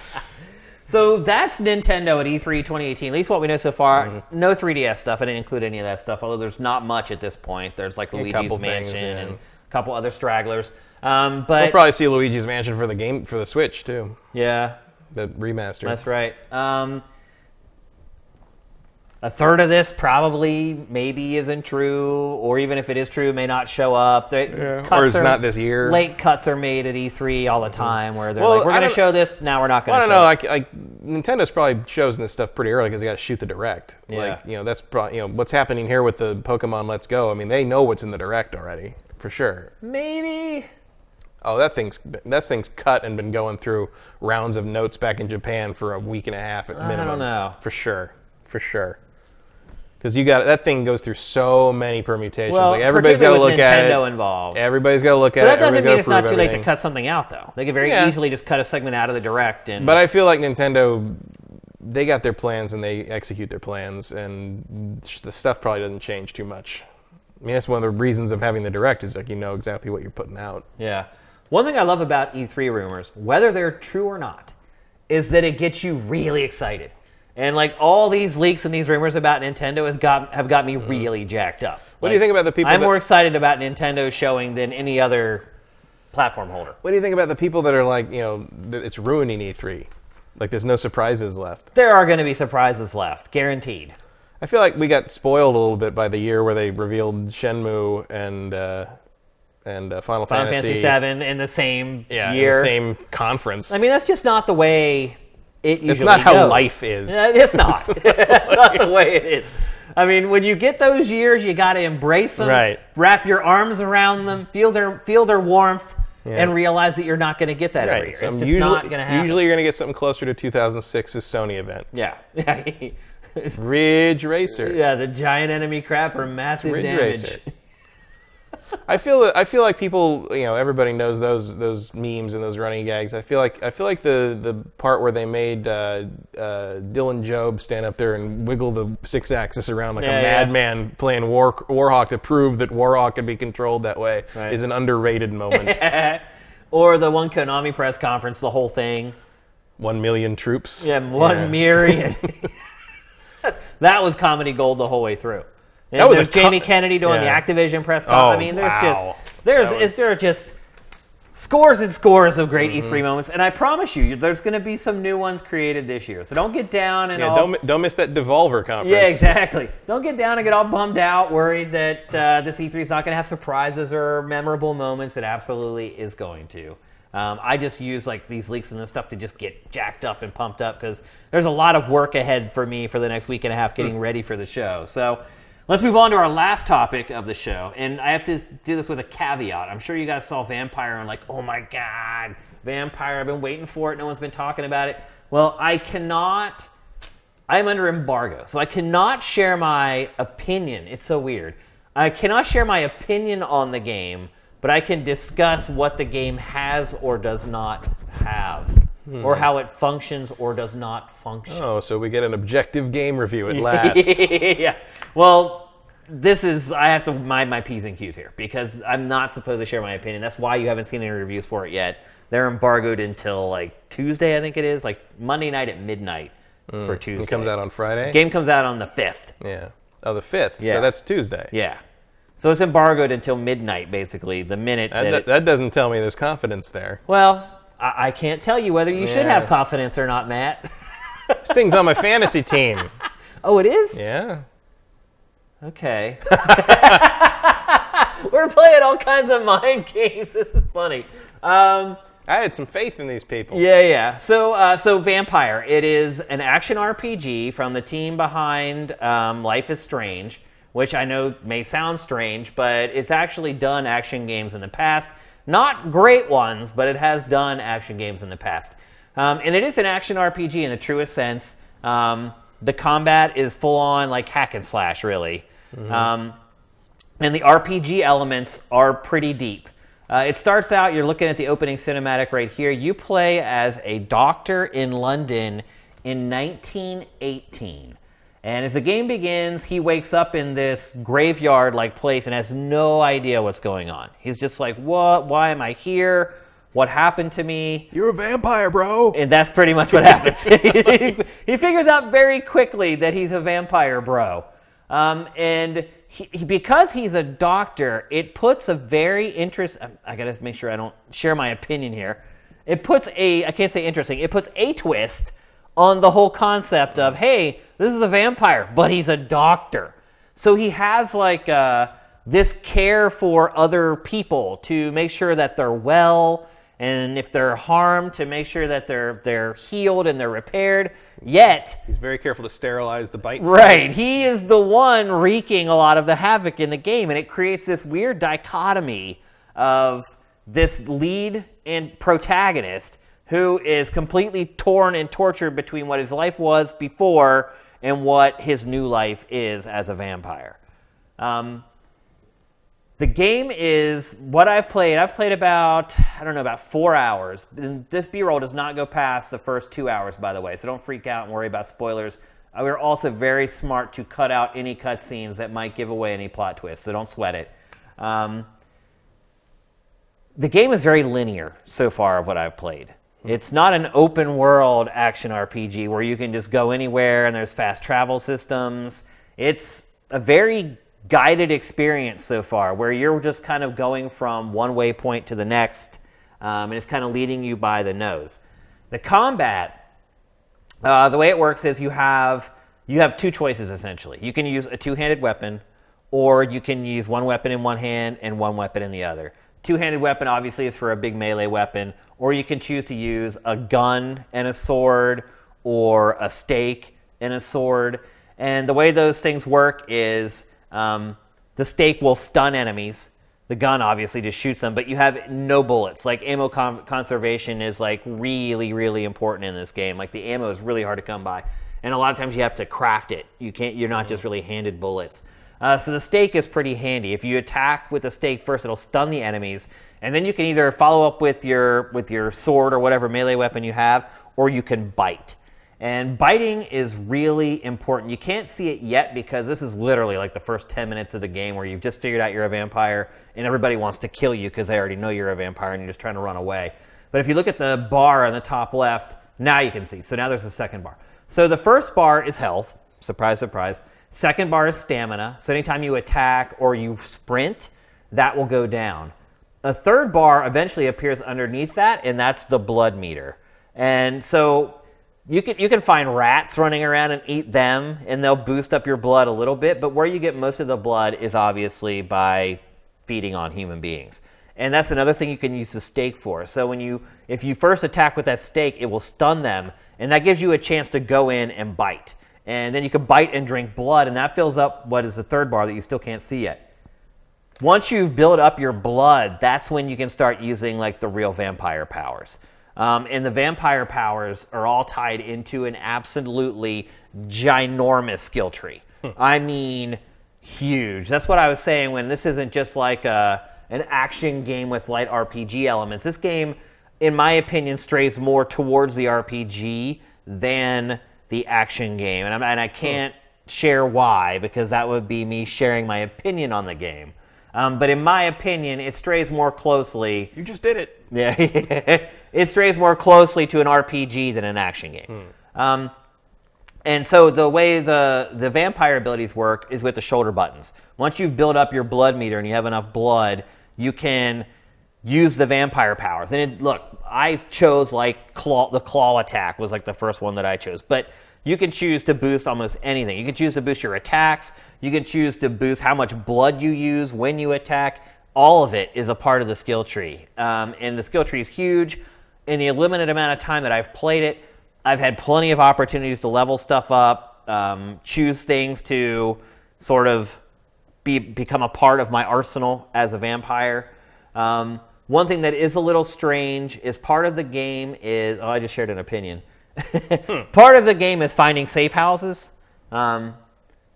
S1: so that's Nintendo at E E3 2018. At least what we know so far.
S2: Mm-hmm.
S1: No 3DS stuff. I didn't include any of that stuff. Although there's not much at this point. There's like the Luigi's
S2: couple things,
S1: Mansion
S2: yeah.
S1: and a couple other stragglers. Um, but
S2: We'll probably see Luigi's Mansion for the game for the Switch too,
S1: yeah,
S2: the remaster.
S1: that's right. Um, a third of this probably maybe isn't true, or even if it is true, may not show up. They,
S2: Yeah,
S1: cuts
S2: or it's
S1: are-
S2: not this year. Mm-hmm.
S1: Late cuts are made at E3 all the time, where they're
S2: Well,
S1: like, "We're going to show this, now we're not going
S2: I don't
S1: show."
S2: know.
S1: it."
S2: Like, like Nintendo's probably chosen this stuff pretty early because they got to shoot the direct.
S1: Yeah.
S2: Like, you know, that's probably you know what's happening here with the Pokemon Let's Go. I mean, they know what's in the direct already for sure.
S1: Maybe.
S2: Oh, that thing's that thing's cut and been going through rounds of notes back in Japan for a week and a half at
S1: don't
S2: minimum.
S1: know.
S2: For sure, for sure. Because you got that thing goes through so many permutations.
S1: Well,
S2: like everybody's got to look
S1: with
S2: at it.
S1: involved.
S2: Everybody's got to look at
S1: But
S2: it.
S1: that doesn't mean it's not too late to cut something out, though. They could very
S2: Yeah.
S1: easily just cut a segment out of the direct and.
S2: But I feel like Nintendo, they got their plans and they execute their plans, and the stuff probably doesn't change too much. I mean, that's one of the reasons of having the direct is like you know exactly what you're putting out.
S1: Yeah. One thing I love about E3 rumors, whether they're true or not, is that it gets you really excited. And like all these leaks and these rumors about Nintendo has got have got me really jacked up.
S2: What do you think about the people
S1: I'm
S2: that-
S1: more excited about Nintendo showing than any other platform holder.
S2: What do you think about the people that are like, you know, it's ruining E3? Like, there's no surprises left.
S1: There are going to be surprises left, guaranteed.
S2: I feel like we got spoiled a little bit by the year where they revealed Shenmue and uh, and uh, Final,
S1: Final Fantasy VII in the same
S2: yeah, in
S1: year.
S2: the same conference.
S1: I mean, that's just not the way it usually
S2: it's not how
S1: goes.
S2: life is.
S1: It's not. That's not the way it is. I mean, when you get those years, you got to embrace them,
S2: Right.
S1: wrap your arms around them, feel their feel their warmth,
S2: Yeah.
S1: and realize that you're not going to get that every year.
S2: So
S1: it's just
S2: usually,
S1: not going to happen.
S2: usually you're going to get something closer to 2006's Sony event.
S1: yeah, yeah,
S2: Ridge Racer.
S1: yeah. The giant enemy crab for massive
S2: Ridge
S1: damage.
S2: Racer. I feel that I feel like people, you know, everybody knows those those memes and those running gags. I feel like I feel like the the part where they made uh, uh, Dylan Jobe stand up there and wiggle the Sixaxis around like
S1: Yeah,
S2: a
S1: yeah.
S2: madman playing War Warhawk to prove that Warhawk could be controlled that way is an underrated moment.
S1: or the one Konami press conference, the whole thing.
S2: One million troops.
S1: Yeah, one
S2: Yeah.
S1: myriad. that was comedy gold the whole way through. And
S2: That was a
S1: Jamie Kennedy doing
S2: yeah.
S1: the Activision press conference. I
S2: Oh,
S1: mean, there's
S2: wow.
S1: just there's
S2: was-
S1: is there are just scores and scores of great
S2: Mm-hmm.
S1: E3 moments, and I promise you, there's going to be some new ones created this year. So don't get down and
S2: Yeah,
S1: all.
S2: don't don't miss that Devolver conference.
S1: yeah, exactly. Don't get down and get all bummed out, worried that uh, this E3 is not going to have surprises or memorable moments. It absolutely is going to. Um, I just use like these leaks and this stuff to just get jacked up and pumped up because there's a lot of work ahead for me for the next week and a half getting ready for the show. So let's move on to our last topic of the show. And I have to do this with a caveat. I'm sure you guys saw Vampyr and like, oh my God, Vampyr, I've been waiting for it. No one's been talking about it. Well, I cannot. I'm under embargo, so I cannot share my opinion. It's so weird. I cannot share my opinion on the game, but I can discuss what the game has or does not have, or how it functions or does not function.
S2: Oh, so we get an objective game review at last.
S1: yeah. Well, this is I have to mind my p's and q's here because I'm not supposed to share my opinion. That's why you haven't seen any reviews for it yet. They're embargoed until like Tuesday, I think it is, like Monday night at midnight for Tuesday.
S2: Mm. It comes out on Friday.
S1: Game comes out on the fifth.
S2: Yeah. Oh, the fifth.
S1: Yeah.
S2: So that's Tuesday.
S1: Yeah. So it's embargoed until midnight, basically. The minute
S2: That,
S1: that,
S2: that,
S1: it,
S2: that doesn't tell me there's confidence there.
S1: well, I, I can't tell you whether you should have confidence or not, Matt.
S2: this thing's on my fantasy team.
S1: oh, it is.
S2: Yeah.
S1: Okay. We're playing all kinds of mind games. This is funny. Um,
S2: I had some faith in these people.
S1: yeah, yeah. So, uh, so Vampyr. It is an action RPG from the team behind um, Life is Strange, which I know may sound strange, but it's actually done action games in the past. Not great ones, but it has done action games in the past. Um, and it is an action RPG in the truest sense. Um, the combat is full on like hack and slash, really. Um, and the RPG elements are pretty deep. Uh, it starts out, you're looking at the opening cinematic right here. You play as a doctor in London in 1918. And as the game begins, he wakes up in this graveyard like place and has no idea what's going on. He's just like, What? Why am I here? What happened to me?
S2: You're a vampire, bro.
S1: And that's pretty much what happens. he, figures out very quickly that he's a vampire bro. Um, and he, he- because he's a doctor, it puts a very interest. I gotta make sure I don't share my opinion here. It puts a, I can't say interesting, it puts a twist on the whole concept of, hey, this is a vampire, but he's a doctor. So he has like uh, this care for other people to make sure that they're well, and if they're harmed, to make sure that they're they're healed and they're repaired. Yet,
S2: He's very careful to sterilize the bite.
S1: Right. He is the one wreaking a lot of the havoc in the game, and it creates this weird dichotomy of this lead and protagonist who is completely torn and tortured between what his life was before and what his new life is as a vampire. Um, the game is what I've played. I've played about, I don't know, about four hours. And this B roll does not go past the first two hours, by the way, so don't freak out and worry about spoilers. Uh, we're also very smart to cut out any cutscenes that might give away any plot twists, so don't sweat it. Um, the game is very linear so far of what I've played. It's not an open world action RPG where you can just go anywhere and there's fast travel systems. It's a very guided experience so far where you're just kind of going from one waypoint to the next um, and it's kind of leading you by the nose. The combat, uh, the way it works is you have you have two choices essentially. You can use a two-handed weapon, or you can use one weapon in one hand and one weapon in the other. Two-handed weapon obviously is for a big melee weapon, or you can choose to use a gun and a sword, or a stake and a sword. And the way those things work is um, the stake will stun enemies. The gun obviously just shoots them, but you have no bullets. Like ammo con- conservation is like really, really important in this game. Like the ammo is really hard to come by, and a lot of times you have to craft it. You can't. You're not just really handed bullets. Uh, so the stake is pretty handy. If you attack with the stake first, it'll stun the enemies, and then you can either follow up with your with your sword or whatever melee weapon you have, or you can bite. And biting is really important. You can't see it yet because this is literally like the first 10 minutes of the game where you've just figured out you're a vampire and everybody wants to kill you because they already know you're a vampire and you're just trying to run away. But if you look at the bar on the top left, now you can see. So now there's a second bar. So the first bar is health. Surprise, surprise. Second bar is stamina. So anytime you attack or you sprint, that will go down. A third bar eventually appears underneath that, and that's the blood meter. And so you can you can find rats running around and eat them and they'll boost up your blood a little bit but where you get most of the blood is obviously by feeding on human beings. And that's another thing you can use the stake for. So when you if you first attack with that stake it will stun them and that gives you a chance to go in and bite. And then you can bite and drink blood and that fills up what is the third bar that you still can't see yet once you've built up your blood that's when you can start using like the real vampire powers um, and the vampire powers are all tied into an absolutely ginormous skill tree. I mean, huge. That's what I was saying when this isn't just like a, an action game with light RPG elements. This game, in my opinion, strays more towards the RPG than the action game. And, I'm, and I can't share why because that would be me sharing my opinion on the game. Um, but in my opinion, it strays more closely
S2: You just did it.
S1: yeah, it strays more closely to an RPG than an action game. Um, and so the way the the vampire abilities work is with the shoulder buttons. Once you've built up your blood meter and you have enough blood, you can use the vampire powers. And it, look, I chose like claw, the claw attack was like the first one that I chose, but you can choose to boost almost anything. You can choose to boost your attacks. You can choose to boost how much blood you use when you attack. All of it is a part of the skill tree, um, and the skill tree is huge. In the limited amount of time that I've played it, I've had plenty of opportunities to level stuff up, um, choose things to sort of be, become a part of my arsenal as a vampire. Um, one thing that is a little strange is part of the game is oh I just shared an opinion. part of the game is finding safe houses. Um,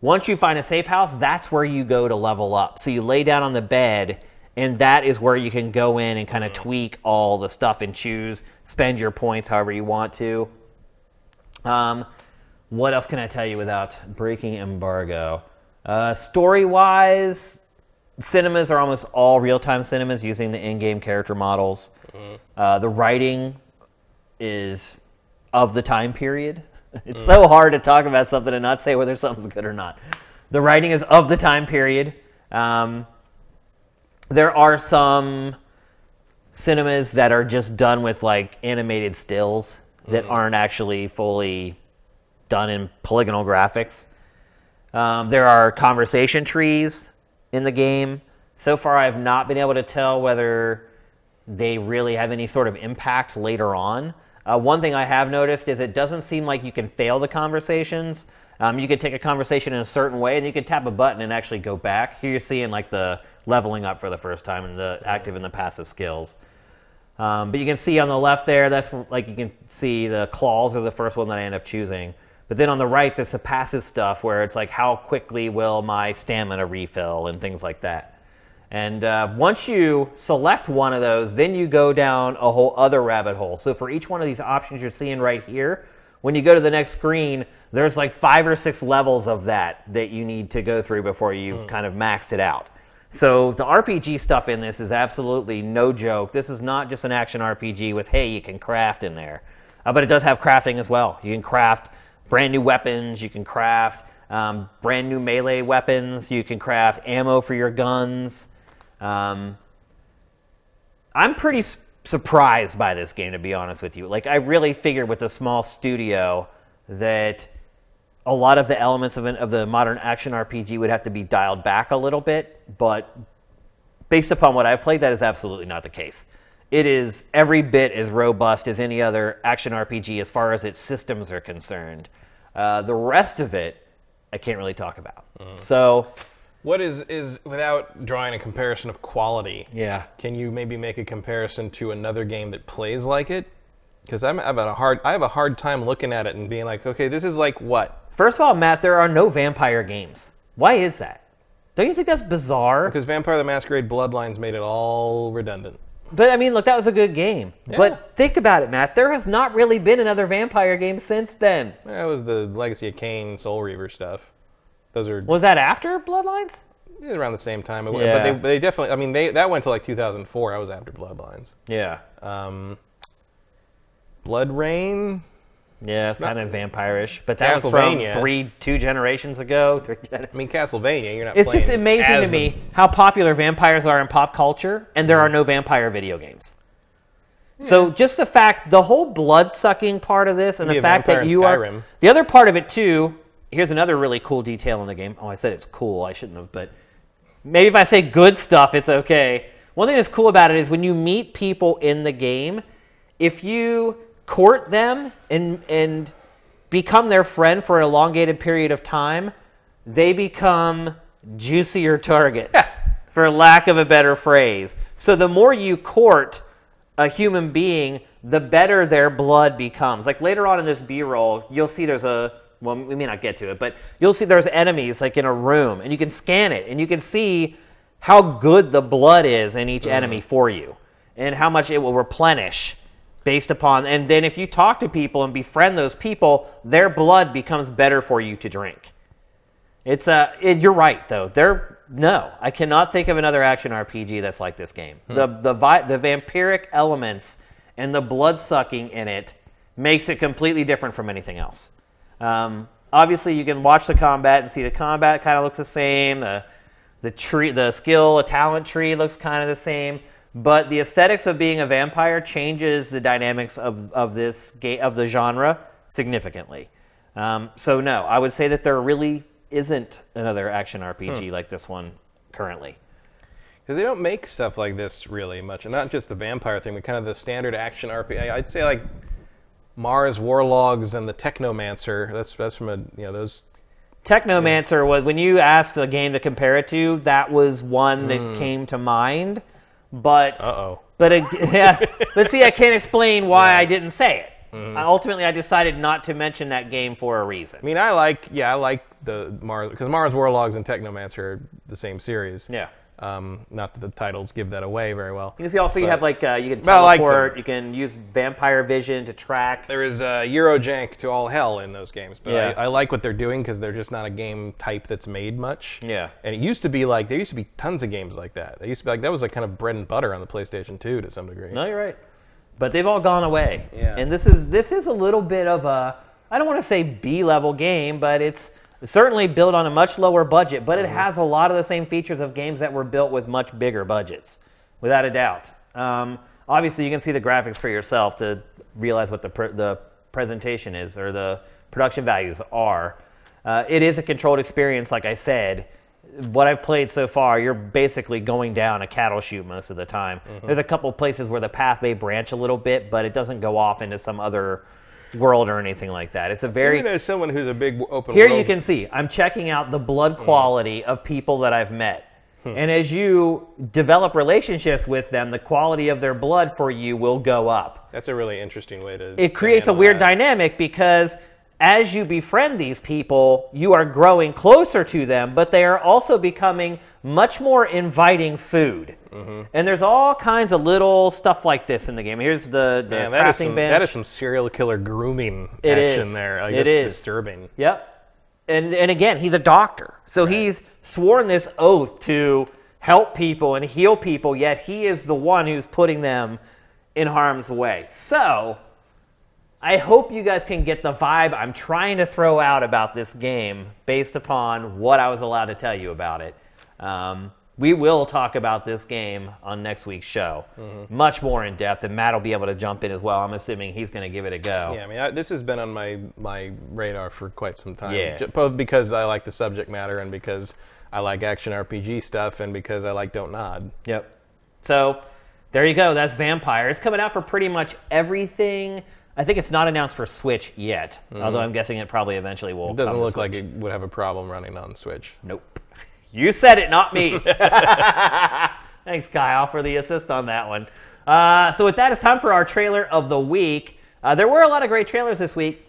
S1: once you find a safe house, that's where you go to level up. So you lay down on the bed, and that is where you can go in and kind of tweak all the stuff and choose, spend your points however you want to. Um, what else can I tell you without breaking embargo? Uh, story wise, cinemas are almost all real time cinemas using the in game character models. Uh, the writing is of the time period. It's so hard to talk about something and not say whether something's good or not. The writing is of the time period. Um, there are some cinemas that are just done with like animated stills. that aren't actually fully done in polygonal graphics. Um, there are conversation trees in the game. So far, I've not been able to tell whether they really have any sort of impact later on. Uh, one thing I have noticed is it doesn't seem like you can fail the conversations. Um, you could take a conversation in a certain way, and you could tap a button and actually go back. Here you're seeing like the leveling up for the first time and the active and the passive skills. Um, but you can see on the left there, that's like you can see the claws are the first one that I end up choosing. But then on the right, there's the passive stuff where it's like how quickly will my stamina refill and things like that. And uh, once you select one of those, then you go down a whole other rabbit hole. So for each one of these options you're seeing right here, when you go to the next screen, there's like five or six levels of that that you need to go through before you've kind of maxed it out. So the RPG stuff in this is absolutely no joke. This is not just an action RPG with hey, you can craft in there, uh, but it does have crafting as well. You can craft brand new weapons. You can craft um, brand new melee weapons. You can craft ammo for your guns. Um, I'm pretty s- surprised by this game, to be honest with you. Like, I really figured with a small studio that a lot of the elements of, an, of the modern action RPG would have to be dialed back a little bit, but based upon what I've played, that is absolutely not the case. It is every bit as robust as any other action RPG as far as its systems are concerned. Uh, the rest of it, I can't really talk about. So,
S2: What is is without drawing a comparison of quality?
S1: yeah.
S2: Can you maybe make a comparison to another game that plays like it? Because I'm had a hard I have a hard time looking at it and being like, okay, this is like what?
S1: First of all, Matt, there are no vampire games. Why is that? Don't you think that's bizarre?
S2: Because Vampire the Masquerade Bloodlines made it all redundant.
S1: But I mean, look, that was a good game. But think about it, Matt. There has not really been another vampire game since then.
S2: That was the Legacy of Kain Soul Reaver stuff. Those are
S1: Was that after Bloodlines?
S2: around the same time. But
S1: Yeah.
S2: they, they definitely, I mean, they that went to like 2004. I was after Bloodlines.
S1: Yeah.
S2: Um, BloodRayne.
S1: Yeah, it's
S2: not-
S1: kind of vampire-ish. But that was from three, two generations ago. Three gen-
S2: I mean, Castlevania. You're not.
S1: It's just amazing to me how popular vampires are in pop culture, and there are no vampire video games. So just the fact, the whole blood sucking part of this, and the fact that you are
S2: Skyrim.
S1: the other part of it too. Here's another really cool detail in the game. Oh, I said it's cool. I shouldn't have, but maybe if I say good stuff, it's okay. One thing that's cool about it is when you meet people in the game, if you court them and and become their friend for an elongated period of time, they become juicier targets, for lack of a better phrase. So the more you court a human being, the better their blood becomes. Like later on in this B-roll, you'll see there's a well, we may not get to it, but you'll see there's enemies like in a room, and you can scan it, and you can see how good the blood is in each enemy for you, and how much it will replenish based upon. And then if you talk to people and befriend those people, their blood becomes better for you to drink. It's uh, it, you're right though. There, no, I cannot think of another action RPG that's like this game. The the vi- the vampiric elements and the blood sucking in it makes it completely different from anything else. Um, obviously, you can watch the combat and see the combat kind of looks the same. The the tree, the skill, a talent tree looks kind of the same. But the aesthetics of being a vampire changes the dynamics of, of this game of the genre significantly. Um, so no, I would say that there really isn't another action RPG like this one currently.
S2: Because they don't make stuff like this really much, and not just the vampire thing, but kind of the standard action RPG. I'd say like Mars War Logs and the Technomancer. That's that's from a you know those.
S1: Technomancer was when you asked a game to compare it to, that was one that came to mind. But
S2: Uh oh.
S1: But it, yeah, but see, I can't explain why I didn't say it. I, ultimately, I decided not to mention that game for a reason.
S2: I mean, I like yeah, I like the Mars because Mars War Logs and Technomancer are the same series.
S1: Yeah.
S2: Um, not that the titles give that away very well.
S1: You can see also you have like uh, you can
S2: But I like
S1: teleport, you can use vampire vision to track.
S2: There is uh, Eurojank to all hell in those games, but
S1: Yeah.
S2: I, I like what they're doing because they're just not a game type that's made much.
S1: Yeah.
S2: And it used to be like there used to be tons of games like that. They used to be like that was like kind of bread and butter on the PlayStation 2 to some degree.
S1: No, you're right. But they've all gone away.
S2: Yeah.
S1: And this is this is a little bit of a I don't want to say B level game, but it's certainly built on a much lower budget, but
S2: Mm-hmm.
S1: it has a lot of the same features of games that were built with much bigger budgets, without a doubt. Um, obviously, you can see the graphics for yourself to realize what the per, the presentation is or the production values are. Uh, it is a controlled experience, like I said. What I've played so far, you're basically going down a cattle chute most of the time. There's a couple places where the path may branch a little bit, but it doesn't go off into some other world or anything like that. It's a very
S2: Even as someone who's a big open
S1: here
S2: world
S1: you can see I'm checking out the blood mm. quality of people that I've met. Hmm. And as you develop relationships with them, the quality of their blood for you will go up.
S2: That's a really interesting way to.
S1: It creates a weird
S2: that.
S1: dynamic because as you befriend these people, you are growing closer to them, but they are also becoming much more inviting food.
S2: Mm-hmm.
S1: And there's all kinds of little stuff like this in the game. Here's the, the
S2: Man,
S1: crafting
S2: that is, some,
S1: bench.
S2: that is some serial killer grooming
S1: It
S2: action
S1: is.
S2: there. Like,
S1: It
S2: that's disturbing.
S1: Yep. And and again, he's a doctor. So he's sworn this oath to help people and heal people, yet he is the one who's putting them in harm's way. So I hope you guys can get the vibe I'm trying to throw out about this game based upon what I was allowed to tell you about it. Um, we will talk about this game on next week's show,
S2: Mm-hmm.
S1: much more in depth, and Matt will be able to jump in as well. I'm assuming he's going to give it a go.
S2: Yeah, I mean, I, this has been on my my radar for quite some time.
S1: Yeah.
S2: Both because I like the subject matter and because I like action RPG stuff and because I like Dontnod.
S1: Yep. So there you go. That's Vampyr. It's coming out for pretty much everything. I think it's not announced for Switch yet, although I'm guessing it probably eventually will.
S2: Mm-hmm. It doesn't look like it would have a problem running on Switch.
S1: Nope. You said it, not me. Thanks, Kyle, for the assist on that one. Uh, so with that, it's time for our trailer of the week. Uh, there were a lot of great trailers this week,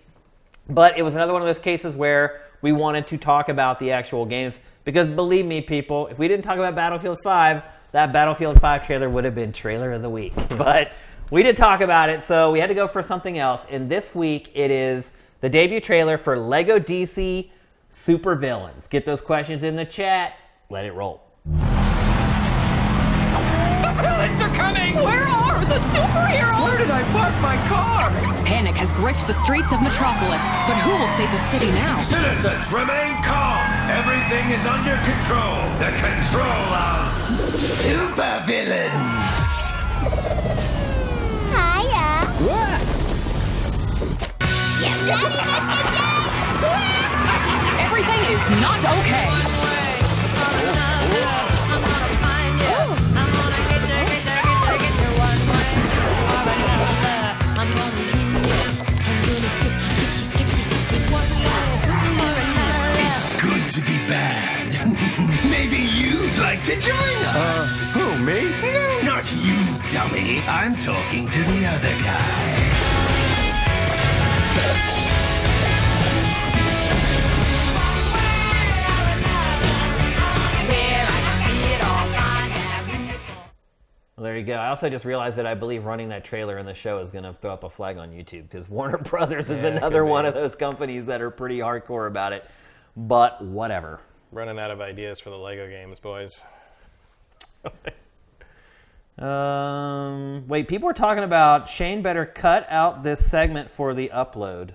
S1: but it was another one of those cases where we wanted to talk about the actual games because believe me, people, if we didn't talk about Battlefield 5, that Battlefield 5 trailer would have been trailer of the week. but we did talk about it, so we had to go for something else. And this week, it is the debut trailer for Lego DC Super Villains. Get those questions in the chat. Let it roll.
S3: The villains are coming! Where are the superheroes?
S4: Where did I park my car?
S3: Panic has gripped the streets of Metropolis, but who will save the city now?
S5: Citizens, remain calm. Everything is under control. The control of super
S6: You ready, Mr. J?
S3: Everything is not okay.
S5: It's good to be bad. Maybe you'd like to join us.
S2: Uh, who, me?
S5: No, not you, dummy. I'm talking to the other guy.
S1: Well, there you go. I also just realized that I believe running that trailer in the show is going to throw up a flag on YouTube because Warner Brothers is
S2: Yeah,
S1: another one of those companies that are pretty hardcore about it. But whatever.
S2: Running out of ideas for the Lego games, boys.
S1: Um, wait, people are talking about Shane better cut out this segment for the upload.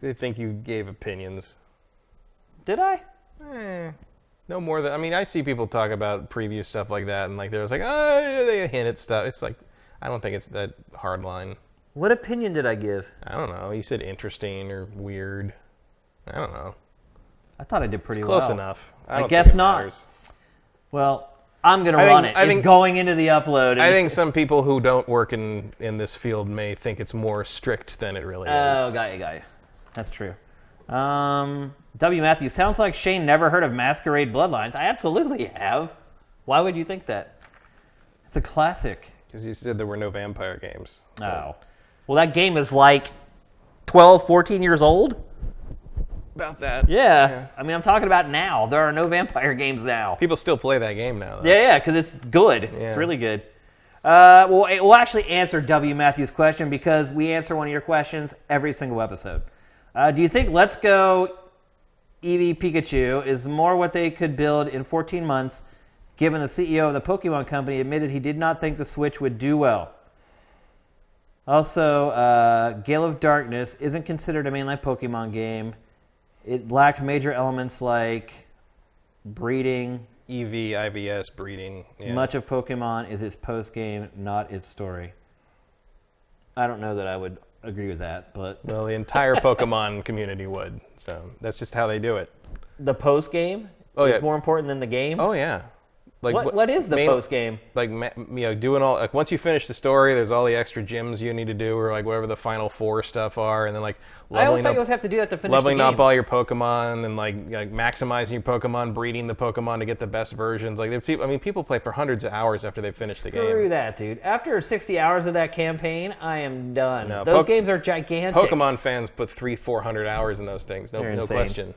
S2: They think you gave opinions.
S1: Did I?
S2: Eh, no more than I mean, I see people talk about preview stuff like that, and like there's like, oh, they hint at stuff. It's like, I don't think it's that hard line.
S1: What opinion did I give?
S2: I don't know. You said interesting or weird. I don't know.
S1: I thought I did pretty
S2: Close
S1: well.
S2: enough.
S1: I
S2: don't
S1: guess not.
S2: matters.
S1: Well, I'm gonna
S2: I
S1: run
S2: think-
S1: it.
S2: I
S1: it's
S2: think-
S1: going into the upload.
S2: I think some people who don't work in in this field may think it's more strict than it really is.
S1: Oh, got you, got you. That's true. Um, W. Matthews sounds like Shane never heard of Masquerade Bloodlines. I absolutely have. Why would you think that? It's a classic.
S2: Because you said there were no vampire games.
S1: Oh. Well, that game is like 12, 14 years old.
S2: About that.
S1: Yeah. I mean, I'm talking about now. There are no vampire games now.
S2: People still play that game now. Though.
S1: Yeah, yeah, because it's good.
S2: Yeah.
S1: It's really good. Uh, well, it- we'll actually answer W. Matthews' question because we answer one of your questions every single episode. Uh, do you think Let's Go Eevee Pikachu is more what they could build in 14 months, given the CEO of the Pokemon Company admitted he did not think the Switch would do well? Also, uh, Gale of Darkness isn't considered a mainline Pokemon game. It lacked major elements like breeding,
S2: EV, IVS, breeding. Yeah.
S1: much of Pokemon is its post game, not its story. I don't know that I would agree with that, but
S2: Well, the entire Pokemon community would. So that's just how they do it.
S1: the post game
S2: Oh,
S1: is
S2: yeah.
S1: more important than the game.
S2: Oh yeah. Like
S1: what, what is the
S2: main-
S1: post game?
S2: Like you know, doing all like once you finish the story, there's all the extra gyms you need to do, or like whatever the final four stuff are, and then like
S1: I always
S2: leveling
S1: thought
S2: up,
S1: you always have to do that to finish
S2: leveling
S1: the game.
S2: up all your Pokemon, and like, like maximizing your Pokemon, breeding the Pokemon to get the best versions. Like there's people, I mean, people play for hundreds of hours after they finish the game.
S1: Screw that, dude. After 60 hours of that campaign, I am done.
S2: No,
S1: Those
S2: Poke-
S1: games are gigantic.
S2: Pokemon fans put three, four hundred hours in those things. No,
S1: They're
S2: no
S1: insane.
S2: question.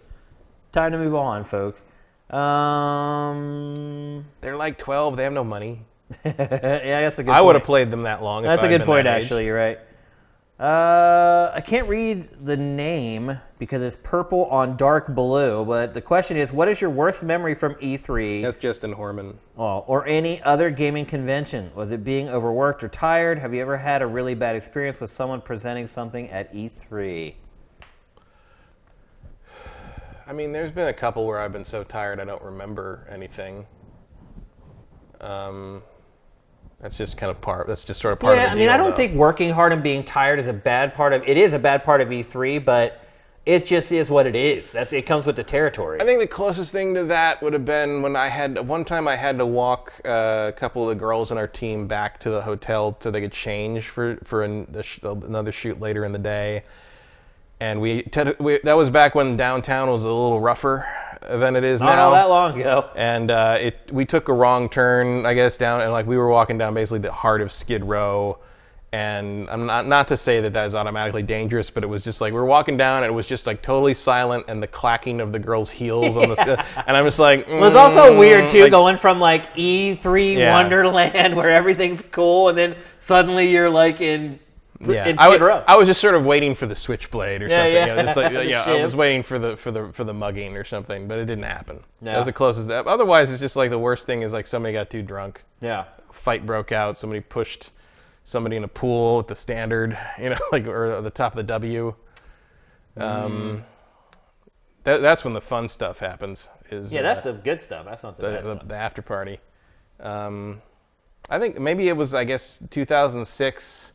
S1: Time to move on, folks. Um,
S2: They're like twelve. They have no money.
S1: yeah, that's a good.
S2: I would have
S1: point.
S2: played them that long. if
S1: That's a good point, actually. You're right. Uh, I can't read the name because it's purple on dark blue. But the question is, what is your worst memory from E3
S2: That's Justin Horman.
S1: oh, or any other gaming convention? Was it being overworked or tired? Have you ever had a really bad experience with someone presenting something at E E3?
S2: I mean, there's been a couple where I've been so tired I don't remember anything. Um, that's just kind of part. That's just sort of part
S1: yeah,
S2: of the
S1: I mean,
S2: deal,
S1: I don't
S2: though.
S1: think working hard and being tired is a bad part of. It is a bad part of E3, but it just is what it is. That's it comes with the territory.
S2: I think the closest thing to that would have been when I had one time I had to walk uh, a couple of the girls in our team back to the hotel so they could change for for an, another shoot later in the day. And we, ted- we that was back when downtown was a little rougher than it is
S1: Not
S2: now.
S1: all that long ago.
S2: and uh, it we took a wrong turn, I guess, down and like we were walking down basically the heart of Skid Row. And I'm not not to say that that is automatically dangerous, but it was just like we were walking down and it was just like totally silent and the clacking of the girls' heels on the and I'm just like.
S1: Well, it's also
S2: mm,
S1: weird too,
S2: like-
S1: going from like E3
S2: Yeah.
S1: Wonderland where everything's cool, and then suddenly you're like in
S2: Yeah,
S1: in
S2: I,
S1: Skid Row.
S2: I was just sort of waiting for the switchblade or
S1: Yeah,
S2: something.
S1: yeah.
S2: you know, just like, yeah, I was waiting for the for the for the mugging or something, but it didn't happen.
S1: Yeah.
S2: That was the closest. That. Otherwise, it's just like the worst thing is like somebody got too drunk.
S1: yeah.
S2: fight broke out. Somebody pushed somebody in a pool at the standard, you know, like or at the top of the W. Um, that, that's when the fun stuff happens. Is
S1: Yeah, that's
S2: uh,
S1: the good stuff. That's not the,
S2: the,
S1: bad
S2: the,
S1: stuff.
S2: the after party. Um, I think maybe it was I guess 2006.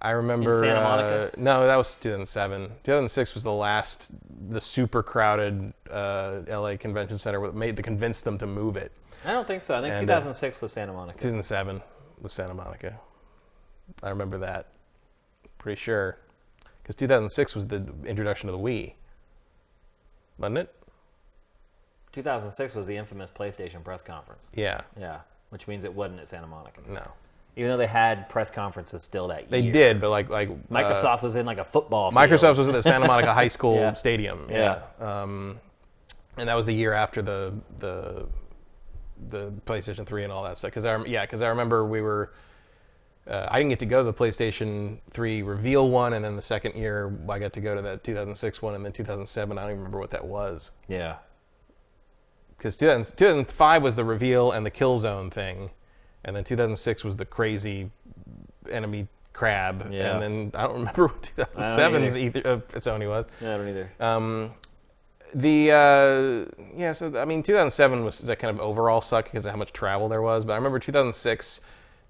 S2: I remember.
S1: Santa Monica?
S2: Uh, no, that was 2007. 2006 was the last, the super crowded uh, LA Convention Center that made to convince them to move it.
S1: I don't think so. I think
S2: And, uh,
S1: 2006 was Santa Monica.
S2: 2007 was Santa Monica. I remember that. Pretty sure. Because 2006 was the introduction of the Wii. Wasn't it?
S1: 2006 was the infamous PlayStation press conference.
S2: Yeah.
S1: Yeah, which means it wasn't at Santa Monica.
S2: No.
S1: Even though they had press conferences still that year.
S2: They
S1: year.
S2: did, but like like uh,
S1: Microsoft was in like a football.
S2: Microsoft
S1: field.
S2: was at the Santa Monica High School
S1: Yeah.
S2: Stadium.
S1: Yeah.
S2: Um, and that was the year after the the the PlayStation 3 and all that stuff. Because I yeah, because I remember we were. Uh, I didn't get to go to the PlayStation 3 reveal one, and then the second year I got to go to that 2006 one, and then 2007. I don't even remember what that was.
S1: Yeah.
S2: because 2005 was the reveal and the Killzone thing, and then 2006 was the crazy enemy crab,
S1: Yeah.
S2: and then I don't remember what 2007's either. uh, Sony was.
S1: Yeah, I don't either.
S2: Um, the uh, yeah, so I mean, 2007 was that kind of overall suck because of how much travel there was, but I remember 2006.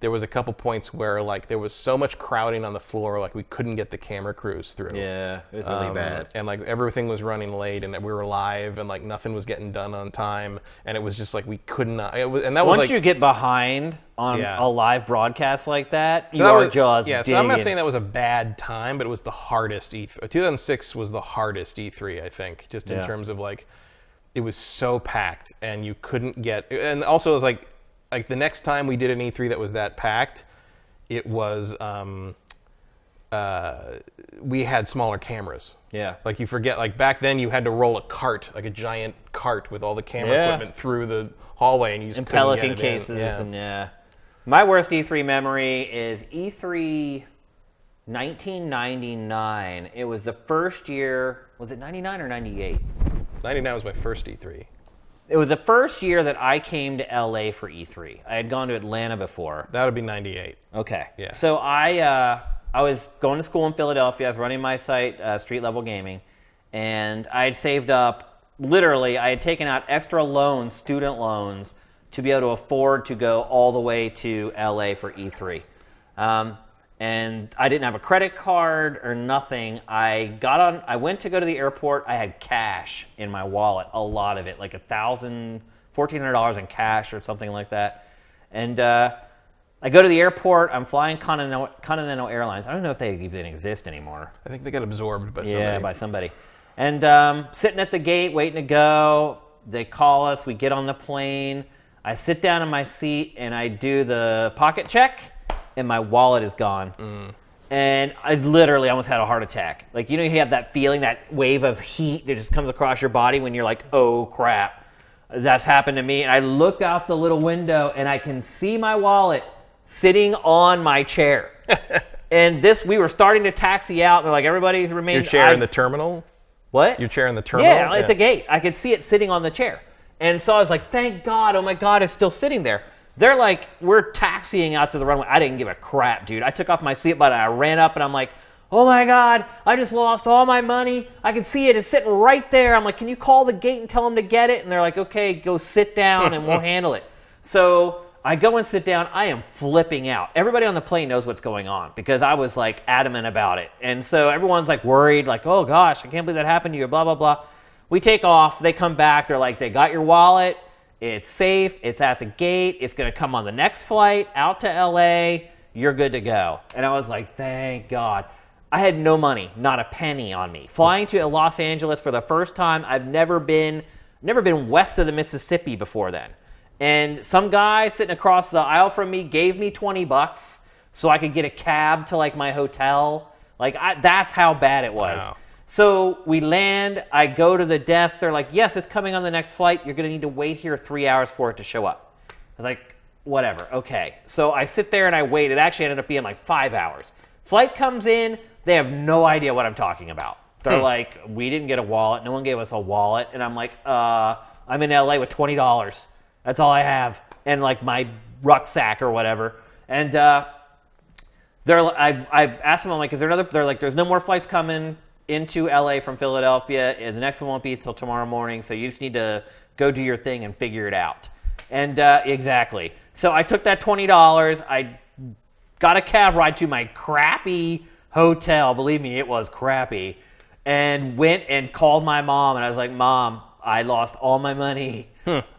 S2: There was a couple points where like there was so much crowding on the floor, like we couldn't get the camera crews through.
S1: yeah, it was really
S2: Um,
S1: bad.
S2: And like everything was running late, and we were live, and like nothing was getting done on time, and it was just like we could not. Was, and that was
S1: Once
S2: like
S1: you get behind on
S2: Yeah.
S1: a live broadcast like that,
S2: so
S1: you
S2: that was-
S1: jaws
S2: Yeah, so I'm not saying that was a bad time, but it was the hardest E3. 2006 was the hardest E3, I think, just in
S1: Yeah.
S2: terms of like it was so packed, and you couldn't get. And also, it was like like the next time we did an E3 that was that packed, it was. Um, uh, we had smaller cameras.
S1: Yeah.
S2: Like you forget, like back then you had to roll a cart, like a giant cart with all the camera
S1: Yeah.
S2: equipment through the hallway, and you just
S1: and
S2: couldn't
S1: Pelican
S2: get it in.
S1: cases
S2: Yeah.
S1: and yeah. My worst E3 memory is E E3 1999. It was the first year, was it 99 or 98?
S2: 99 was my first E E3.
S1: It was the first year that I came to LA for E3. I had gone to Atlanta before.
S2: That would be 98.
S1: Okay.
S2: Yeah.
S1: So I uh, I was going to school in Philadelphia. I was running my site, uh, Street Level Gaming, and I had saved up. Literally, I had taken out extra loans, student loans, to be able to afford to go all the way to LA for E3. Um, and I didn't have a credit card or nothing. I got on. I went to go to the airport. I had cash in my wallet, a lot of it, like a thousand, fourteen hundred dollars in cash or something like that. And uh, I go to the airport. I'm flying Continental, Continental Airlines. I don't know if they even exist anymore.
S2: I think they got absorbed by somebody.
S1: Yeah, by somebody. And um, sitting at the gate, waiting to go. They call us. We get on the plane. I sit down in my seat and I do the pocket check, and my wallet is gone. And I literally almost had a heart attack. Like, you know, you have that feeling, that wave of heat that just comes across your body when you're like, oh crap. That's happened to me. And I look out the little window and I can see my wallet sitting on my chair. and this, we were starting to taxi out. and They're like, everybody's remained.
S2: Your chair
S1: I-
S2: in the terminal?
S1: what?
S2: Your chair in the terminal?
S1: Yeah, at the gate. I could see it sitting on the chair. And so I was like, thank God, oh my God, it's still sitting there. They're like, we're taxiing out to the runway. I didn't give a crap, dude. I took off my seatbelt and I ran up and I'm like, oh my God, I just lost all my money. I can see it. It's sitting right there. I'm like, can you call the gate and tell them to get it? And they're like, okay, go sit down and we'll handle it. So I go and sit down. I am flipping out. Everybody on the plane knows what's going on because I was like adamant about it. And so everyone's like worried, like, oh gosh, I can't believe that happened to you, blah, blah, blah. We take off. They come back. They're like, they got your wallet. It's safe. It's at the gate. It's going to come on the next flight out to LA. You're good to go. And I was like, thank God. I had no money, not a penny on me. Flying to Los Angeles for the first time. I've never been never been west of the Mississippi before then. And some guy sitting across the aisle from me gave me 20 bucks so I could get a cab to like my hotel. Like I, that's how bad it was.
S2: Wow.
S1: So we land, I go to the desk. They're like, "Yes, it's coming on the next flight. You're going to need to wait here 3 hours for it to show up." I was like, "Whatever. Okay." So I sit there and I wait. It actually ended up being like 5 hours. Flight comes in, they have no idea what I'm talking about. They're like, "We didn't get a wallet. No one gave us a wallet." And I'm like, "Uh, I'm in LA with $20. That's all I have." And like my rucksack or whatever. And uh they're I, I asked them I'm like is there another they're like there's no more flights coming into LA from Philadelphia and the next one won't be until tomorrow morning so you just need to go do your thing and figure it out. And uh, exactly. So I took that twenty dollars. I got a cab ride to my crappy hotel. Believe me it was crappy. And went and called my mom and I was like mom I lost all my money.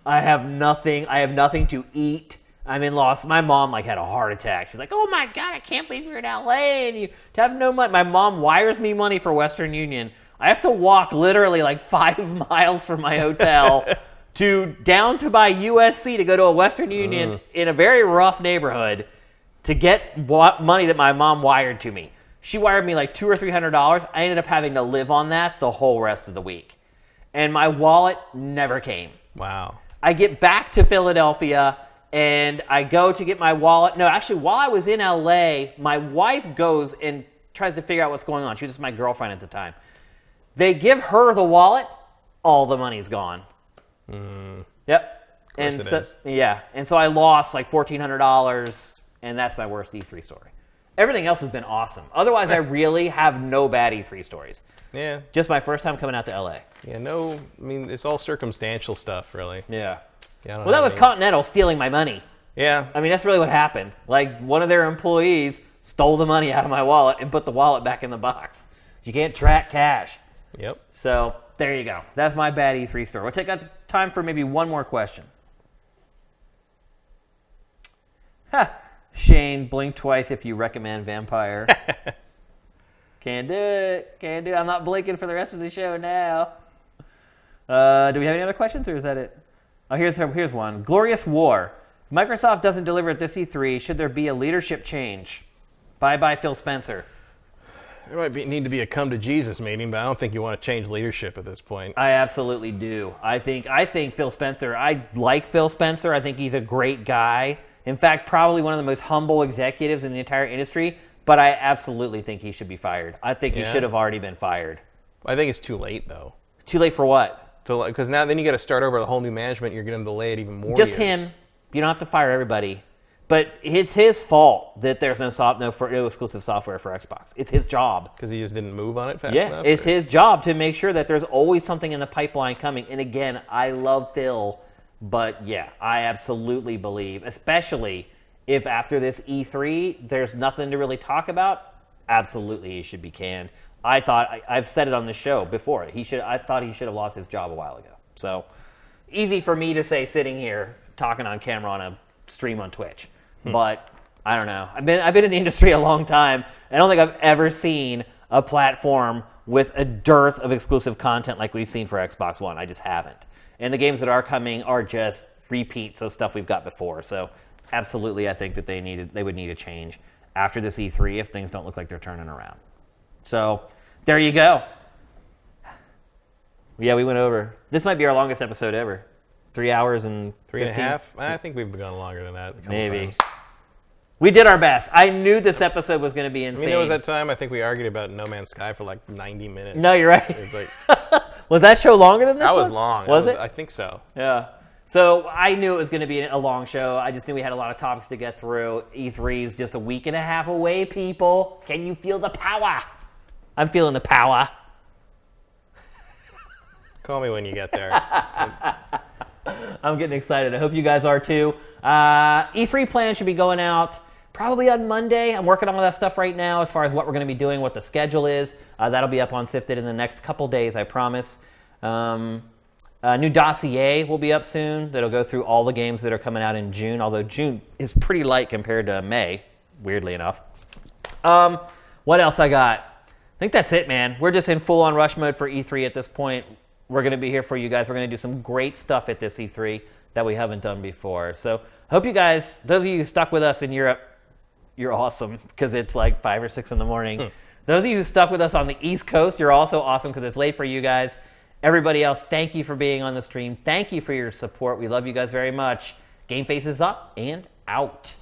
S1: I have nothing I have nothing to eat I'm in loss. My mom like had a heart attack. She's like, "Oh my god, I can't believe you're in LA and you to have no money." My mom wires me money for Western Union. I have to walk literally like five miles from my hotel to down to my USC to go to a Western Union mm. in a very rough neighborhood to get what money that my mom wired to me. She wired me like two or three hundred dollars. I ended up having to live on that the whole rest of the week, and my wallet never came.
S2: Wow.
S1: I get back to Philadelphia and I go to get my wallet. No, actually, while I was in LA, my wife goes and tries to figure out what's going on. She was just my girlfriend at the time. They give her the wallet, all the money's gone. Hmm. Yep. and so,
S2: is.
S1: yeah, and so I lost like fourteen hundred dollars, and that's my worst E3 story. Everything else has been awesome. Otherwise, I really have no bad E3 stories.
S2: Yeah.
S1: Just my first time coming out to LA.
S2: Yeah. No. I mean, it's all circumstantial stuff, really.
S1: Yeah.
S2: Yeah.
S1: Well, that was
S2: any-
S1: Continental stealing my money.
S2: Yeah.
S1: I mean, that's really what happened. Like, one of their employees stole the money out of my wallet and put the wallet back in the box. You can't track cash.
S2: Yep.
S1: So, there you go. That's my bad E3 story. We'll take out time for maybe one more question. Ha! Shane, blink twice if you recommend Vampyr. Can't do it. Can't do it. I'm not blinking for the rest of the show now. Uh, do we have any other questions, or is that it? Oh, here's here's one. Glorious War. Microsoft doesn't deliver at this E3, should there be a leadership change? Bye bye, Phil Spencer.
S2: There might be, need to be a come to Jesus meeting, but I don't think you want to change leadership at this point.
S1: I absolutely do. I think I think Phil Spencer. I like Phil Spencer. I think he's a great guy. In fact, probably one of the most humble executives in the entire industry. But I absolutely think he should be fired. I think he should have already been fired.
S2: I think it's too late though.
S1: Too late for what?
S2: So because now then you got to start over a whole new management. You're going to delay it even more.
S1: Just
S2: years.
S1: him. You don't have to fire everybody. But it's his fault that there's no soft, no, for, no exclusive software for Xbox. It's his job.
S2: because he just didn't move on it fast
S1: Yeah,
S2: enough.
S1: it's
S2: or-
S1: his job to make sure that there's always something in the pipeline coming. And again, I love Phil, but yeah, I absolutely believe, especially If after this E3 there's nothing to really talk about, absolutely he should be canned. I thought I, I've said it on the show before. He should. I thought he should have lost his job a while ago. So easy for me to say sitting here talking on camera on a stream on Twitch, hmm. but I don't know. I've been I've been in the industry a long time. I don't think I've ever seen a platform with a dearth of exclusive content like we've seen for Xbox One. I just haven't. And the games that are coming are just repeats of stuff we've got before. So absolutely, I think that they needed they would need a change after this E3 if things don't look like they're turning around. So there you go. Yeah, we went over. This might be our longest episode ever. Three hours and
S2: Three and a half? I think we've gone longer than that. A couple
S1: Maybe.
S2: Times.
S1: We did our best. I knew this episode was going to be
S2: I
S1: insane.
S2: mean, there was that time I think we argued about No Man's Sky for like 90 minutes.
S1: No, you're right.
S2: It's like
S1: was that show longer than this
S2: that was long.
S1: Was
S2: That
S1: it?
S2: I think so.
S1: Yeah. So I knew it was going to be a long show. I just knew we had a lot of topics to get through. E3 is just a week and a half away, people. Can you feel the power? I'm feeling the power.
S2: Call me when you get there.
S1: I'm getting excited. I hope you guys are too. Uh, E3 plan should be going out probably on Monday. I'm working on all that stuff right now as far as what we're going to be doing, what the schedule is. Uh, that'll be up on Sifted in the next couple days, I promise. Um, a new dossier will be up soon that'll go through all the games that are coming out in June, although June is pretty light compared to May, weirdly enough. Um, what else I got? I think that's it, man. We're just in full on rush mode for E3 at this point. We're going to be here for you guys. We're going to do some great stuff at this E3 that we haven't done before. So, hope you guys, those of you who stuck with us in Europe, you're awesome because it's like five or six in the morning. Hmm. Those of you who stuck with us on the East Coast, you're also awesome because it's late for you guys. Everybody else, thank you for being on the stream. Thank you for your support. We love you guys very much. GameFace is up and out.